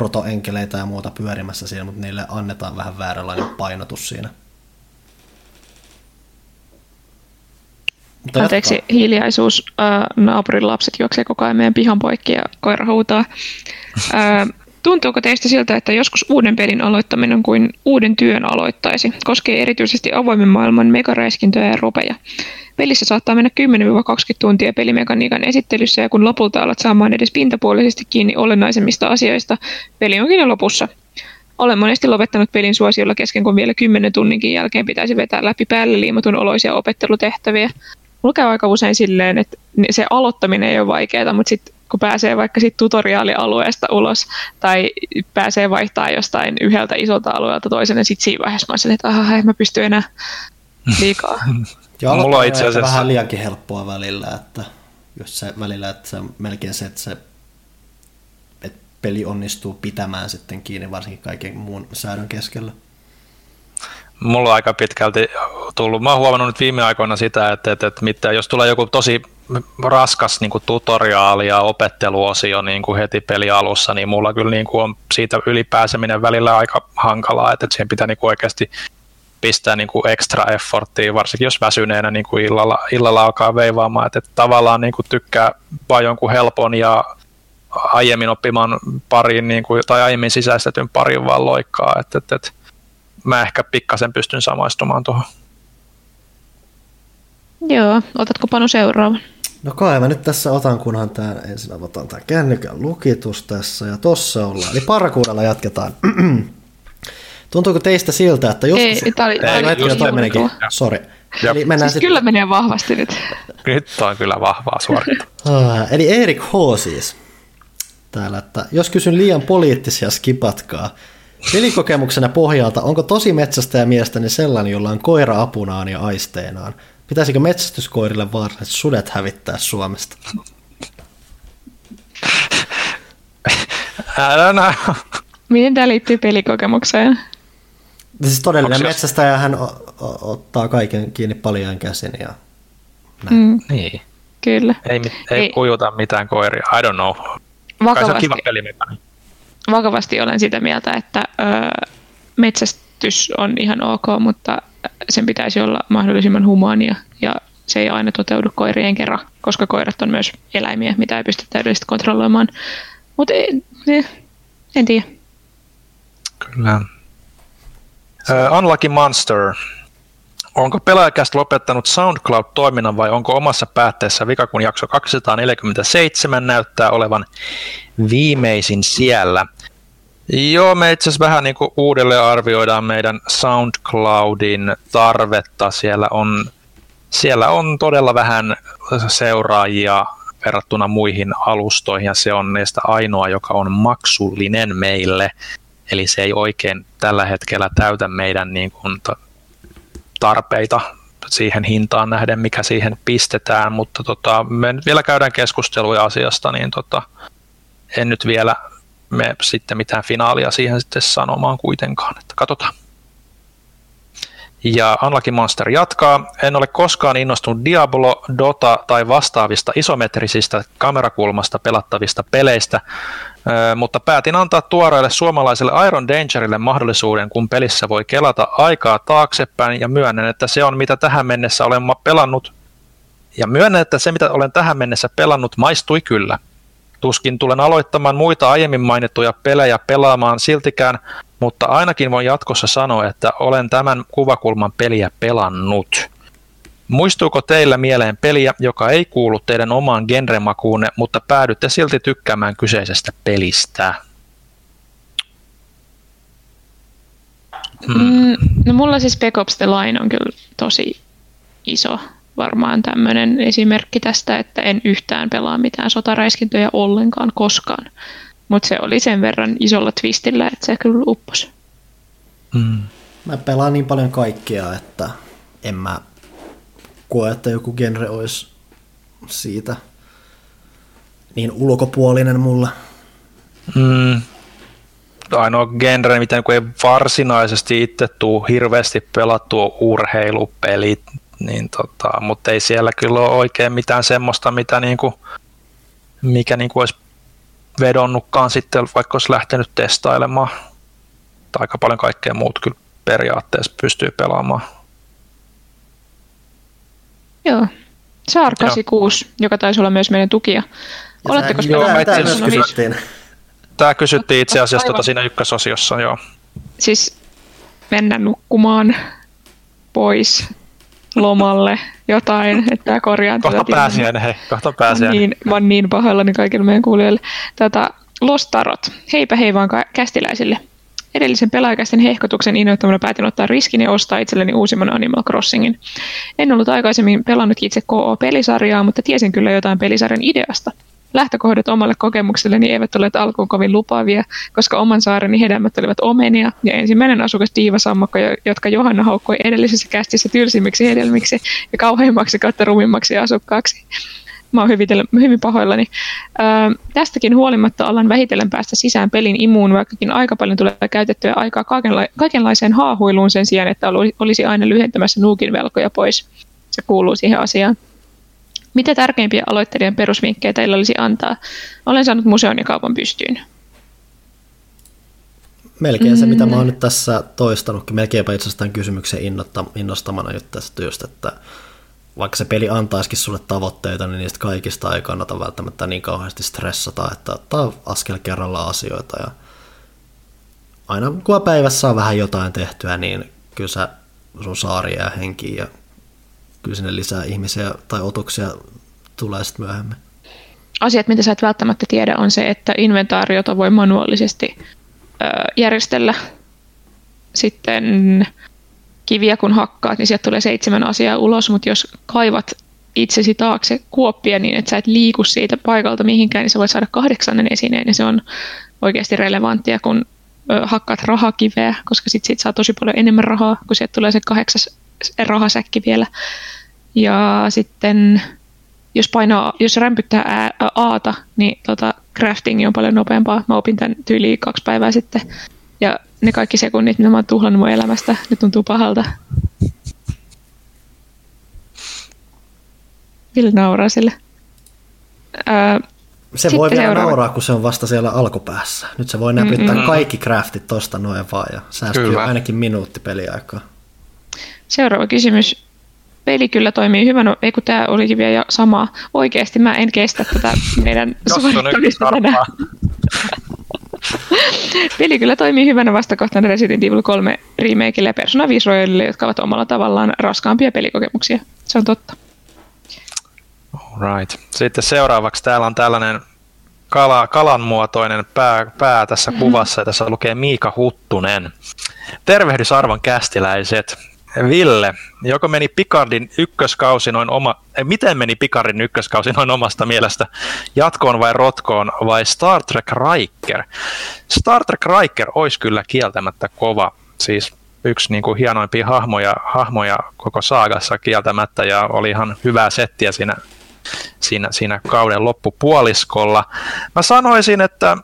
protoenkeleitä ja muuta pyörimässä siinä, mutta niille annetaan vähän vääränlainen painotus siinä. Mutta Anteeksi, jatkaa. hiljaisuus. naapurin lapset juoksee koko ajan meidän pihan poikki ja koira huutaa. Tuntuuko teistä siltä, että joskus uuden pelin aloittaminen kuin uuden työn aloittaisi? Koskee erityisesti avoimen maailman megaräiskintöjä ja ropeja. Pelissä saattaa mennä 10-20 tuntia pelimekaniikan esittelyssä ja kun lopulta alat saamaan edes pintapuolisesti kiinni olennaisemmista asioista, peli onkin jo lopussa. Olen monesti lopettanut pelin suosiolla kesken, kun vielä 10 tunninkin jälkeen pitäisi vetää läpi päälle liimatun oloisia opettelutehtäviä. Käy aika usein silleen, että se aloittaminen ei ole vaikeaa, mutta sitten kun pääsee vaikka sit tutoriaalialueesta ulos tai pääsee vaihtaa jostain yhdeltä isolta alueelta toiselle, niin sitten siinä vaiheessa mä olisin, että aha, en mä pysty enää liikaa. ja Mulla on itse asiassa... vähän liiankin helppoa välillä, että jos se välillä, että se melkein se, että se että peli onnistuu pitämään sitten kiinni varsinkin kaiken muun säädön keskellä mulla on aika pitkälti tullut, mä oon huomannut nyt viime aikoina sitä, että, että, että mitä, jos tulee joku tosi raskas niin kuin tutoriaali ja opetteluosio niin kuin heti pelialussa, niin mulla kyllä niin kuin on siitä ylipääseminen välillä aika hankalaa, että, siihen pitää niin kuin oikeasti pistää niin kuin extra efforttia, varsinkin jos väsyneenä niin kuin illalla, illalla alkaa veivaamaan, että, että tavallaan niin kuin tykkää vain jonkun helpon ja aiemmin oppimaan parin niin kuin, tai aiemmin sisäistetyn parin vaan loikkaa, että, että, että mä ehkä pikkasen pystyn samaistumaan tuohon. Joo, otatko Panu seuraavan? No kai mä nyt tässä otan, kunhan tämä ensin avataan tämä kännykän lukitus tässä ja tossa ollaan. Eli parakuudella jatketaan. Tuntuuko teistä siltä, että joskus... Ei, tämä oli, ei, oli, oli, menikin. Sori. Eli mennään siis sit... kyllä menee vahvasti nyt. Nyt on kyllä vahvaa suorittaa. Ah, eli Erik H. siis täällä, että jos kysyn liian poliittisia, skipatkaa. Pelikokemuksena pohjalta, onko tosi metsästäjä miestäni sellainen, jolla on koira apunaan ja aisteenaan? Pitäisikö metsästyskoirille vaaralliset sudet hävittää Suomesta? Miten tämä liittyy pelikokemukseen? Siis todellinen metsästäjä hän ottaa kaiken kiinni paljon käsin ja näin. Mm. Niin. Kyllä. Ei, ei, ei kujuta mitään koiria, I don't know. Vakavasti. Kai se on kiva vakavasti olen sitä mieltä, että ö, metsästys on ihan ok, mutta sen pitäisi olla mahdollisimman humaania ja se ei aina toteudu koirien kerran, koska koirat on myös eläimiä, mitä ei pysty täydellisesti kontrolloimaan. Mutta en, en tiedä. Kyllä. Uh, Unlucky Monster. Onko pelaajakästä lopettanut SoundCloud-toiminnan vai onko omassa päätteessä vika, kun jakso 247 näyttää olevan viimeisin siellä? Joo, me itse asiassa vähän niin kuin uudelleen arvioidaan meidän SoundCloudin tarvetta. Siellä on, siellä on todella vähän seuraajia verrattuna muihin alustoihin ja se on niistä ainoa, joka on maksullinen meille. Eli se ei oikein tällä hetkellä täytä meidän niin kuin tarpeita siihen hintaan nähden, mikä siihen pistetään, mutta tota, me nyt vielä käydään keskusteluja asiasta, niin tota, en nyt vielä me sitten mitään finaalia siihen sitten sanomaan kuitenkaan, että katsotaan. Ja Unlucky Monster jatkaa. En ole koskaan innostunut Diablo, Dota tai vastaavista isometrisistä kamerakulmasta pelattavista peleistä, mutta päätin antaa tuoreelle suomalaiselle Iron Dangerille mahdollisuuden, kun pelissä voi kelata aikaa taaksepäin ja myönnän, että se on mitä tähän mennessä olen pelannut ja myönnän, että se mitä olen tähän mennessä pelannut maistui kyllä. Tuskin tulen aloittamaan muita aiemmin mainittuja pelejä pelaamaan siltikään, mutta ainakin voin jatkossa sanoa, että olen tämän kuvakulman peliä pelannut. Muistuuko teillä mieleen peliä, joka ei kuulu teidän omaan genremakuunne, mutta päädytte silti tykkäämään kyseisestä pelistä? Hmm. Mm, no mulla siis Spec Ops The Line on kyllä tosi iso varmaan tämmöinen esimerkki tästä, että en yhtään pelaa mitään sotaräiskintöjä ollenkaan koskaan. Mutta se oli sen verran isolla twistillä, että se kyllä upposi. Mm. Mä pelaan niin paljon kaikkea, että en mä koe, että joku genre olisi siitä niin ulkopuolinen mulle. Mm. ainoa genre, mitä niin ei varsinaisesti itse tuu hirveästi pelattua urheilupelit, niin tota, mutta ei siellä kyllä ole oikein mitään semmoista, mitä niin kuin, mikä niin kuin olisi vedonnutkaan sitten, vaikka olisi lähtenyt testailemaan. Aika paljon kaikkea muut kyllä periaatteessa pystyy pelaamaan. Joo. Saar 86, Joo. joka taisi olla myös meidän tukija. Oletteko pelannut tämä, tämä, kysyttiin. tämä kysyttiin itse asiassa tuota siinä ykkösosiossa, joo. Siis mennä nukkumaan pois lomalle jotain, että korjaan kohta tätä pääsiäinen, hei, kohta pääsiäinen. Niin, mä oon niin pahoillani kaikille meidän kuulijoille. Tätä Lost Tarot. Heipä hei vaan kästiläisille. Edellisen pelaajakäisten hehkotuksen innoittamana päätin ottaa riskin ja ostaa itselleni uusimman Animal Crossingin. En ollut aikaisemmin pelannut itse KO-pelisarjaa, mutta tiesin kyllä jotain pelisarjan ideasta. Lähtökohdat omalle kokemukselleni eivät ole alkuun kovin lupaavia, koska oman saareni hedelmät olivat omenia ja ensimmäinen asukas diivasammakko, jotka Johanna haukkoi edellisessä kästissä tylsimmiksi hedelmiksi ja kauheimmaksi kautta rumimmaksi asukkaaksi. Mä oon hyvin, hyvin pahoillani. Öö, tästäkin huolimatta alan vähitellen päästä sisään pelin imuun, vaikkakin aika paljon tulee käytettyä aikaa kaikenla- kaikenlaiseen haahuiluun sen sijaan, että olisi aina lyhentämässä nuukin velkoja pois. Se kuuluu siihen asiaan. Mitä tärkeimpiä aloittelijan perusvinkkejä teillä olisi antaa? Olen saanut museon ja kaupan pystyyn. Melkein se, mitä mä oon nyt tässä toistanut, melkeinpä itse asiassa tämän kysymyksen innostamana nyt tästä just, että vaikka se peli antaisikin sulle tavoitteita, niin niistä kaikista ei kannata välttämättä niin kauheasti stressata, että ottaa askel kerrallaan asioita ja aina kun päivässä saa vähän jotain tehtyä, niin kyllä sä sun saari jää henkiin ja kyllä sinne lisää ihmisiä tai otuksia tulee sitten myöhemmin. Asiat, mitä sä et välttämättä tiedä, on se, että inventaariota voi manuaalisesti järjestellä. Sitten kiviä kun hakkaat, niin sieltä tulee seitsemän asiaa ulos, mutta jos kaivat itsesi taakse kuoppia niin, että sä et liiku siitä paikalta mihinkään, niin sä voit saada kahdeksannen esineen, ja se on oikeasti relevanttia, kun hakkaat rahakiveä, koska sit siitä saa tosi paljon enemmän rahaa, kun sieltä tulee se kahdeksas rahasäkki vielä. Ja sitten jos painaa, jos rämpyttää ää, aata, niin tota, crafting on paljon nopeampaa. Mä opin tämän tyyliin kaksi päivää sitten. Ja ne kaikki sekunnit, mitä mä oon tuhlannut mun elämästä, ne tuntuu pahalta. Ville nauraa sille. Öö, se voi vielä seuraava. nauraa, kun se on vasta siellä alkupäässä. Nyt se voi näpyttää Mm-mm. kaikki craftit tosta noin vaan ja säästyy Kyllä. ainakin minuutti peliaikaa. Seuraava kysymys. Peli kyllä toimii hyvänä, ei kun tämä olikin vielä sama. Oikeasti mä en kestä tätä meidän suorittamista tänään. Peli kyllä toimii hyvänä vastakohtana Resident Evil 3 remakeille ja Persona 5 Royalille, jotka ovat omalla tavallaan raskaampia pelikokemuksia. Se on totta. Right. Sitten seuraavaksi täällä on tällainen kala, kalan muotoinen pää, pää tässä mm-hmm. kuvassa, ja tässä lukee Miika Huttunen. Tervehdys arvon kästiläiset. Ville, joko meni Picardin ykköskausi noin oma, ei, miten meni Picardin ykköskausi noin omasta mielestä, jatkoon vai rotkoon vai Star Trek Riker? Star Trek Riker olisi kyllä kieltämättä kova, siis yksi niin kuin hienoimpia hahmoja, hahmoja koko saagassa kieltämättä ja oli ihan hyvää settiä siinä, siinä, siinä kauden loppupuoliskolla. Mä sanoisin, että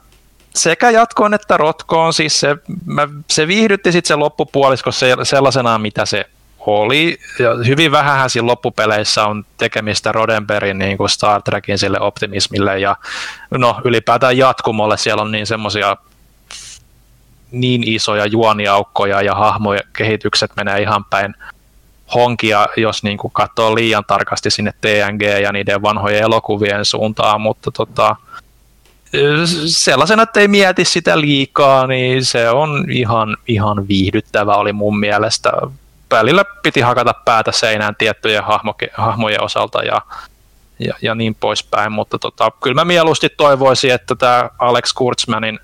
sekä jatkoon että rotkoon, siis se, mä, se viihdytti sitten se loppupuolisko sellaisena, mitä se oli. Ja hyvin vähän siinä loppupeleissä on tekemistä Roddenbergin niin kuin Star Trekin sille optimismille ja no ylipäätään jatkumolle siellä on niin semmoisia niin isoja juoniaukkoja ja hahmojen kehitykset menee ihan päin honkia, jos niin kuin katsoo liian tarkasti sinne TNG ja niiden vanhojen elokuvien suuntaan, mutta tota, sellaisena, että ei mieti sitä liikaa, niin se on ihan, ihan viihdyttävä oli mun mielestä. Välillä piti hakata päätä seinään tiettyjen hahmoke, hahmojen osalta ja, ja, ja niin poispäin, mutta tota, kyllä mä mieluusti toivoisin, että tämä Alex Kurtzmanin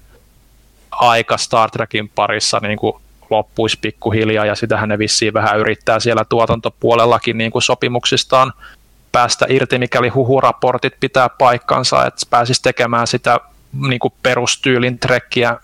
aika Star Trekin parissa niin kuin loppuisi pikkuhiljaa ja sitähän ne vissiin vähän yrittää siellä tuotantopuolellakin niin kuin sopimuksistaan päästä irti, mikäli huhuraportit pitää paikkansa, että pääsisi tekemään sitä niin kuin perustyylin trekkiä,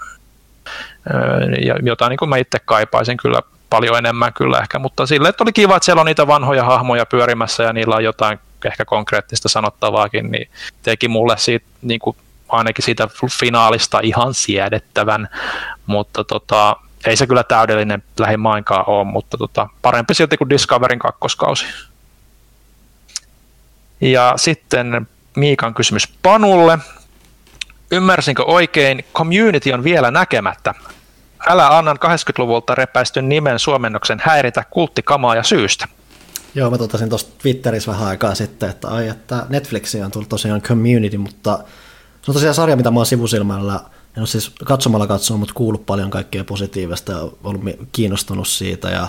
jota niin kuin mä itse kaipaisin kyllä paljon enemmän kyllä ehkä, mutta sille, että oli kiva, että siellä on niitä vanhoja hahmoja pyörimässä ja niillä on jotain ehkä konkreettista sanottavaakin, niin teki mulle siitä niin kuin ainakin siitä finaalista ihan siedettävän, mutta tota, ei se kyllä täydellinen lähimainkaan ole, mutta tota, parempi silti kuin Discoverin kakkoskausi. Ja sitten Miikan kysymys Panulle. Ymmärsinkö oikein, community on vielä näkemättä. Älä annan 80-luvulta repäistyn nimen suomennoksen häiritä kulttikamaa ja syystä. Joo, mä totesin tuossa Twitterissä vähän aikaa sitten, että, ai, että Netflixiin on tullut tosiaan community, mutta se on tosiaan sarja, mitä mä oon sivusilmällä, en ole siis katsomalla katsonut, mutta kuullut paljon kaikkea positiivista ja ollut kiinnostunut siitä ja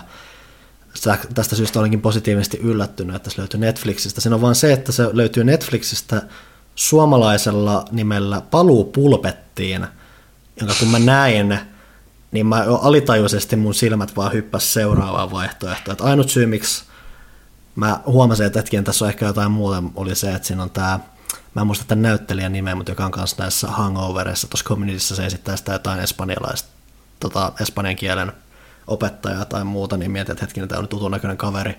tästä syystä olenkin positiivisesti yllättynyt, että se löytyy Netflixistä. Siinä on vaan se, että se löytyy Netflixistä suomalaisella nimellä Paluu pulpettiin, jonka kun mä näin, niin mä alitajuisesti mun silmät vaan hyppäs seuraavaan vaihtoehtoon. Että ainut syy, miksi mä huomasin, että hetken tässä on ehkä jotain muuta, oli se, että siinä on tämä, mä en muista tämän näyttelijän nimeä, mutta joka on kanssa näissä hangoverissa, tuossa communityssä se esittää sitä jotain espanjalaista, tota, espanjan kielen opettajaa tai muuta, niin mietin, että hetkinen, tämä on tutun näköinen kaveri.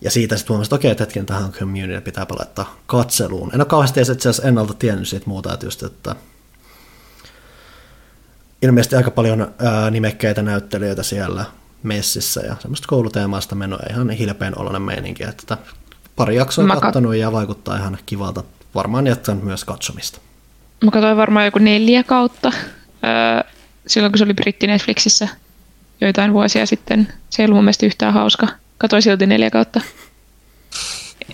Ja siitä sitten huomasin, että okei, että hetken tähän community pitää laittaa katseluun. En ole kauheasti itse asiassa ennalta tiennyt siitä muuta, että just, että ilmeisesti aika paljon ää, nimekkäitä näyttelijöitä siellä messissä ja semmoista kouluteemaista menoa ihan hilpeen oloinen meininki, että pari jaksoa on kattonut ja vaikuttaa ihan kivalta. Varmaan jatkan myös katsomista. Mä katsoin varmaan joku neljä kautta öö, silloin, kun se oli Britti Netflixissä joitain vuosia sitten. Se ei ollut mun mielestä yhtään hauska. Katoin silti neljä kautta.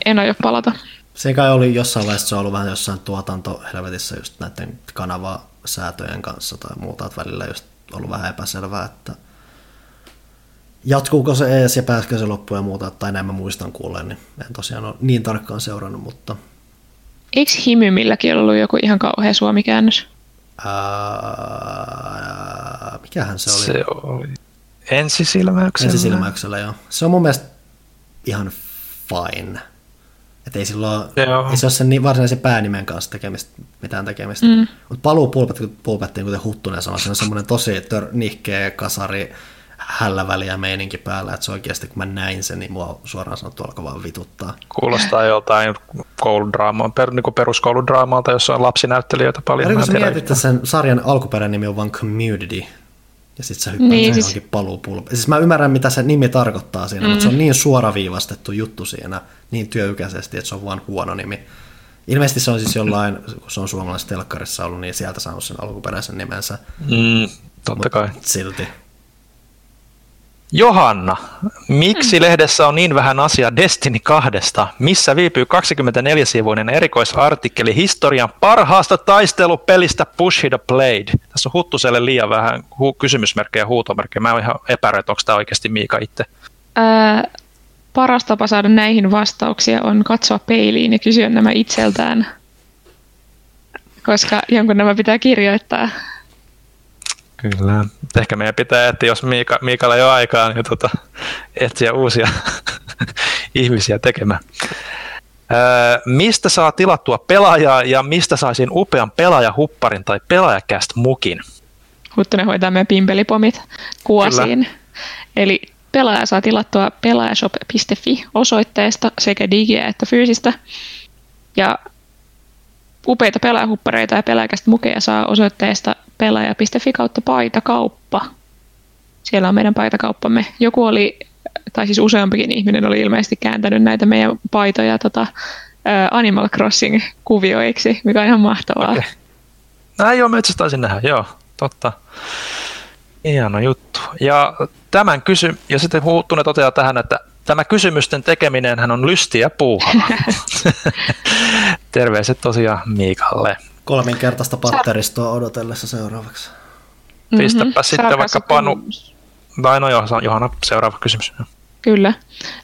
En aio palata. Se kai oli jossain vaiheessa se on ollut vähän jossain tuotantohelvetissä just näiden kanavasäätöjen kanssa tai muuta, että välillä just ollut vähän epäselvää, että jatkuuko se ees ja pääskö se loppuun ja muuta, tai näin mä muistan kuuleen, niin en tosiaan ole niin tarkkaan seurannut, mutta... Eikö Himymilläkin ollut joku ihan kauhea suomikäännös? Ää, mikähän se oli? Se oli ensisilmäyksellä. Ensisilmäyksellä, joo. Se on mun mielestä ihan fine. Että ei, silloin, ei se ole sen niin varsinaisen päänimen kanssa tekemistä, mitään tekemistä. Mm. Mutta paluu pulpettiin, kuten Huttunen sanoi, se on semmoinen tosi tör, nihkeä kasari, hällä väliä meininki päällä, että se oikeasti kun mä näin sen, niin mua suoraan sanottu alkoi vaan vituttaa. Kuulostaa joltain kouludraamaa, per, niin peruskouludraamalta, jossa on lapsinäyttelijöitä paljon. Ja kun sä mietit, että sen sarjan alkuperäinen nimi on vain Community, ja sitten sä hyppäät niin, siis... johonkin paluupulpe. Siis mä ymmärrän, mitä se nimi tarkoittaa siinä, mm. mutta se on niin suoraviivastettu juttu siinä, niin työykäisesti, että se on vaan huono nimi. Ilmeisesti se on siis jollain, kun se on suomalaisessa telkkarissa ollut, niin sieltä saanut sen alkuperäisen nimensä. Mm, totta kai. silti. Johanna, miksi mm. lehdessä on niin vähän asiaa Destiny 2, missä viipyy 24-sivuinen erikoisartikkeli historian parhaasta taistelupelistä Push the Blade? Tässä on Huttuselle liian vähän hu- kysymysmerkkejä ja huutomerkkejä. Mä oon ihan epäröi, onko tämä oikeasti Miika itse. Ää, paras tapa saada näihin vastauksia on katsoa peiliin ja kysyä nämä itseltään, koska jonkun nämä pitää kirjoittaa. Kyllä. Ehkä meidän pitää, että jos Miika, Miikalla ei ole aikaa, niin tota, etsiä uusia ihmisiä tekemään. Öö, mistä saa tilattua pelaajaa ja mistä saisin upean pelaajahupparin tai pelaajakäst mukin? Huttunen hoitaa meidän pimpelipomit kuosiin. Kyllä. Eli pelaaja saa tilattua pelaajashop.fi osoitteesta sekä digiä että fyysistä. Ja upeita pelaajahuppareita ja pelaajakästä mukeja saa osoitteesta pelaaja.fi kautta paitakauppa. Siellä on meidän paitakauppamme. Joku oli, tai siis useampikin ihminen oli ilmeisesti kääntänyt näitä meidän paitoja tota, Animal Crossing-kuvioiksi, mikä on ihan mahtavaa. Okay. Näin joo, mä itse taisin nähdä, joo, totta. Hieno juttu. Ja tämän kysy, ja sitten Huuttunen toteaa tähän, että tämä kysymysten tekeminen hän on lystiä puuhaa. Terveiset tosiaan Miikalle. Kolminkertaista patteristoa odotellessa seuraavaksi. Mm-hmm. Pistäpä sitten vaikka Panu. Tai no Johanna, seuraava kysymys. Kyllä.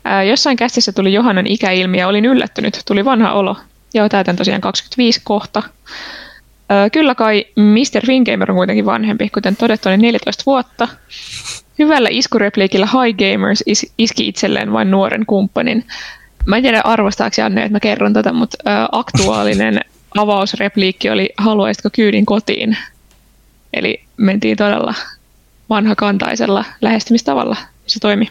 Ää, jossain kästissä tuli Johannan ikäilmi ja olin yllättynyt. Tuli vanha olo. Joo, täytän tosiaan 25 kohta. Ää, kyllä kai Mr. Fingamer on kuitenkin vanhempi, kuten todettu, oli 14 vuotta. Hyvällä iskurepliikillä High Gamers is- iski itselleen vain nuoren kumppanin. Mä en tiedä arvostaako Janne, että mä kerron tätä, mutta ää, aktuaalinen avausrepliikki oli haluaisitko kyydin kotiin? Eli mentiin todella vanhakantaisella lähestymistavalla. Se toimi.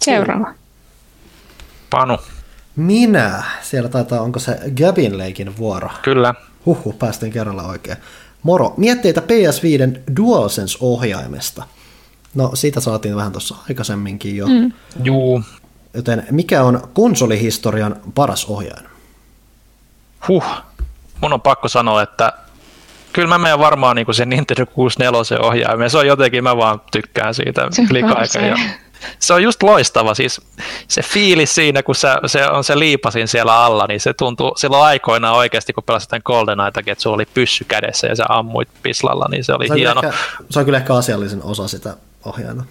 Seuraava. Panu. Minä. Siellä taitaa, onko se Gabin leikin vuoro? Kyllä. Huhhuh, päästiin kerralla oikein. Moro. Mietteitä PS5 DualSense-ohjaimesta. No, siitä saatiin vähän tuossa aikaisemminkin jo. Mm. Juu. Joten mikä on konsolihistorian paras ohjain? Huh. Mun on pakko sanoa, että kyllä mä menen varmaan niin sen Nintendo 64 ohjaimen. Se on jotenkin, mä vaan tykkään siitä klikaika. Ja se on just loistava, siis se fiilis siinä, kun se, se on se liipasin siellä alla, niin se tuntuu silloin aikoina oikeasti, kun pelasit tämän GoldenEyetakin, että sulla oli pyssy kädessä ja sä ammuit pislalla, niin se oli se hieno. Ehkä, se on kyllä ehkä asiallisen osa sitä ohjaina.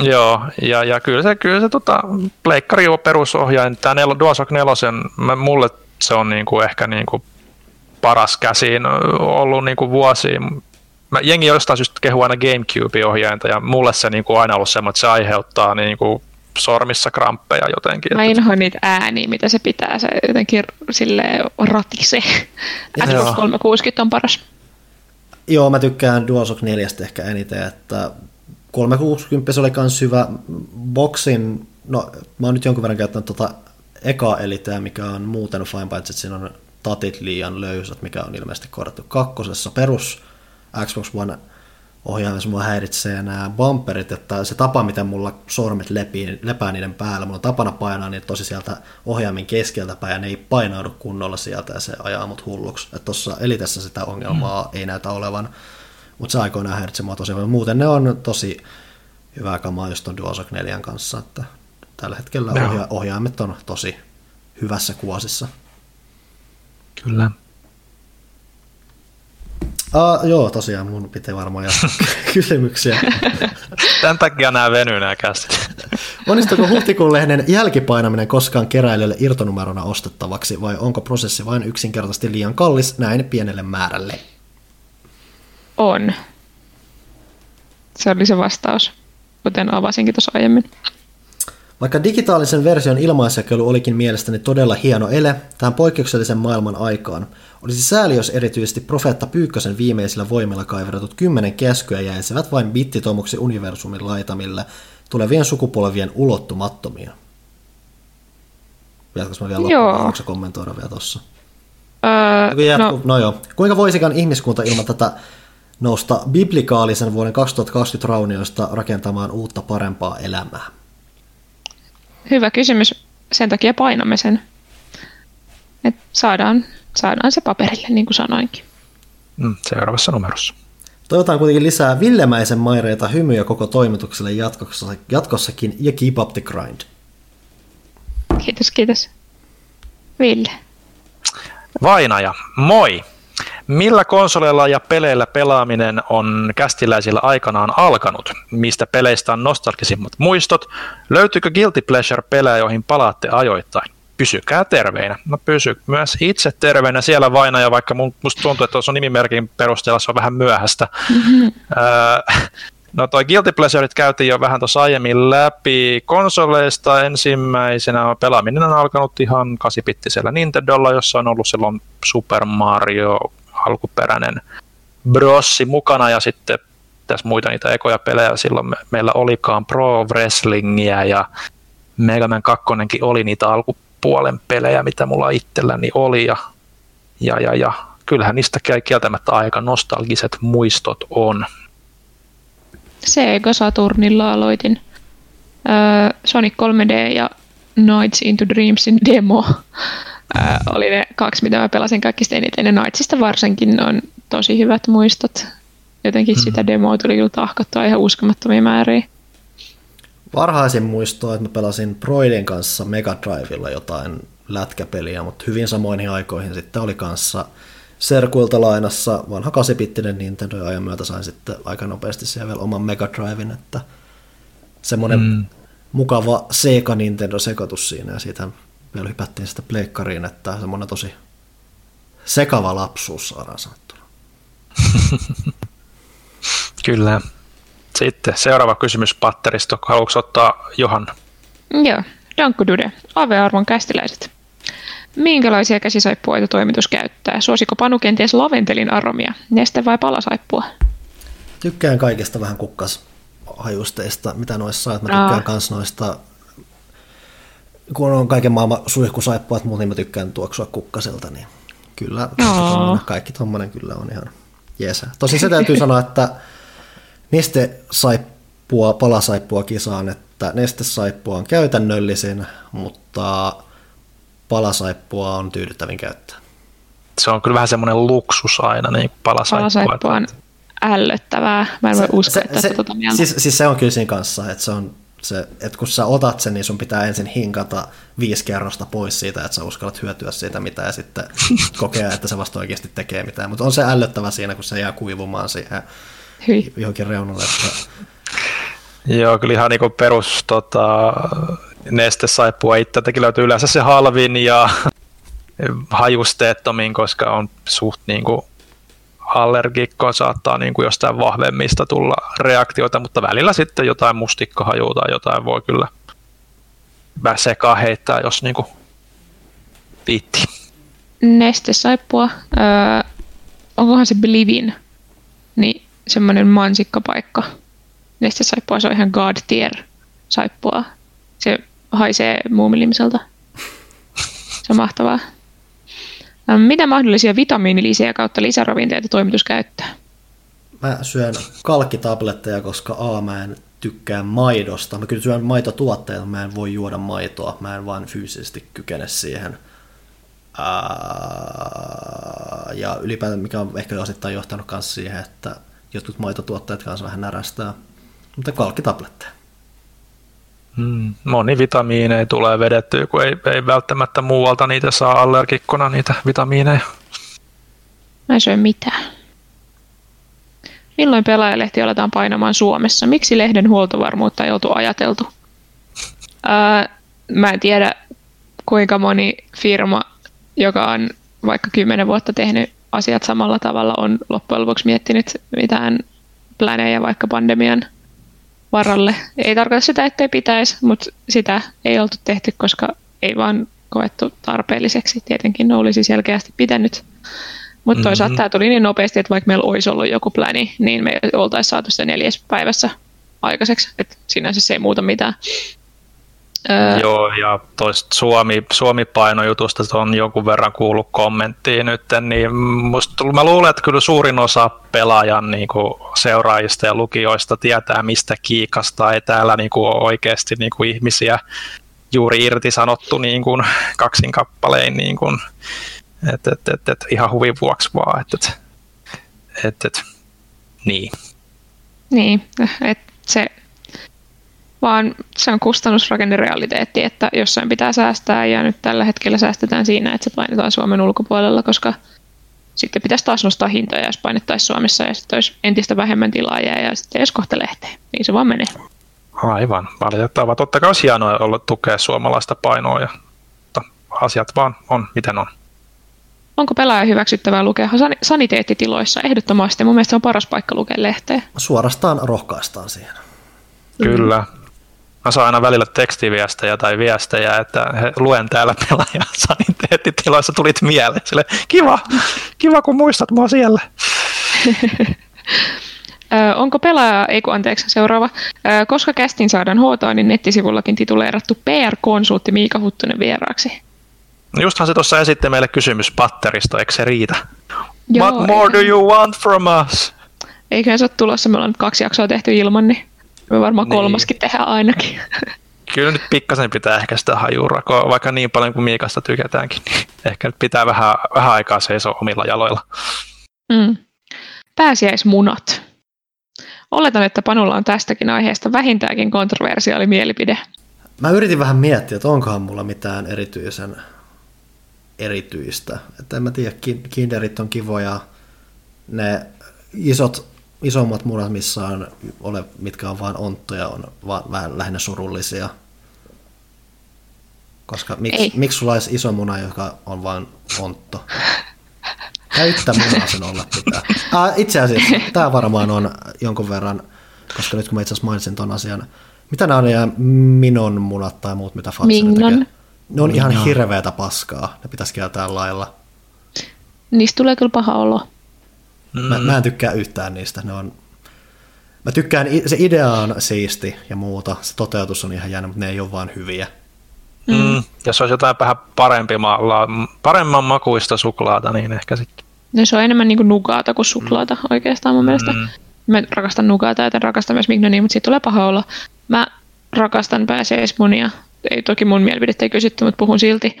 Joo, ja, ja kyllä se, kyllä se tota, pleikkari perusohjain, tämä nel, DualShock 4, mulle se on niinku ehkä niinku paras käsiin ollut niinku vuosiin. Mä, jengi jostain syystä kehuu aina GameCube-ohjainta, ja mulle se niinku aina ollut semmoinen, että se aiheuttaa niinku sormissa kramppeja jotenkin. Mä inhoan niitä ääniä, mitä se pitää, se jotenkin sille ratise. Xbox 360 on paras. Joo, mä tykkään DualShock 4 ehkä eniten, että 360 se oli myös hyvä. Boxin, no mä oon nyt jonkun verran käyttänyt tota eka eliteä, mikä on muuten fine, paitsi että siinä on tatit liian löysät, mikä on ilmeisesti korjattu kakkosessa. Perus Xbox One ohjaamassa mua häiritsee nämä bumperit, että se tapa, miten mulla sormet lepii, lepää niiden päällä, mulla on tapana painaa niitä tosi sieltä ohjaamin keskeltä päin, ja ne ei painaudu kunnolla sieltä, ja se ajaa mut hulluksi. Että tuossa elitessä sitä ongelmaa mm. ei näytä olevan, mutta se aikoinaan häiritsee mua tosi Muuten ne on tosi hyvää kamaa just on DualShock 4 kanssa, että tällä hetkellä ohja- ohjaimet on tosi hyvässä kuosissa. Kyllä. Ah, joo, tosiaan mun pitää varmaan jatkaa kysymyksiä. Tämän takia nämä venyy nämä käsit. Onnistuiko huhtikuun lehden jälkipainaminen koskaan keräilijöille irtonumerona ostettavaksi vai onko prosessi vain yksinkertaisesti liian kallis näin pienelle määrälle? On. Se oli se vastaus, kuten avasinkin tuossa aiemmin. Vaikka digitaalisen version ilmaisjakelu olikin mielestäni todella hieno ele tähän poikkeuksellisen maailman aikaan, olisi sääli, jos erityisesti Profeetta Pyykkösen viimeisillä voimilla kaiveratut kymmenen käskyä jäisivät vain bittitomuksi universumin laitamille tulevien sukupolvien ulottumattomia. Jatkas mä vielä loppuun, kommentoida vielä tossa? Öö, no. no joo. Kuinka voisikaan ihmiskunta ilman tätä nousta biblikaalisen vuoden 2020 raunioista rakentamaan uutta parempaa elämää? Hyvä kysymys. Sen takia painamme sen. Et saadaan, saadaan se paperille, niin kuin sanoinkin. Mm, seuraavassa numerossa. Toivotaan kuitenkin lisää Villemäisen maireita hymyjä koko toimitukselle jatkossa, jatkossakin ja keep up the grind. Kiitos, kiitos. Ville. Vainaja, moi! Millä konsoleilla ja peleillä pelaaminen on kästiläisillä aikanaan alkanut? Mistä peleistä on nostalgisimmat muistot? Löytyykö Guilty Pleasure-pelejä, joihin palaatte ajoittain? Pysykää terveinä. No pysy myös itse terveinä siellä vaina, ja vaikka musta tuntuu, että tuossa nimimerkin perusteella se on vähän myöhäistä. Mm-hmm. no toi Guilty Pleasuret käytiin jo vähän tuossa aiemmin läpi. Konsoleista ensimmäisenä pelaaminen on alkanut ihan kasipittisellä Nintendolla, jossa on ollut silloin Super Mario alkuperäinen brossi mukana ja sitten tässä muita niitä ekoja pelejä silloin me, meillä olikaan Pro Wrestlingia ja Mega Man 2 oli niitä alkupuolen pelejä, mitä mulla itselläni oli ja, ja, ja, ja kyllähän niistä kieltämättä aika nostalgiset muistot on. Sega Saturnilla aloitin äh, Sonic 3D ja Nights into Dreamsin demo ää, oli ne kaksi, mitä mä pelasin kaikista eniten. Ja Knightsista varsinkin on tosi hyvät muistot. Jotenkin mm. sitä demoa tuli kyllä tahkottua ihan uskomattomia määriä. Varhaisin muisto, että mä pelasin Broidin kanssa Mega Drivella jotain lätkäpeliä, mutta hyvin samoihin aikoihin sitten oli kanssa Serkuilta lainassa vanha kasipittinen Nintendo ja ajan myötä sain sitten aika nopeasti siellä vielä oman Mega Driven, että semmoinen mm. Mukava Sega Nintendo sekoitus siinä ja siitä vielä hypättiin sitä pleikkariin, että semmoinen tosi sekava lapsuus saadaan sanottuna. Kyllä. Sitten seuraava kysymys patterista. Haluatko ottaa Johan? Joo, Dude, AV-arvon kästiläiset. Minkälaisia käsisaippuaita toimitus käyttää? Suosiko Panu kenties laventelin aromia, neste vai palasaippua? Tykkään kaikista vähän kukkas hajusteista, mitä noissa saa. Mä tykkään myös noista kun on kaiken maailman suihkusaippua, mutta niin mä tykkään tuoksua kukkaselta, niin kyllä Aa. kaikki tommonen kyllä on ihan jeesä. Tosin se täytyy sanoa, että neste saippua, palasaippua kisaan, että neste saippua on käytännöllisin, mutta palasaippua on tyydyttävin käyttää. Se on kyllä vähän semmoinen luksus aina, niin palasaippua. Palasaippua on ällöttävää. Mä en voi uskoa, että se, se, tota mieltä. siis, siis se on kyllä siinä kanssa, että se on se, että kun sä otat sen, niin sun pitää ensin hinkata viisi kerrosta pois siitä, että sä uskallat hyötyä siitä mitä ja sitten kokea, että se vasta oikeasti tekee mitään. Mutta on se ällöttävä siinä, kun se jää kuivumaan siihen Hyi. johonkin reunalle. Että... Joo, kyllä ihan niin perus tota, nestesaippua itseltäkin löytyy yleensä se halvin ja hajusteettomin, koska on suht niin kuin allergikko, saattaa niin kuin jostain vahvemmista tulla reaktioita, mutta välillä sitten jotain mustikkahajua tai jotain voi kyllä sekaan heittää, jos niin kuin viitti. Nestesaippua. Öö, onkohan se Belivin? Niin semmoinen mansikkapaikka. Nestesaippua, se on ihan God tier saippua. Se haisee muumilimiseltä. Se on mahtavaa. Ähm, Mitä mahdollisia vitamiinilisiä kautta lisäravinteita toimitus käyttää? Mä syön kalkkitabletteja, koska A, mä en tykkää maidosta. Mä kyllä syön maitotuotteita, mä en voi juoda maitoa. Mä en vaan fyysisesti kykene siihen. Ja ylipäätään, mikä on ehkä osittain johtanut myös siihen, että jotkut maitotuotteet kanssa vähän närästää. Mutta kalkkitabletteja. Hmm. Moni vitamiineja tulee vedettyä, kun ei, ei välttämättä muualta niitä saa allergikkona niitä vitamiineja. Mä en syö mitään. Milloin pelaajalehti aletaan painamaan Suomessa? Miksi lehden huoltovarmuutta ei oltu ajateltu? Ää, mä en tiedä, kuinka moni firma, joka on vaikka kymmenen vuotta tehnyt asiat samalla tavalla, on loppujen lopuksi miettinyt mitään planeja vaikka pandemian varalle. Ei tarkoita sitä, ettei pitäisi, mutta sitä ei oltu tehty, koska ei vaan koettu tarpeelliseksi. Tietenkin ne olisi selkeästi pitänyt. Mutta toisaalta Mhm. tämä tuli niin nopeasti, että vaikka meillä olisi ollut joku pläni, niin me oltaisiin saatu sitä neljäs päivässä aikaiseksi. Että sinänsä se ei muuta mitään. Öö, Joo, ja toista Suomi, Suomi-painojutusta on jonkun verran kuullut kommenttia nyt, niin musta, mä luulen, että kyllä suurin osa pelaajan niin kuin seuraajista ja lukijoista tietää, mistä kiikasta ei täällä niin kuin oikeasti niin kuin ihmisiä juuri irtisanottu niin kuin kaksin kappalein, niin kuin, et, et, et, et, ihan huvin vuoksi vaan. Et, et, et, et, niin. Niin, että se vaan se on kustannusrakennerealiteetti, että jossain pitää säästää ja nyt tällä hetkellä säästetään siinä, että se painetaan Suomen ulkopuolella, koska sitten pitäisi taas nostaa hintoja, jos painettaisiin Suomessa ja sitten olisi entistä vähemmän tilaajia ja sitten edes kohta lehteen. Niin se vaan menee. Aivan, valitettavaa. Totta kai olisi hienoa olla tukea suomalaista painoa, ja, mutta asiat vaan on, miten on. Onko pelaaja hyväksyttävää lukea san- saniteettitiloissa? Ehdottomasti. Mun mielestä se on paras paikka lukea lehteä. Suorastaan rohkaistaan siihen. Kyllä. Mä saan aina välillä tekstiviestejä tai viestejä, että he, luen täällä pelaajan saniteettitiloissa, tulit mieleen. Sille, kiva, kiva kun muistat mua siellä. Onko pelaaja, ei kun anteeksi, seuraava. Koska kästin saadaan huotoa, niin nettisivullakin tituleerattu PR-konsultti Miika Huttunen vieraaksi. No Justhan se tuossa esitti meille kysymys patteristo, eikö se riitä? Joo, What more do you want from us? Eiköhän se ole tulossa, me ollaan nyt kaksi jaksoa tehty ilman, niin me varmaan Niin. kolmaskin tehdään ainakin. Kyllä nyt pikkasen pitää ehkä sitä hajurakoa, vaikka niin paljon kuin Miikasta tykätäänkin, niin ehkä nyt pitää vähän, vähän aikaa seisoa omilla jaloilla. Mm. Pääsiäismunat. Oletan, että Panulla on tästäkin aiheesta vähintäänkin kontroversiaali mielipide. Mä yritin vähän miettiä, että onkohan mulla mitään erityisen erityistä. Että en mä tiedä, kin- kinderit on kivoja. Ne isot, isommat munat, missä on, ole, mitkä on vain onttoja, on vaan vähän lähinnä surullisia. Koska miksi, Ei. miksi sulla olisi iso muna, joka on vain ontto? Täyttä munaa sen olla pitää. Ah, itse asiassa tämä varmaan on jonkun verran, koska nyt kun mä itse asiassa mainitsin ton asian, mitä nämä on ja minon munat tai muut, mitä Mignon. tekee? Ne on ihan Mignon. hirveätä paskaa. Ne pitäisi kieltää lailla. Niistä tulee kyllä paha olo. Mä, mä en tykkää yhtään niistä. Ne on... Mä tykkään, se idea on siisti ja muuta. Se toteutus on ihan jännä, mutta ne ei ole vaan hyviä. Mm. Jos olisi jotain vähän parempi ma- paremman makuista suklaata, niin ehkä sitten. No se on enemmän niin kuin nugaata kuin suklaata mm. oikeastaan mun mielestä. Mm. Mä rakastan nugaata ja rakastan myös Mignonia, mutta siitä tulee paha olla. Mä rakastan pääsiäismunia. Ei toki mun mielipidettä ei kysytty, mutta puhun silti.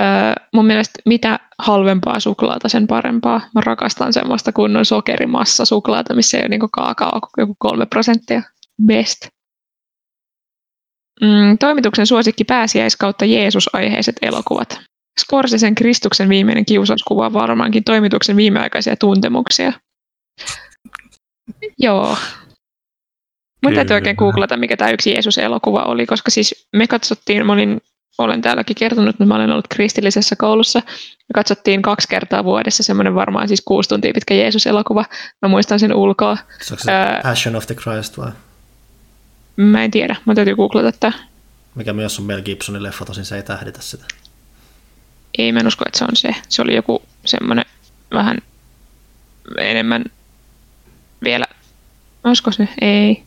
Öö, mun mielestä mitä halvempaa suklaata, sen parempaa. Mä rakastan semmoista kunnon sokerimassa suklaata, missä ei ole niin kaakao, joku kolme prosenttia. Best. Mm, toimituksen suosikki pääsiäis kautta Jeesus-aiheiset elokuvat. Scorsesen Kristuksen viimeinen kiusaus kuvaa varmaankin toimituksen viimeaikaisia tuntemuksia. Joo. Mun täytyy oikein googlata, mikä tämä yksi Jeesus-elokuva oli, koska siis me katsottiin, mä olin, olen täälläkin kertonut, että mä olen ollut kristillisessä koulussa. Me katsottiin kaksi kertaa vuodessa semmoinen varmaan siis kuusi tuntia pitkä Jeesus-elokuva. Mä muistan sen ulkoa. Se onko se uh, Passion of the Christ vai? Mä en tiedä, mä täytyy googlata tätä. Mikä myös on Mel Gibsonin leffa, tosin se ei tähditä sitä. Ei, mä en usko, että se on se. Se oli joku semmoinen vähän enemmän vielä, olisiko se? Ei.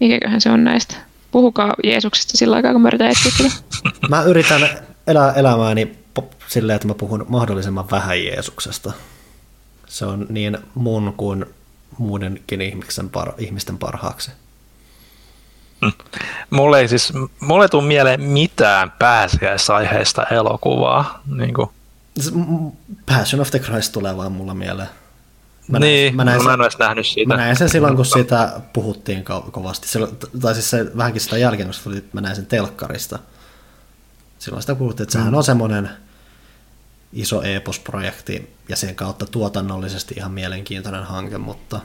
Mikäköhän se on näistä? Puhukaa Jeesuksesta sillä aikaa, kun mä yritän etsiä sitä. Mä yritän elää elämääni silleen, että mä puhun mahdollisimman vähän Jeesuksesta. Se on niin mun kuin muidenkin ihmisten, par- ihmisten parhaaksi. Mulle ei siis, mulle ei tule mieleen mitään pääsiäisaiheista elokuvaa. Niin kuin. Passion of the Christ tulee vaan mulla mieleen. Mä niin, näin, mä, näin mä en ole nähnyt siitä. Mä näin sen silloin, kun sitä puhuttiin ko- kovasti. Silloin, tai siis se, vähänkin sitä jälkeen, kun mä näin sen telkkarista. Silloin sitä puhuttiin, että sehän mm. on semmoinen iso e-posprojekti ja sen kautta tuotannollisesti ihan mielenkiintoinen hanke, mutta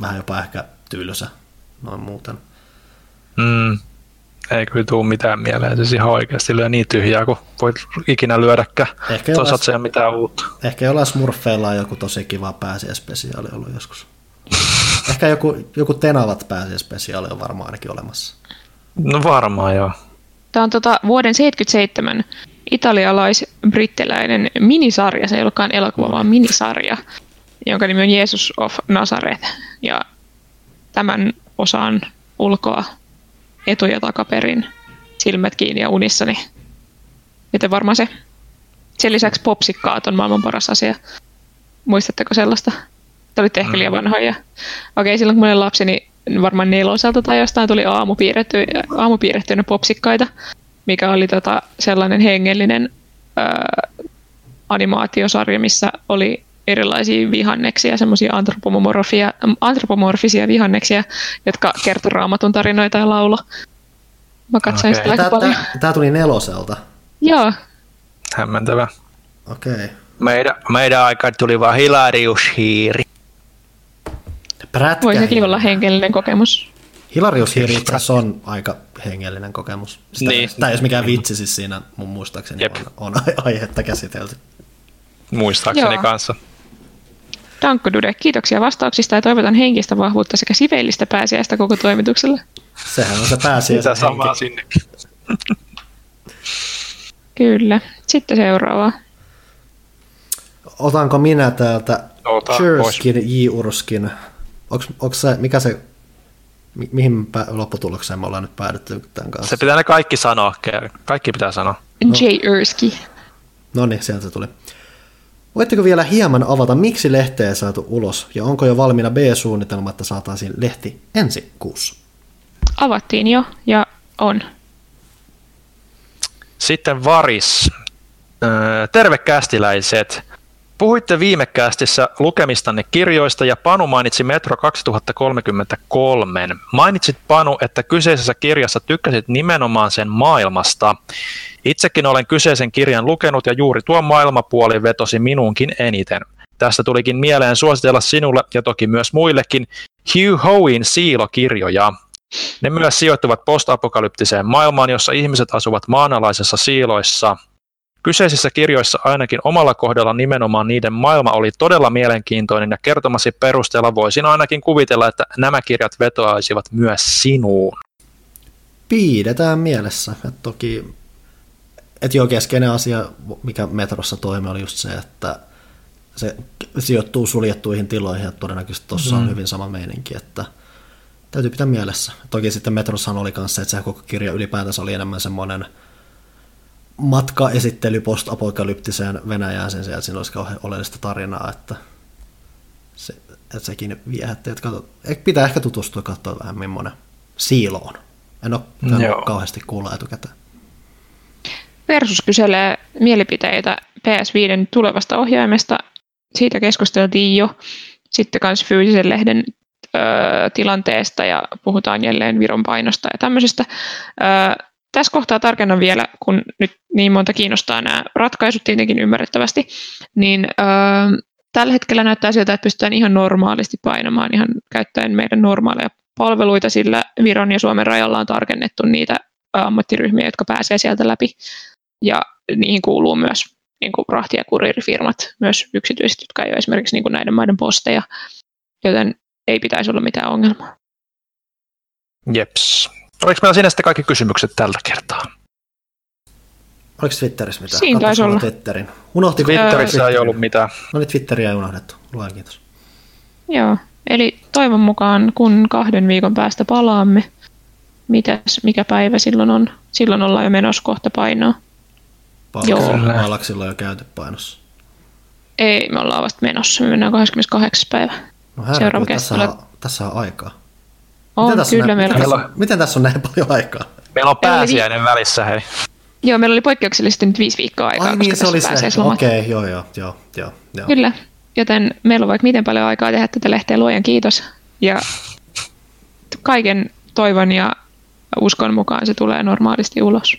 vähän jopa ehkä tylsä noin muuten. Mm. Ei kyllä tule mitään mieleen, siis ihan oikeasti lyö niin tyhjää kuin voit ikinä lyödäkään. Ehkä ei ole mitään uutta. Ehkä jollain Smurfeilla on joku tosi kiva pääsiäispesiaali ollut joskus. Ehkä joku, joku Tenavat pääsiäispesiaali on varmaan ainakin olemassa. No varmaan joo. Tämä on tota vuoden 77 italialais-brittiläinen minisarja, se ei ollutkaan elokuva, vaan minisarja, jonka nimi on Jesus of Nazareth. Ja tämän osaan ulkoa etu- ja takaperin silmät kiinni ja unissani. Joten varmaan se. Sen lisäksi popsikkaat on maailman paras asia. Muistatteko sellaista? Te olitte ehkä liian mm. vanhoja. Okei, silloin kun mä olin lapsi, niin varmaan neloselta tai jostain tuli aamupiirretty, aamupiirrettyinä popsikkaita, mikä oli tota sellainen hengellinen ää, animaatiosarja, missä oli erilaisia vihanneksia, semmoisia antropomorfisia vihanneksia, jotka kertoo raamatun tarinoita ja laulu. Mä katsoin okay. sitä aika paljon. Tämä tuli neloselta? Joo. Hämmentävä. Okei. Okay. Meidän, meidän aika tuli vaan Hilarius Hiiri. Voi sekin olla hengellinen kokemus. Hilarius Hiiri on aika hengellinen kokemus. Sitä, niin. Tämä ei ole mikään vitsi siis siinä mun muistaakseni on, on aihetta käsitelty. Muistaakseni Joo. kanssa. Dankko Dude, kiitoksia vastauksista ja toivotan henkistä vahvuutta sekä siveellistä pääsiäistä koko toimitukselle. Sehän on se pääsiäistä samaa sinne. Kyllä. Sitten seuraava. Otanko minä täältä Cherskin, J. Urskin? Onko se, mikä se, mi- mihin lopputulokseen me ollaan nyt päädytty tämän kanssa? Se pitää ne kaikki sanoa, kaikki pitää sanoa. J. Urski. No niin, sieltä se tuli. Voitteko vielä hieman avata, miksi lehteä ei saatu ulos ja onko jo valmiina B-suunnitelma, että saataisiin lehti ensi kuussa? Avattiin jo ja on. Sitten Varis. Terve kästiläiset. Puhuitte viime kästissä lukemistanne kirjoista ja Panu mainitsi Metro 2033. Mainitsit Panu, että kyseisessä kirjassa tykkäsit nimenomaan sen maailmasta. Itsekin olen kyseisen kirjan lukenut ja juuri tuo maailmapuoli vetosi minuunkin eniten. Tästä tulikin mieleen suositella sinulle ja toki myös muillekin Hugh Howein siilokirjoja. Ne myös sijoittuvat postapokalyptiseen maailmaan, jossa ihmiset asuvat maanalaisessa siiloissa. Kyseisissä kirjoissa ainakin omalla kohdalla nimenomaan niiden maailma oli todella mielenkiintoinen ja kertomasi perusteella voisin ainakin kuvitella, että nämä kirjat vetoaisivat myös sinuun. Piidetään mielessä. Et toki että joo, keskeinen asia, mikä metrossa toimi, oli just se, että se sijoittuu suljettuihin tiloihin, ja todennäköisesti tuossa mm. on hyvin sama meininki, että täytyy pitää mielessä. Toki sitten Metrossahan oli kanssa, että se koko kirja ylipäätänsä oli enemmän semmoinen matkaesittely post-apokalyptiseen Venäjään sen sijaan, että siinä olisi kauhean oleellista tarinaa, että, se, että sekin viehätti. Että kato, pitää ehkä tutustua ja katsoa vähän, millainen siilo on. En ole Joo. kauheasti kuulla etukäteen. Versus kyselee mielipiteitä PS5 tulevasta ohjaimesta. Siitä keskusteltiin jo. Sitten myös fyysisen lehden ö, tilanteesta ja puhutaan jälleen Viron painosta ja tämmöisestä. Ö, tässä kohtaa tarkennan vielä, kun nyt niin monta kiinnostaa nämä ratkaisut tietenkin ymmärrettävästi, niin ö, tällä hetkellä näyttää siltä, että pystytään ihan normaalisti painamaan ihan käyttäen meidän normaaleja palveluita, sillä Viron ja Suomen rajalla on tarkennettu niitä ammattiryhmiä, jotka pääsee sieltä läpi. Ja niihin kuuluu myös niin kuin rahti- ja kuririfirmat, myös yksityiset, jotka ei ole esimerkiksi niin kuin näiden maiden posteja, joten ei pitäisi olla mitään ongelmaa. Jeps. Oliko meillä siinä sitten kaikki kysymykset tältä kertaa? Oliko Twitterissä mitään? Siinä taisi olla. Twitterin. Unohti Twitterissä ei ollut mitään. No niin, Twitteriä ei unohdettu. Luen kiitos. Joo, eli toivon mukaan kun kahden viikon päästä palaamme, mitäs, mikä päivä silloin on? Silloin ollaan jo menossa kohta painoa. Paalaksilla on jo käyty painossa. Ei, me ollaan vasta menossa. Me mennään 28. päivä. No herra, Seuraava tässä, on, tässä on aikaa. On, miten tässä kyllä. On, meillä... Miten, miten tässä on näin paljon aikaa? Meillä on pääsiäinen vi... välissä, hei. Joo, meillä oli poikkeuksellisesti nyt viisi viikkoa aikaa, Ai niin, se oli se. Okei, okay, joo, joo, joo, joo, joo. Kyllä, joten meillä on vaikka miten paljon aikaa tehdä tätä lehteä, luojan kiitos. Ja kaiken toivon ja uskon mukaan se tulee normaalisti ulos.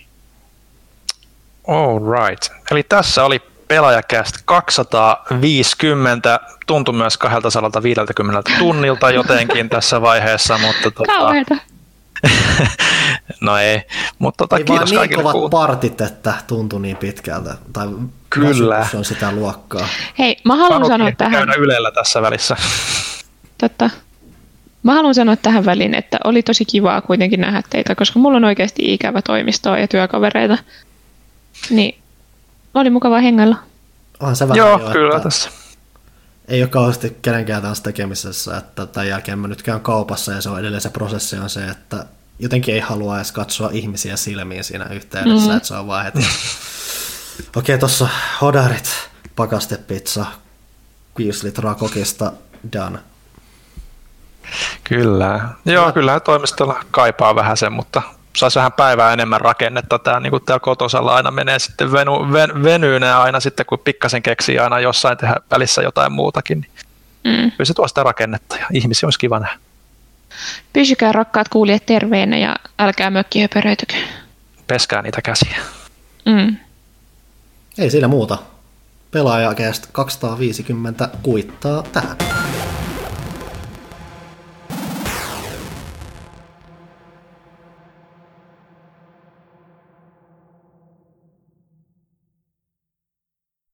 All right. Eli tässä oli pelaajakäst 250, tuntui myös 250 tunnilta jotenkin tässä vaiheessa, mutta tota... No ei, mutta tota, ei kiitos vaan niin kovat kuul... partit, että tuntui niin pitkältä, tai Kyllä. se on sitä luokkaa. Hei, mä haluan sanoa tähän... käydä Ylellä tässä välissä. Totta. Mä haluan sanoa tähän väliin, että oli tosi kivaa kuitenkin nähdä teitä, koska mulla on oikeasti ikävä toimistoa ja työkavereita. Niin oli mukava hengellä. Onhan se vähän Joo, jo, kyllä tässä. Ei ole kauheasti kenenkään taas tekemisessä, että tämän jälkeen mä nyt käyn kaupassa ja se on edelleen se prosessi on se, että jotenkin ei halua edes katsoa ihmisiä silmiin siinä yhteydessä, mm-hmm. että se on vaan heti. Okei, okay, tuossa hodarit, pakastepizza, 5 litraa kokista, done. Kyllä. Joo, kyllä toimistolla kaipaa vähän sen, mutta saisi vähän päivää enemmän rakennetta. Tämä niin kuin täällä kotosalla aina menee sitten venu, ven, venyynä aina sitten, kun pikkasen keksii aina jossain tehdä välissä jotain muutakin. Niin mm. Kyllä se tuo sitä rakennetta ja ihmisiä olisi kiva nähdä. Pysykää rakkaat kuulijat terveenä ja älkää mökkihöperöitykö. Peskää niitä käsiä. Mm. Ei siinä muuta. Pelaajakästä 250 kuittaa tähän.